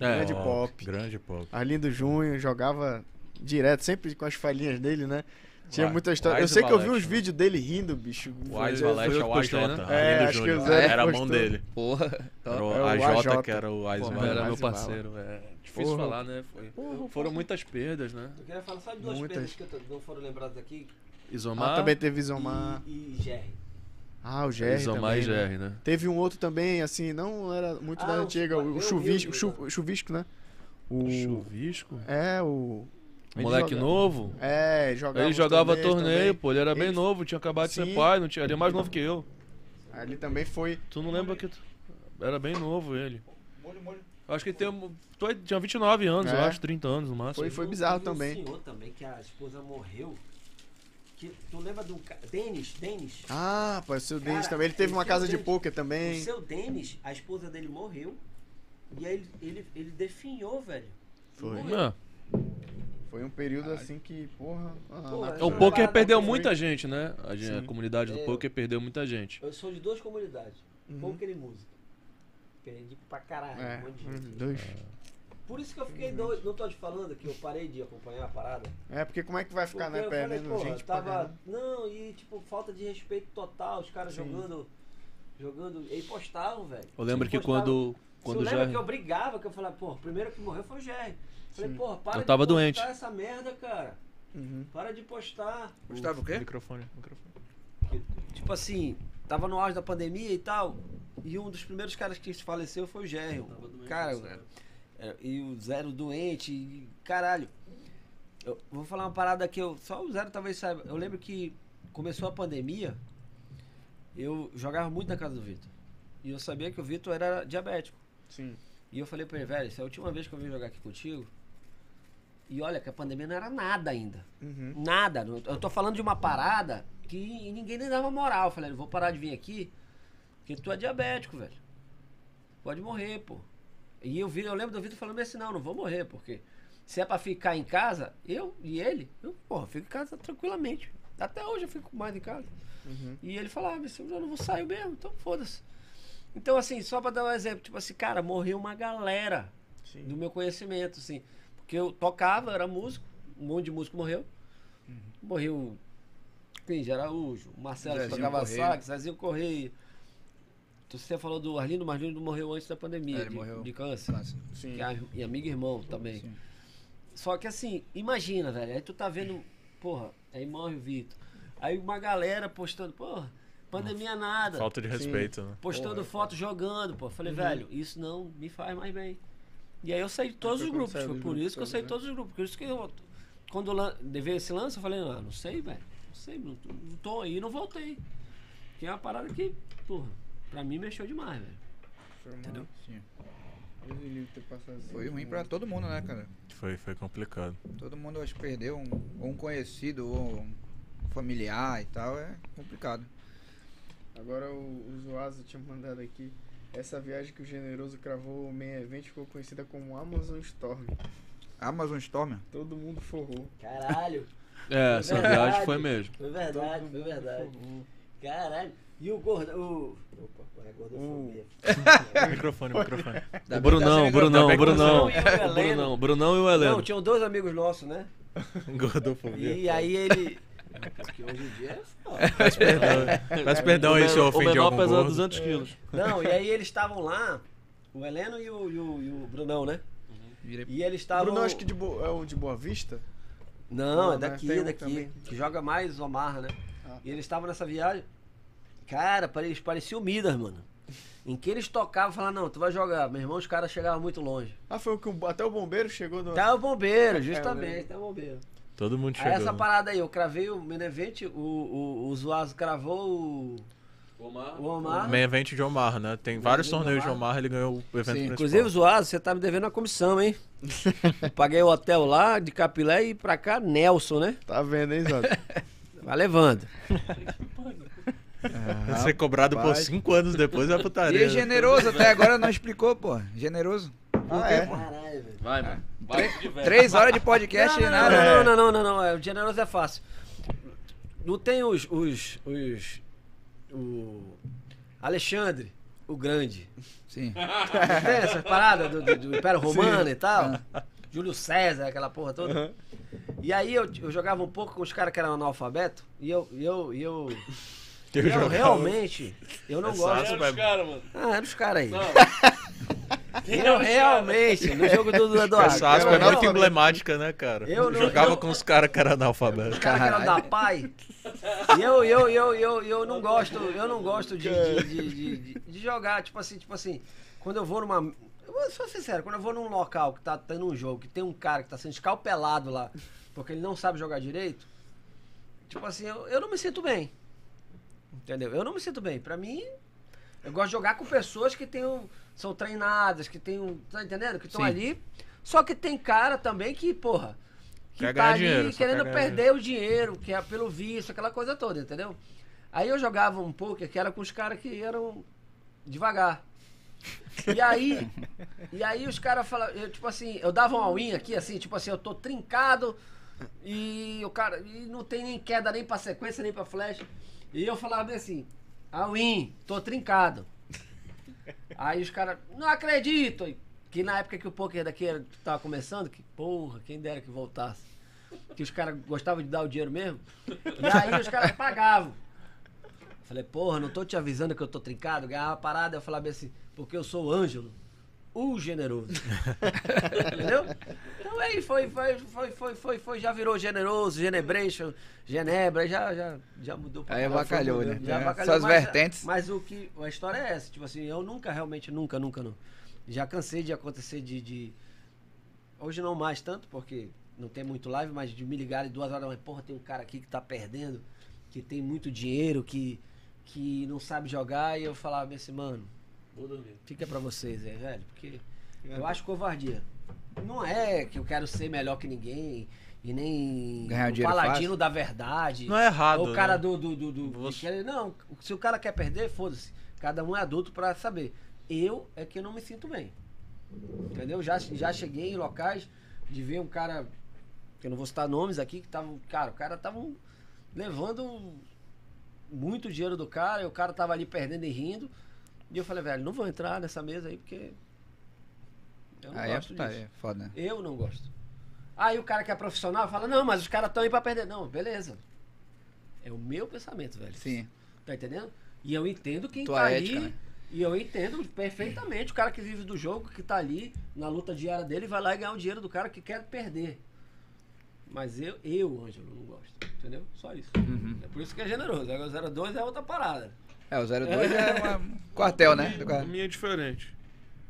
É,
Grande Pop.
Grande pop.
Arlindo Júnior jogava direto, sempre com as falhinhas dele, né? Tinha muita história. Eu sei que eu vi
Valete,
uns
né?
vídeos dele rindo, bicho.
O Wise
Foi-
Valete é o AJ.
né?
É,
Arlindo
acho que o Zé
Era a mão dele.
Porra.
Era o
É o
AJ, que era o Wise
Pô,
Era
Valete.
meu parceiro, é. Difícil
Porra.
falar, né? Foi- Foram muitas perdas, né?
Eu queria falar só de duas
Muitas.
perdas que não foram lembradas aqui.
Isomar,
Ah, também teve Isomar.
E, e Jerry.
Ah, o Jerry
Isomar e
também, né?
GR, né?
Teve um outro também, assim, não era muito
Ah,
da antiga, o, chuvisco,
vi,
o chuvisco, né? O
Chuvisco?
é o
Moleque
joga-
novo.
É, jogava
Ele jogava torneio,
também.
pô. Ele era bem
Ele-
novo, tinha acabado de
Sim.
ser pai, não tinha, ele é mais novo que eu.
Ali também foi
Tu não lembra que. tu- Era bem novo ele. Acho que ele tem. um- tu é- tinha 29 anos, eu
É.
acho, 30 anos no máximo.
Foi- foi bizarro
teve um
também.
senhor também que a esposa morreu. Que, tu lembra do Denis? Denis?
Ah, pô, o seu
Cara,
Denis também. Ele teve
o
uma casa de
Denis-
poker
O
também.
seu Denis, a esposa dele morreu. E aí ele, ele, ele definhou, velho.
Foi.
Morreu.
Foi um período assim que, porra. ah,
Pô, é
O poker
parada
perdeu muita gente, né? A, gente- a comunidade do
É.
poker perdeu muita gente.
Eu sou de duas comunidades.
Uhum.
Poker e música. Perdi pra caralho.
É,
um monte de gente.
dois.
Por isso que eu fiquei doido. Não tô te falando que eu parei de acompanhar a parada.
É, porque como é que vai ficar,
Porque
né,
eu falei,
perdendo gente
tava. Não, e tipo, falta de respeito total, os caras
Sim.
jogando. Jogando. E postavam, velho.
Eu lembro que quando. Quando
Você
já.
lembra que eu brigava, que eu falava, porra, o primeiro que morreu foi o Jerry. Falei,
Sim.
porra, para
Eu tava
de postar
doente.
essa merda, cara.
Uhum.
Para de postar.
Gustavo o quê?
Microfone, microfone.
Tipo assim, tava no auge da pandemia e tal. E um dos primeiros caras que faleceu foi o Jerry. Cara, é, e o Zero doente, e caralho. Eu vou falar uma parada que eu. Só o Zero talvez saiba. Eu lembro que começou a pandemia, eu jogava muito na casa do Vitor. E eu sabia que o Vitor era diabético.
Sim.
E eu falei pra ele, velho, essa é a última vez que eu vim jogar aqui contigo. E olha que a pandemia não era nada ainda.
Uhum.
Nada. Eu tô falando de uma parada que ninguém nem dava moral. Eu falei, eu vou parar de vir aqui, porque tu é diabético, velho. Pode morrer, pô. E eu, vi, eu lembro do Vitor falando assim, não, não vou morrer, porque se é pra ficar em casa, eu e ele, eu, porra, fico em casa tranquilamente. Até hoje eu fico mais em casa.
Uhum.
E ele falava, "Ah, eu não vou sair mesmo, então foda-se. Então, assim, só pra dar um exemplo, tipo assim, cara, morreu uma galera
Sim.
do meu conhecimento, assim. Porque eu tocava, era músico, um monte de músico morreu. Morreu o Cris Araújo, o Marcelo que
Zezinho
tocava
Correia.
sax, Zezinho Correia. Tu- Você falou do Arlindo, mas Arlindo morreu antes da pandemia,
É, ele
de,
morreu.
de câncer.
Sim.
E, a- e amigo e irmão também.
Sim.
Só que assim, imagina, velho. Aí tu tá vendo, porra, aí morre o Vitor. Aí uma galera postando, porra, pandemia nada.
Falta de respeito, né?
Postando foto jogando, pô. Falei,
Uhum.
velho, isso não me faz mais bem. E aí eu saí de todos os grupos. Foi por isso que eu saí de
né?
todos os grupos. Por isso que eu, quando veio esse lance, eu falei, não, não sei, velho. Não sei, não, tô- não tô aí, não voltei. Que é uma parada que, porra, pra mim mexeu demais, velho.
Entendeu?
Sim.
Assim.
Foi ruim pra todo mundo, né, cara?
Foi, foi complicado.
Todo mundo acho que perdeu um, ou um conhecido ou um familiar e tal, é complicado.
Agora o, o Zuazo tinha mandado aqui. Essa viagem que o Generoso cravou o main event ficou conhecida como Amazon Storm.
Amazon Storm?
Todo mundo forrou.
Caralho.
É, essa
Verdade.
viagem foi mesmo.
Foi verdade, foi verdade. Caralho. E o gordo. O... Opa, agora é gordofobia.
Microfone, microfone.
O Brunão, Brunão,
que
Brunão.
Brunão e o.
Brunão, Brunão e o
Não,
Heleno.
tinham dois amigos nossos, né?
Gordofobia.
E aí ele. Porque hoje em dia é foda.
Peço perdão, peço perdão aí se eu
o
ofendi
menor
algum
pesa
gordo.
200 quilos.
Não, e aí eles estavam lá, o Heleno e o, e o, e o Brunão, né?
Virei-
E eles
O
estavam.
Bruno, acho que de Bo- é o de Boa Vista.
Não, é
né?
daqui,
Tem um
daqui.
também.
Que joga mais Omar, né?
Ah.
E eles estavam nessa viagem. Cara, pare- eles pareciam Midas, mano. Em que eles tocavam, falavam, não, tu vai jogar. Meu irmão, os caras chegavam muito longe.
Ah, foi o que o- até o bombeiro chegou no.
Tá o bombeiro,
É,
justamente, tá o bombeiro.
Todo mundo
Aí
chegou.
essa
né?
parada aí, eu cravei o Menevente, o, o, o Zuazo cravou o,
Omar.
o Omar.
Main event de Omar, né? Tem vários
event de
torneios de
Omar.
Ele ganhou o evento
Sim.
principal.
Inclusive, Zuazo, você tá me devendo uma comissão, hein? Eu paguei o hotel lá de Capilé e pra cá, Nelson, né?
Tá vendo, hein, Zado?
Vai levando.
Ser cobrado por
rapaz.
cinco anos depois é putaria.
E
né?
generoso até agora não explicou, pô. Generoso.
Ah, é?
Caralho, velho.
Vai, mano. Vai.
Três horas de podcast
não,
e
não,
nada.
Não, não, não, não, não, é, O generoso é fácil. Não tem os. os, os o Alexandre, o Grande.
Sim.
Não tem essas paradas do, do- do Império Romano e tal? Júlio César, aquela porra toda. E aí eu, eu jogava um pouco com os caras que eram analfabetos. E eu. E eu, e eu,
Eu
eu realmente. Eu não
É
gosto.
Olha os caras, mano.
Ah, eram os caras aí.
Não,
Eu realmente, no jogo do, do Eduardo.
Essa aspa é muito emblemática, né, cara?
Eu não-
jogava
eu-
com os caras que eram analfabetos.
Os caras que eram da pai. E eu, eu, eu, eu, eu não gosto, eu não gosto de, de, de, de- jogar, tipo assim, tipo assim, quando eu vou numa. Eu vou ser sincero, quando eu vou num local que tá tendo um jogo, que tem um cara que tá sendo escalpelado lá, porque ele não sabe jogar direito, tipo assim, eu, eu não me sinto bem. Entendeu? Eu não me sinto bem. Pra mim, eu gosto de jogar com pessoas que tenham, são treinadas, que tenham. Tá entendendo? Que estão ali. Só que tem cara também que, porra. Que
Quer
tá ali
dinheiro,
querendo
quer
perder o dinheiro, que é pelo vício, aquela coisa toda, entendeu? Aí eu jogava um poker que era com os caras que eram devagar. E aí, e aí os caras falavam, tipo assim, eu dava um all-in aqui, assim, tipo assim, eu tô trincado e o cara e não tem nem queda nem pra sequência, nem pra flash. E eu falava assim, all-in, tô trincado. Aí os caras, não acredito! Que na época que o poker daqui era, tava começando, que porra, quem dera que voltasse. Que os caras gostavam de dar o dinheiro mesmo. E aí os caras pagavam. Falei, porra, não tô te avisando que eu tô trincado, ganhava parada, eu falava assim, porque eu sou o Ângelo, o generoso. Entendeu? Então aí foi, foi, foi, foi, foi, foi, já virou generoso, genebration, genebra, já, já, já mudou pra
Aí
foi
né?
já
É,
avacalhou,
suas
mas-
vertentes.
Mas o que, a história é essa, tipo assim, eu nunca, realmente, nunca, nunca, não. Já cansei de acontecer de, de- hoje não mais tanto, porque não tem muito live, mas de me ligarem duas horas da manhã, porra, tem um cara aqui que tá perdendo, que tem muito dinheiro, que, que não sabe jogar, e eu falava assim, mano,
Vou dormir.
fica pra vocês aí, velho, porque eu acho covardia. Não é que eu quero ser melhor que ninguém e nem
Ganhar
o paladino
fácil.
da verdade.
Não é errado,
Ou o cara
né?
do. do, do, do-
Você-
não, se o cara quer perder, foda-se. Cada um é adulto pra saber. Eu é que eu não me sinto bem. Entendeu? Já, já cheguei em locais de ver um cara, que eu não vou citar nomes aqui, que tava. Cara, o cara tava levando muito dinheiro do cara, e o cara tava ali perdendo e rindo. E eu falei, velho, não vou entrar nessa mesa aí porque. Eu não
Aí é,
gosto
tá,
disso.
é foda.
Eu não gosto. Aí o cara que é profissional fala, não, mas os caras estão aí pra perder. Não, beleza. É o meu pensamento, velho.
Sim.
Tá entendendo? E eu entendo quem
Tua
tá
ética,
ali.
né?
E eu entendo perfeitamente o cara que vive do jogo, que tá ali na luta diária dele, vai lá e ganhar o dinheiro do cara que quer perder. Mas eu, eu, Ângelo, não gosto. Entendeu? Só isso.
Uhum.
É por isso que é generoso. Agora o 02 é outra parada.
É, o 02 é uma- um quartel, né?
A minha é diferente.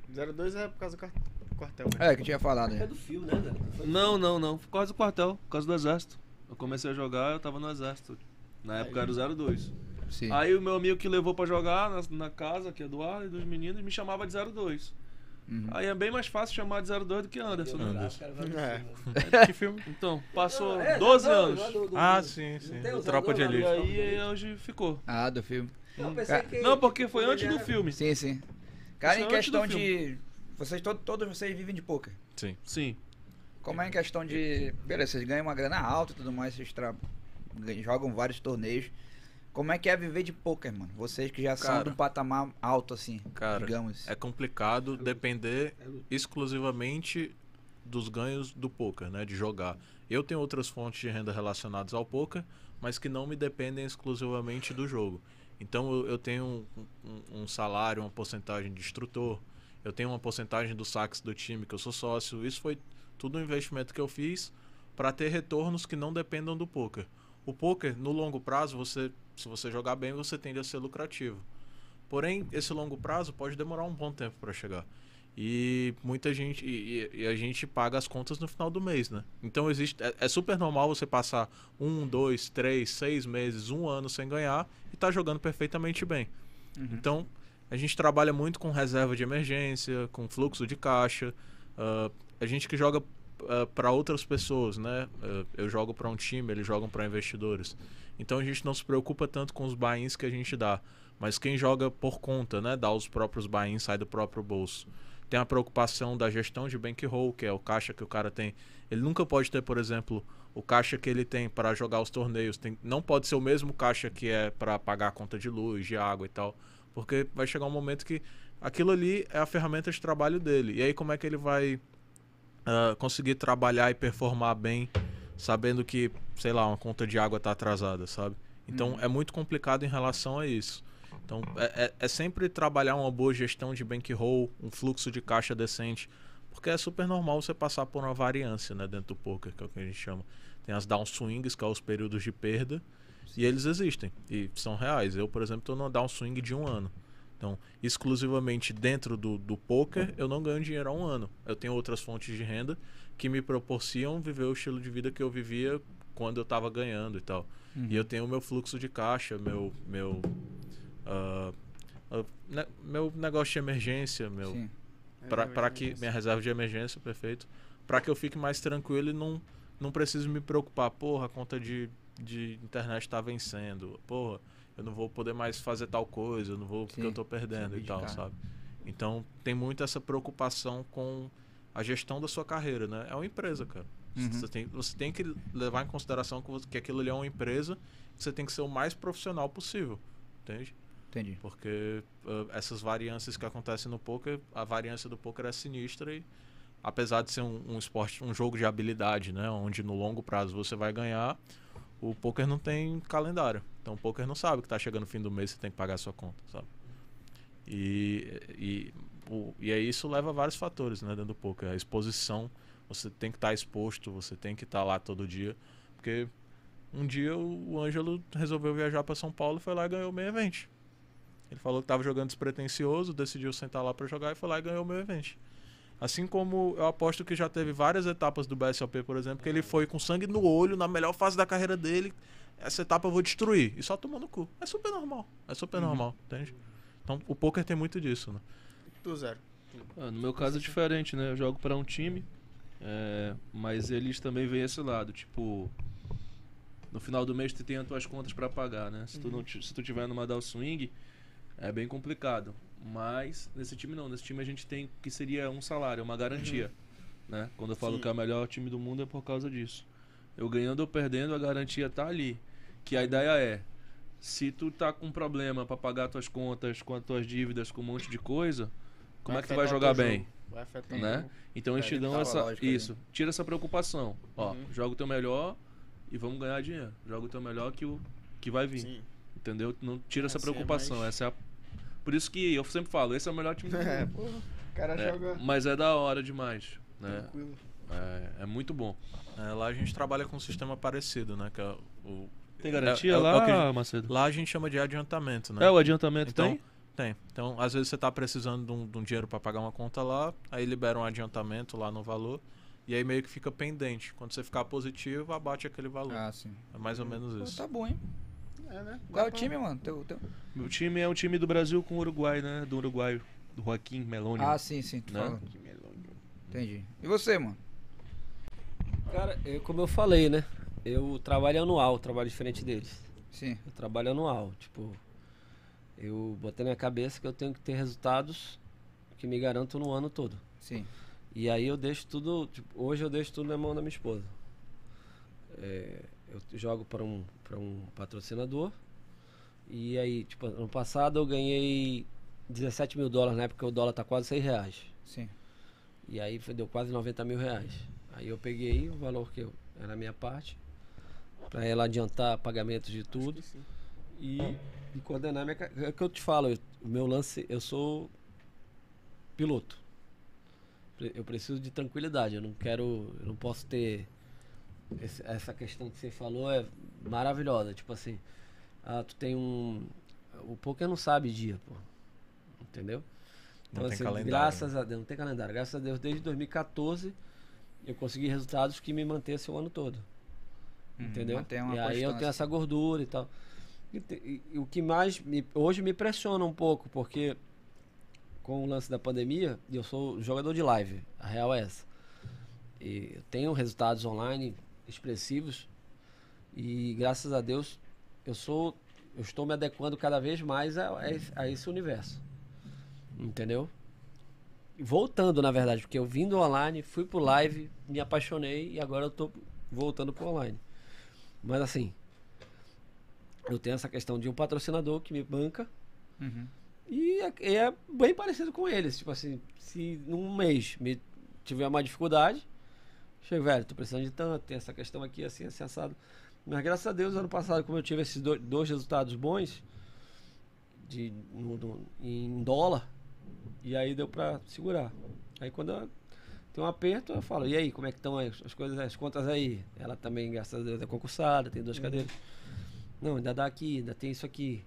02 é por causa do quar- quartel. mesmo.
É, que tinha falado.
É
né?
do fio, né, Zé?
Não, não, não. Por causa do quartel, por causa do exército. Eu comecei a jogar, eu tava no exército. Na época era o 02.
Sim.
Aí o meu amigo que levou pra jogar na, na casa, que é Eduardo, e dos meninos, me chamava de 02.
Uhum.
Aí é bem mais fácil chamar de 02 do que Anderson, né?
Os caras vão no
É.
né?
Que filme?
Então, passou
É,
12
não,
anos.
lá do- do-
Ah, sim, sim. Tropa de Elite.
E aí hoje ficou.
Ah, do filme.
Eu pensei que-
Não, porque foi antes do filme.
Sim, sim. Cara,
Isso
em
é antes do
questão de. Vocês todos, todos vocês vivem de poker.
Sim.
Sim.
Como é em questão de. Beleza, vocês ganham uma grana alta e tudo mais, vocês tra... ganham- jogam vários torneios. Como é que é viver de poker, mano? Vocês que já são
Cara.
de um patamar alto, assim,
Cara,
digamos.
É complicado depender exclusivamente dos ganhos do poker, né? De jogar. Eu tenho outras fontes de renda relacionadas ao poker, mas que não me dependem exclusivamente do jogo. Então eu, tenho um, um, um salário, uma porcentagem de instrutor, eu tenho uma porcentagem dos saques do time que eu sou sócio. Isso foi tudo um investimento que eu fiz para ter retornos que não dependam do poker. O poker, no longo prazo, você, se você jogar bem, você tende a ser lucrativo. Porém, esse longo prazo pode demorar um bom tempo para chegar. E muita gente. E, e, a gente paga as contas no final do mês, né? Então existe. É, é, super normal você passar um, dois, três, seis meses, um ano sem ganhar e tá jogando perfeitamente bem. Uhum. Então, a gente trabalha muito com reserva de emergência, com fluxo de caixa. Uh, a gente que joga uh, ah, para outras pessoas, né? Uh, eu jogo para um time, eles jogam para investidores. Então a gente não se preocupa tanto com os buy-ins que a gente dá. Mas quem joga por conta, né? Dá os próprios buy-ins, sai do próprio bolso. Tem a preocupação da gestão de bankroll, que é o caixa que o cara tem. Ele nunca pode ter, por exemplo, o caixa que ele tem para jogar os torneios. Tem, não pode ser o mesmo caixa que é para pagar a conta de luz, de água e tal. Porque vai chegar um momento que aquilo ali é a ferramenta de trabalho dele. E aí como é que ele vai uh, conseguir trabalhar e performar bem, sabendo que, sei lá, uma conta de água está atrasada, sabe? Então hum. é muito complicado em relação a isso. Então, é, é, é, sempre trabalhar uma boa gestão de bankroll, um fluxo de caixa decente, porque é super normal você passar por uma variância né, dentro do poker, que é o que a gente chama. Tem as downswings, que são os períodos de perda, Sim. e eles existem, e são reais. Eu, por exemplo, estou no downswing de um ano. Então, exclusivamente dentro do, do poker, eu não ganho dinheiro há um ano. Eu tenho outras fontes de renda que me proporcionam viver o estilo de vida que eu vivia quando eu estava ganhando e tal. Uhum. E eu tenho o meu fluxo de caixa, meu, meu Uh, uh, ne meu negócio de emergência, meu. para que minha reserva de emergência, perfeito. Para que eu fique mais tranquilo e não, não preciso me preocupar. Porra, a conta de, de internet está vencendo. Porra, eu não vou poder mais fazer tal coisa, eu não vou porque Sim. eu estou perdendo e tal, cara. sabe? Então tem muito essa preocupação com a gestão da sua carreira, né? É uma empresa, cara. Uhum. Você, tem, você tem que levar em consideração que, que aquilo ali é uma empresa, você tem que ser o mais profissional possível, entende?
Entendi.
Porque uh, essas variâncias que acontecem no poker, a variância do poker é sinistra e apesar de ser um, um, esporte, um jogo de habilidade, né, onde no longo prazo você vai ganhar, o poker não tem calendário. Então o poker não sabe que está chegando o fim do mês você tem que pagar a sua conta, sabe? E, e, o, e aí isso leva a vários fatores, né, dentro do poker. A exposição, você tem que estar tá exposto, você tem que estar tá lá todo dia, porque um dia o Ângelo resolveu viajar para São Paulo, foi lá e ganhou o meio evento. Ele falou que estava jogando despretensioso, decidiu sentar lá para jogar e foi lá e ganhou o meu evento. Assim como eu aposto que já teve várias etapas do BSOP, por exemplo, que ele foi com sangue no olho, na melhor fase da carreira dele. Essa etapa eu vou destruir. E só tomou no cu. É super normal. É super uhum. normal, entende? Então o poker tem muito disso, né?
Tu zero.
Ah, no meu caso é diferente, né? Eu jogo para um time, é, mas eles também veem esse lado. Tipo, no final do mês tu tem as tuas contas para pagar, né? Se tu, não, se tu tiver numa down swing, é bem complicado. Mas nesse time não. Nesse time a gente tem que seria um salário, uma garantia. Uhum. Né? Quando eu falo Sim. que é o melhor time do mundo é por causa disso. Eu ganhando ou perdendo, a garantia tá ali. Que a ideia é, se tu tá com problema para pagar tuas contas, com as tuas dívidas, com um monte de coisa, como vai é que tu vai jogar bem? Vai afetar né? Então eles te dão essa. Isso, tira essa preocupação. Uhum. Ó, joga o teu melhor e vamos ganhar dinheiro. Joga o teu melhor que, o, que vai vir. Sim. Entendeu? Não tira essa, essa é preocupação. É mais... Essa é a por isso que eu sempre falo, esse é o melhor time do é, mundo. É,
o cara
é,
joga.
Mas é da hora demais. Né? Tranquilo. É, é muito bom.
É, lá a gente trabalha com um sistema parecido, né? Que é o,
tem garantia é, lá,
gente,
Macedo?
Lá a gente chama de adiantamento, né?
É, o adiantamento
então,
tem?
Tem. Então, às vezes você está precisando de um, de um dinheiro para pagar uma conta lá, aí libera um adiantamento lá no valor, e aí meio que fica pendente. Quando você ficar positivo, abate aquele valor.
Ah, sim.
É mais ou menos isso.
Tá bom, hein? É, né? Qual é o time, mano? Teu, teu...
Meu time é um time do Brasil com o Uruguai, né? Do Uruguai, do Joaquim Meloni.
Ah, sim, sim. Tu né? Entendi. E você, mano?
Cara, eu, como eu falei, né? Eu trabalho anual, trabalho diferente deles.
Sim.
Eu trabalho anual. Tipo, eu botei na minha cabeça que eu tenho que ter resultados que me garantam no ano todo.
Sim.
E aí eu deixo tudo. Tipo, hoje eu deixo tudo na mão da minha esposa. É, eu jogo para um, um patrocinador. E aí, tipo, ano passado eu ganhei 17 mil dólares, na época o dólar tá quase 6 reais.
Sim.
E aí deu quase 90 mil reais. Aí eu peguei o valor que eu, era a minha parte, para ela adiantar pagamentos de tudo e, e coordenar minha. É o que eu te falo, eu- o meu lance, eu sou piloto. Eu preciso de tranquilidade, eu não quero, eu não posso ter esse- essa questão que você falou é maravilhosa, tipo assim, ah, tu tem um o poker não sabe dia, pô. Entendeu?
Não tem
assim,
calendário,
graças
né?
a Deus, não tem calendário. Graças a Deus, desde 2014 eu consegui resultados que me mantessem o ano todo.
Uhum,
Entendeu? E aí eu tenho essa gordura e tal. E, e- e o que mais me- hoje me pressiona um pouco, porque com o lance da pandemia, eu sou jogador de live, a real é essa. E eu tenho resultados online expressivos e graças a Deus eu sou eu estou me adequando cada vez mais a, a esse- a esse universo. Entendeu? Voltando, na verdade, porque eu vim do online, fui pro live, me apaixonei e agora eu tô voltando pro online. Mas assim, eu tenho essa questão de um patrocinador que me banca
Uhum.
e é, é bem parecido com eles. Tipo assim, se num mês me tiver uma dificuldade, chego, velho, tô precisando de tanto, tem essa questão aqui, assim, assim, assado. Mas graças a Deus, ano passado, como eu tive esses do- dois resultados bons, de, no- no- em dólar, e aí deu pra segurar. Aí quando eu tem um aperto, eu falo, e aí, como é que estão as, as coisas, as contas aí? Ela também, graças a Deus, é concursada, tem duas cadeiras. Não, ainda dá aqui, ainda tem isso aqui.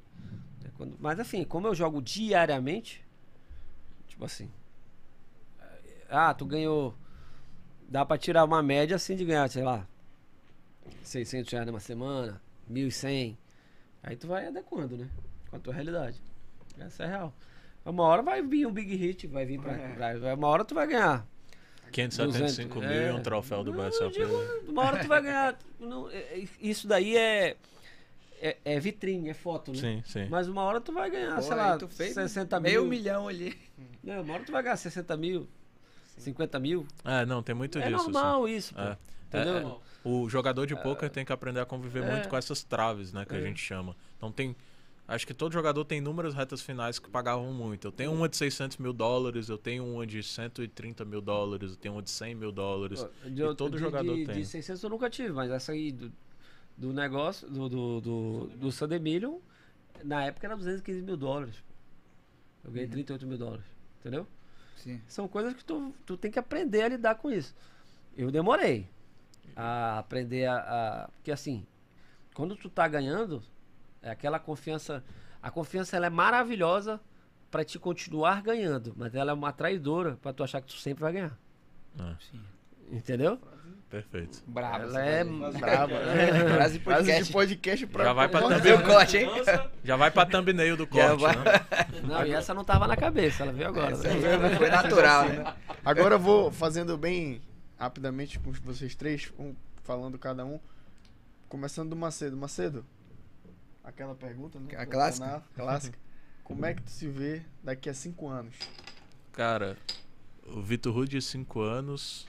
É quando- mas assim, como eu jogo diariamente, tipo assim, ah, tu ganhou, dá pra tirar uma média assim de ganhar, sei lá, 600 reais numa semana, 1.100, aí tu vai adequando, né, com a tua realidade. Essa é real. Uma hora vai vir um big hit, vai vir pra, pra uma hora tu vai ganhar
575 mil e um
é.
troféu do
digo, uma hora tu vai ganhar. não, é- é- isso daí é, é, é vitrine, é foto, né?
Sim, sim.
Mas uma hora tu vai ganhar,
Pô,
sei lá,
tu fez
60
meio
mil.
milhão ali.
Não, uma hora tu vai ganhar 60 mil, 50 mil.
É, não, tem muito
é
disso.
normal isso, pô.
É.
Entendeu?
É, é. O jogador de poker tem que aprender a conviver
É.
muito com essas traves, né, que a
É.
gente chama. Então tem. Acho que todo jogador tem inúmeras retas finais que pagavam muito. Eu tenho uma de 600 mil dólares, eu tenho uma de 130 mil dólares, eu tenho uma de 100 mil dólares.
De-
e todo
de-
jogador
de,
tem.
De 600 eu nunca tive, mas essa aí do, do negócio, do, do, do, do na época era 215 mil dólares. Eu ganhei 38 mil dólares, entendeu?
Sim.
São coisas que tu, tu tem que aprender a lidar com isso. Eu demorei a aprender a, a- Porque assim, quando tu tá ganhando, é aquela confiança. A confiança ela é maravilhosa pra te continuar ganhando, mas ela é uma traidora pra tu achar que tu sempre vai ganhar.
É,
Sim.
Entendeu?
Perfeito.
Brabo.
Ela é.
Brava.
Frase de
Frase
podcast.
de podcast pra.
Já vai pra
o corte, hein?
Já vai pra thumbnail do corte,
vai.
né?
Não, e essa não tava na cabeça, ela veio agora. né?
Foi natural, né?
Agora eu vou fazendo bem rapidamente com vocês três, um falando cada um. Começando do Macedo. Macedo, aquela pergunta, né?
A clássica.
Clássica. Como é que tu se vê daqui a cinco anos?
Cara, o Vitor Rude de 5 anos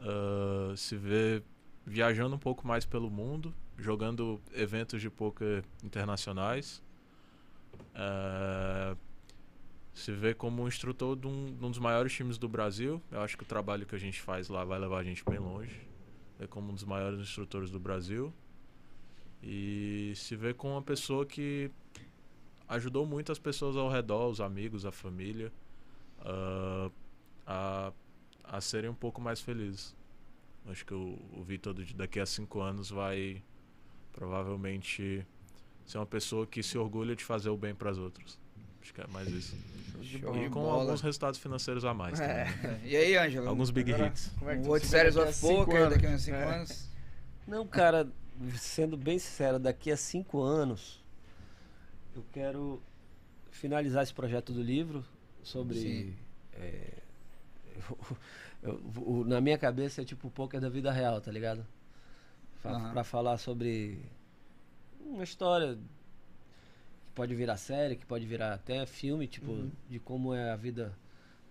ah, se vê viajando um pouco mais pelo mundo, jogando eventos de poker internacionais. Ah, se vê como um instrutor de um, de um dos maiores times do Brasil. Eu acho que o trabalho que a gente faz lá vai levar a gente bem longe. É como um dos maiores instrutores do Brasil. E se vê como uma pessoa que ajudou muito as pessoas ao redor, os amigos, a família, ah, a, a serem um pouco mais felizes. Acho que o, o Vitor de daqui a cinco anos vai provavelmente ser uma pessoa que se orgulha de fazer o bem para as outras. Acho que é mais isso.
Show
E com
bola.
alguns resultados financeiros a mais também. né?
E aí, Ângelo?
Alguns big
Agora,
hits.
Como é que
Um Series of
cinco
Poker daqui a uns 5
É.
anos.
Não, cara, sendo bem sincero, daqui a cinco anos eu quero finalizar esse projeto do livro sobre.
Sim.
é, eu- o- na minha cabeça é tipo o poker da vida real, tá ligado? Fa-
Aham.
Pra falar sobre uma história que pode virar série, que pode virar até filme, tipo, de como é a vida.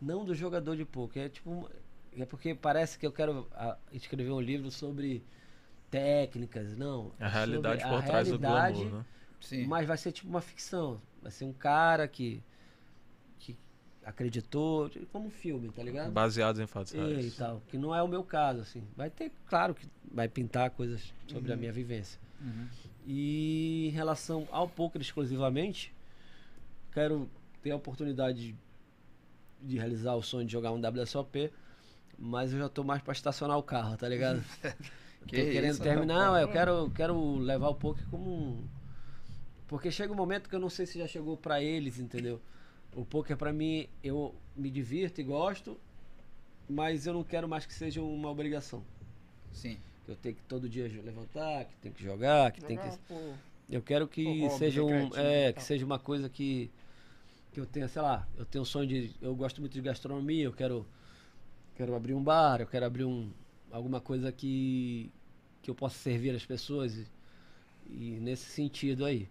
Não do jogador de poker, é tipo. É porque parece que eu quero ah, escrever um livro sobre técnicas, não.
A realidade por
a
trás do
realidade,
glamour, né?
Sim.
Mas vai ser tipo uma ficção. Vai ser um cara que. Acreditou, como um filme, tá ligado?
Baseados em fatos
É, e
reais.
tal, que não é o meu caso, assim. Vai ter, claro que vai pintar coisas sobre a minha vivência.
Uhum.
E em relação ao poker exclusivamente, quero ter a oportunidade de, de realizar o sonho de jogar um WSOP, mas eu já tô mais pra estacionar o carro, tá ligado?
Que
tô querendo
isso,
terminar, não, eu quero, quero levar o poker como um. Porque chega um momento que eu não sei se já chegou pra eles, entendeu? O poker pra mim, eu me divirto e gosto, mas eu não quero mais que seja uma obrigação.
Sim.
Que eu tenho que todo dia levantar, que tem que jogar, que tem que.
Jogar, pô,
Eu quero que
hobby,
seja um, é,
e
que seja uma coisa que que eu tenha, sei lá, eu tenho um sonho de, eu gosto muito de gastronomia, eu quero quero abrir um bar, eu quero abrir um alguma coisa que que eu possa servir as pessoas e, e nesse sentido aí,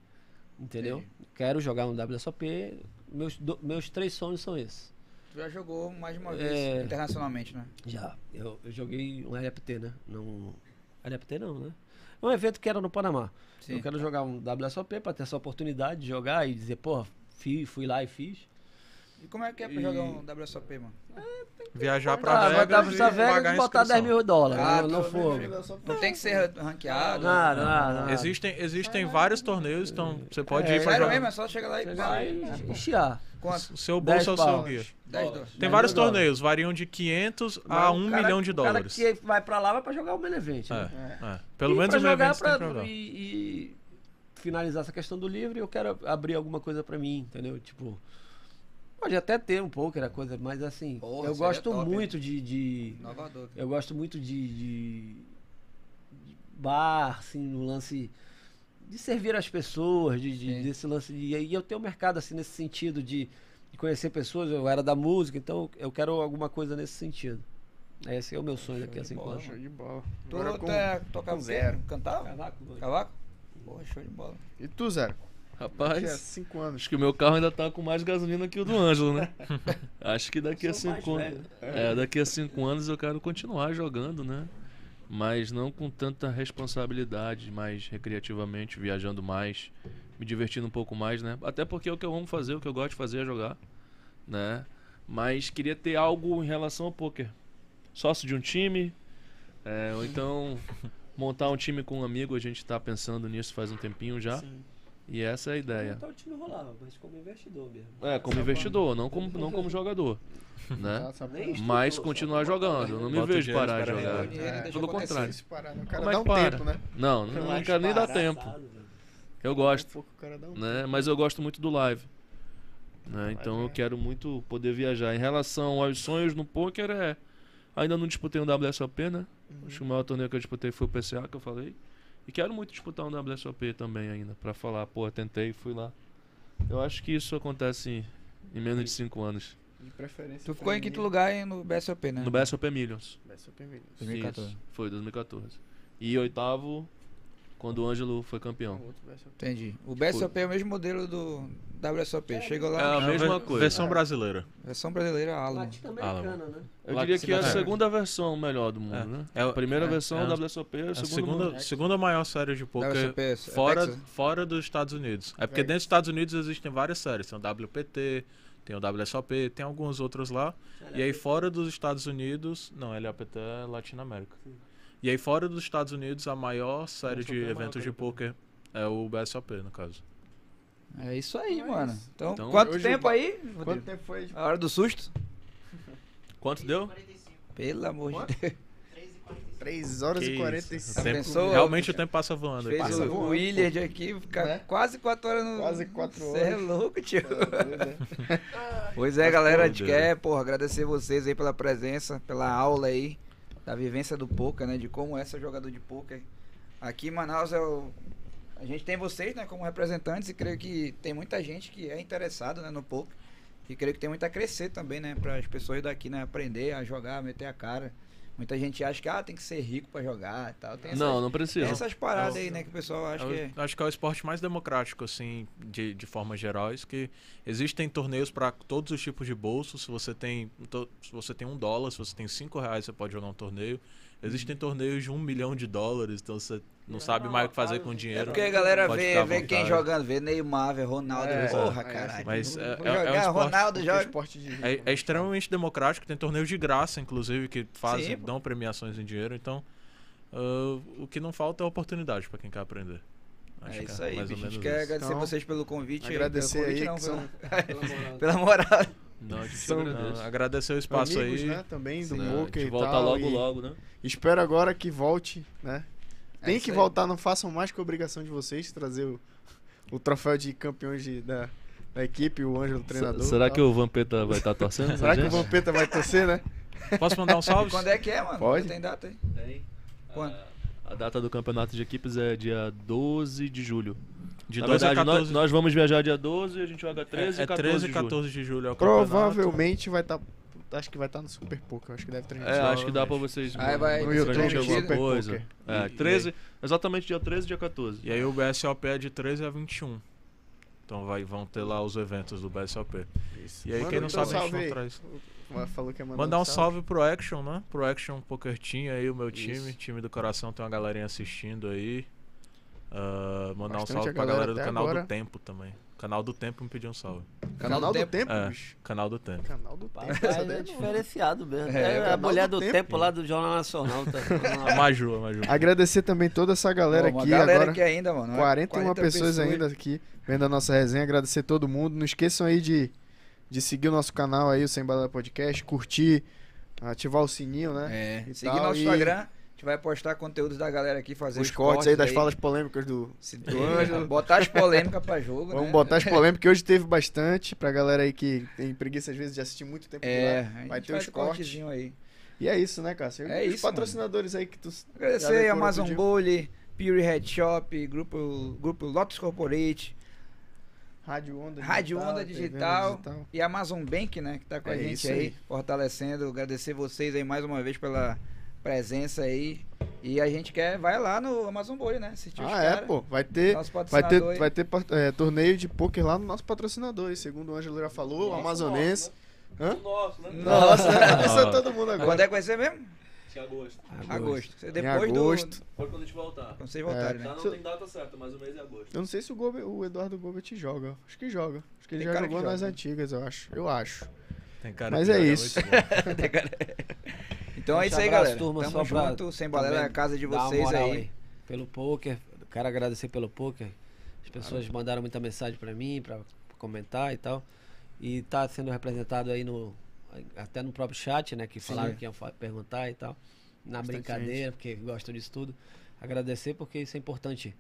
entendeu? Quero jogar um WSOP, meus do- meus três sonhos são esses.
Tu já jogou mais de uma
É.
vez internacionalmente, né?
Já, eu, eu joguei um LFT, né? Não, LFT não, né? É um evento que era no Panamá.
Sim.
Eu quero jogar um WSOP pra ter essa oportunidade de jogar e dizer, pô, fui, fui lá e fiz.
E como é que é pra
E-
jogar um WSOP, mano?
Viajar
Ah,
pra
botar
Vegas
pra
e
Vegas e botar 10
inscrição.
mil dólares
Ah,
no
tô
fogo.
Não tem que ser ranqueado.
Nada, nada, nada.
Existem, existem vários torneios, então você pode
É,
ir pra jogar.
mesmo, é só chegar lá e...
E, e chiar.
Quanto?
O seu
10
bolso é o seu guia.
10 dólares.
Tem
10
vários
dólares.
torneios, variam de 500
Mas
a
o
1
cara-
milhão de
O cara
dólares.
que vai pra lá vai pra jogar o main event. né?
É, é. Pelo
E
menos
pra
o evento tem
pra, finalizar essa questão do livro, eu quero abrir alguma coisa pra mim, entendeu? Tipo, pode até ter um pouco, era coisa, mas assim,
Porra,
eu gosto
top,
muito de, de-
Inovador.
eu gosto muito de, de- de bar, assim, no lance de servir as pessoas, de, de- desse lance de, e aí eu tenho um mercado assim nesse sentido de, de conhecer pessoas, eu era da música, então eu quero alguma coisa nesse sentido. Esse é o meu sonho daqui a cinco anos.
Show de bola.
Tu
com-
tocava
zero.
Cantava?
Cavaco.
Cavaco? Porra, show de bola.
E tu, Zero?
Rapaz,
Tinha 5 anos.
acho que o meu carro ainda tá com mais gasolina que o do Ângelo, né? acho que daqui a cinco anos.
velho.
É, daqui a cinco anos eu quero continuar jogando, né? Mas não com tanta responsabilidade, mais recreativamente, viajando mais, me divertindo um pouco mais, né? Até porque é o que eu amo fazer, o que eu gosto de fazer é jogar, né? Mas queria ter algo em relação ao poker. Sócio de um time, é, ou então montar um time com um amigo, a gente tá pensando nisso faz um tempinho já. E essa é a ideia.
Então o time rolava, mas como investidor mesmo.
É, como investidor, não como, não como jogador, né? Mas continuar jogando, eu não me vejo parar de jogar. Pelo
acontecer.
contrário.
Se parar, né? O cara
Como é
dá um
para?
tempo, né?
Não, não, quero nem dar tempo. Eu gosto,
Um pouco o cara dá um
né? Mas eu gosto muito do live. Né? Então eu quero muito poder viajar. Em relação aos sonhos no poker é. Ainda não disputei um WSOP, né? Acho que o maior torneio que eu disputei foi o PCA que eu falei. E quero muito disputar um WSOP também ainda. Pra falar, pô, tentei, fui lá. Eu acho que isso acontece em, em menos de 5 anos.
De preferência.
Tu ficou em quinto lugar no BSOP, né?
No BSOP Millions.
BSOP Millions.
2014.
Isso, foi 2014. E oitavo, quando o Ângelo foi campeão.
Entendi. O BSOP é o mesmo modelo do WSOP. Chega
É
lá,
a mesma
ve-
coisa.
Versão brasileira.
versão brasileira Alamo.
Latino-americana, né?
Eu diria
que
que é a
se-
segunda versão melhor do mundo,
É.
né?
É
a primeira
é,
versão
é
da
a-
WSOP, a
A
segunda,
segunda, maior série de poker
WSOP é
fora, fora dos Estados Unidos. É porque dentro dos Estados Unidos existem várias séries. Tem o WPT, tem o WSOP, tem alguns outros lá. E aí fora dos Estados Unidos... Não, LAPT é Latinoamérica. E aí fora dos Estados Unidos, a maior série de
é
eventos de poker é o BSOP, no caso.
É isso aí,
Então é
mano. Então,
Então,
quanto tempo
o-
aí?
Quanto tempo foi?
A hora do susto?
Quanto deu?
Pelo amor de Deus.
3 horas
Que
e
isso.
45
O tempo-
pensou?
realmente o tempo passa voando.
Fez
Passa
o,
voando,
o Willard aqui, fica
Né?
quase 4 horas no.
Quase quatro
Cê é
horas.
louco, tio.
Doido,
Pois é, galera, a gente quer, porra, agradecer vocês aí pela presença, pela aula aí, da vivência do poker, né? De como é ser jogador de poker. Aqui em Manaus é o. A gente tem vocês, né, como representantes, e creio que tem muita gente que é interessada né, no poker. E creio que tem muito a crescer também, né? Para as pessoas daqui, né? Aprender a jogar, meter a cara. Muita gente acha que ah, tem que ser rico pra jogar e tal. Tem essas,
Não, não
tem
precisa.
essas paradas aí, né? Que o pessoal acha
Eu
que. é-
acho que é o esporte mais democrático, assim, de, de formas gerais, que existem torneios para todos os tipos de bolso. Se você tem to- se você tem um dólar, se você tem cinco reais, você pode jogar um torneio. Existem torneios de um milhão de dólares, então você
não sabe mais o que fazer com o
É
dinheiro.
porque a galera vê, vê quem jogando, vê Neymar, vê Ronaldo,
É,
porra,
é,
caralho.
Mas é-
jogar,
é- é um esporte-
Ronaldo
Porque
joga.
esporte de
É, é extremamente democrático, tem torneios de graça, inclusive, que fazem,
Sim,
dão premiações em dinheiro. Então, ah, o que não falta é oportunidade pra quem quer aprender. Acho
É
que
isso aí,
mais ou
bicho. A gente quer
isso.
agradecer
Então,
vocês pelo convite. aí,
agradecer
pelo convite,
aí,
não,
que
pela, pela moral.
Não, a gente
São-
agradece.
Ah, agradecer o espaço
amigos,
aí.
né? Também do
Né,
Boca
gente
e
volta
tal,
logo,
e
logo, né?
Espero agora que volte, né?
É
Tem
isso
que
aí.
voltar, não façam mais que obrigação de vocês trazer o, o troféu de campeões de- da, da equipe, o Ângelo treinador.
Será
e
que o Vampeta vai estar torcendo?
Será que o? Vampeta vai torcer, né?
Posso mandar um salve?
Quando é que é, mano?
Pode.
Tem data aí?
Tem.
Quando?
A data do campeonato de equipes é dia 12 de julho.
De
Na
12 a
verdade, nós,
14.
nós vamos viajar dia 12 e a gente joga 13
é,
e
é
14
13 e
de julho.
14 de julho. É o campeonato.
Provavelmente vai estar. Acho que vai estar no Super Poker. Acho que deve transmitir.
É, acho que dá pra vocês.
Aí vai-
no YouTube alguma coisa.
É,
E-
13, exatamente dia 13 e dia 14.
E aí o BSOP é de 13 a 21. Então vai, vão ter lá os eventos do BSOP.
Isso.
E aí
Manda
quem não
então
sabe a gente
salve
não traz.
Falou que ia mandar
Mandar um salve pro Action, né? Pro Action Poker Team aí, o meu time.
Isso.
Time do coração, tem uma galerinha assistindo aí. Ah, mandar
Bastante
um salve
a
pra
galera
galera do canal
agora.
do Tempo também. Canal do Tempo me pediu um salve.
Canal, do Tempo,
É.
bicho.
Canal do Tempo.
Canal do Tempo.
É
não.
diferenciado mesmo.
É,
É,
canal
a mulher
do
do
tempo.
tempo, lá do Jornal Nacional. Tá,
A Maju, a Maju.
Agradecer também toda essa galera
Uma
aqui
galera
agora.
aqui ainda, mano.
41
40
pessoas ainda aqui vendo a nossa resenha. Agradecer todo mundo. Não esqueçam aí de, de seguir o nosso canal aí, o Sem Balela Podcast, curtir, ativar o sininho, né?
É.
E
Seguir
tal,
nosso
e
Instagram. A gente vai postar conteúdos da galera aqui, fazer
Os cortes aí das falas polêmicas do, do Ângelo.
Botar as polêmicas pra jogo,
Vamos
né?
botar as polêmicas, que hoje teve bastante, pra galera aí que tem preguiça às vezes de assistir muito tempo
É, a
lá.
gente
Vai ter os cortes.
aí.
E é isso, né, Cássio?
É
Os
isso,
patrocinadores aí que tu.
Agradecer Amazon? Bully, Pure Head Shop, Grupo, grupo Lotus Corporate
Rádio Onda
Rádio Onda
TV
Digital. e Amazon Bank, né, que tá com a
É
gente
isso
aí,
aí.
fortalecendo. Agradecer vocês aí mais uma vez pela presença aí. E a gente quer, vai lá no Amazon Bully, né? Assistir os
Ah, é,
cara,
pô. Vai ter.
Nosso
Vai ter,
aí.
vai ter é, torneio de pôquer lá no nosso patrocinador, aí, segundo o Ângelo já falou, o amazonense. Hã?
Nosso, né?
Nossa, a todo mundo agora.
Quando é que vai ser mesmo?
Em agosto.
Agosto. Você
Em
Depois
agosto.
Foi quando a gente voltar.
do. Quando vocês voltarem,
Tá,
né?
não tem data certa, mas o mês é agosto.
Eu não sei se o, Gobe- o Eduardo Gobet joga. Acho que joga. Acho que ele
Tem
já jogou nas
joga.
antigas, eu acho. Eu acho. Mas é isso.
Então é isso aí, galera.
turma,
Tamo
só pra
junto, sem balela
também
é a casa de vocês
moral
aí.
Pelo poker. Quero agradecer pelo poker. As pessoas mandaram muita mensagem pra mim, pra comentar e tal. E tá sendo representado aí no. Até no próprio chat, né? Que falaram que iam perguntar e tal. Na
Bastante
brincadeira, porque gostam disso tudo. Agradecer porque isso é importante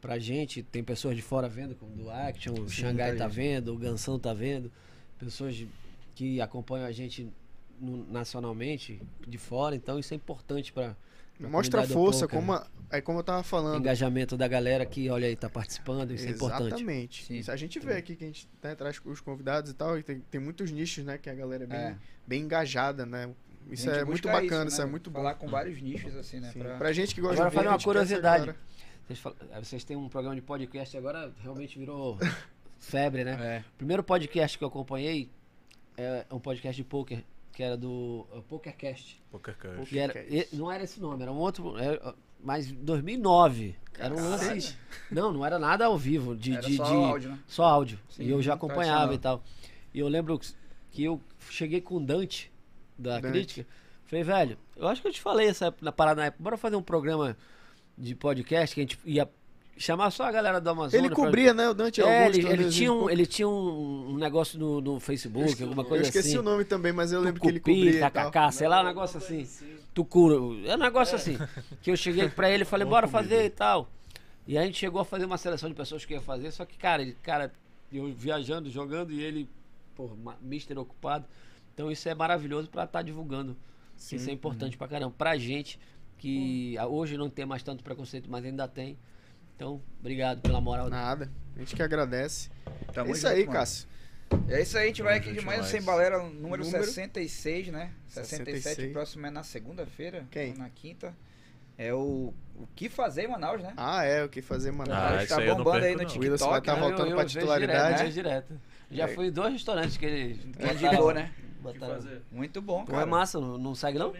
pra gente. Tem pessoas de fora vendo, como do Action, o Xangai tá vendo, o Gansão tá vendo. Pessoas de- que acompanham a gente no- nacionalmente, de fora. Então isso é importante pra
Mostra a força, como, a- é como eu tava falando.
engajamento da galera que, olha aí, tá participando, isso é importante.
Exatamente. Isso a gente vê aqui que a gente né, traz os convidados e tal, e tem, tem muitos nichos, né, que a galera é bem,
É.
bem engajada, né? Isso é muito bacana, isso,
né?
é muito bom.
Falar com vários nichos, assim, né?
Sim.
pra-
Pra gente que gosta
Agora
de
fazer
ver,
uma curiosidade. Vocês, fal- eh, vocês têm um programa de podcast agora, realmente virou febre, né?
É.
O primeiro podcast que eu acompanhei é um podcast de poker, que era do uh, PokerCast.
PokerCast.
Que era, e- não era esse nome, era um outro. Era, mas em 2009. Era um lance. Não, não era nada ao vivo. De,
Era
de,
só
de-
áudio, né?
Só áudio.
Sim,
e eu já acompanhava e tal. E eu lembro que eu cheguei com o Dante, da
Dante.
crítica. Falei, velho, eu acho que eu te falei essa na parada na época. Bora fazer um programa de podcast que a gente ia chamar só a galera do Amazonas.
Ele
pra-
cobria, né, o Dante
É,
Augusto.
ele, ele tinha, um, ele tinha um, negócio no, no Facebook, alguma coisa
Eu esqueci
assim.
o nome também, mas eu lembro que ele cobria
tacacá, sei lá, um negócio assim. Tucuro, é um negócio assim. Que eu cheguei pra ele e falei, bora fazer e tal. E a gente chegou a fazer uma seleção de pessoas que ia fazer, só que, cara, ele, cara, eu viajando, jogando e ele, pô, mister ocupado. Então isso é maravilhoso pra estar divulgando.
Sim.
Isso é importante pra caramba. Pra gente, que ah, hoje não tem mais tanto preconceito, mas ainda tem. Então, obrigado pela moral.
Nada. A gente que agradece.
Tamo
é isso
junto,
aí,
mano.
Cássio.
É isso aí, a gente vai aqui de mais um
demais.
Sem Balera, número,
Número?
66, né? 67,
66.
o próximo é na segunda-feira.
Quem?
Na quinta. É o O que fazer em Manaus, né?
Ah, é, o que fazer, mano.
Ah,
Cara,
isso
tá
eu
bombando aí no
não.
O Willis vai
TikTok,
tá
né?
voltando pra
vejo
titularidade.
Direto, vejo direto. Já
É.
fui em dois restaurantes que ele.
Que indicou, né?
botaram-?
Muito bom,
Pô,
cara.
é massa, não, não segue não?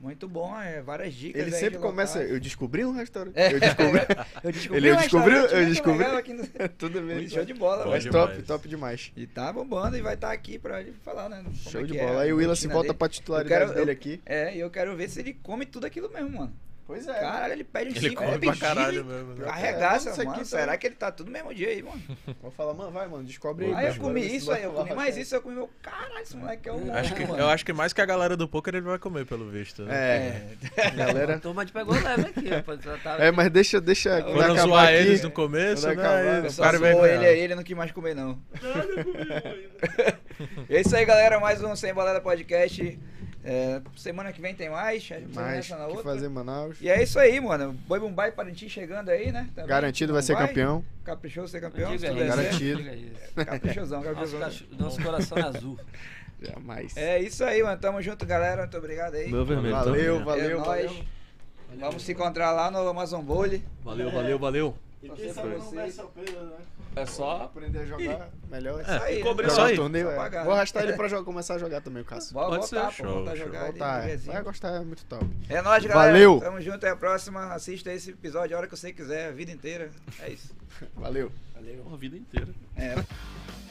Muito bom, é, várias dicas.
Ele
aí
sempre começa. Eu descobri um restaurante.
É.
Eu descobri.
Eu descobri
Ele
um
descobriu, eu descobri.
no-
Tudo bem.
Show de bola,
Mas top, top demais.
E tá bombando e vai estar aqui pra ele falar, né? como
Show
é
de
é
bola.
a
Aí o Willis
rotina
volta
dele.
pra titularidade
quero-
dele
eu-
aqui.
É, e eu quero ver se ele come tudo aquilo mesmo, mano.
Pois é.
Caralho, ele pede um
Ele
cinco,
come
é
pra caralho mesmo, né?
Arregaça,
aqui
mano. Será que ele tá tudo no mesmo dia aí, mano?
Vou falar, mano, vai, mano, descobre aí.
Aí eu comi isso aí, eu comi mais isso, eu comi meu. Caralho, esse moleque é um.
Acho que, eu acho que mais que a galera do poker ele vai comer, pelo visto. né?
É,
A
galera.
turma te pegou leve aqui, rapaz. Tá-
É, mas deixa, deixa. quando
Foram zoar
aqui,
eles no começo, né?
acabar,
Só
caras vêm
zoou ele aí, ele não quis mais comer, não. é isso aí, galera. Mais um Sem Balada Podcast. É, semana que vem tem mais. a gente vai
mais
na
que
outra.
fazer Manaus.
E é isso aí, mano. Boi Bumbai Parintins chegando aí, né? Também.
Garantido vai ser campeão.
Caprichoso ser campeão.
Diga isso.
Garantido.
diga.
Caprichosão,
Nosso,
caprichosão.
cacho- nosso coração é azul.
Jamais.
É isso aí, mano. Tamo junto, galera. Muito obrigado aí.
Meu vermelho.
Valeu, valeu,
é
valeu.
nóis. Vamos se encontrar lá no Amazon Bowl.
Valeu, valeu, valeu.
E
quem sabe não vai surpresa,
né?
É só.
Aprender a jogar melhor.
Isso aí.
cobrir
né?
só aí.
torneio, é. Vou arrastar ele pra jogar, começar a jogar também, o Cássio.
Pode
voltar,
ser.
pô. Voltar a
Show,
jogar
show.
ali
Voltar, é. Vai gostar, é muito top.
É nóis, galera.
Valeu.
Tamo junto, até a próxima. Assista esse episódio a hora que você quiser, a vida inteira. É isso.
Valeu.
Uma vida inteira.
É.